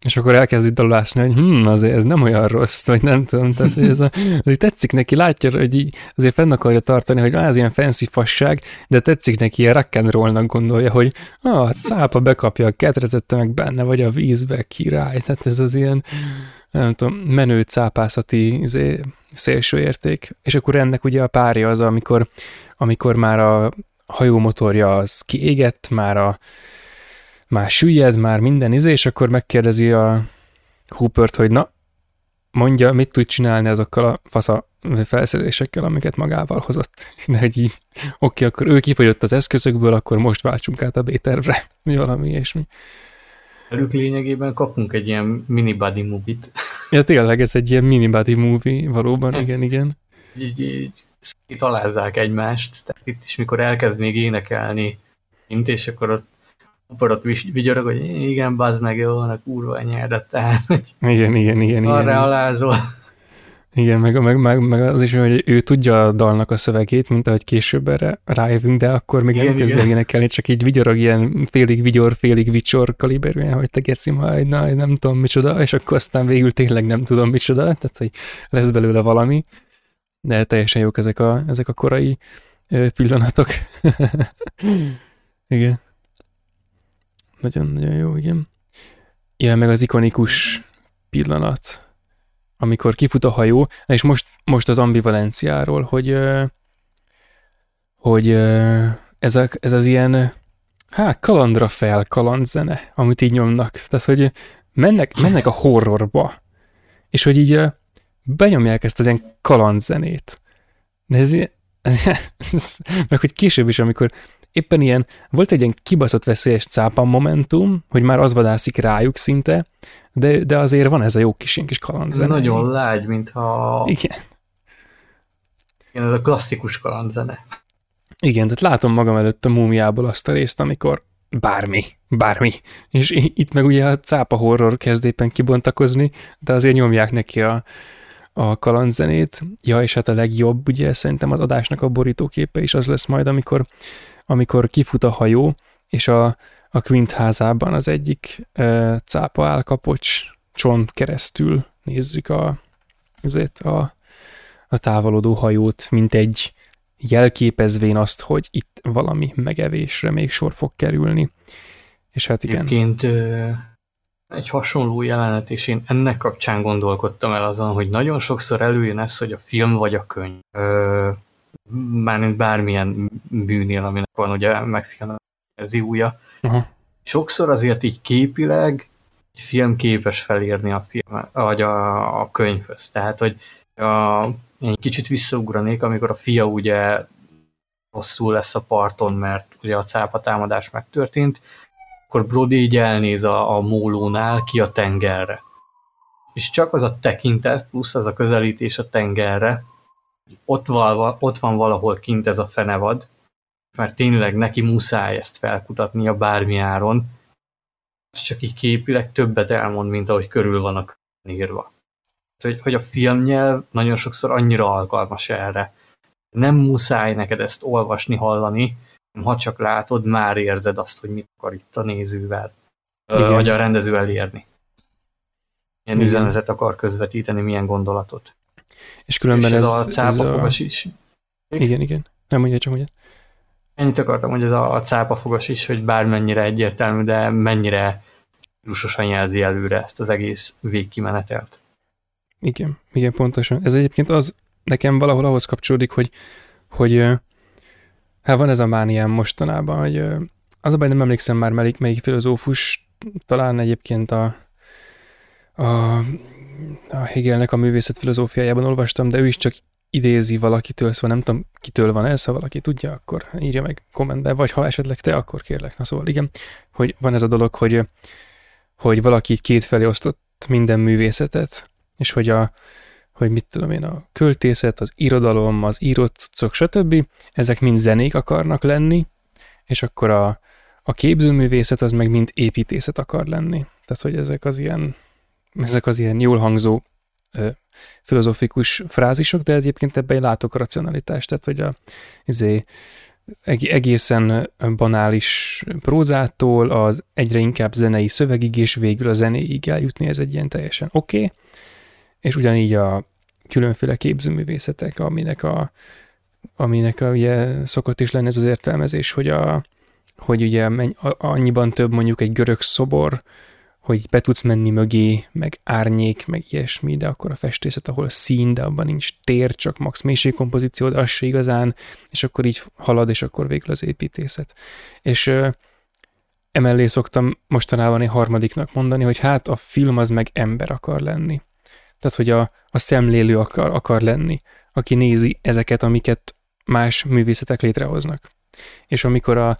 és akkor elkezdi dalulásni, hogy hm, azért ez nem olyan rossz, vagy nem tudom, tehát hogy ez a, hogy tetszik neki, látja, hogy így azért fenn akarja tartani, hogy ez ilyen fancy fasság, de tetszik neki, ilyen rock and rollnak gondolja, hogy ah, cápa bekapja a ketrecette meg benne, vagy a vízbe, király, tehát ez az ilyen, nem tudom, menő cápászati izé, szélső érték. És akkor ennek ugye a párja az, amikor, amikor már a hajómotorja az kiégett, már a már süllyed, már minden izé, és akkor megkérdezi a Hoopert, hogy na, mondja, mit tud csinálni azokkal a fasza felszerelésekkel, amiket magával hozott. [LAUGHS] De hogy így, oké, akkor ő kifogyott az eszközökből, akkor most váltsunk át a B-tervre, [LAUGHS] mi valami ilyesmi. Velük lényegében kapunk egy ilyen mini body movie-t. [LAUGHS] Ja, tényleg, ez egy ilyen mini body movie, valóban, igen, igen. Így, így itt alázzák egymást, tehát itt is, mikor elkezd még énekelni, mint, és akkor ott aparat vigyorog, hogy igen, bazd meg, jó, a kurva nyerdet, tehát, igen, igen, igen, arra igen. alázol. Igen, meg, meg, meg, meg, az is, hogy ő tudja a dalnak a szövegét, mint ahogy később erre rájövünk, de akkor még igen, nem kezd énekelni, csak így vigyorog ilyen félig vigyor, félig vicsor kaliberűen, hogy te geci majd, na, nem tudom micsoda, és akkor aztán végül tényleg nem tudom micsoda, tehát hogy lesz belőle valami, de teljesen jók ezek a, ezek a korai pillanatok. [LAUGHS] igen. Nagyon-nagyon jó, igen. Igen, meg az ikonikus pillanat, amikor kifut a hajó, és most, most az ambivalenciáról, hogy, hogy ez, a, ez az ilyen, hát kalandra fel kalandzene, amit így nyomnak. Tehát, hogy mennek, mennek a horrorba, és hogy így benyomják ezt az ilyen kalandzenét. De ez, ez, ez, meg hogy később is, amikor éppen ilyen, volt egy ilyen kibaszott veszélyes cápan momentum, hogy már az vadászik rájuk szinte, de, de azért van ez a jó kis kis kalandzene. Nagyon lágy, mintha... Igen. Igen, ez a klasszikus kalandzene. Igen, tehát látom magam előtt a múmiából azt a részt, amikor bármi, bármi. És itt meg ugye a cápa horror kezd éppen kibontakozni, de azért nyomják neki a, a kalandzenét. Ja, és hát a legjobb, ugye szerintem az adásnak a borítóképe is az lesz majd, amikor, amikor kifut a hajó, és a, a Quint házában az egyik e, cápa állkapocs keresztül nézzük a, azért a, a távolodó hajót, mint egy jelképezvén azt, hogy itt valami megevésre még sor fog kerülni. És hát igen. Egyébként egy hasonló jelenet, és én ennek kapcsán gondolkodtam el azon, hogy nagyon sokszor előjön ez, hogy a film vagy a könyv, mármint bármilyen bűnél, aminek van ugye megfilmeziúja, uh-huh. sokszor azért így képileg egy film képes felírni a film, vagy a, a könyvhöz. Tehát, hogy a, én kicsit visszaugranék, amikor a fia ugye rosszul lesz a parton, mert ugye a cápa támadás megtörtént, akkor Brody így elnéz a, a mólónál ki a tengerre. És csak az a tekintet, plusz az a közelítés a tengerre, ott, val, ott van valahol kint ez a fenevad, mert tényleg neki muszáj ezt felkutatnia bármi áron, és csak így képileg többet elmond, mint ahogy körül van a írva hogy, hogy a filmnyelv nagyon sokszor annyira alkalmas erre. Nem muszáj neked ezt olvasni, hallani, ha csak látod, már érzed azt, hogy mit akar itt a nézővel, Igen. vagy a rendező elérni. Milyen Igen. üzenetet akar közvetíteni, milyen gondolatot. És különben és ez, ez a cápafogas a... is. Igen, igen. Nem mondja, csak mondja. Ennyit akartam, hogy ez a, a cápafogas is, hogy bármennyire egyértelmű, de mennyire stílusosan jelzi előre ezt az egész végkimenetelt. Igen, igen, pontosan. Ez egyébként az nekem valahol ahhoz kapcsolódik, hogy, hogy hát van ez a mániám mostanában, hogy az a baj, nem emlékszem már melyik, melyik filozófus, talán egyébként a, a, a Hegelnek a művészet filozófiájában olvastam, de ő is csak idézi valakitől, szóval nem tudom, kitől van ez, ha valaki tudja, akkor írja meg kommentbe, vagy ha esetleg te, akkor kérlek. Na szóval igen, hogy van ez a dolog, hogy, hogy valaki így kétfelé osztott minden művészetet, és hogy a, hogy mit tudom én, a költészet, az irodalom, az írott cuccok, stb. ezek mind zenék akarnak lenni, és akkor a, a képzőművészet az meg mind építészet akar lenni. Tehát, hogy ezek az ilyen, ezek az ilyen jól hangzó ö, filozofikus frázisok, de egyébként ebben látok a racionalitást, tehát, hogy a, izé, egészen banális prózától az egyre inkább zenei szövegig, és végül a zenéig eljutni, ez egy ilyen teljesen oké. Okay és ugyanígy a különféle képzőművészetek, aminek a, aminek a, ugye szokott is lenni ez az értelmezés, hogy, a, hogy ugye annyiban több mondjuk egy görög szobor, hogy be tudsz menni mögé, meg árnyék, meg ilyesmi, de akkor a festészet, ahol szín, de abban nincs tér, csak max mélységkompozíció, de az se igazán, és akkor így halad, és akkor végül az építészet. És ö, emellé szoktam mostanában egy harmadiknak mondani, hogy hát a film az meg ember akar lenni. Tehát, hogy a, a szemlélő akar, akar lenni, aki nézi ezeket, amiket más művészetek létrehoznak. És amikor a,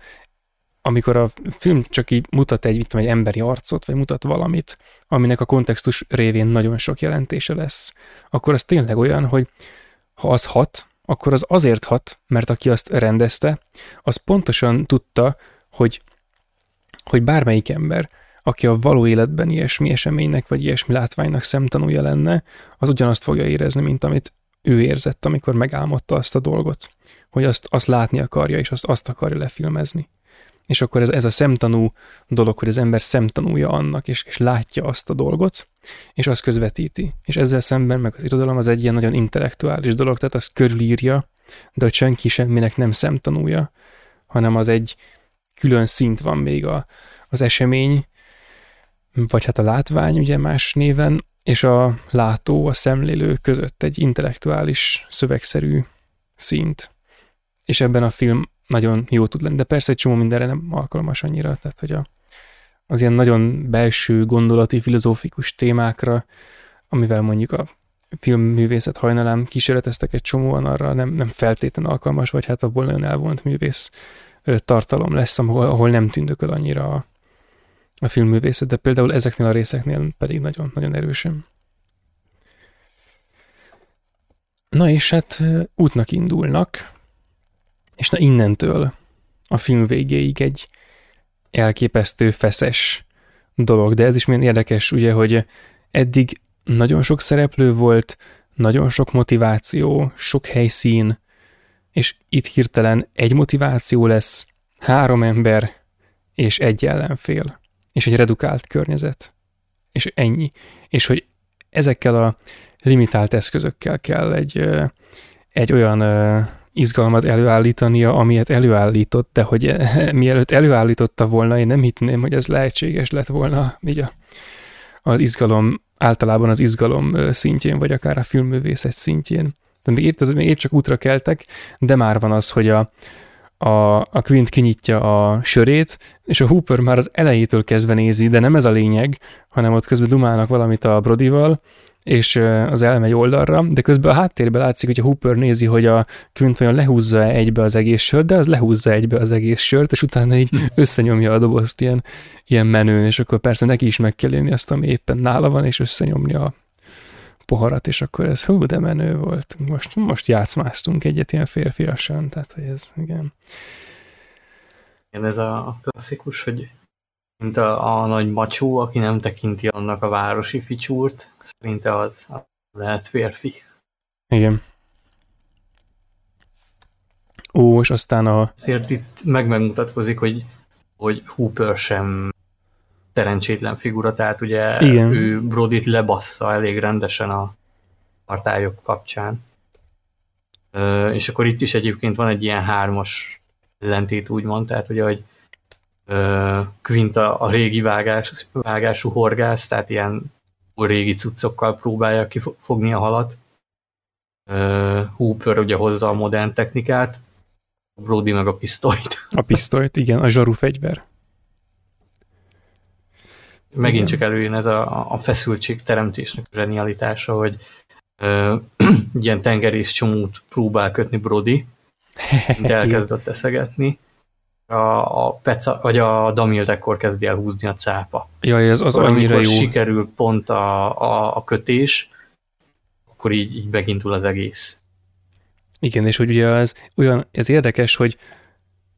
amikor a film csak így mutat egy, tudom, egy emberi arcot, vagy mutat valamit, aminek a kontextus révén nagyon sok jelentése lesz, akkor az tényleg olyan, hogy ha az hat, akkor az azért hat, mert aki azt rendezte, az pontosan tudta, hogy, hogy bármelyik ember, aki a való életben ilyesmi eseménynek vagy ilyesmi látványnak szemtanúja lenne, az ugyanazt fogja érezni, mint amit ő érzett, amikor megálmodta azt a dolgot, hogy azt, azt látni akarja, és azt, azt akarja lefilmezni. És akkor ez, ez a szemtanú dolog, hogy az ember szemtanúja annak, és, és látja azt a dolgot, és azt közvetíti. És ezzel szemben meg az irodalom az egy ilyen nagyon intellektuális dolog, tehát azt körülírja, de hogy senki semminek nem szemtanúja, hanem az egy külön szint van még a, az esemény, vagy hát a látvány ugye más néven, és a látó, a szemlélő között egy intellektuális, szövegszerű szint. És ebben a film nagyon jó tud lenni, de persze egy csomó mindenre nem alkalmas annyira, tehát hogy a, az ilyen nagyon belső, gondolati, filozófikus témákra, amivel mondjuk a filmművészet hajnalán kísérleteztek egy csomóan arra, nem, nem feltétlen alkalmas, vagy hát abból nagyon elvont művész tartalom lesz, ahol, ahol nem tündököl annyira a, a filmművészet, de például ezeknél a részeknél pedig nagyon, nagyon erősen. Na és hát útnak indulnak, és na innentől a film végéig egy elképesztő feszes dolog, de ez is milyen érdekes, ugye, hogy eddig nagyon sok szereplő volt, nagyon sok motiváció, sok helyszín, és itt hirtelen egy motiváció lesz, három ember és egy ellenfél, és egy redukált környezet. És ennyi. És hogy ezekkel a limitált eszközökkel kell egy, egy olyan izgalmat előállítania, amilyet előállított, de hogy mielőtt előállította volna, én nem hinném, hogy ez lehetséges lett volna így a, az izgalom, általában az izgalom szintjén, vagy akár a filmművészet szintjén. De még épp, még épp csak útra keltek, de már van az, hogy a, a, a Quint kinyitja a sörét, és a Hooper már az elejétől kezdve nézi, de nem ez a lényeg, hanem ott közben dumálnak valamit a Brodival, és az elmegy oldalra, de közben a háttérben látszik, hogy a Hooper nézi, hogy a Quint vajon lehúzza egybe az egész sört, de az lehúzza egybe az egész sört, és utána így összenyomja a dobozt ilyen, ilyen menőn, és akkor persze neki is meg kell élni azt, ami éppen nála van, és összenyomja a poharat, és akkor ez hú, de menő volt. Most, most játszmáztunk egyet ilyen férfiasan, tehát hogy ez, igen. Igen, ez a klasszikus, hogy mint a, a nagy macsó, aki nem tekinti annak a városi ficsúrt, szerinte az lehet férfi. Igen. Ó, és aztán a... Azért itt meg megmutatkozik, hogy, hogy Hooper sem szerencsétlen figura, tehát ugye Igen. ő Brodit lebassza elég rendesen a partályok kapcsán. És akkor itt is egyébként van egy ilyen hármas ellentét, úgymond, tehát ugye, hogy Quint a, a régi vágás, vágású horgász, tehát ilyen régi cuccokkal próbálja kifogni a halat. Hooper ugye hozza a modern technikát, Brody meg a pisztolyt. A pisztolyt, igen, a zsaru fegyver. Megint csak előjön ez a, a feszültség teremtésnek a zsenialitása, hogy ö, [CLEARS THROAT] ilyen tengerész csomót próbál kötni Brody, de elkezdett eszegetni, a, a Peca, vagy a Damil ekkor kezdi el húzni a cápa. Jaj, ez az annyira jó. sikerül pont a, a, a kötés, akkor így, így megindul az egész. Igen, és hogy ugye ez olyan, ez érdekes, hogy,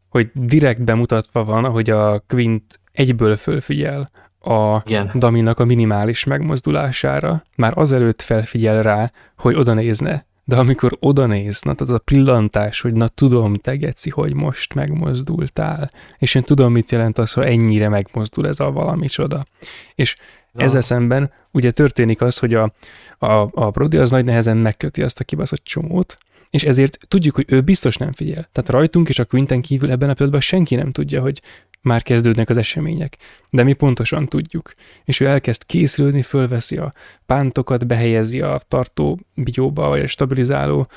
hogy direkt bemutatva van, hogy a Quint egyből fölfigyel a Igen. Daminak a minimális megmozdulására, már azelőtt felfigyel rá, hogy oda nézne, de amikor oda néz, na, az a pillantás, hogy na tudom, te geci, hogy most megmozdultál, és én tudom, mit jelent az, ha ennyire megmozdul ez a valami csoda. És ez ezzel szemben ugye történik az, hogy a, a, a Brody az nagy nehezen megköti azt a kibaszott csomót, és ezért tudjuk, hogy ő biztos nem figyel. Tehát rajtunk és a Quinten kívül ebben a pillanatban senki nem tudja, hogy már kezdődnek az események, de mi pontosan tudjuk. És ő elkezd készülni, fölveszi a pántokat, behelyezi a tartó bigyóba, vagy a stabilizáló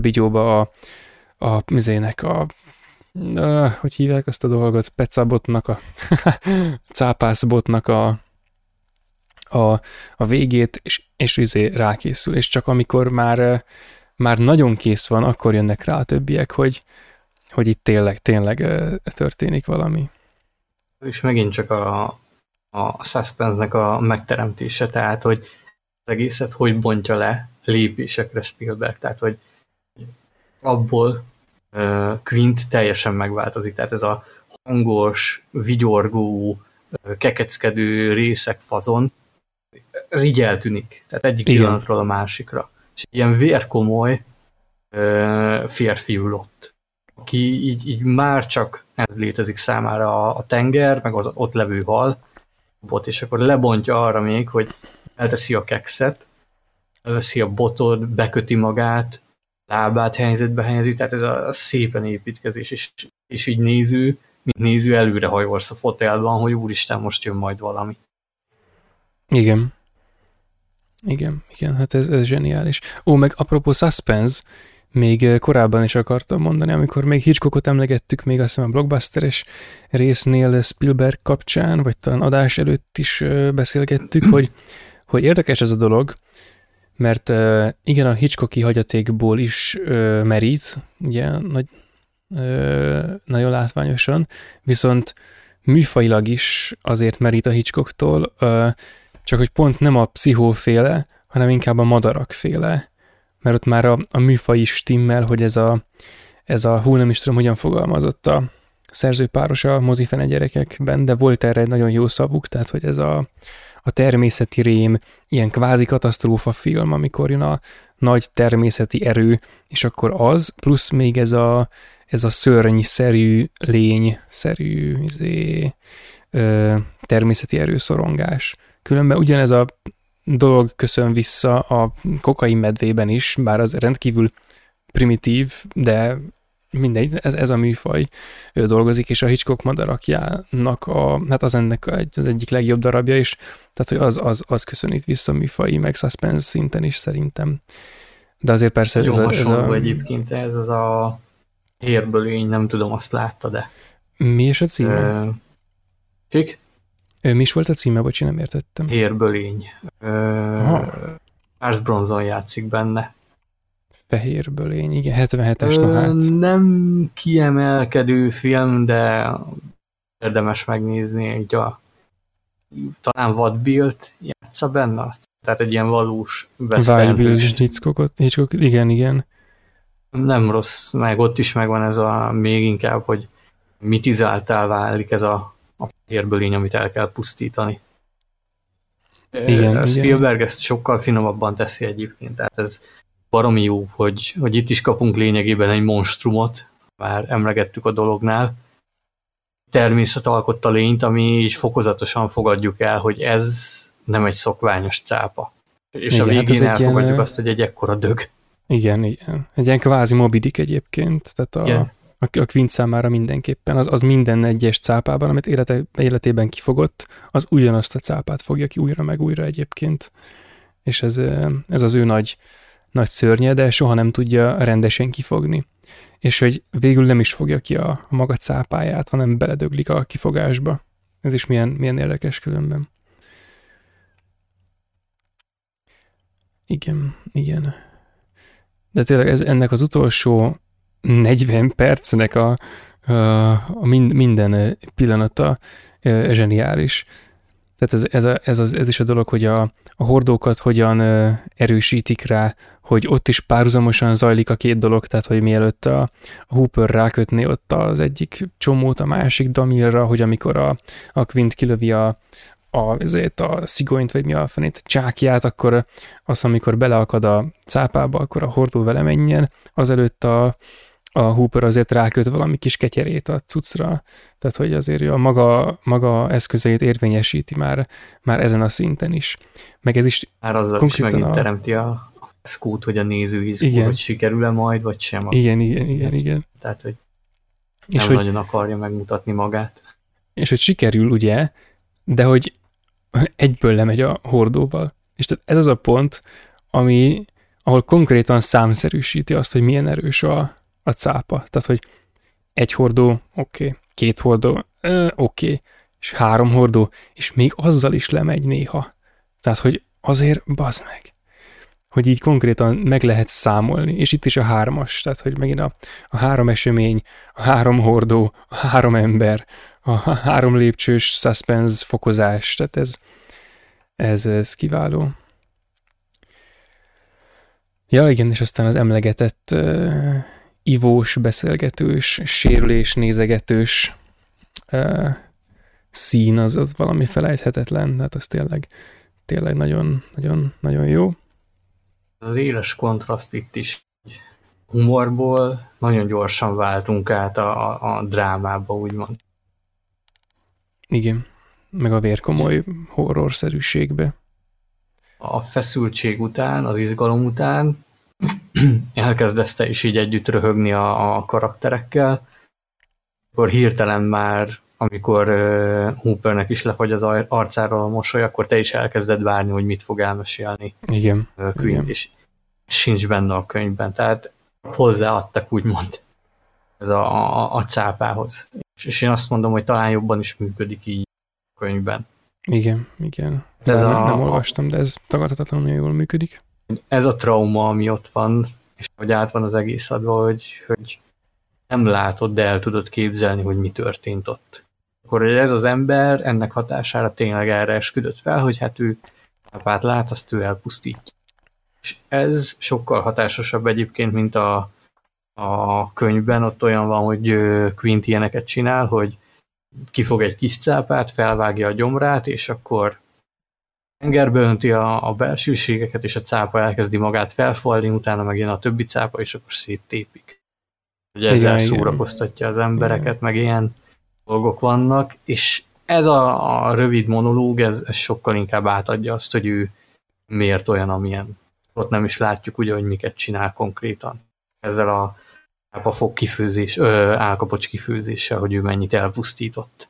bigyóba a, a mizének a a, hogy hívják azt a dolgot, pecabotnak, a [LAUGHS] cápászbotnak a, a, a végét, és, és izé rákészül, és csak amikor már, már nagyon kész van, akkor jönnek rá a többiek, hogy, hogy itt tényleg, tényleg történik valami és megint csak a, a suspense-nek a megteremtése, tehát hogy az egészet hogy bontja le lépésekre Spielberg, tehát hogy abból uh, Quint teljesen megváltozik, tehát ez a hangos, vigyorgó, kekeckedő részek fazon, ez így eltűnik, tehát egyik Igen. pillanatról a másikra. És ilyen vérkomoly uh, férfi ülott, aki így, így már csak ez létezik számára a, tenger, meg az ott levő hal, bot, és akkor lebontja arra még, hogy elteszi a kekszet, elveszi a botot, beköti magát, lábát helyzetbe helyezi, tehát ez a, a szépen építkezés, és, és így néző, mint néző előre hajolsz a fotelban, hogy úristen, most jön majd valami. Igen. Igen, igen, hát ez, ez zseniális. Ó, meg apropó suspense, még korábban is akartam mondani, amikor még Hitchcockot emlegettük, még azt hiszem a blockbusteres résznél Spielberg kapcsán, vagy talán adás előtt is beszélgettük, hogy, [CLEARS THROAT] hogy érdekes ez a dolog, mert igen, a Hitchcocki hagyatékból is merít, ugye, nagy, nagyon látványosan, viszont műfajilag is azért merít a Hitchcocktól, csak hogy pont nem a pszichóféle, hanem inkább a madarakféle mert ott már a, a műfaj is stimmel, hogy ez a, ez a hú, nem is tudom, hogyan fogalmazott a szerzőpáros a mozifene gyerekekben, de volt erre egy nagyon jó szavuk, tehát hogy ez a, a természeti rém, ilyen kvázi katasztrófa film, amikor jön a nagy természeti erő, és akkor az, plusz még ez a, ez a szörnyszerű, lény-szerű izé, ö, természeti erőszorongás. Különben ugyanez a dolog köszön vissza a kokain medvében is, bár az rendkívül primitív, de mindegy, ez, ez a műfaj ő dolgozik, és a Hitchcock madarakjának a, hát az ennek egy, az egyik legjobb darabja is, tehát hogy az, az, az köszönít vissza műfai, meg suspense szinten is szerintem. De azért persze Jó ez a, ez a... egyébként, ez az a hérbölény, nem tudom, azt látta, de... Mi is a címe? Ö, Csik? Mi is volt a címe, bocsi, nem értettem. Hérbölény. Charles Bronson játszik benne. Fehérbölény, igen, 77-es, na hát. Nem kiemelkedő film, de érdemes megnézni, egy a talán Vadbilt játsza benne azt. Tehát egy ilyen valós western Hitchcockot, Hitchcock, igen, igen. Nem rossz, meg ott is megvan ez a még inkább, hogy mitizáltál válik ez a a érbölény, amit el kell pusztítani. Igen, a Spielberg igen. ezt sokkal finomabban teszi egyébként, tehát ez baromi jó, hogy, hogy itt is kapunk lényegében egy monstrumot, már emlegettük a dolognál, természet alkotta lényt, ami is fokozatosan fogadjuk el, hogy ez nem egy szokványos cápa. És igen, a hát végén hát elfogadjuk ilyen, azt, hogy egy ekkora dög. Igen, igen. Egy ilyen kvázi mobidik egyébként, tehát a, igen a, a Quint számára mindenképpen, az, az minden egyes cápában, amit élete, életében kifogott, az ugyanazt a cápát fogja ki újra meg újra egyébként. És ez, ez az ő nagy, nagy szörnye, de soha nem tudja rendesen kifogni. És hogy végül nem is fogja ki a, a maga cápáját, hanem beledöglik a kifogásba. Ez is milyen, milyen érdekes különben. Igen, igen. De tényleg ez, ennek az utolsó 40 percnek a, a, minden pillanata zseniális. Tehát ez, ez, a, ez, az, ez is a dolog, hogy a, a hordókat hogyan erősítik rá, hogy ott is párhuzamosan zajlik a két dolog, tehát hogy mielőtt a, a Hooper rákötné ott az egyik csomót a másik Damilra, hogy amikor a, a Quint kilövi a, a, ezért a szigonyt, vagy mi a fenét, csákját, akkor azt, amikor beleakad a cápába, akkor a hordó vele menjen, azelőtt a, a Hooper azért ráköt valami kis ketyerét a cuccra, tehát hogy azért a maga, maga eszközeit érvényesíti már, már ezen a szinten is. Meg ez is Már azzal is megint a... teremti a feszkót, hogy a néző izgul, hogy sikerül-e majd, vagy sem. Igen, igen, igen, ez, igen. Tehát, hogy nem és nagyon hogy, akarja megmutatni magát. És hogy sikerül, ugye, de hogy egyből lemegy a hordóval. És tehát ez az a pont, ami, ahol konkrétan számszerűsíti azt, hogy milyen erős a, a cápa. Tehát, hogy egy hordó, oké, okay. két hordó, oké, okay. és három hordó, és még azzal is lemegy néha. Tehát, hogy azért bazd meg hogy így konkrétan meg lehet számolni, és itt is a hármas, tehát hogy megint a, a három esemény, a három hordó, a három ember, a három lépcsős suspense fokozás, tehát ez, ez, ez kiváló. Ja, igen, és aztán az emlegetett uh, ivós, beszélgetős, sérülés, nézegetős uh, szín, az, az valami felejthetetlen, hát az tényleg, tényleg nagyon, nagyon, nagyon jó. Az éles kontraszt itt is humorból nagyon gyorsan váltunk át a, a, a drámába, úgymond. Igen, meg a vérkomoly horrorszerűségbe. A feszültség után, az izgalom után elkezdesz te is így együtt röhögni a, a karakterekkel, akkor hirtelen már amikor uh, Hoopernek is lefagy az arcáról a mosoly, akkor te is elkezded várni, hogy mit fog elmesélni Igen. Uh, Quint, Igen. és sincs benne a könyvben. Tehát hozzáadtak, úgymond, ez a, a, a cápához. És, és én azt mondom, hogy talán jobban is működik így a könyvben. Igen, igen. De ez nem, a, nem olvastam, de ez tagadhatatlanul jól működik. Ez a trauma, ami ott van, és hogy át van az egész adva, hogy, hogy nem látod, de el tudod képzelni, hogy mi történt ott. Akkor hogy ez az ember ennek hatására tényleg erre esküdött fel, hogy hát ő apát lát, azt ő elpusztít. És ez sokkal hatásosabb egyébként, mint a, a könyvben, ott olyan van, hogy Quint ilyeneket csinál, hogy kifog egy kis cápát, felvágja a gyomrát, és akkor tengerbe önti a, a belsőségeket, és a cápa elkezdi magát felfalni, utána megjön a többi cápa, és akkor széttépik. Hogy ezzel igen, szórakoztatja az embereket, igen. meg ilyen dolgok vannak, és ez a, a rövid monológ, ez, ez sokkal inkább átadja azt, hogy ő miért olyan, amilyen. Ott nem is látjuk ugye, hogy miket csinál konkrétan. Ezzel a a fog kifőzés, ö, álkapocs kifőzéssel, hogy ő mennyit elpusztított.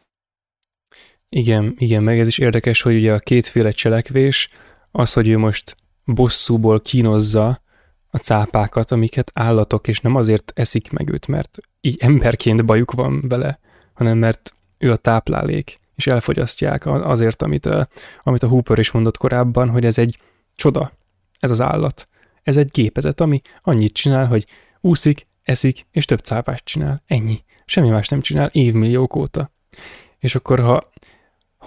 Igen, igen, meg ez is érdekes, hogy ugye a kétféle cselekvés, az, hogy ő most bosszúból kínozza a cápákat, amiket állatok, és nem azért eszik meg őt, mert így emberként bajuk van vele, hanem mert ő a táplálék, és elfogyasztják azért, amit a, amit a Hooper is mondott korábban, hogy ez egy csoda, ez az állat. Ez egy gépezet, ami annyit csinál, hogy úszik, eszik, és több cápát csinál. Ennyi. Semmi más nem csinál évmilliók óta. És akkor, ha,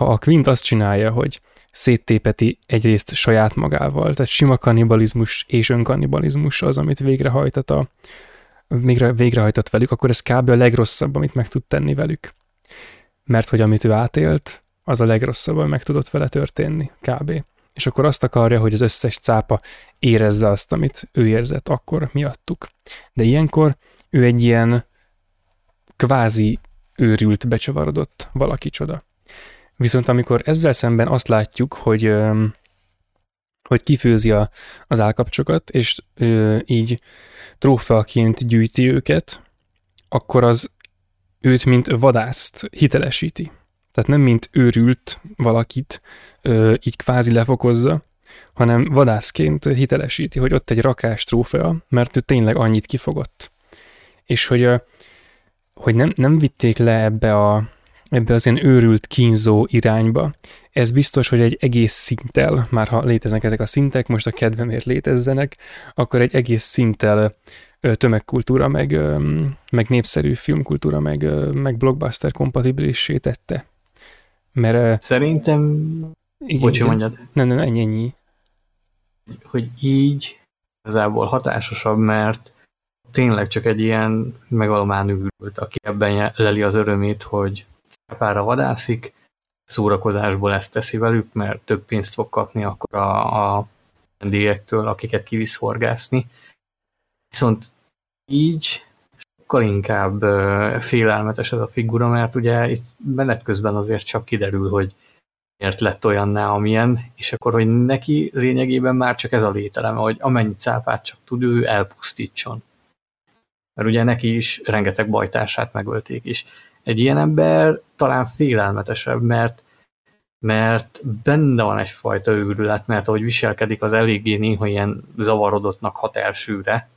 ha a Quint azt csinálja, hogy széttépeti egyrészt saját magával, tehát sima kannibalizmus és önkannibalizmus az, amit végrehajtott, a, végre, végrehajtott velük, akkor ez kb. a legrosszabb, amit meg tud tenni velük. Mert hogy amit ő átélt, az a legrosszabb, ami meg tudott vele történni, kb. És akkor azt akarja, hogy az összes cápa érezze azt, amit ő érzett akkor miattuk. De ilyenkor ő egy ilyen kvázi őrült, becsavarodott valaki csoda. Viszont amikor ezzel szemben azt látjuk, hogy, hogy kifőzi a, az állkapcsokat, és így trófeaként gyűjti őket, akkor az őt, mint vadászt hitelesíti. Tehát nem mint őrült valakit így kvázi lefokozza, hanem vadászként hitelesíti, hogy ott egy rakás trófea, mert ő tényleg annyit kifogott. És hogy, hogy nem, nem vitték le ebbe, a, ebbe az ilyen őrült, kínzó irányba. Ez biztos, hogy egy egész szinttel, már ha léteznek ezek a szintek, most a kedvemért létezzenek, akkor egy egész szinttel tömegkultúra, meg, meg népszerű filmkultúra, meg, meg blockbuster kompatibilissé tette. Mert, Szerintem... Igen, Bocsi, mondjad. Nem, nem, ennyi, ennyi hogy így igazából hatásosabb, mert tényleg csak egy ilyen megalomán űrült, aki ebben leli az örömét, hogy cápára vadászik, szórakozásból ezt teszi velük, mert több pénzt fog kapni akkor a, a vendégektől, akiket kivisz horgászni. Viszont így sokkal inkább félelmetes ez a figura, mert ugye itt menet közben azért csak kiderül, hogy miért lett olyanná, amilyen, és akkor, hogy neki lényegében már csak ez a lételeme, hogy amennyi cápát csak tud, ő elpusztítson. Mert ugye neki is rengeteg bajtársát megölték is. Egy ilyen ember talán félelmetesebb, mert mert benne van egyfajta őrület, mert ahogy viselkedik, az eléggé néha ilyen zavarodottnak hat elsőre.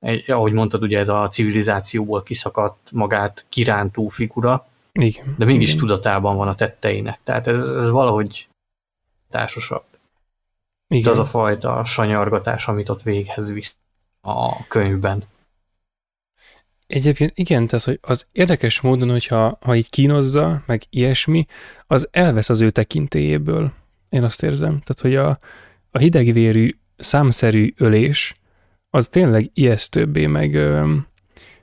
Egy, ahogy mondtad, ugye ez a civilizációból kiszakadt magát kirántó figura, igen. De mégis igen. tudatában van a tetteinek. Tehát ez, ez valahogy társasabb. Igen. Itt az a fajta sanyargatás, amit ott véghez visz a könyvben. Egyébként igen, tehát hogy az érdekes módon, hogyha ha így kínozza, meg ilyesmi, az elvesz az ő tekintélyéből. Én azt érzem. Tehát, hogy a, a hidegvérű, számszerű ölés, az tényleg ijesztőbbé, meg,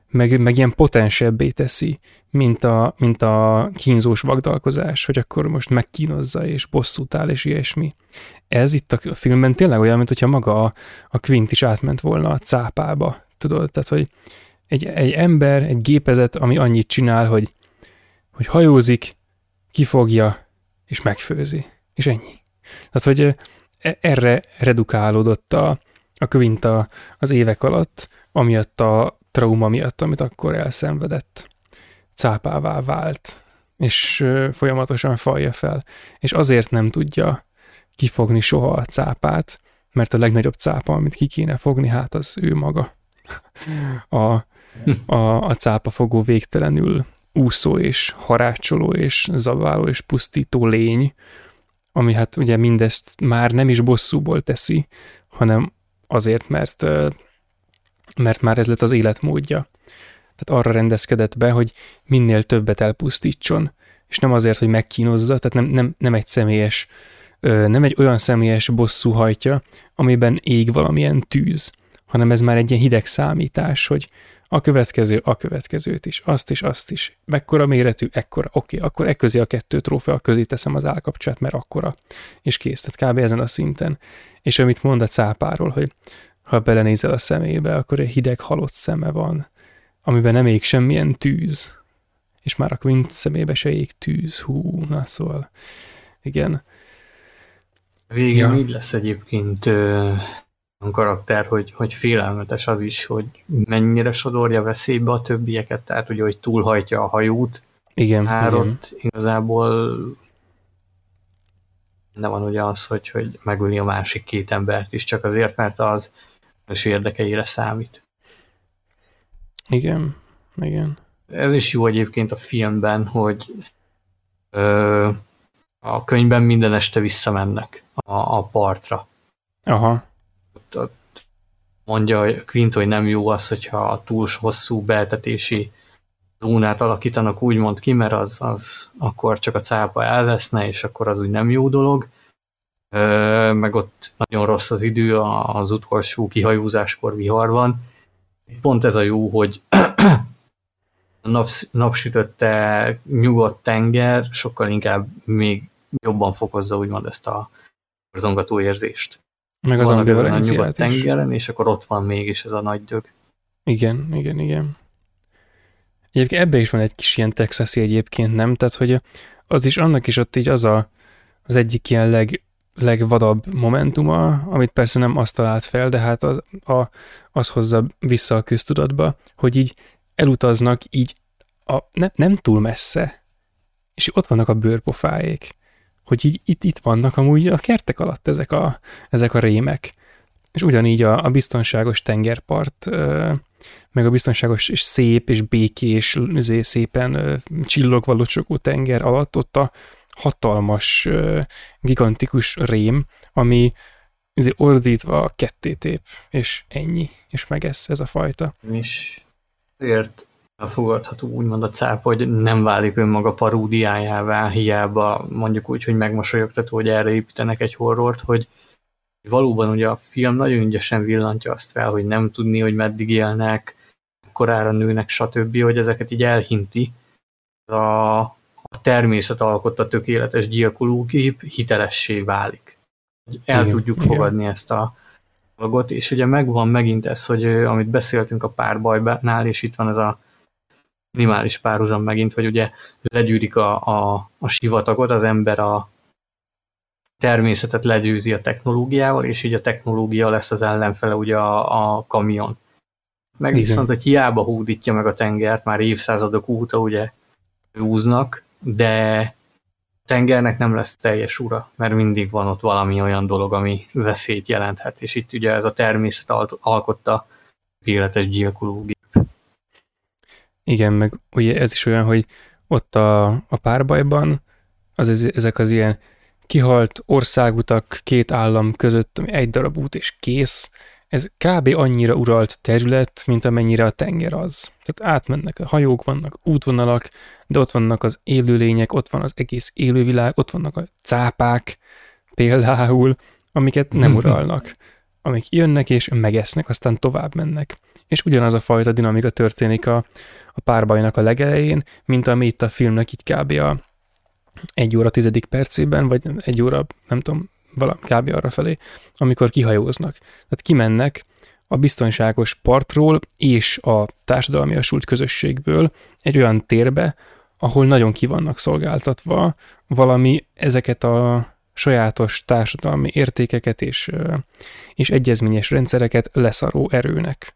meg, meg ilyen potensebbé teszi, mint a, mint a kínzós vagdalkozás, hogy akkor most megkínozza és bosszút áll és ilyesmi. Ez itt a filmben tényleg olyan, mint hogyha maga a, a Quint is átment volna a cápába, tudod? Tehát, hogy egy, egy ember, egy gépezet, ami annyit csinál, hogy, hogy hajózik, kifogja és megfőzi. És ennyi. Tehát, hogy e, erre redukálódott a, a Quint az évek alatt, amiatt a trauma miatt, amit akkor elszenvedett cápává vált, és folyamatosan falja fel, és azért nem tudja kifogni soha a cápát, mert a legnagyobb cápa, amit ki kéne fogni, hát az ő maga. [LAUGHS] A, a, a cápafogó végtelenül úszó és harácsoló és zaváló és pusztító lény, ami hát ugye mindezt már nem is bosszúból teszi, hanem azért, mert, mert már ez lett az életmódja. Tehát arra rendezkedett be, hogy minél többet elpusztítson, és nem azért, hogy megkínozza, tehát nem, nem, nem egy személyes, nem egy olyan személyes bosszú hajtja, amiben ég valamilyen tűz, hanem ez már egy ilyen hideg számítás, hogy a következő, a következőt is, azt is, azt is. Mekkora méretű, ekkora, oké, okay, akkor e közé a kettő trófea közé teszem az állkapcsát, mert akkora, és kész, tehát kb. ezen a szinten. És amit mond a cápáról, hogy ha belenézel a szemébe, akkor egy hideg halott szeme van, amiben nem ég semmilyen tűz, és már a Quint szemébe se ég tűz, hú, na szóval, igen. Végén ja. így lesz egyébként karakter, hogy, hogy félelmetes az is, hogy mennyire sodorja veszélybe a többieket, tehát ugye, hogy túlhajtja a hajót. Igen. Hárott igazából nem van ugye az, hogy, hogy megölni a másik két embert is, csak azért, mert az az érdekeire számít. Igen, igen. Ez is jó egyébként a filmben, hogy ö, a könyvben minden este visszamennek a, a partra. Aha mondja Quint, hogy nem jó az, hogyha túl hosszú beltetési zónát alakítanak úgymond ki, mert az, az akkor csak a cápa elveszne, és akkor az úgy nem jó dolog. Meg ott nagyon rossz az idő, az utolsó kihajózáskor vihar van. Pont ez a jó, hogy a napsz, napsütötte nyugodt tenger sokkal inkább még jobban fokozza úgymond ezt a zongató érzést. Meg az ambivalenciát is. tengeren, és akkor ott van mégis ez a nagy dög. Igen, igen, igen. Egyébként ebbe is van egy kis ilyen texasi egyébként, nem? Tehát, hogy az is, annak is ott így az a, az egyik ilyen leg, legvadabb momentuma, amit persze nem azt talált fel, de hát az, a, az hozza vissza a köztudatba, hogy így elutaznak így a, ne, nem túl messze, és ott vannak a bőrpofáék hogy így itt, itt vannak amúgy a kertek alatt ezek a, ezek a rémek. És ugyanígy a, a biztonságos tengerpart, meg a biztonságos és szép és békés, izé, szépen csillogva locsogó tenger alatt ott a hatalmas, gigantikus rém, ami izé ordítva kettétép, és ennyi, és megesz ez a fajta. És ért fogadható úgymond a cápa, hogy nem válik önmaga paródiájává, hiába mondjuk úgy, hogy megmosolyogtató, hogy erre építenek egy horrort, hogy valóban ugye a film nagyon ügyesen villantja azt fel, hogy nem tudni, hogy meddig élnek, korára nőnek, stb., hogy ezeket így elhinti. A, a természet alkotta tökéletes gyilkológép hitelessé válik. El igen, tudjuk igen. fogadni ezt a dolgot, és ugye megvan megint ez, hogy amit beszéltünk a párbajnál, és itt van ez a minimális párhuzam megint, hogy ugye legyűrik a, a, a sivatagot, az ember a természetet legyőzi a technológiával, és így a technológia lesz az ellenfele ugye a, a kamion. Meg Igen. viszont, hogy hiába hódítja meg a tengert, már évszázadok óta ugye úznak, de tengernek nem lesz teljes ura, mert mindig van ott valami olyan dolog, ami veszélyt jelenthet, és itt ugye ez a természet alkotta véletes gyilkológia igen, meg ugye ez is olyan, hogy ott a, a párbajban az, ez, ezek az ilyen kihalt országutak két állam között, ami egy darab út és kész, ez kb. annyira uralt terület, mint amennyire a tenger az. Tehát átmennek a hajók, vannak útvonalak, de ott vannak az élőlények, ott van az egész élővilág, ott vannak a cápák például, amiket nem [LAUGHS] uralnak, amik jönnek és megesznek, aztán tovább mennek és ugyanaz a fajta dinamika történik a, a párbajnak a legelején, mint ami itt a filmnek így kb. a egy óra tizedik percében, vagy egy óra, nem tudom, valami kb. arra felé, amikor kihajóznak. Tehát kimennek a biztonságos partról és a társadalmi asult közösségből egy olyan térbe, ahol nagyon ki vannak szolgáltatva valami ezeket a sajátos társadalmi értékeket és, és egyezményes rendszereket leszaró erőnek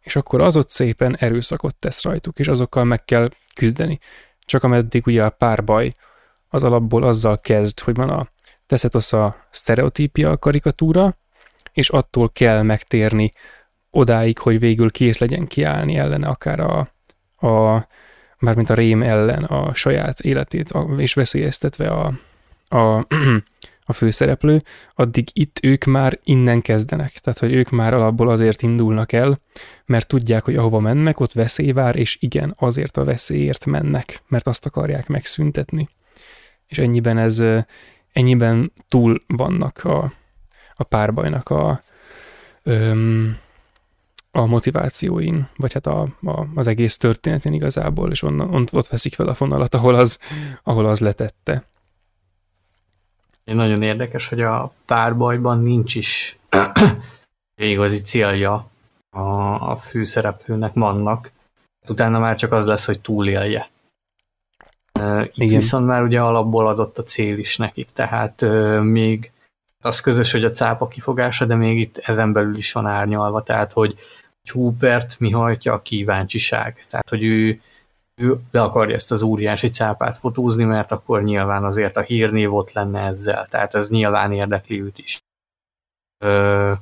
és akkor az ott szépen erőszakot tesz rajtuk, és azokkal meg kell küzdeni. Csak ameddig ugye a párbaj az alapból azzal kezd, hogy van a Teszetosz a sztereotípia a karikatúra, és attól kell megtérni odáig, hogy végül kész legyen kiállni ellene akár a, a mármint a rém ellen a saját életét, és veszélyeztetve a, a, a főszereplő, addig itt ők már innen kezdenek. Tehát, hogy ők már alapból azért indulnak el, mert tudják, hogy ahova mennek, ott veszély vár, és igen, azért a veszélyért mennek, mert azt akarják megszüntetni. És ennyiben ez, ennyiben túl vannak a, a párbajnak a, öm, a motivációin, vagy hát a, a, az egész történetén igazából, és onnan, on, ott veszik fel a fonalat, ahol az, ahol az letette. Nagyon érdekes, hogy a párbajban nincs is [CLEARS THROAT] igazi célja a, a főszereplőnek vannak. Utána már csak az lesz, hogy túlélje. Itt Igen. viszont már ugye alapból adott a cél is nekik, tehát még az közös, hogy a cápa kifogása, de még itt ezen belül is van árnyalva, tehát hogy Hubert mi hajtja a kíváncsiság. Tehát, hogy ő, ő le akarja ezt az óriási cápát fotózni, mert akkor nyilván azért a hírnév ott lenne ezzel. Tehát ez nyilván érdekli őt is. Ö,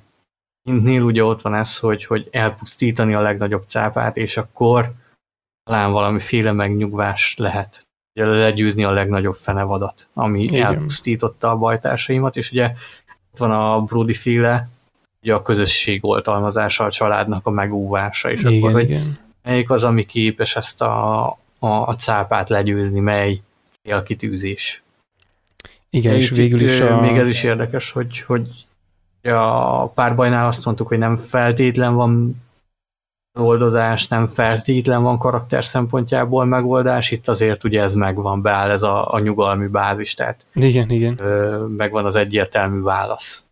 Intnél ugye ott van ez, hogy, hogy elpusztítani a legnagyobb cápát, és akkor talán valamiféle megnyugvás lehet. Ugye legyőzni a legnagyobb fenevadat, ami Igen. elpusztította a bajtársaimat, és ugye ott van a Brody féle ugye a közösség oltalmazása, a családnak a megúvása, és igen, akkor, hogy igen. Melyik az, ami képes ezt a, a, a cápát legyőzni, mely célkitűzés. Igen, és végül is a... Még ez is érdekes, hogy, hogy a párbajnál azt mondtuk, hogy nem feltétlen van oldozás, nem feltétlen van karakter szempontjából megoldás, itt azért ugye ez megvan, beáll ez a, a nyugalmi bázis, tehát igen, igen. megvan az egyértelmű válasz.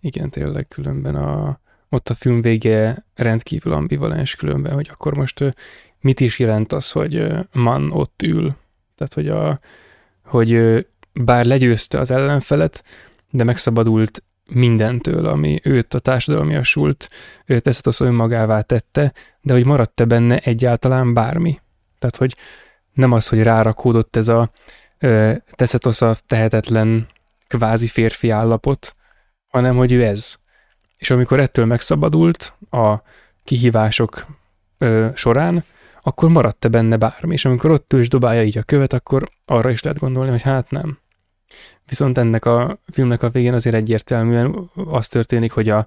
Igen, tényleg különben a, ott a film vége rendkívül ambivalens különben, hogy akkor most mit is jelent az, hogy Man ott ül. Tehát, hogy, a, hogy bár legyőzte az ellenfelet, de megszabadult mindentől, ami őt a társadalmiasult, őt ezt az önmagává tette, de hogy maradt-e benne egyáltalán bármi. Tehát, hogy nem az, hogy rárakódott ez a teszetosz a tehetetlen kvázi férfi állapot, hanem hogy ő ez. És amikor ettől megszabadult a kihívások ö, során, akkor maradt-e benne bármi, és amikor ott ő is dobálja így a követ, akkor arra is lehet gondolni, hogy hát nem. Viszont ennek a filmnek a végén azért egyértelműen az történik, hogy a,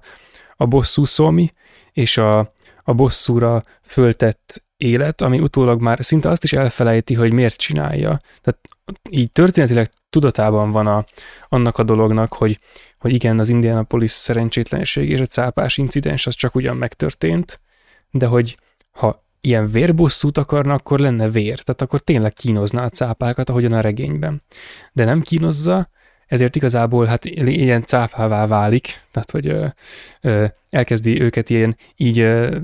a bosszú szomi és a, a bosszúra föltett élet, ami utólag már szinte azt is elfelejti, hogy miért csinálja. Tehát így történetileg tudatában van a, annak a dolognak, hogy, hogy igen, az Indianapolis szerencsétlenség és a cápás incidens az csak ugyan megtörtént, de hogy ha ilyen vérbosszút akarna, akkor lenne vér, tehát akkor tényleg kínozná a cápákat, ahogyan a regényben. De nem kínozza, ezért igazából hát ilyen cápává válik, tehát hogy ö, ö, elkezdi őket ilyen így ö,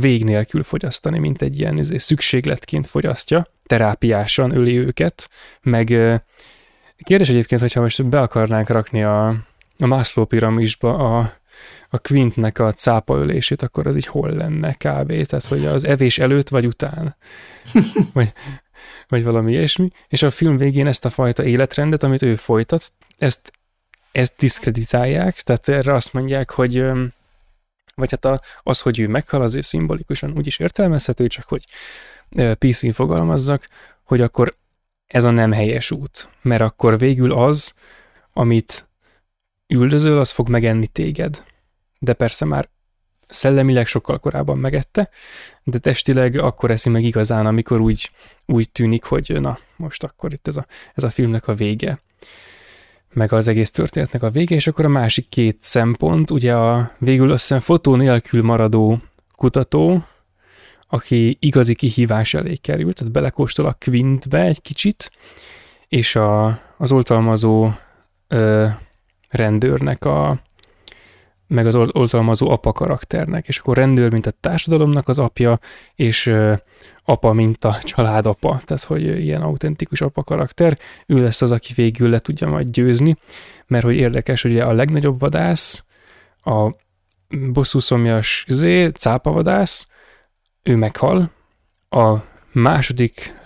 vég nélkül fogyasztani, mint egy ilyen izé, szükségletként fogyasztja, terápiásan öli őket, meg ö, kérdés egyébként, hogyha most be akarnánk rakni a, a Maslow piramisba a, a Quintnek a cápaölését, akkor az így hol lenne kb. Tehát, hogy az evés előtt vagy után. [LAUGHS] vagy, vagy valami ilyesmi. És a film végén ezt a fajta életrendet, amit ő folytat, ezt, ezt diszkreditálják, tehát erre azt mondják, hogy vagy hát az, hogy ő meghal, azért szimbolikusan úgy is értelmezhető, csak hogy PC fogalmazzak, hogy akkor ez a nem helyes út, mert akkor végül az, amit üldözöl, az fog megenni téged. De persze már szellemileg sokkal korábban megette, de testileg akkor eszi meg igazán, amikor úgy, úgy tűnik, hogy na, most akkor itt ez a, ez a filmnek a vége. Meg az egész történetnek a vége, és akkor a másik két szempont, ugye a végül össze fotó nélkül maradó kutató, aki igazi kihívás elé került, tehát belekóstol a Quintbe egy kicsit, és a, az oltalmazó ö, rendőrnek a meg az oltalmazó apa karakternek, és akkor rendőr, mint a társadalomnak az apja, és apa, mint a családapa, tehát hogy ilyen autentikus apa karakter, ő lesz az, aki végül le tudja majd győzni, mert hogy érdekes, hogy a legnagyobb vadász, a bosszúszomjas zé, cápavadász, ő meghal, a második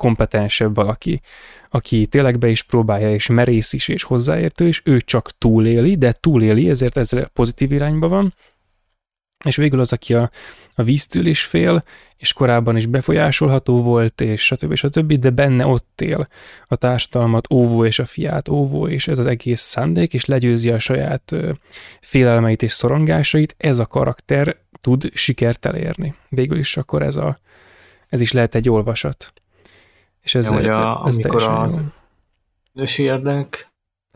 legkompetensebb valaki, aki tényleg be is próbálja, és merész is, és hozzáértő, és ő csak túléli, de túléli, ezért ezzel pozitív irányba van, és végül az, aki a, a víztől is fél, és korábban is befolyásolható volt, és stb. stb., de benne ott él a társadalmat óvó és a fiát óvó, és ez az egész szándék, és legyőzi a saját félelmeit és szorongásait, ez a karakter tud sikert elérni. Végül is akkor ez, a, ez is lehet egy olvasat. És ez, ja, a, ez amikor az nősi érdek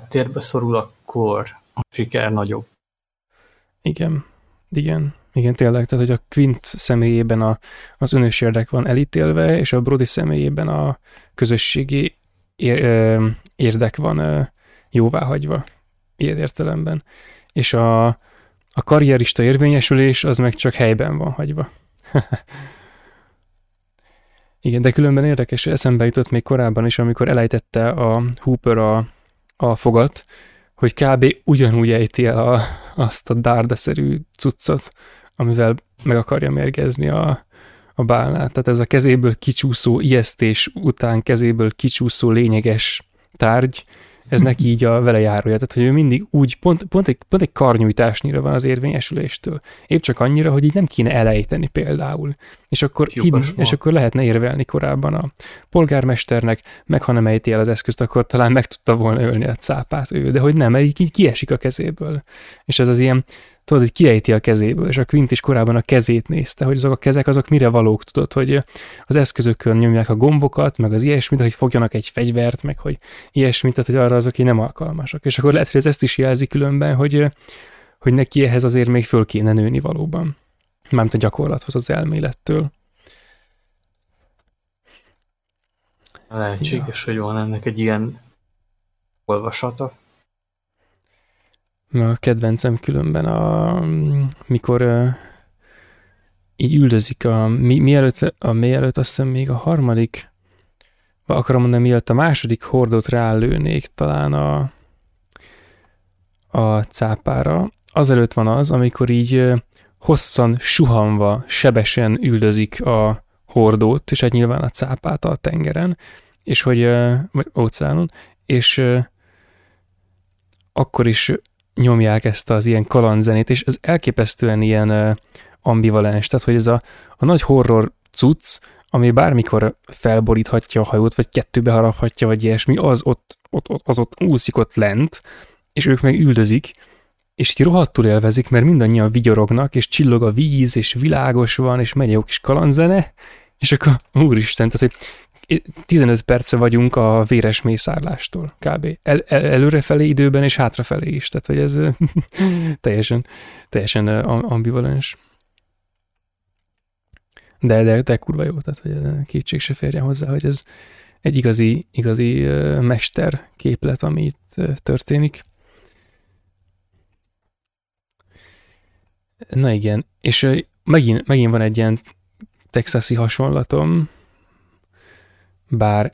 térbe szorul, akkor a siker nagyobb. Igen, igen. Igen, tényleg, tehát hogy a Quint személyében a, az önös érdek van elítélve, és a Brody személyében a közösségi érdek van jóváhagyva ilyen értelemben. És a, a karrierista érvényesülés az meg csak helyben van hagyva. [LAUGHS] Igen, de különben érdekes, eszembe jutott még korábban is, amikor elejtette a Hooper a, a fogat, hogy kb. ugyanúgy ejti el a, azt a dárdaszerű cuccot, amivel meg akarja mérgezni a, a bálnát. Tehát ez a kezéből kicsúszó ijesztés után kezéből kicsúszó lényeges tárgy, ez neki így a vele járója. Tehát, hogy ő mindig úgy, pont, pont, egy, pont egy karnyújtásnyira van az érvényesüléstől. Épp csak annyira, hogy így nem kéne elejteni például. És akkor, hid, és akkor lehetne érvelni korábban a polgármesternek, meg ha nem ejti el az eszközt, akkor talán meg tudta volna ölni a cápát ő, de hogy nem, így, így kiesik a kezéből. És ez az ilyen tudod, hogy kiejti a kezéből, és a Quint is korábban a kezét nézte, hogy azok a kezek azok mire valók, tudod, hogy az eszközökön nyomják a gombokat, meg az ilyesmit, hogy fogjanak egy fegyvert, meg hogy ilyesmit, tehát hogy arra azok, nem alkalmasak. És akkor lehet, hogy ez ezt is jelzi különben, hogy, hogy neki ehhez azért még föl kéne nőni valóban. Mármint a gyakorlathoz, az elmélettől. Lehetséges, ja. hogy van ennek egy ilyen olvasata. A kedvencem különben, a, mikor uh, így üldözik a, mi, mielőtt, a, mielőtt azt hiszem még a harmadik, akarom mondani, mielőtt a második hordót rálőnék talán a, a cápára, azelőtt van az, amikor így hosszan, suhanva, sebesen üldözik a hordót, és hát nyilván a cápát a tengeren, és hogy, vagy óceánon, és akkor is nyomják ezt az ilyen kalandzenét, és ez elképesztően ilyen ambivalens, tehát hogy ez a, a nagy horror cucc, ami bármikor felboríthatja a hajót, vagy kettőbe haraphatja, vagy ilyesmi, az ott, ott, ott, az ott úszik ott lent, és ők meg üldözik, és így rohadtul élvezik, mert mindannyian vigyorognak, és csillog a víz, és világos van, és megy jó kis kalandzene, és akkor úristen, tehát hogy 15 perce vagyunk a véres mészárlástól, kb. El, el, előrefelé időben és hátrafelé is, tehát hogy ez [LAUGHS] teljesen, teljesen ambivalens. De, de, de kurva jó, tehát hogy kétség se férjen hozzá, hogy ez egy igazi, igazi mester képlet, ami itt történik. Na igen, és megint, megint van egy ilyen texasi hasonlatom, bár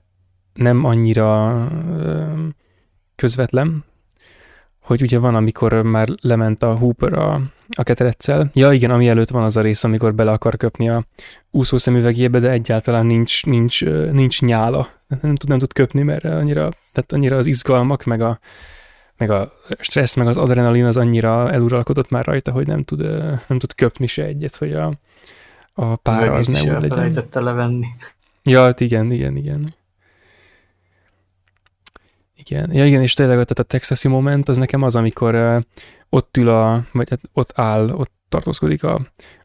nem annyira közvetlen, hogy ugye van, amikor már lement a Hooper a, a ketreccel. Ja igen, ami előtt van az a rész, amikor bele akar köpni a úszószemüvegébe, de egyáltalán nincs, nincs, nincs nyála. Nem tud, nem tud köpni, mert annyira, tehát annyira az izgalmak, meg a, meg a stressz, meg az adrenalin az annyira eluralkodott már rajta, hogy nem tud, nem tud köpni se egyet, hogy a, a pára az ne úgy legyen. levenni. Ja, hát igen, igen, igen. Igen, ja, igen, és tényleg tehát a texasi moment az nekem az, amikor uh, ott ül a, vagy hát ott áll, ott tartózkodik a,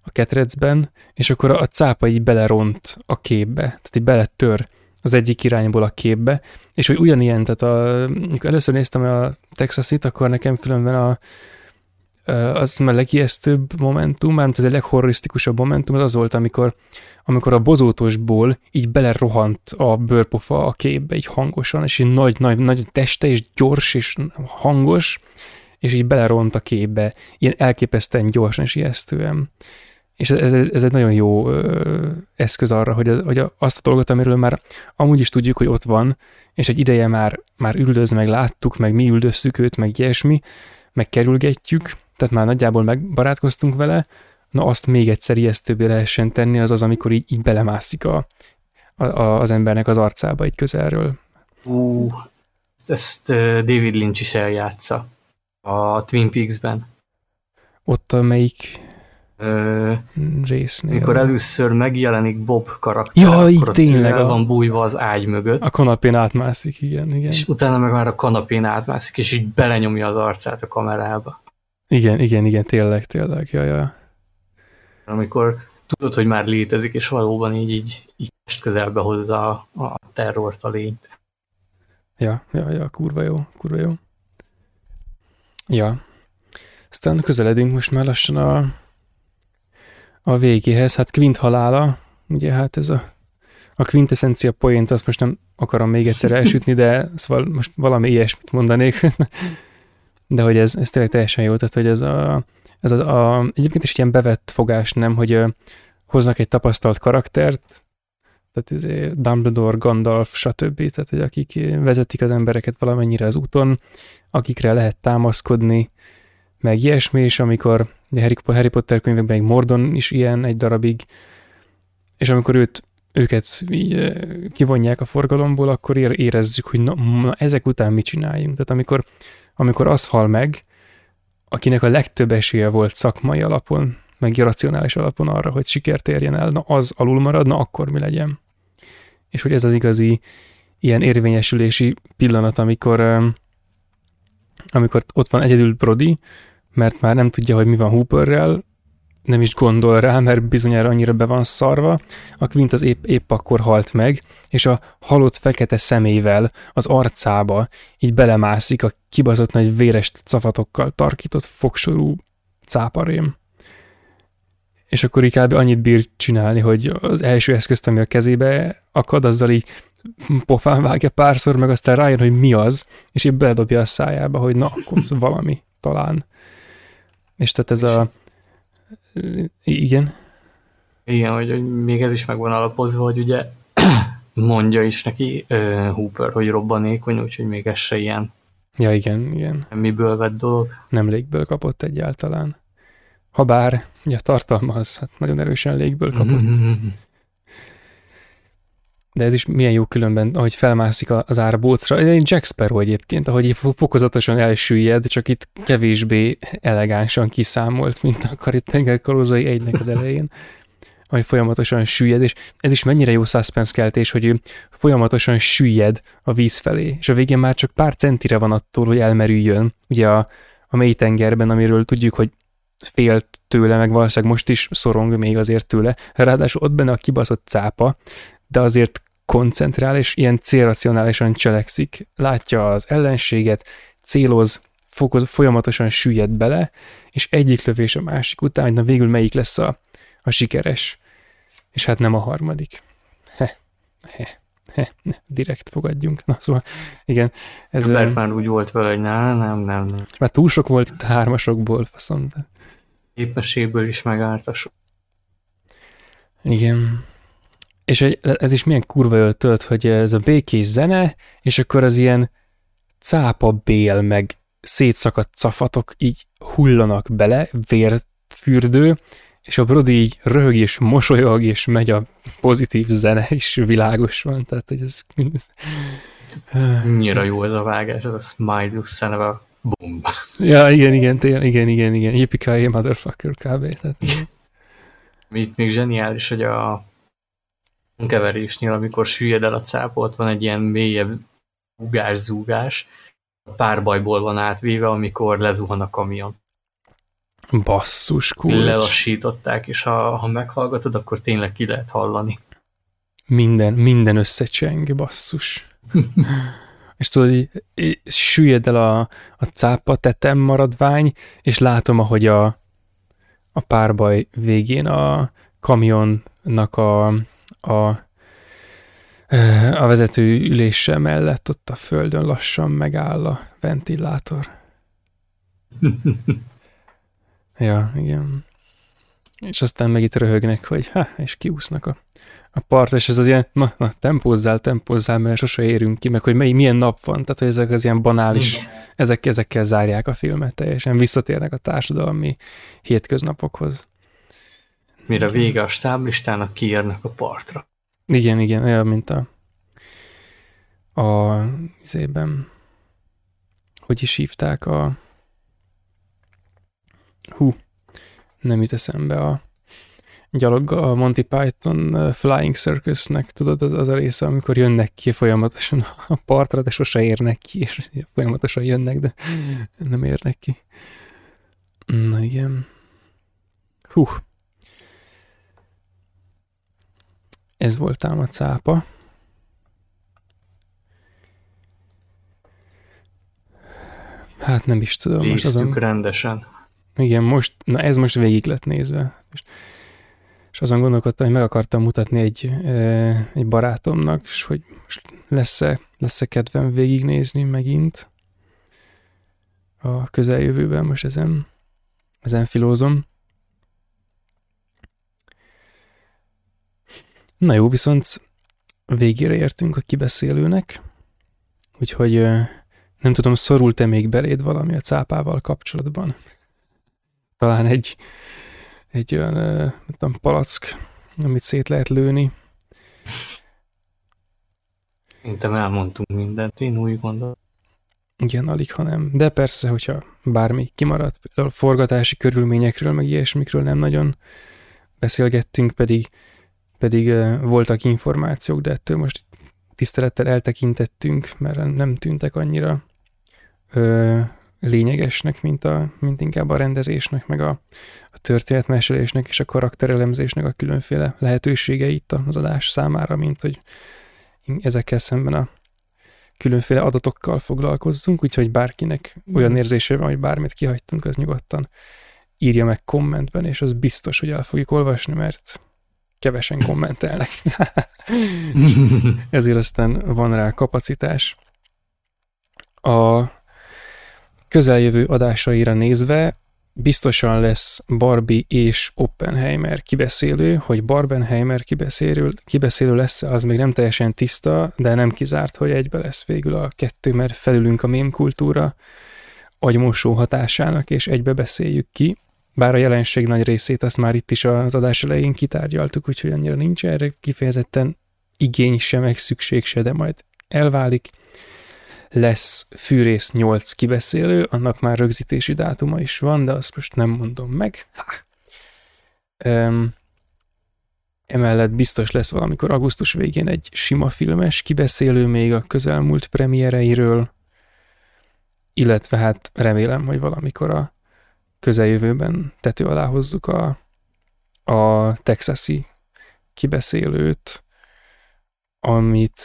a ketrecben, és akkor a, a cápa így beleront a képbe, tehát így beletör az egyik irányból a képbe, és hogy ugyanilyen, tehát a, amikor először néztem a Texasit, akkor nekem különben a, az a legijesztőbb momentum, mármint az egy leghorrorisztikusabb momentum, az az volt, amikor, amikor a bozótosból így belerohant a bőrpofa a képbe, így hangosan, és így nagy, nagy, nagy teste, és gyors, és hangos, és így beleront a képbe, ilyen elképesztően gyorsan és ijesztően. És ez, ez, egy nagyon jó ö, eszköz arra, hogy, hogy azt a dolgot, amiről már amúgy is tudjuk, hogy ott van, és egy ideje már, már üldöz, meg láttuk, meg mi üldöztük őt, meg ilyesmi, meg kerülgetjük, tehát már nagyjából megbarátkoztunk vele, na azt még egyszer ijesztőbbé lehessen tenni, az az, amikor így, így belemászik a, a, a, az embernek az arcába így közelről. Ú, ezt David Lynch is eljátsza a Twin Peaks-ben. Ott a melyik Ö, résznél? Amikor először megjelenik Bob karakter, ja, így tényleg el van bújva az ágy mögött. A kanapén átmászik, igen, igen. És utána meg már a kanapén átmászik, és így belenyomja az arcát a kamerába. Igen, igen, igen, tényleg, tényleg, ja, ja. Amikor tudod, hogy már létezik, és valóban így, így, így közelbe hozza a, a terrort, a lényt. Ja, ja, ja, kurva jó, kurva jó. Ja. Aztán közeledünk most már lassan a, a végéhez. Hát Quint halála, ugye hát ez a, a quintessencia point, azt most nem akarom még egyszer elsütni, de szóval most valami ilyesmit mondanék. De hogy ez, ez tényleg teljesen jó, tehát hogy ez a, ez a, a egyébként is ilyen bevett fogás, nem, hogy hoznak egy tapasztalt karaktert, tehát ez Dumbledore, Gandalf, stb. Tehát, hogy akik vezetik az embereket valamennyire az úton, akikre lehet támaszkodni, meg ilyesmi, és amikor Harry Potter könyvekben még Mordon is ilyen egy darabig, és amikor őt, őket így kivonják a forgalomból, akkor érezzük, hogy na, na ezek után mit csináljunk. Tehát amikor, amikor az hal meg, akinek a legtöbb esélye volt szakmai alapon, meg irracionális alapon arra, hogy sikert érjen el, na az alul marad, na akkor mi legyen? És hogy ez az igazi ilyen érvényesülési pillanat, amikor, amikor ott van egyedül Brody, mert már nem tudja, hogy mi van Hooperrel, nem is gondol rá, mert bizonyára annyira be van szarva. A Quint az épp, épp akkor halt meg, és a halott fekete szemével az arcába így belemászik a kibaszott nagy véres cafatokkal tarkított fogsorú cáparém és akkor így kb. annyit bír csinálni, hogy az első eszközt, ami a kezébe akad, azzal így pofán vágja párszor, meg aztán rájön, hogy mi az, és így beledobja a szájába, hogy na, akkor [LAUGHS] valami, talán. És tehát ez a... Igen? Igen, hogy, hogy még ez is meg van alapozva, hogy ugye [CLEARS THROAT] mondja is neki uh, Hooper, hogy robbanékony, úgyhogy még ez se ilyen. Ja, igen, igen. Miből vett dolog. Nem légből kapott egyáltalán. Habár, ugye a tartalma az hát nagyon erősen légből kapott. De ez is milyen jó különben, ahogy felmászik az árbócra. Egy Jack Sparrow egyébként, ahogy fokozatosan elsüllyed, csak itt kevésbé elegánsan kiszámolt, mint a Karib tengerkalózai egynek az elején ahogy folyamatosan süllyed, és ez is mennyire jó suspense keltés, hogy ő folyamatosan süllyed a víz felé, és a végén már csak pár centire van attól, hogy elmerüljön. Ugye a, a mély tengerben, amiről tudjuk, hogy félt tőle, meg valószínűleg most is szorong még azért tőle. Ráadásul ott benne a kibaszott cápa, de azért koncentrál, és ilyen célracionálisan cselekszik. Látja az ellenséget, céloz, fokoz, folyamatosan süllyed bele, és egyik lövés a másik után, na végül melyik lesz a, a sikeres. És hát nem a harmadik. He, he, he, direkt fogadjunk. Na szóval, igen. Ez, már úgy volt vele, hogy nem, nem, nem. nem. Már túl sok volt itt a hármasokból, faszom. De képességből is megállt a so. Igen. És ez is milyen kurva öltölt, hogy ez a békés zene, és akkor az ilyen cápa bél, meg szétszakadt cafatok így hullanak bele, vérfürdő, és a Brody így röhög és mosolyog, és megy a pozitív zene, és világos van, tehát hogy ez... ez... Annyira jó ez a vágás, ez a Smile szeneve Bum. Ja, igen, igen, tényleg, igen, igen, igen. Yippee motherfucker kb. Tehát, Itt még zseniális, hogy a keverésnél, amikor süllyed el a cápolt, van egy ilyen mélyebb ugás-zúgás, a párbajból van átvéve, amikor lezuhan a kamion. Basszus, kulcs. Lelassították, és ha, ha meghallgatod, akkor tényleg ki lehet hallani. Minden, minden összecseng, basszus. [LAUGHS] és tudod, így, így süllyed el a, a cápa tetem maradvány, és látom, ahogy a, a párbaj végén a kamionnak a, a a vezető ülése mellett ott a földön lassan megáll a ventilátor. [LAUGHS] ja, igen. És aztán meg itt röhögnek, hogy ha, és kiúsznak a, a part, és ez az ilyen, na, na tempózzál, tempózzál, mert sose érünk ki, meg hogy mely, milyen nap van, tehát hogy ezek az ilyen banális, ezek, ezekkel zárják a filmet teljesen, visszatérnek a társadalmi hétköznapokhoz. Mire vége a stáblistának, kiérnek a partra. Igen, igen, olyan, mint a a izében, hogy is hívták a hú, nem jut eszembe a gyalog a Monty Python Flying Circusnek, tudod, az, az a része, amikor jönnek ki folyamatosan a partra, de sose érnek ki, és folyamatosan jönnek, de nem érnek ki. Na igen. Hú. Ez volt ám a cápa. Hát nem is tudom. Most azon... rendesen. Igen, most, na ez most végig lett nézve. És, és azon gondolkodtam, hogy meg akartam mutatni egy, egy barátomnak, és hogy most lesz-e, lesz-e kedvem végignézni megint a közeljövőben, most ezen, ezen filózom. Na jó, viszont végére értünk a kibeszélőnek, úgyhogy nem tudom, szorult-e még beléd valami a cápával kapcsolatban? Talán egy, egy olyan, nem tudom, palack, amit szét lehet lőni. Szerintem elmondtunk mindent, én úgy gondolom. Igen, alig, ha nem. De persze, hogyha bármi kimaradt, például forgatási körülményekről, meg ilyesmikről nem nagyon beszélgettünk, pedig, pedig voltak információk, de ettől most tisztelettel eltekintettünk, mert nem tűntek annyira ö, lényegesnek, mint, a, mint inkább a rendezésnek, meg a, a történetmesélésnek és a karakterelemzésnek a különféle lehetőségei itt az adás számára, mint hogy ezekkel szemben a különféle adatokkal foglalkozzunk, úgyhogy bárkinek olyan érzése van, hogy bármit kihagytunk, az nyugodtan írja meg kommentben, és az biztos, hogy el fogjuk olvasni, mert kevesen kommentelnek. [LAUGHS] Ezért aztán van rá kapacitás. A közeljövő adásaira nézve biztosan lesz Barbie és Oppenheimer kibeszélő, hogy Barbenheimer kibeszélő, kibeszélő lesz, az még nem teljesen tiszta, de nem kizárt, hogy egybe lesz végül a kettő, mert felülünk a mémkultúra agymosó hatásának, és egybe beszéljük ki. Bár a jelenség nagy részét azt már itt is az adás elején kitárgyaltuk, úgyhogy annyira nincs erre kifejezetten igény se, meg szükség se, de majd elválik lesz Fűrész 8 kibeszélő, annak már rögzítési dátuma is van, de azt most nem mondom meg. Um, emellett biztos lesz valamikor augusztus végén egy sima filmes kibeszélő még a közelmúlt premiereiről, illetve hát remélem, hogy valamikor a közeljövőben tető alá hozzuk a, a texasi kibeszélőt, amit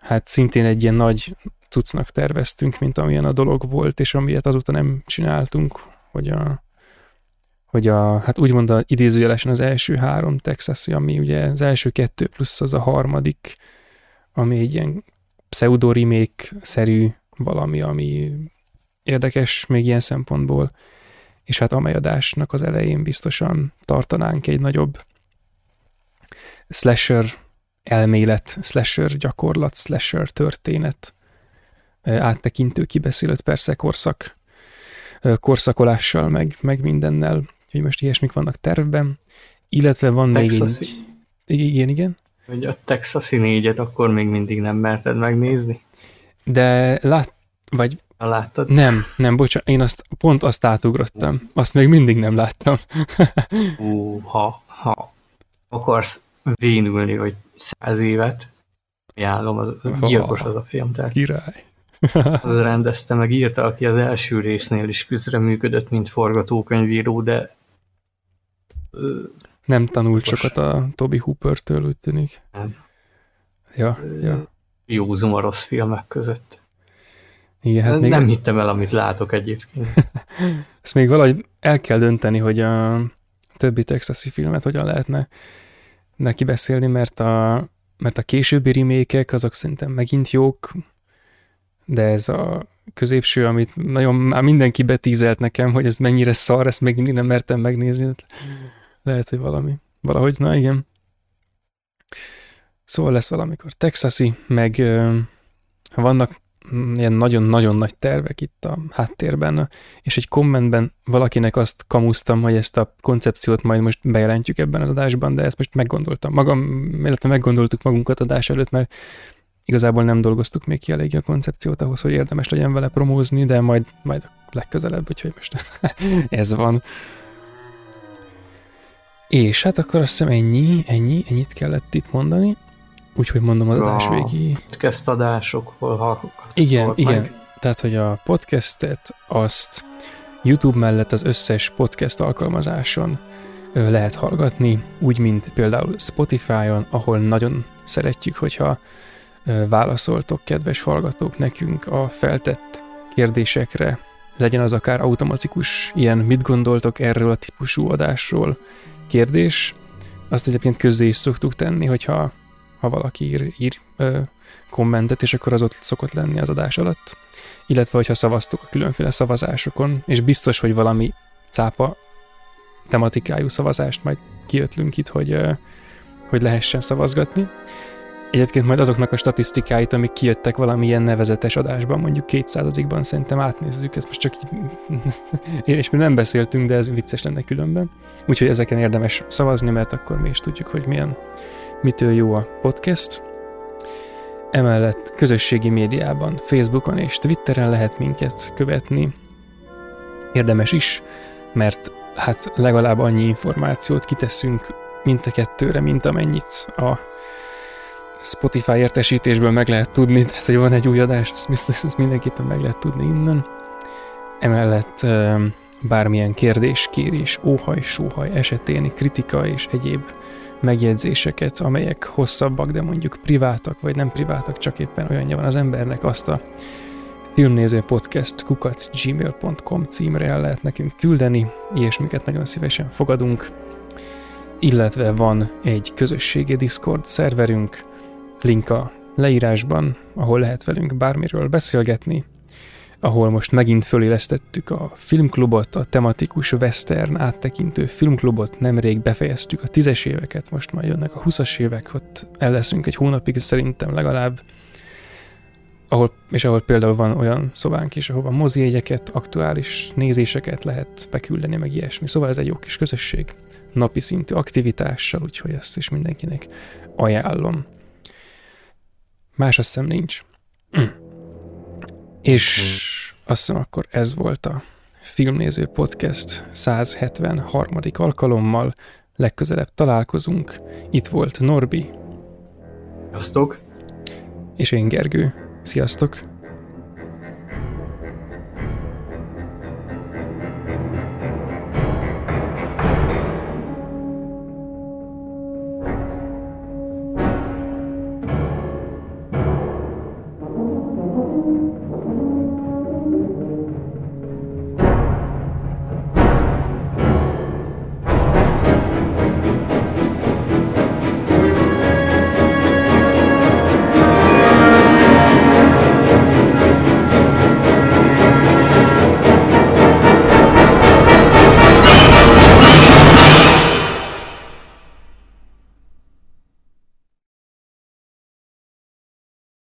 hát szintén egy ilyen nagy cuccnak terveztünk, mint amilyen a dolog volt, és amilyet azóta nem csináltunk, hogy a, hogy a, hát úgymond a idézőjelesen az első három Texasi, ami ugye az első kettő plusz az a harmadik, ami egy ilyen pseudo szerű valami, ami érdekes még ilyen szempontból, és hát amely adásnak az elején biztosan tartanánk egy nagyobb slasher elmélet, slasher gyakorlat, slasher történet áttekintő kibeszélőt, persze korszak, korszakolással, meg, meg mindennel, hogy most ilyesmik vannak tervben, illetve van Texasi. még egy... Igen, igen. Hogy a Texasi négyet akkor még mindig nem merted megnézni? De lát, vagy... Láttad? Nem, nem, bocsánat, én azt, pont azt átugrottam. Azt még mindig nem láttam. Ú, ha, ha akarsz vénülni, hogy száz évet, ajánlom, az, az gyilkos az a film. Tehát. Király. az rendezte, meg írta, aki az első résznél is közreműködött, mint forgatókönyvíró, de nem tanult most... sokat a Toby Hooper-től, úgy tűnik. Nem. Ja, ja. Jó zumarosz filmek között. Igen, hát még nem hittem el, amit látok egyébként. [LAUGHS] Ezt még valahogy el kell dönteni, hogy a többi texasi filmet hogyan lehetne neki beszélni, mert a, mert a későbbi remékek azok szerintem megint jók, de ez a középső, amit nagyon már mindenki betízelt nekem, hogy ez mennyire szar, ezt még mindig nem mertem megnézni. Lehet, hogy valami. Valahogy, na igen. Szóval lesz valamikor texasi, meg ö, vannak ilyen nagyon-nagyon nagy tervek itt a háttérben, és egy kommentben valakinek azt kamusztam, hogy ezt a koncepciót majd most bejelentjük ebben az adásban, de ezt most meggondoltam magam, illetve meggondoltuk magunkat adás előtt, mert igazából nem dolgoztuk még ki elég a koncepciót ahhoz, hogy érdemes legyen vele promózni, de majd, majd legközelebb, úgyhogy most [LAUGHS] ez van. És hát akkor azt hiszem ennyi, ennyi, ennyit kellett itt mondani. Úgyhogy mondom az adás végi... Podcast adásokból hallgatható. Igen, igen. Tehát, hogy a podcastet azt YouTube mellett az összes podcast alkalmazáson lehet hallgatni, úgy, mint például Spotify-on, ahol nagyon szeretjük, hogyha válaszoltok, kedves hallgatók, nekünk a feltett kérdésekre, legyen az akár automatikus, ilyen mit gondoltok erről a típusú adásról kérdés, azt egyébként közzé is szoktuk tenni, hogyha ha valaki ír, ír ö, kommentet, és akkor az ott szokott lenni az adás alatt. Illetve, hogyha szavaztuk a különféle szavazásokon, és biztos, hogy valami cápa tematikájú szavazást majd kiötlünk itt, hogy, ö, hogy lehessen szavazgatni. Egyébként majd azoknak a statisztikáit, amik kijöttek valamilyen nevezetes adásban, mondjuk 200-ban szerintem átnézzük, ezt most csak így, én [LAUGHS] és mi nem beszéltünk, de ez vicces lenne különben. Úgyhogy ezeken érdemes szavazni, mert akkor mi is tudjuk, hogy milyen, mitől jó a podcast. Emellett közösségi médiában, Facebookon és Twitteren lehet minket követni. Érdemes is, mert hát legalább annyi információt kiteszünk mint a kettőre, mint amennyit a Spotify értesítésből meg lehet tudni, tehát hogy van egy új adás, azt, azt mindenképpen meg lehet tudni innen. Emellett bármilyen kérdés, kérés, óhaj, sóhaj esetén kritika és egyéb megjegyzéseket, amelyek hosszabbak, de mondjuk privátak, vagy nem privátak, csak éppen olyanja van az embernek, azt a filmnéző podcast kukac gmail.com címre el lehet nekünk küldeni, ilyesmiket nagyon szívesen fogadunk, illetve van egy közösségi Discord szerverünk, link a leírásban, ahol lehet velünk bármiről beszélgetni, ahol most megint fölélesztettük a filmklubot, a tematikus western áttekintő filmklubot, nemrég befejeztük a tízes éveket, most majd jönnek a huszas évek, ott el leszünk egy hónapig szerintem legalább, ahol, és ahol például van olyan szobánk is, ahova mozijegyeket, aktuális nézéseket lehet beküldeni, meg ilyesmi. Szóval ez egy jó kis közösség, napi szintű aktivitással, úgyhogy ezt is mindenkinek ajánlom. Más azt hiszem nincs. [CLEARS THROAT] És azt hiszem akkor ez volt a Filmnéző Podcast 173. alkalommal. Legközelebb találkozunk. Itt volt Norbi. Sziasztok! És én Gergő. Sziasztok!